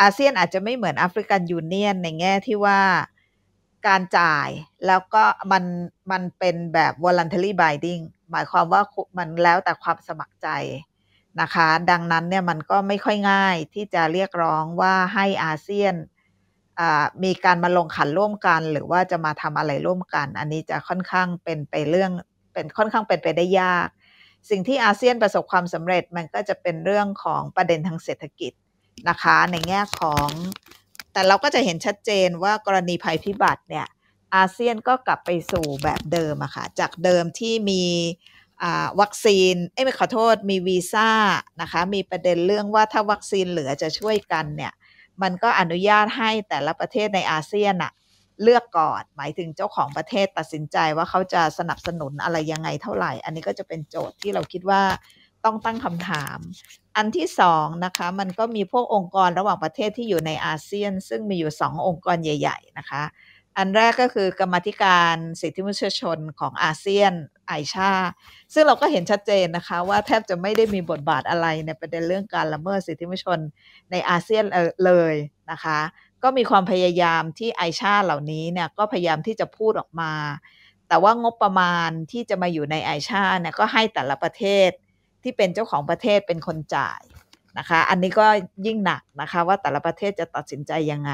อาเซียนอาจจะไม่เหมือนแอฟริกันยูเนียนในแง่ที่ว่าการจ่ายแล้วก็มันมันเป็นแบบ voluntary binding หมายความว่ามันแล้วแต่ความสมัครใจนะคะ ดังนั้นเนี่ยมันก็ไม่ค่อยง่ายที่จะเรียกร้องว่าให้อาเซียนมีการมาลงขันร่วมกัน หรือว่าจะมาทำอะไรร่วมกัน อันนี้จะค่อนข้างเป็นไปเรื่องเป็นค่อนข้างเป็นไปได้ยาก สิ่งที่อาเซียนประสบความสำเร็จมันก็จะเป็นเรื่องของประเด็นทางเศรษฐกิจ นะคะในแง่ของแต่เราก็จะเห็นชัดเจนว่ากรณีภัยพิบัติเนี่ยอาเซียนก็กลับไปสู่แบบเดิมอะค่ะจากเดิมที่มีวัคซีนเอ้ไม่ขอโทษมีวีซ่านะคะมีประเด็นเรื่องว่าถ้าวัคซีนเหลือจะช่วยกันเนี่ยมันก็อนุญาตให้แต่ละประเทศในอาเซียนอะเลือกก่อนหมายถึงเจ้าของประเทศตัดสินใจว่าเขาจะสนับสนุนอะไรยังไงเท่าไหร่ อันนี้ก็จะเป็นโจทย์ที่เราคิดว่า ต้องตั้งคำถาม อันที่สองนะคะมันก็มีพวกองค์กรระหว่างประเทศที่อยู่ในอาเซียน ซึ่งมีอยู่สององค์กรใหญ่ ๆ นะคะ อันแรกก็คือกรรมธิการสิทธิมนุษยชนของอาเซียนไอชา ซึ่งเราก็เห็นชัดเจนนะคะ ว่าแทบจะไม่ได้มีบทบาทอะไรในประเด็นเรื่องการละเมิดสิทธิมนุษยชนในอาเซียนเลยนะคะ ก็มีความพยายามที่ไอชาเหล่านี้เนี่ยก็พยายามที่จะพูดออกมา แต่ว่างบประมาณที่จะมาอยู่ในไอชาเนี่ยก็ให้แต่ละประเทศ ที่เป็นเจ้าของประเทศเป็นคนจ่ายนะคะ อันนี้ก็ยิ่งหนักนะคะว่าแต่ละประเทศจะตัดสินใจยังไง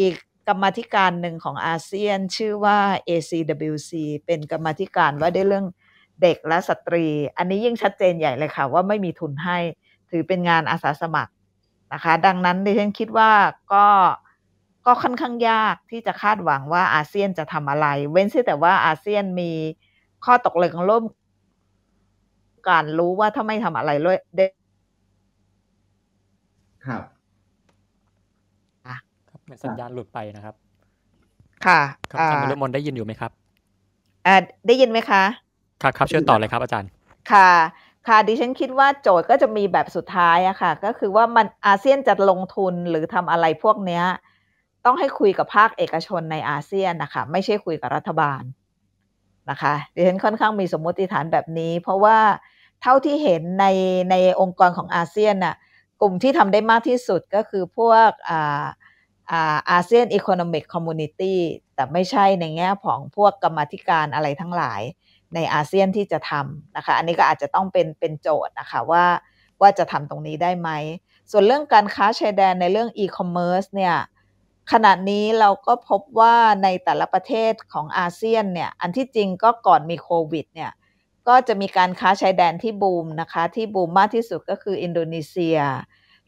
อีกกรรมธิการหนึ่งของอาเซียนชื่อว่า ACWC เป็นกรรมธิการว่าด้วยเรื่องเด็กและสตรี อันนี้ยิ่งชัดเจนใหญ่เลยค่ะ ว่าไม่มีทุนให้ถือเป็นงานอาสาสมัครนะคะ ดังนั้นดิฉันคิดว่าก็ก็ค่อนข้างยากที่จะคาดหวังว่าอาเซียนจะทำอะไร เว้นแต่ว่าอาเซียนมีข้อตกลงร่วม การรู้ว่าถ้าไม่ทำอะไรเลยเด็ครับครับเหมือนสัญญาณหลุดไปนะครับ ค่ะครับอาจารย์นฤมลได้ยินอยู่ไหมครับอ่าได้ยินไหมคะครับครับเชิญต่อเลยครับอาจารย์ ค่ะ ค่ะดิฉันคิดว่าโจทย์ก็จะมีแบบสุดท้ายอะค่ะ ก็คือว่ามันอาเซียนจะลงทุนหรือทำอะไรพวกเนี้ย ต้องให้คุยกับภาคเอกชนในอาเซียนนะคะไม่ใช่คุยกับรัฐบาลนะคะดิฉันค่อนข้างมีสมมติฐานแบบนี้ เพราะว่า เท่าที่เห็นในในองค์กรของอาเซียนน่ะกลุ่มที่ทำได้มากที่สุดก็คือพวกอ่าอ่า ASEAN Economic Community แต่ไม่ใช่ในแง่ของพวกกรรมาธิการอะไรทั้งหลายในอาเซียนที่จะทำนะคะ อันนี้ก็อาจจะต้องเป็นเป็นโจทย์นะคะว่าว่าจะทำตรงนี้ได้ไหม ส่วนเรื่องการค้าชายแดนในเรื่องอีคอมเมิร์ซเนี่ยขณะนี้เราก็พบว่าในแต่ละประเทศของอาเซียนเนี่ยอันที่จริงก็ก่อนมีโควิดเนี่ย ก็จะมีการค้าชายแดนที่บูมนะคะ ที่บูมมากที่สุดก็คืออินโดนีเซีย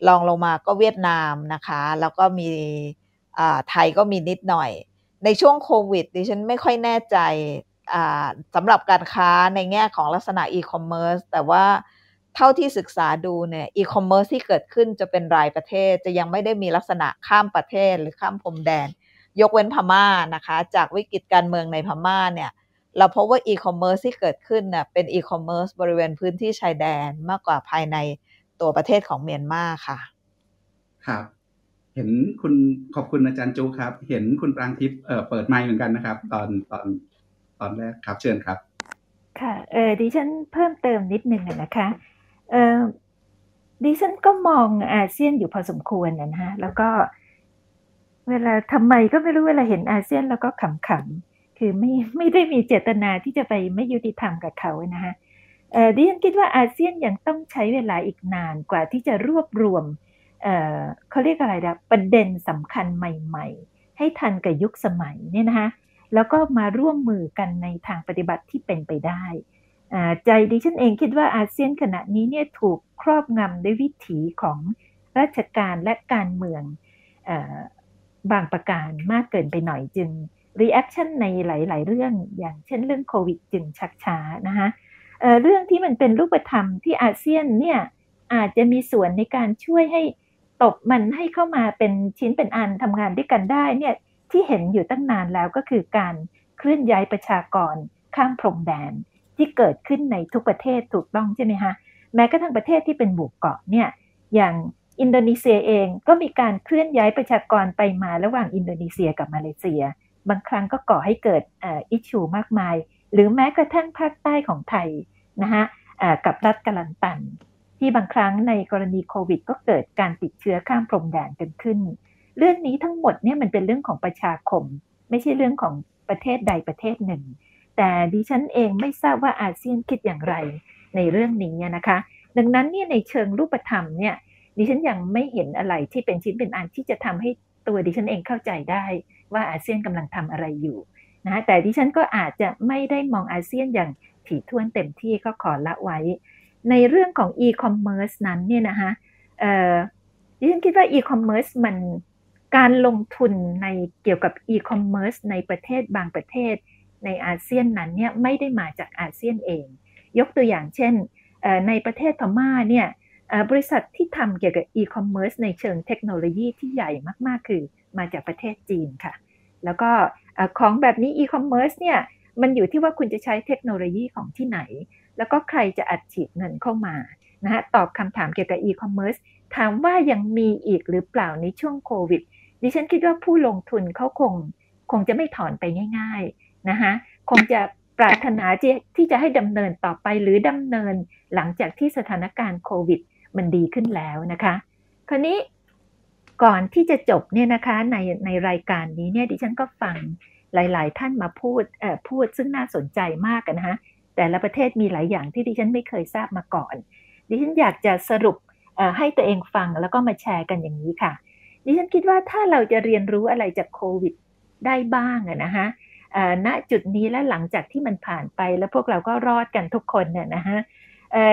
รองลงมาก็เวียดนามนะคะ แล้วก็มีไทยก็มีนิดหน่อย ในช่วงโควิดดิฉันไม่ค่อยแน่ใจสำหรับการค้าในแง่ของลักษณะอีคอมเมิร์ซแต่ว่าเท่าที่ศึกษาดูเนี่ยอีคอมเมิร์ซที่เกิดขึ้นจะเป็นรายประเทศจะยังไม่ได้มีลักษณะข้ามประเทศหรือข้ามพรมแดน ยกเว้นพม่านะคะ จากวิกฤตการเมืองในพม่าเนี่ย เราพบว่าอีคอมเมิร์ซที่เกิดขึ้นน่ะเป็นอีคอมเมิร์ซบริเวณพื้นที่ชายแดนมากกว่าภายในตัวประเทศของเมียนมาค่ะ ครับเห็นคุณขอบคุณอาจารย์จูครับ เห็นคุณปรางทิพย์เอ่อเปิดไมค์เหมือนกันนะครับ ตอนตอนตอนแรกครับ เชิญครับ ค่ะเออดิฉันเพิ่มเติมนิดนึงนะคะเออดิฉันก็มองอาเซียนอยู่พอสมควรนะฮะแล้วก็ เวลาทำไมก็ไม่รู้เวลาเห็นอาเซียนแล้วก็ขำๆ คือไม่ไม่ได้มีเจตนาที่จะไปไม่ยุติธรรมกับเขานะฮะดิฉันคิดว่าอาเซียนยังต้องใช้เวลาอีกนานกว่าที่จะรวบรวมเเขาเรียกอะไรนะประเด็นสำคัญใหม่ ๆ ให้ทันกับยุคสมัยเนี่ยนะคะแล้วก็มาร่วมมือกันในทางปฏิบัติที่เป็นไปได้ใจดิฉันเองคิดว่าอาเซียนขณะนี้เนี่ยถูกครอบงำด้วยวิถีของราชการและการเมืองบางประการมากเกินไปหน่อยจึง reaction ในหลาย ๆ เรื่องอย่างเช่นเรื่องโควิดจึงชักช้านะคะเเรื่องที่มันเป็นรูปธรรมที่อาเซียนเนี่ยอาจจะมีส่วนในการช่วยให้ตบมันให้เข้ามาเป็นชิ้นเป็นอันทำงานด้วยกันได้เนี่ยที่เห็นอยู่ตั้งนานแล้วก็คือการเคลื่อนย้ายประชากรข้ามพรมแดนที่เกิดขึ้นในทุกประเทศถูกต้องใช่ไหมคะแม้กระทั่งประเทศที่เป็นหมู่เกาะเนี่ยอย่างอินโดนีเซียเองก็มีการเคลื่อนย้ายประชากรไปมาระหว่างอินโดนีเซียกับมาเลเซีย บางครั้งก็ก่อให้เกิดอิชชูมากมาย หรือแม้กระทั่งภาคใต้ของไทยนะคะกับรัฐกาลันตัน ที่บางครั้งในกรณีโควิด ก็เกิดการติดเชื้อข้ามพรมแดนกันขึ้น เรื่องนี้ทั้งหมดเนี่ยมันเป็นเรื่องของประชาคม ไม่ใช่เรื่องของประเทศใดประเทศหนึ่ง แต่ดิฉันเองไม่ทราบว่าอาเซียนคิดอย่างไรในเรื่องนี้นะคะ ดังนั้นเนี่ยในเชิงรูปธรรมเนี่ยดิฉันยังไม่เห็นอะไรที่เป็นชิ้นเป็นอันที่จะทำให้ตัวดิฉันเองเข้าใจได้ ว่าอาเซียนกำลังทำอะไรอยู่นะแต่ดิฉันก็อาจจะไม่ได้มองอาเซียนอย่างถี่ถ้วนเต็มที่ก็ขอละไว้ ในเรื่องของ e-commerce นั้นเนี่ยนะคะดิฉันคิดว่า e-commerce มันการลงทุนในเกี่ยวกับ e-commerce ในประเทศบางประเทศ ในอาเซียนนั้นเนี่ยไม่ได้มาจากอาเซียนเอง ยกตัวอย่างเช่น ในประเทศพม่าเนี่ยบริษัทที่ทำเกี่ยวกับอีคอมเมิร์ซในเชิงเทคโนโลยีที่ใหญ่มาก ๆ คือมาจากประเทศจีนค่ะ แล้วก็ของแบบนี้อีคอมเมิร์ซเนี่ยมันอยู่ที่ว่าคุณจะใช้เทคโนโลยีของที่ไหน แล้วก็ใครจะอัดฉีดเงินเข้ามานะฮะตอบคำถามเกี่ยวกับอีคอมเมิร์ซถามว่ายังมีอีกหรือเปล่าในช่วงโควิด ดิฉันคิดว่าผู้ลงทุนเขาคงคงจะไม่ถอนไปง่ายๆนะคะคงจะปรารถนาที่จะให้ดำเนินต่อไปหรือดำเนินหลังจากที่สถานการณ์โควิด มันดีขึ้นแล้วนะคะ คราวนี้ ก่อนที่จะจบเนี่ยนะคะในในรายการนี้เนี่ยดิฉันก็ฟังหลาย ๆ ท่านมาพูดเอ่อพูดซึ่งน่าสนใจมากนะฮะแต่ละประเทศมีหลายอย่างที่ดิฉันไม่เคยทราบมาก่อน ดิฉันอยากจะสรุปให้ตัวเองฟังแล้วก็มาแชร์กันอย่างนี้ค่ะ ดิฉันคิดว่าถ้าเราจะเรียนรู้อะไรจากโควิดได้บ้างนะฮะณจุดนี้และหลังจากที่มันผ่านไปแล้วพวกเราก็รอดกันทุกคนเนี่ยนะฮะ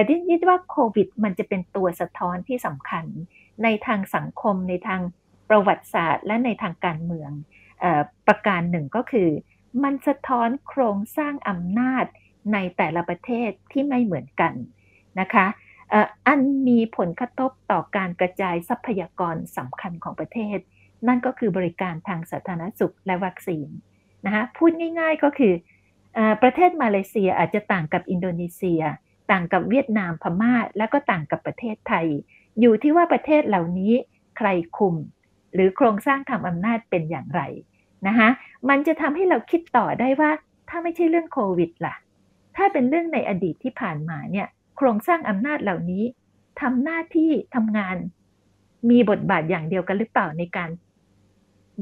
ดิฉันคิดว่าโควิด มันจะเป็นตัวสะท้อนที่สำคัญ ในทางสังคม ในทางประวัติศาสตร์ และในทางการเมืองประการหนึ่งก็คือ มันสะท้อนโครงสร้างอำนาจในแต่ละประเทศที่ไม่เหมือนกันนะคะอันมีผลกระทบต่อการกระจายทรัพยากรสำคัญของประเทศ นั่นก็คือบริการทางสาธารณสุขและวัคซีนนะคะพูดง่ายๆก็คืออประเทศมาเลเซียอาจจะต่างกับอินโดนีเซีย ต่างกับเวียดนามพม่า และก็ต่างกับประเทศไทย อยู่ที่ว่าประเทศเหล่านี้ใครคุม หรือโครงสร้างทำอำนาจเป็นอย่างไรนะคะมันจะทำให้เราคิดต่อได้ว่า ถ้าไม่ใช่เรื่องโควิดล่ะ ถ้าเป็นเรื่องในอดีตที่ผ่านมาเนี่ย โครงสร้างอำนาจเหล่านี้ทำหน้าที่ทำงาน มีบทบาทอย่างเดียวกันหรือเปล่าในการ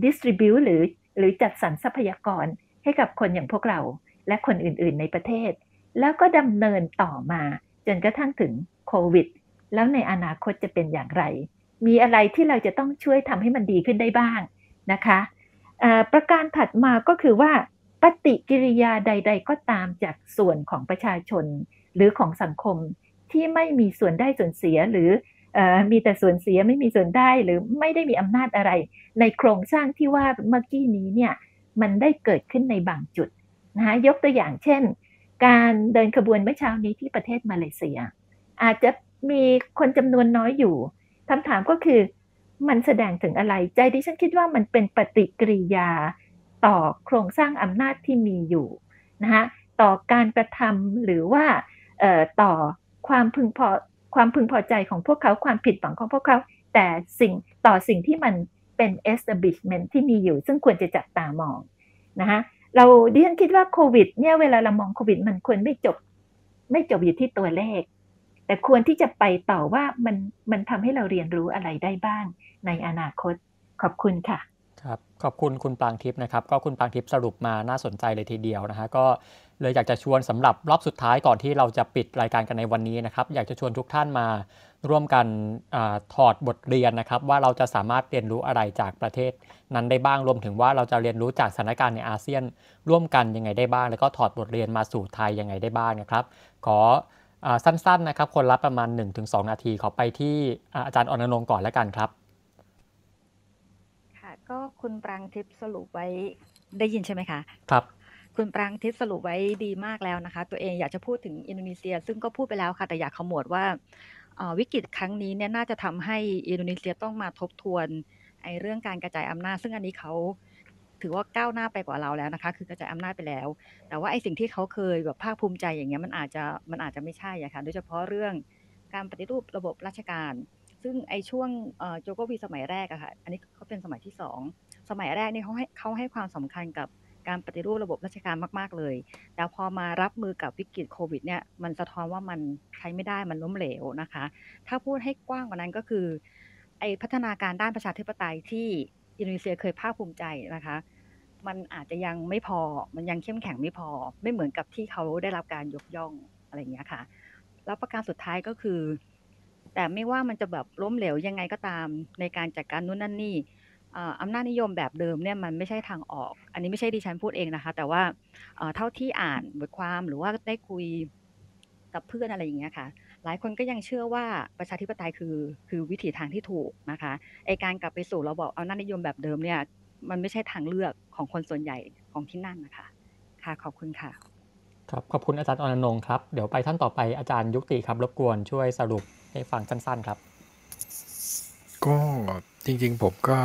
distribute หรือหรือจัดสรรทรัพยากรให้กับคนอย่างพวกเราและคนอื่นๆในประเทศ แล้วก็ดำเนินต่อมาจนกระทั่งถึงโควิด แล้วในอนาคตจะเป็นอย่างไร มีอะไรที่เราจะต้องช่วยทำให้มันดีขึ้นได้บ้างนะคะประการถัดมาก็คือว่าปฏิกิริยาใด ๆ ก็ตามจากส่วนของประชาชน หรือของสังคมที่ไม่มีส่วนได้ส่วนเสียหรือมีแต่ส่วนเสียไม่มีส่วนได้หรือไม่ได้มีอำนาจอะไร ในโครงสร้างที่ว่าเมื่อกี้นี้เนี่ยมันได้เกิดขึ้นในบางจุดนะคะยกตัวอย่างเช่น การเดินขบวนเมื่อเช้านี้ที่ประเทศมาเลเซีย อาจจะ มีคนจำนวนน้อยอยู่คำถามก็คือมันแสดงถึงอะไร ใจดิฉันคิดว่ามันเป็นปฏิกิริยาต่อโครงสร้างอำนาจที่มีอยู่นะคะต่อการกระทำหรือว่าต่อความพึงพอความพึงพอใจของพวกเขาความผิดหวังของพวกเขา แต่สิ่งต่อสิ่งที่มันเป็น establishment ที่มีอยู่ ซึ่งควรจะจับตามองนะคะเราดิฉันคิดว่าโควิดเนี่ยเวลาเรามองโควิด มันควรไม่จบ ไม่จบอยู่ที่ตัวเลข แต่ควรที่จะไปต่อว่ามันมันทำให้เราเรียนรู้อะไรได้บ้างในอนาคตขอบคุณค่ะครับขอบคุณคุณปางทิพย์นะครับ ก็คุณปางทิพย์สรุปมาน่าสนใจเลยทีเดียวนะฮะก็เลยอยากจะชวนสำหรับรอบสุดท้ายก่อนที่เราจะปิดรายการกันในวันนี้นะครับ อยากจะชวนทุกท่านมาร่วมกันอถอดบทเรียนนะครับ ว่าเราจะสามารถเรียนรู้อะไรจากประเทศ นั้นได้บ้างรวมถึงว่าเราจะเรียนรู้จากสถานการณ์ในอาเซียน ร่วมกันยังไงได้บ้าง แล้วก็ถอดบทเรียนมาสู่ไทยยังไงได้บ้างนะครับ ขอ สั้นๆนะครับ คนละประมาณ 1-2 นาที ขอไปที่อาจารย์อนนงก่อนแล้วกันครับ ค่ะ ก็คุณปรางทิพย์สรุปไว้ได้ยินใช่ไหมคะ ครับ คุณปรางทิพย์สรุปไว้ดีมากแล้วนะคะ ตัวเองอยากจะพูดถึงอินโดนีเซีย ซึ่งก็พูดไปแล้วค่ะ แต่อยากขมวดว่าวิกฤตครั้งนี้เนี่ยน่าจะทำให้อินโดนีเซียต้องมาทบทวนไอ้เรื่องการกระจายอำนาจ ซึ่งอันนี้เขา ถือว่าก้าวหน้าไปกว่าเราแล้วนะคะ คือกระจายอำนาจไปแล้ว แต่ว่าไอ้สิ่งที่เขาเคยแบบภาคภูมิใจอย่างเงี้ยมันอาจจะมันอาจจะไม่ใช่อะค่ะ โดยเฉพาะเรื่องการปฏิรูประบบราชการ ซึ่งไอ้ช่วงโจโกวีสมัยแรกอะค่ะ อันนี้เขาเป็นสมัยที่สองสมัยแรกนี่เขาให้เขาให้ความสำคัญกับการปฏิรูประบบราชการมาก ๆ เลย แต่พอมารับมือกับวิกฤตโควิดเนี่ย มันสะท้อนว่ามันใช้ไม่ได้ มันล้มเหลวนะคะ ถ้าพูดให้กว้างกว่านั้นก็คือ ไอพัฒนาการด้านประชาธิปไตยที่ อินโดนีเซียเคยภาคภูมิใจนะคะ มันอาจจะยังไม่พอ มันยังเข้มแข็งไม่พอ ไม่เหมือนกับที่เขาได้รับการยกย่องอะไรอย่างเงี้ยค่ะ แล้วประการสุดท้ายก็คือ แต่ไม่ว่ามันจะแบบล้มเหลวยังไงก็ตามในการจัดการนู่นนั่นนี่อำนาจนิยมแบบเดิมเนี่ยมันไม่ใช่ทางออก อันนี้ไม่ใช่ดิฉันพูดเองนะคะ แต่ว่าเท่าที่อ่านบทความหรือว่าได้คุยกับเพื่อนอะไรอย่างเงี้ยค่ะ หลายคนก็ยังเชื่อว่าประชาธิปไตยคือคือวิถีทางที่ถูกนะคะไอการกลับไปสู่ระบบอำนาจนิยมแบบเดิมเนี่ยมันไม่ใช่ทางเลือกของคนส่วนใหญ่ของที่นั่นนะคะ ค่ะขอบคุณค่ะ ครับขอบคุณอาจารย์อนนงครับ เดี๋ยวไปท่านต่อไปอาจารย์ยุติครับรบกวนช่วยสรุปให้ฟังสั้น ๆครับ ก็จริงๆผมก็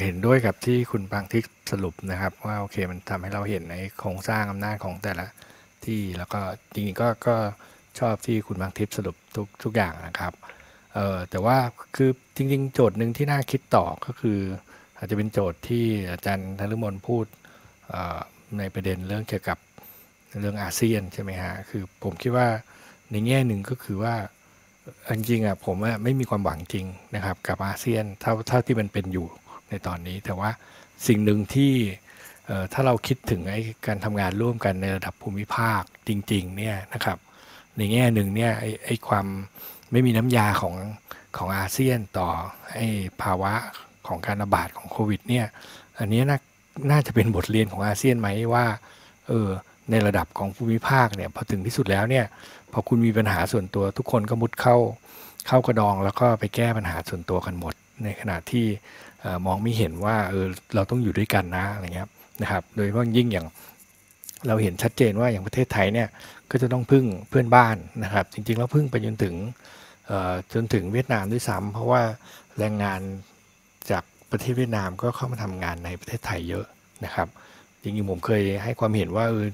เห็นด้วยกับที่คุณบางทิศสรุปนะครับ ว่าโอเคมันทำให้เราเห็นในโครงสร้างอำนาจของแต่ละ ที่แล้วก็จริงๆก็ก็ชอบที่คุณบางทิพย์สรุปทุกทุกอย่างนะครับเออแต่ว่าคือจริง ๆ โจทย์หนึ่งที่น่าคิดต่อก็คือ อาจจะเป็นโจทย์ที่อาจารย์ธนมนพูดในประเด็นเรื่องเกี่ยวกับเรื่องอาเซียนใช่ไหมฮะคือผมคิดว่าในแง่หนึ่งก็คือว่าจริงๆอะผมไม่มีความหวังจริงนะครับ กับอาเซียนเท่าเท่าที่มันเป็นอยู่ในตอนนี้ แต่ว่าสิ่งหนึ่งที่ ถ้าเราคิดถึงไอ้การทำงานร่วมกันในระดับภูมิภาคจริงๆเนี่ยนะครับในแง่หนึ่งเนี่ยไอ้ไอ้ความไม่มีน้ำยาของของอาเซียนต่อไอ้ภาวะของการระบาดของโควิดเนี่ยอันนี้น่าน่าจะเป็นบทเรียนของอาเซียนไหมว่าเออในระดับของภูมิภาคเนี่ยพอถึงที่สุดแล้วเนี่ยพอคุณมีปัญหาส่วนตัวทุกคนก็มุดเข้าเข้ากระดองแล้วก็ไปแก้ปัญหาส่วนตัวกันหมด ในขณะที่มองไม่เห็นว่าเออเราต้องอยู่ด้วยกันนะอะไรเงี้ย นะครับ โดยเฉพาะยิ่งอย่างเราเห็นชัดเจนว่าอย่างประเทศไทยเนี่ยก็จะต้องพึ่งเพื่อนบ้านนะครับ จริงๆแล้วพึ่งไปจนถึงจนถึงเวียดนามด้วยซ้ำเพราะว่าแรงงานจากประเทศเวียดนามก็เข้ามาทำงานในประเทศไทยเยอะนะครับจริงๆผมเคยให้ความเห็นว่าเออ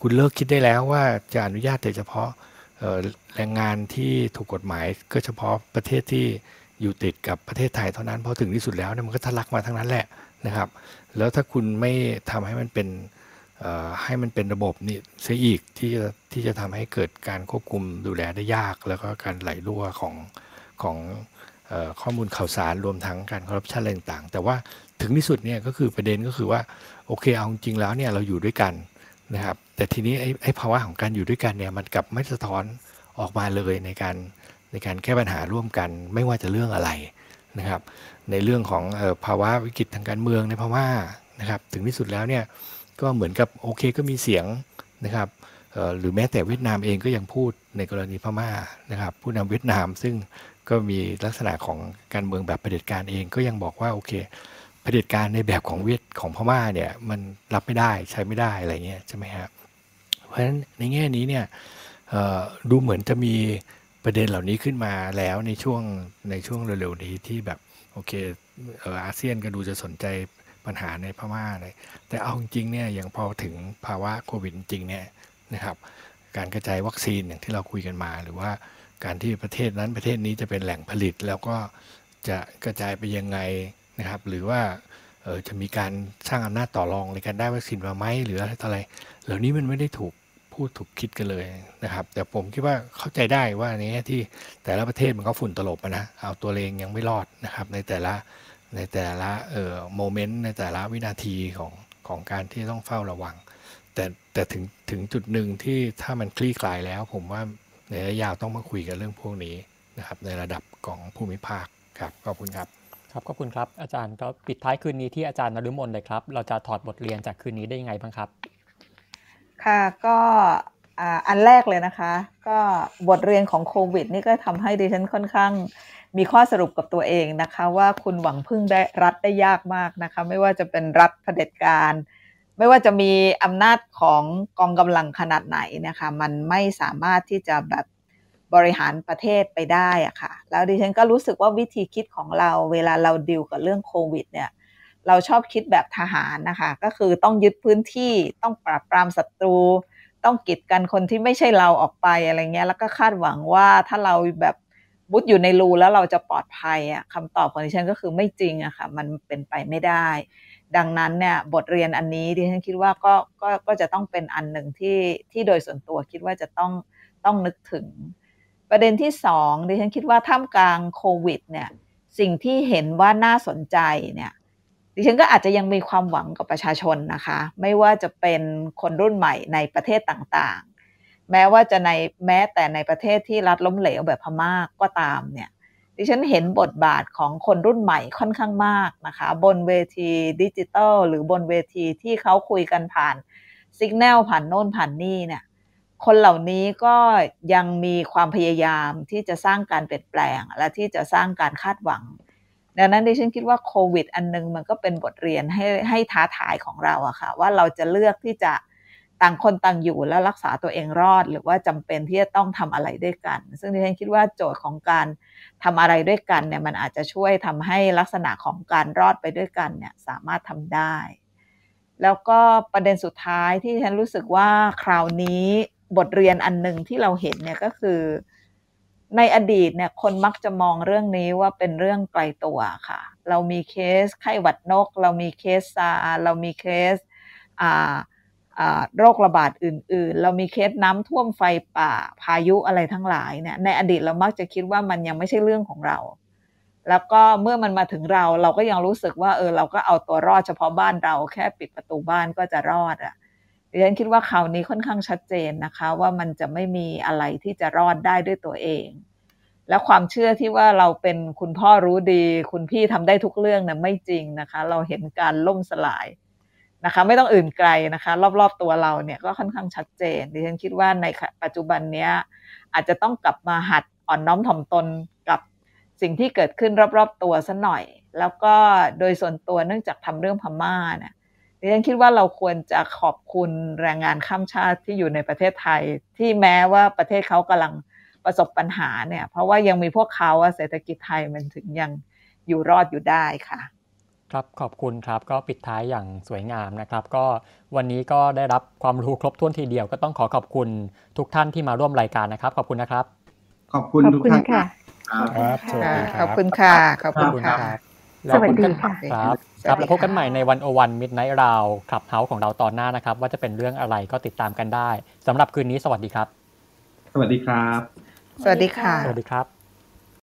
คุณเลิกคิดได้แล้วว่าจะอนุญาตแต่เฉพาะแรงงานที่ถูกกฎหมายก็เฉพาะประเทศที่อยู่ติดกับประเทศไทยเท่านั้นพอถึงที่สุดแล้วเนี่ยมันก็ทะลักมาทั้งนั้นแหละ นะครับ แล้วถ้าคุณไม่ทำให้มันเป็นให้มันเป็นระบบนี่เสียอีกที่จะที่จะทำให้เกิดการควบคุมดูแลได้ยาก แล้วก็การไหลรั่วของของข้อมูลข่าวสารรวมทั้งการคอร์รัปชันอะไรต่างๆ แต่ว่าถึงที่สุดเนี่ยก็คือประเด็นก็คือว่าโอเคเอาจริงแล้วเนี่ยเราอยู่ด้วยกันนะครับ แต่ทีนี้ไอ้ไอ้ภาวะของการอยู่ด้วยกันเนี่ยมันกลับไม่สะท้อนออกมาเลยในการในการแก้ปัญหาร่วมกัน ไม่ว่าจะเรื่องอะไร นะครับ ในเรื่องของภาวะวิกฤตทางการเมืองในพม่านะครับ ถึงที่สุดแล้วเนี่ยก็เหมือนกับโอเคก็มีเสียงนะครับหรือแม้แต่เวียดนามเองก็ยังพูดในกรณีพม่านะครับ ผู้นำเวียดนามซึ่งก็มีลักษณะของการเมืองแบบประเด็จการเองก็ยังบอกว่าโอเคเผด็จการในแบบของเวียดของพม่าเนี่ยมันรับไม่ได้ใช้ไม่ได้อะไรเงี้ยใช่ไหมครับเพราะฉะนั้นในแง่นี้เนี่ยดูเหมือนจะมี ประเด็นเหล่านี้ขึ้นมาแล้วในช่วงในช่วงเร็วๆนี้ที่แบบโอเคเอออาเซียนก็ดูจะสนใจปัญหาในพม่าเลยแต่เอาจริงเนี่ยอย่างพอถึงภาวะโควิดจริงเนี่ยนะครับ การกระจายวัคซีนอย่างที่เราคุยกันมา หรือว่าการที่ประเทศนั้นประเทศนี้จะเป็นแหล่งผลิต แล้วก็จะกระจายไปยังไงนะครับ หรือว่าเออจะมีการสร้างอำนาจต่อรองในการได้วัคซีนมาไหมหรืออะไรต่ออะไร เหล่านี้มันไม่ได้ถูก พูดถูกคิดกันเลยนะครับ แต่ผมคิดว่าเข้าใจได้ว่าในที่แต่ละประเทศมันก็ฝุ่นตลบนะเอาตัวเองยังไม่รอดนะครับ ในแต่ละในแต่ละเอ่อโมเมนต์ในแต่ละวินาทีของของการที่ต้องเฝ้าระวัง แต่แต่ถึงถึงจุดหนึ่งที่ถ้ามันคลี่คลายแล้ว ผมว่าในระยะยาวต้องมาคุยกันเรื่องพวกนี้นะครับ ในระดับของภูมิภาคครับขอบคุณครับครับขอบคุณครับอาจารย์ก็ปิดท้ายคืนนี้ที่อาจารย์นฤมลเลยครับ เราจะถอดบทเรียนจากคืนนี้ได้ยังไงบ้างครับ ค่ะก็อันแรกเลยนะคะ ก็บทเรียนของโควิด นี่ก็ทำให้ดิฉันค่อนข้างมีข้อสรุปกับตัวเองนะคะ ว่าคุณหวังพึ่งได้รัฐได้ยากมากนะคะ ไม่ว่าจะเป็นรัฐเผด็จการ ไม่ว่าจะมีอำนาจของกองกำลังขนาดไหนนะคะ มันไม่สามารถที่จะแบบบริหารประเทศไปได้อะค่ะ แล้วดิฉันก็รู้สึกว่าวิธีคิดของเราเวลาเราดิวกับเรื่องโควิดเนี่ย เราชอบคิดแบบทหารนะคะ ก็คือต้องยึดพื้นที่ต้องปราบปรามศัตรู ต้องกีดกันคนที่ไม่ใช่เราออกไปอะไรเงี้ย แล้วก็คาดหวังว่าถ้าเราแบบมุดอยู่ในรูแล้วเราจะปลอดภัยอะคำตอบของดิฉันก็คือไม่จริงอะค่ะ มันเป็นไปไม่ได้ ดังนั้นเนี่ยบทเรียนอันนี้ดิฉันคิดว่าก็ก็ก็จะต้องเป็นอันหนึ่งที่ที่โดยส่วนตัวคิดว่าจะต้องต้องนึกถึง ประเด็นที่สองดิฉันคิดว่าท่ามกลางโควิดเนี่ยสิ่งที่เห็นว่าน่าสนใจเนี่ย ดิฉันก็อาจจะยังมีความหวังกับประชาชนนะคะ ไม่ว่าจะเป็นคนรุ่นใหม่ในประเทศต่างๆ แม้ว่าจะในแม้แต่ในประเทศที่รัฐล้มเหลวแบบพม่ากก็ตามเนี่ยดิฉันเห็นบทบาทของคนรุ่นใหม่ค่อนข้างมากนะคะ บนเวทีดิจิตอลหรือบนเวทีที่เขาคุยกันผ่านสัญญาณผ่านโน่นผ่านนี่เนี่ยคนเหล่านี้ก็ยังมีความพยายามที่จะสร้างการเปลี่ยนแปลง และที่จะสร้างการคาดหวัง ดังนั้นดิฉันคิดว่าโควิด อันนึงมันก็เป็นบทเรียนให้ให้ท้าทายของเราอะค่ะ ว่าเราจะเลือกที่จะต่างคนต่างอยู่และรักษาตัวเองรอด หรือว่าจำเป็นที่จะต้องทำอะไรด้วยกัน ซึ่งดิฉันคิดว่าโจทย์ของการทำอะไรด้วยกันเนี่ยมันอาจจะช่วยทำให้ลักษณะของการรอดไปด้วยกันเนี่ยสามารถทำได้ แล้วก็ประเด็นสุดท้ายที่ฉันรู้สึกว่าคราวนี้บทเรียนอันหนึ่งที่เราเห็นเนี่ยก็คือ ในอดีตเนี่ยคนมักจะมองเรื่องนี้ว่าเป็นเรื่องไกลตัวค่ะ เรามีเคสไข้หวัดนก เรามีเคสซาร์สเรามีเคสโรคระบาดอื่น ๆ เรามีเคสน้ำท่วมไฟป่าพายุอะไรทั้งหลายเนี่ยในอดีตเรามักจะคิดว่ามันยังไม่ใช่เรื่องของเรา แล้วก็เมื่อมันมาถึงเราเราก็ยังรู้สึกว่าเออเราก็เอาตัวรอดเฉพาะบ้านเราแค่ปิดประตูบ้านก็จะรอดอะ ดิฉันคิดว่าคราวนี้ค่อนข้างชัดเจนนะคะ ว่ามันจะไม่มีอะไรที่จะรอดได้ด้วยตัวเอง และความเชื่อที่ว่าเราเป็นคุณพ่อรู้ดี คุณพี่ทำได้ทุกเรื่องเนี่ยไม่จริงนะคะ เราเห็นการล่มสลายนะคะ ไม่ต้องอื่นไกลนะคะ รอบๆตัวเราเนี่ยก็ค่อนข้างชัดเจนดิฉันคิดว่าในปัจจุบันเนี้ยอาจจะต้องกลับมาหัดอ่อนน้อมถ่อมตนกับสิ่งที่เกิดขึ้นรอบๆตัวซะหน่อย แล้วก็โดยส่วนตัวเนื่องจากทำเรื่องพม่าเนี่ย ดิฉันคิดว่าเราควรจะขอบคุณแรงงานข้ามชาติที่อยู่ในประเทศไทย ที่แม้ว่าประเทศเขากำลังประสบปัญหาเนี่ย เพราะว่ายังมีพวกเขาเศรษฐกิจไทยมันถึงยังอยู่รอดอยู่ได้ค่ะ ครับขอบคุณครับก็ปิดท้ายอย่างสวยงามนะครับ ก็วันนี้ก็ได้รับความรู้ครบถ้วนทีเดียวก็ต้องขอขอบคุณทุกท่านที่มาร่วมรายการนะครับ ขอบคุณนะครับ ขอบคุณทุกท่านค่ะ ครับครับสวัสดีครับขอบคุณค่ะขอบคุณขอบคุณค่ะครับ สวัสดีค่ะครับสวัสดีครับแล้วพบกันค่ะใหม่ใน One O One Midnight Round Clubhouse ของเราตอนหน้านะครับ ว่าจะเป็นเรื่องอะไรก็ติดตามกันได้สำหรับคืนนี้สวัสดีครับ สวัสดีครับ สวัสดีค่ะ สวัสดีครับ